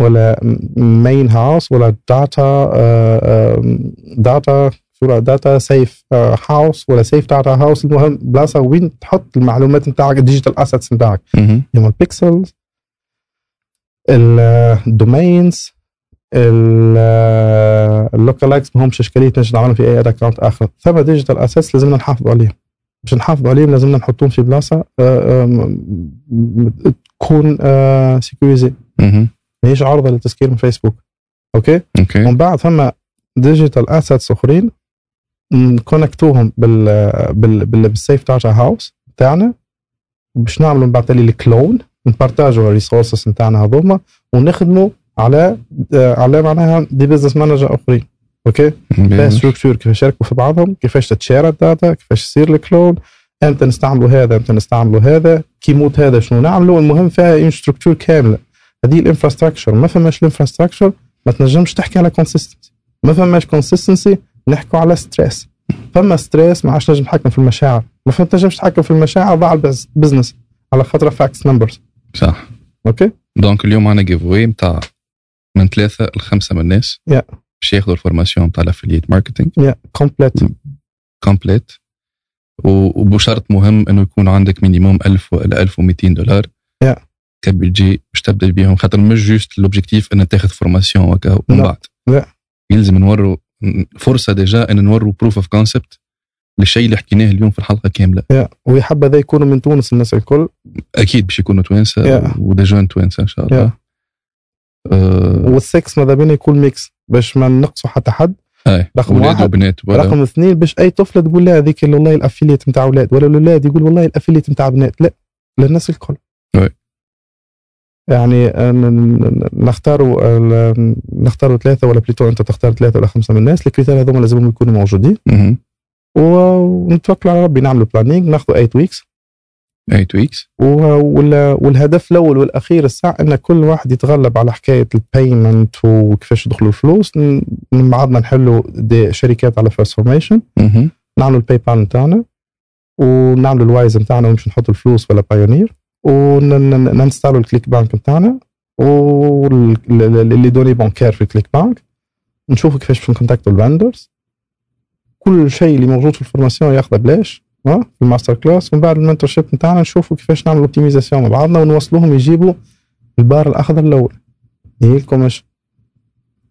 [SPEAKER 1] ولا main house ولا data data صورة data safe house ولا safe data house المهم بلاصة وين تحط المعلومات نتاعك ال digital assets
[SPEAKER 2] نتاعك.
[SPEAKER 1] يوم ال pixels ال domains ال lookalikes ما همش إشكالية نجم نعملهم في أي اكونت آخر. ثم digital assets لازمنا نحافظوا عليهم. باش نحافظوا عليهم لازمنا نحطوهم في بلاصة آه، م- تكون
[SPEAKER 2] sécurisée.
[SPEAKER 1] ماهيش عرضة للتسكير من فيسبوك أوكي؟
[SPEAKER 2] أوكي.
[SPEAKER 1] ومن بعد ثم digital assets أخرين نكونكتوهم بال بال بال بال safe data house تاعنا باش نعملوا من بعد تالي ال clone. نبارتاجوا ال resources نتاعنا هذوما ونخدموا على آه، على معناها des business managers أخرين أوكي؟ فيها. structure كيفاش يشاركوا في بعضهم كيفاش تت share ال data كيفاش يصير ال clone إمتى نستعملوا هذا إمتى نستعملوا هذا كي يموت هذا شنو نعملوا المهم فيها une structure كاملة. هذه ال infrastructure ما فماش ال infrastructure ما تنجمش تحكي على consistency ما فماش consistency نحكوا على stress فما stress ما عادش نجم نتحكم في المشاعر. ما فهمت نجمش تتحكم في المشاعر ضاع ال business على خاطر facts numbers
[SPEAKER 2] صح.
[SPEAKER 1] أوكي.
[SPEAKER 2] donc اليوم عندنا giveaway نتاع من ثلاثة لخمسة من الناس.
[SPEAKER 1] yeah.
[SPEAKER 2] باش ياخذوا ال formation نتاع ال affiliate
[SPEAKER 1] marketing yeah
[SPEAKER 2] complète complète وبشرط مهم إنه يكون عندك minimum 1000 ولا 1200 دولار.
[SPEAKER 1] yeah.
[SPEAKER 2] كبيجي باش تبدأ بيهم. خاطر مش juste l'objectif ان تاخذ formation وكا ومن. بعد. يلزم نوروا فرصة déjà إن نوروا proof of concept للشيء اللي حكيناه اليوم في الحلقة كاملة.
[SPEAKER 1] يا ويا حبذا يكونوا من تونس الناس الكل.
[SPEAKER 2] أكيد باش يكونوا توانسة
[SPEAKER 1] Yeah.
[SPEAKER 2] و des jeunes توانسة إن شاء الله.
[SPEAKER 1] Yeah.
[SPEAKER 2] آه،
[SPEAKER 1] والسكس ماذا بينا يكون ميكس باش ما نقصوا حتى حد.
[SPEAKER 2] اي
[SPEAKER 1] رقم واحد.
[SPEAKER 2] وبنات ولا
[SPEAKER 1] رقم اثنين باش أي طفله تقول لا هذيك والله ال affiliate نتاع أولاد ولا الأولاد يقول والله ال affiliate نتاع بنات. لا للناس الكل.
[SPEAKER 2] oui.
[SPEAKER 1] يعني آه، نختاروا نختاروا ثلاثة ولا plutôt أنت تختار ثلاثة ولا خمسة من الناس. ال critères هذوما لازمهم يكونوا موجودين.
[SPEAKER 2] مهم.
[SPEAKER 1] و- ونتوكلوا على ربي نعملوا planning ناخذوا 8 weeks
[SPEAKER 2] 8 weeks
[SPEAKER 1] والهدف الأول والأخير الساعة إن كل واحد يتغلب على حكاية ال payment وكيفاش يدخلوا الفلوس. من بعضنا نحلوا des شركات على First Formations نعملوا ال PayPal نتاعنا. ونعملوا ال Wise نتاعنا ونمشي نحطوا الفلوس ولا Payoneer وننستالوا ال ClickBank نتاعنا. و les données bancaires في ال ClickBank نشوفوا كيفاش باش نكونتاكتوا ال vendors كل شيء اللي موجود في ال formation ياخذه بلاش في ال master class ومن بعد ال mentorship نتاعنا نشوفوا كيفاش نعملوا optimisation مع بعضنا ونوصلوهم يجيبوا ال barre الأخضر الأول. هي ال commission.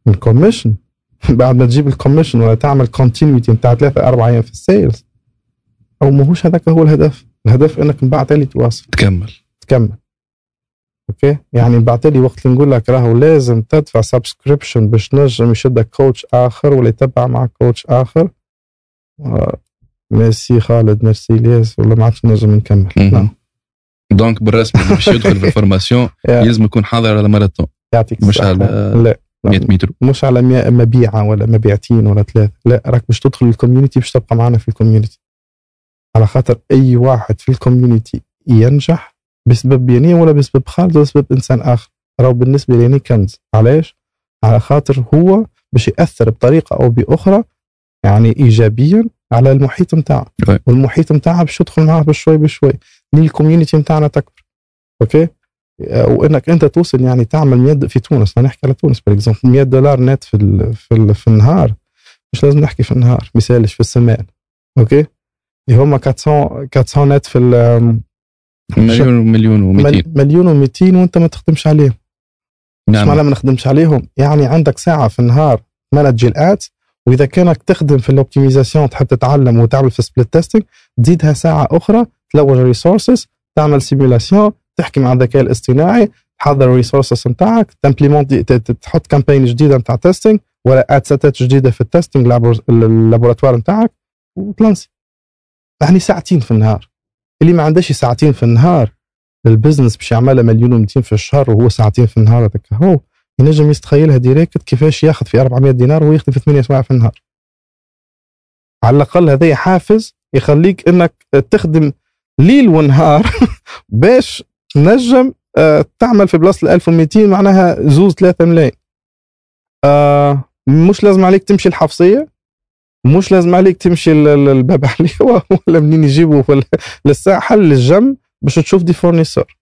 [SPEAKER 1] ال commission. <laughs> بعد ما تجيب ال commission ولا تعمل continuity نتاع ثلاثة أربع أيام في ال sales أو ماهوش هذاك هو الهدف. الهدف إنك من بعد تواصل.
[SPEAKER 2] تكمل.
[SPEAKER 1] تكمل. أوكي؟ يعني من بعد تالي وقت اللي نقول لك راهو لازم تدفع subscription باش نجم يشدك coach آخر ولا يتبع معك coach آخر. ميرسي خالد ميرسي إلياس ولا ما عادش نجم نكمل. نعم.
[SPEAKER 2] donc بالرسمي باش يدخل في <laughs> ال
[SPEAKER 1] formation
[SPEAKER 2] يلزم يكون حاضر على ماراثون.
[SPEAKER 1] يعطيك
[SPEAKER 2] مش. على
[SPEAKER 1] لا.
[SPEAKER 2] 100 متر.
[SPEAKER 1] مش على مبيعة ولا مبيعتين ولا ثلاثة. لا راك باش تدخل ال community باش تبقى معنا في ال community على خاطر أي واحد في ال community ينجح بسبب ياني ولا بسبب خالد ولا بسبب إنسان آخر. راهو بالنسبة لي كنز. علاش؟ على خاطر هو باش يأثر بطريقة أو بأخرى يعني إيجابيا على المحيط نتاعه
[SPEAKER 2] أي.
[SPEAKER 1] والمحيط نتاعه باش تدخل معاه بشوي بشوي. لي ال community نتاعنا تكبر. أوكي؟ وإنك أنت توصل يعني تعمل 100 د- في تونس أنا نحكي على تونس par 100 دولار نت في ال في, ال في النهار. مش لازم نحكي في النهار مثالش في السمان أوكي؟ اللي هما 400 400 نت في
[SPEAKER 2] مليون ومليون و200
[SPEAKER 1] مليون و200 وأنت ما تخدمش عليهم. مش معناها
[SPEAKER 2] نعم
[SPEAKER 1] ما نخدمش عليهم. يعني عندك ساعة في النهار ت manage ال ads وإذا كانك تخدم في ال optimisation تحب تتعلم وتعمل في split testing تزيدها ساعة أخرى تلوج ال resources تعمل simulation تحكي مع الذكاء الاصطناعي تحضر ال resources نتاعك تحط campagne جديدة نتاع testing ولا ad set ات جديدة في ال testing ال laboratoire نتاعك وتلانسي يعني ساعتين في النهار. اللي ما عندهش ساعتين في النهار ال business باش يعملها مليون و200 في الشهر وهو ساعتين في النهار هذاك هو. ينجم يستخيلها direct كيفاش ياخذ في 400 دينار وهو يخدم في 8 سوايع في النهار. على الأقل هذا حافز يخليك إنك تخدم ليل ونهار <laughs> باش تنجم آه، تعمل في بلاصة ال 1200 معناها زوز 3 ملايين. آه، مش لازم عليك تمشي الحفصية مش لازم عليك تمشي ل- ل- الباب عليوه <laughs> ولا منين يجيبوا للساحل للجنب باش تشوف des fournisseurs.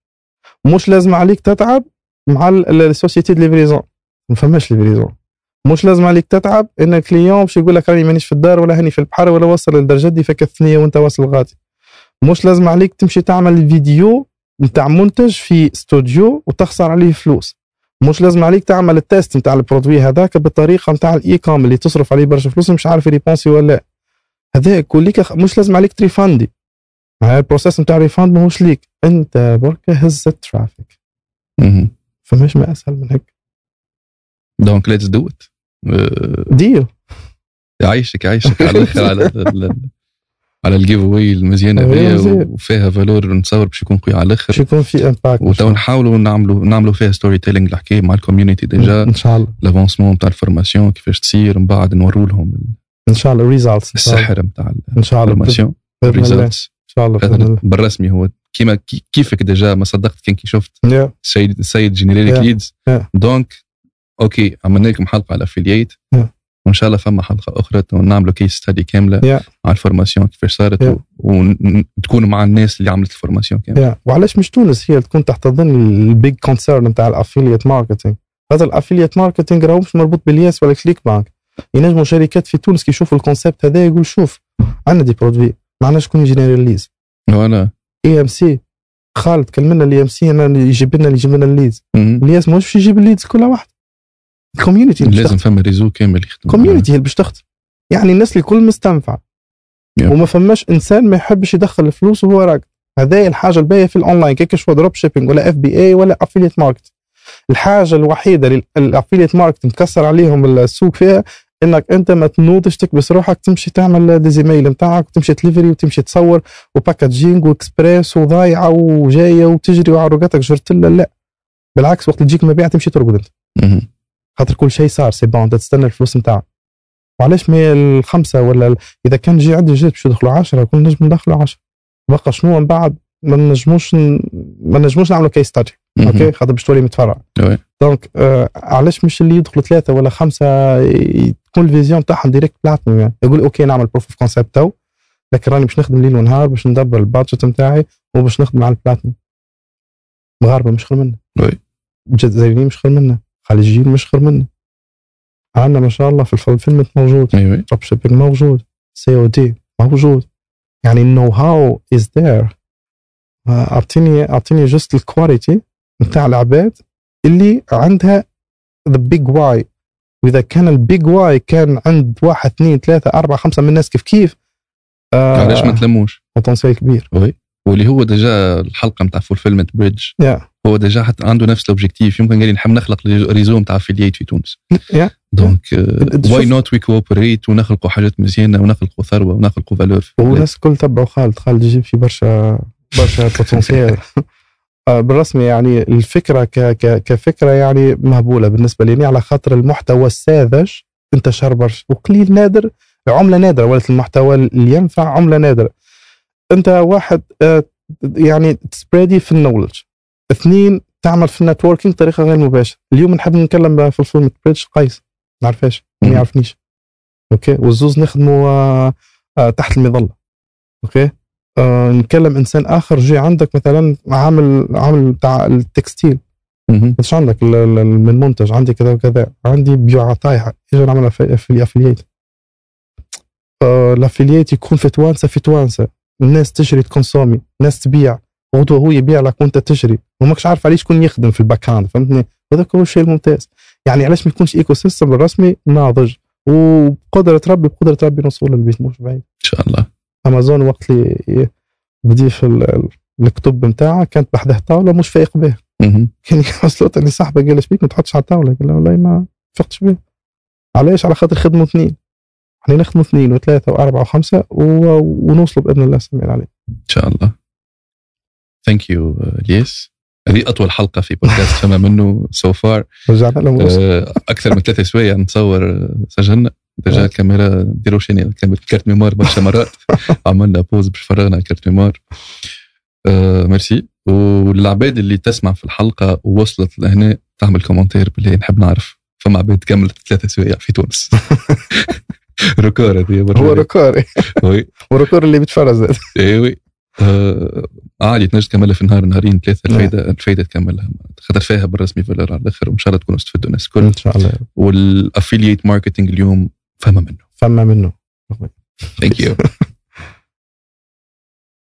[SPEAKER 1] مش لازم عليك تتعب مع ال société de livraison ما فماش livraison مش لازم عليك تتعب ان ال client باش يقول لك راني مانيش في الدار ولا هاني في البحر ولا وصل للدرجة دي الثنيه وأنت واصل غادي. مش لازم عليك تمشي تعمل فيديو نتاع منتج في استوديو وتخسر عليه فلوس. مش لازم عليك تعمل ال test نتاع ال produit هذاك بالطريقة نتاع ال e-com اللي تصرف عليه برشا فلوس مش عارف يريبونسي ولا لا. هذا كليك مش لازم عليك تريفاندي. ال process نتاع ال refund ماهوش ليك. أنت برك هز ال
[SPEAKER 2] traffic.
[SPEAKER 1] فماش ما أسهل من هيك.
[SPEAKER 2] donc let's do it
[SPEAKER 1] deal
[SPEAKER 2] يعيشك يعيشك على الآخر على على ال
[SPEAKER 1] giveaway
[SPEAKER 2] المزيانة
[SPEAKER 1] مزيان.
[SPEAKER 2] وفيها valeur نتصور باش يكون قوي على
[SPEAKER 1] باش
[SPEAKER 2] الآخر
[SPEAKER 1] يكون في impact
[SPEAKER 2] وتو نحاولوا نعملوا نعملوا فيها storytelling الحكاية مع ال community
[SPEAKER 1] déjà إن شاء الله.
[SPEAKER 2] l'avancement نتاع ال formation كيفاش تصير من بعد نوروا لهم
[SPEAKER 1] إن شاء الله results
[SPEAKER 2] السحر نتاع
[SPEAKER 1] إن شاء الله.
[SPEAKER 2] ال
[SPEAKER 1] formation الله.
[SPEAKER 2] إن
[SPEAKER 1] شاء الله.
[SPEAKER 2] بالرسمي هو كيما كي- كيفك déjà ما صدقت كان كي شفت السيد السيد generate
[SPEAKER 1] Yeah.
[SPEAKER 2] leads
[SPEAKER 1] Yeah.
[SPEAKER 2] donc أوكي عملنا لكم حلقة على affiliate
[SPEAKER 1] Yeah.
[SPEAKER 2] وإن شاء الله فما حلقة أخرى ونعملوا case study كاملة
[SPEAKER 1] Yeah.
[SPEAKER 2] على ال formation كيفاش صارت
[SPEAKER 1] Yeah.
[SPEAKER 2] وتكونوا مع الناس اللي عملت ال formation كاملة
[SPEAKER 1] yeah. وعلاش مش تونس هي تكون تحت ظل ال big concern نتاع ال affiliate marketing هذا ال affiliate marketing راهو مش مربوط بإلياس ولا ClickBank ينجموا شركات في تونس كي يشوفوا ال concept هذا يقول شوف عندنا des produits ما عندناش شكون
[SPEAKER 2] يجينيرا
[SPEAKER 1] ليدز voilà MMC خالد كلمنا ال MMC أنا يجيب لنا اللي يجيب لنا ال
[SPEAKER 2] leads.
[SPEAKER 1] الياس مش باش يجيب الليدز كلها واحد. باش
[SPEAKER 2] لازم فما réseau كامل يخدم.
[SPEAKER 1] community هي اللي باش تخدم يعني الناس الكل مستنفع.
[SPEAKER 2] Yeah.
[SPEAKER 1] وما فماش إنسان ما يحبش يدخل الفلوس وهو راقد. هذا الحاجة الباهية في ال online. quelque chose dropshipping ولا FBA ولا affiliate marketing الحاجة الوحيدة اللي ال affiliate marketing مكسر عليهم السوق فيها إنك أنت ما تنوضش تكبس روحك تمشي تعمل des emails نتاعك وتمشي تليفري وتمشي تصور و packaging وإكسبريس وضايعة وجاية وتجري وعروقاتك جرتله لا بالعكس وقت تجيك المبيع تمشي ترقد
[SPEAKER 2] أنت.
[SPEAKER 1] خاطر كل شيء صار سي بون تستنى الفلوس نتاعك وعلاش ما الخمسة ولا إذا كان جي عندي جد باش يدخلوا 10 كل نجم ندخلوا 10 بقى شنو من بعد؟ ما نجموش ما نجموش نعملوا كيس ستادي. أوكي؟ خاطر باش تولي متفرع. دونك آه علاش مش اللي يدخلوا ثلاثة ولا خمسة تكون الفيزيون تاعهم ديريكت بلاتنم يعني؟ يقول أوكي نعمل بروف اوف كونسيبت تو لكن راني باش نخدم ليل ونهار باش ندبر البادجت نتاعي وباش نخدم على البلاتنم مغاربة مش خير منا.
[SPEAKER 2] Oui.
[SPEAKER 1] جزائريين مش خير منا. خليجيين مش خير منا. عندنا ما شاء الله في الفيلم موجود. أيوه. dropshipping موجود. COD موجود. يعني ال know-how is there أعطيني أعطيني juste ال qualité نتاع العباد اللي عندها the big why وإذا كان ال big why كان عند واحد اثنين ثلاثة أربعة خمسة من الناس كيف كيف
[SPEAKER 2] علاش ما تلموش؟
[SPEAKER 1] potentiel كبير.
[SPEAKER 2] واللي هو déjà الحلقة نتاع Fulfillment
[SPEAKER 1] Bridge
[SPEAKER 2] هو déjà حتى عنده نفس ال objectif يمكن قال لي نحب نخلق réseau نتاع affiliate في تونس. Yeah
[SPEAKER 1] donc
[SPEAKER 2] why not we cooperate ونخلقوا حاجات مزيانة ونخلقوا ثروة ونخلقوا valeur
[SPEAKER 1] والناس الكل تبعوا خالد. خالد يجيب في برشا برشا potentiel <laughs> آه، بالرسمي يعني الفكرة ك ك كفكرة يعني مهبولة بالنسبة لي. على خاطر المحتوى الساذج انتشر برشا وقليل نادر عملة نادرة ولات المحتوى اللي ينفع عملة نادرة. أنت واحد آه، يعني تسبريدي في النولج. اثنين تعمل في النتوركينج بطريقة غير مباشرة. اليوم نحب نتكلم في الفيلم بريدج قيس. ما نعرفهاش ما. يعرفنيش. أوكي؟ والزوز نخدموا آه، تحت المظلة. أوكي؟ آه نكلم إنسان آخر جي عندك مثلا عامل عامل بتاع التكستيل. إيش عندك من منتج. عندي كذا وكذا. عندي بيوعة طايحه أجي نعمل في في الافلييت آه الأفلييت يكون في توانسة في توانسة. الناس تشري تكونسومي. الناس تبيع. غدوه هو يبيع لك وأنت تشري. وماكش عارف عليه شكون يخدم في الباك هاند فهمتني؟ هذاك هو الشيء الممتاز. يعني علاش ما يكونش ايكو سيستم الرسمي ناضج؟ وبقدرة ربي بقدرة ربي نوصل للبيت مش بعيد.
[SPEAKER 2] إن شاء الله.
[SPEAKER 1] أمازون وقت اللي بدي في ال- ال- الكتب نتاعها كانت بحده طاولة مش فايق به
[SPEAKER 2] مهم.
[SPEAKER 1] كان <laughs> يوصلوا لي صاحبه قال لي شبيك ما تحطش على الطاولة. قال له والله ما فقتش به علاش؟ على خاطر خدموا اثنين. إحنا نخدموا اثنين وثلاثة وأربعة وخمسة و... ونوصلوا بإذن الله سمير عليه
[SPEAKER 2] إن شاء الله. ثانك يو الياس هذه أطول حلقة في بودكاست <laughs> فما منه سو فار
[SPEAKER 1] رجعنا لهم
[SPEAKER 2] أكثر من ثلاثة سوايع نتصور آه، سجلنا. ديجا. الكاميرا شنو كاميرا كارت ميموار برشا مرات عملنا pause باش فرغنا carte mémoire آه ميرسي والعباد اللي تسمع في الحلقة ووصلت لهنا تعمل commentaire باللي نحب نعرف فما عباد كملت ثلاثة سوايع في تونس record هذه.
[SPEAKER 1] هو record
[SPEAKER 2] oui
[SPEAKER 1] و record اللي بيتفرج زادة
[SPEAKER 2] أيوه آه عادي تنجم تكملها في نهار نهارين
[SPEAKER 1] ثلاثة.
[SPEAKER 2] الفايده الفايده تكملها خاطر فيها بالرسمي valeur على الآخر وان شاء الله تكونوا استفدوا الناس الكل
[SPEAKER 1] ان شاء الله
[SPEAKER 2] وال affiliate marketing اليوم فما منه
[SPEAKER 1] فما منه
[SPEAKER 2] ثانك يو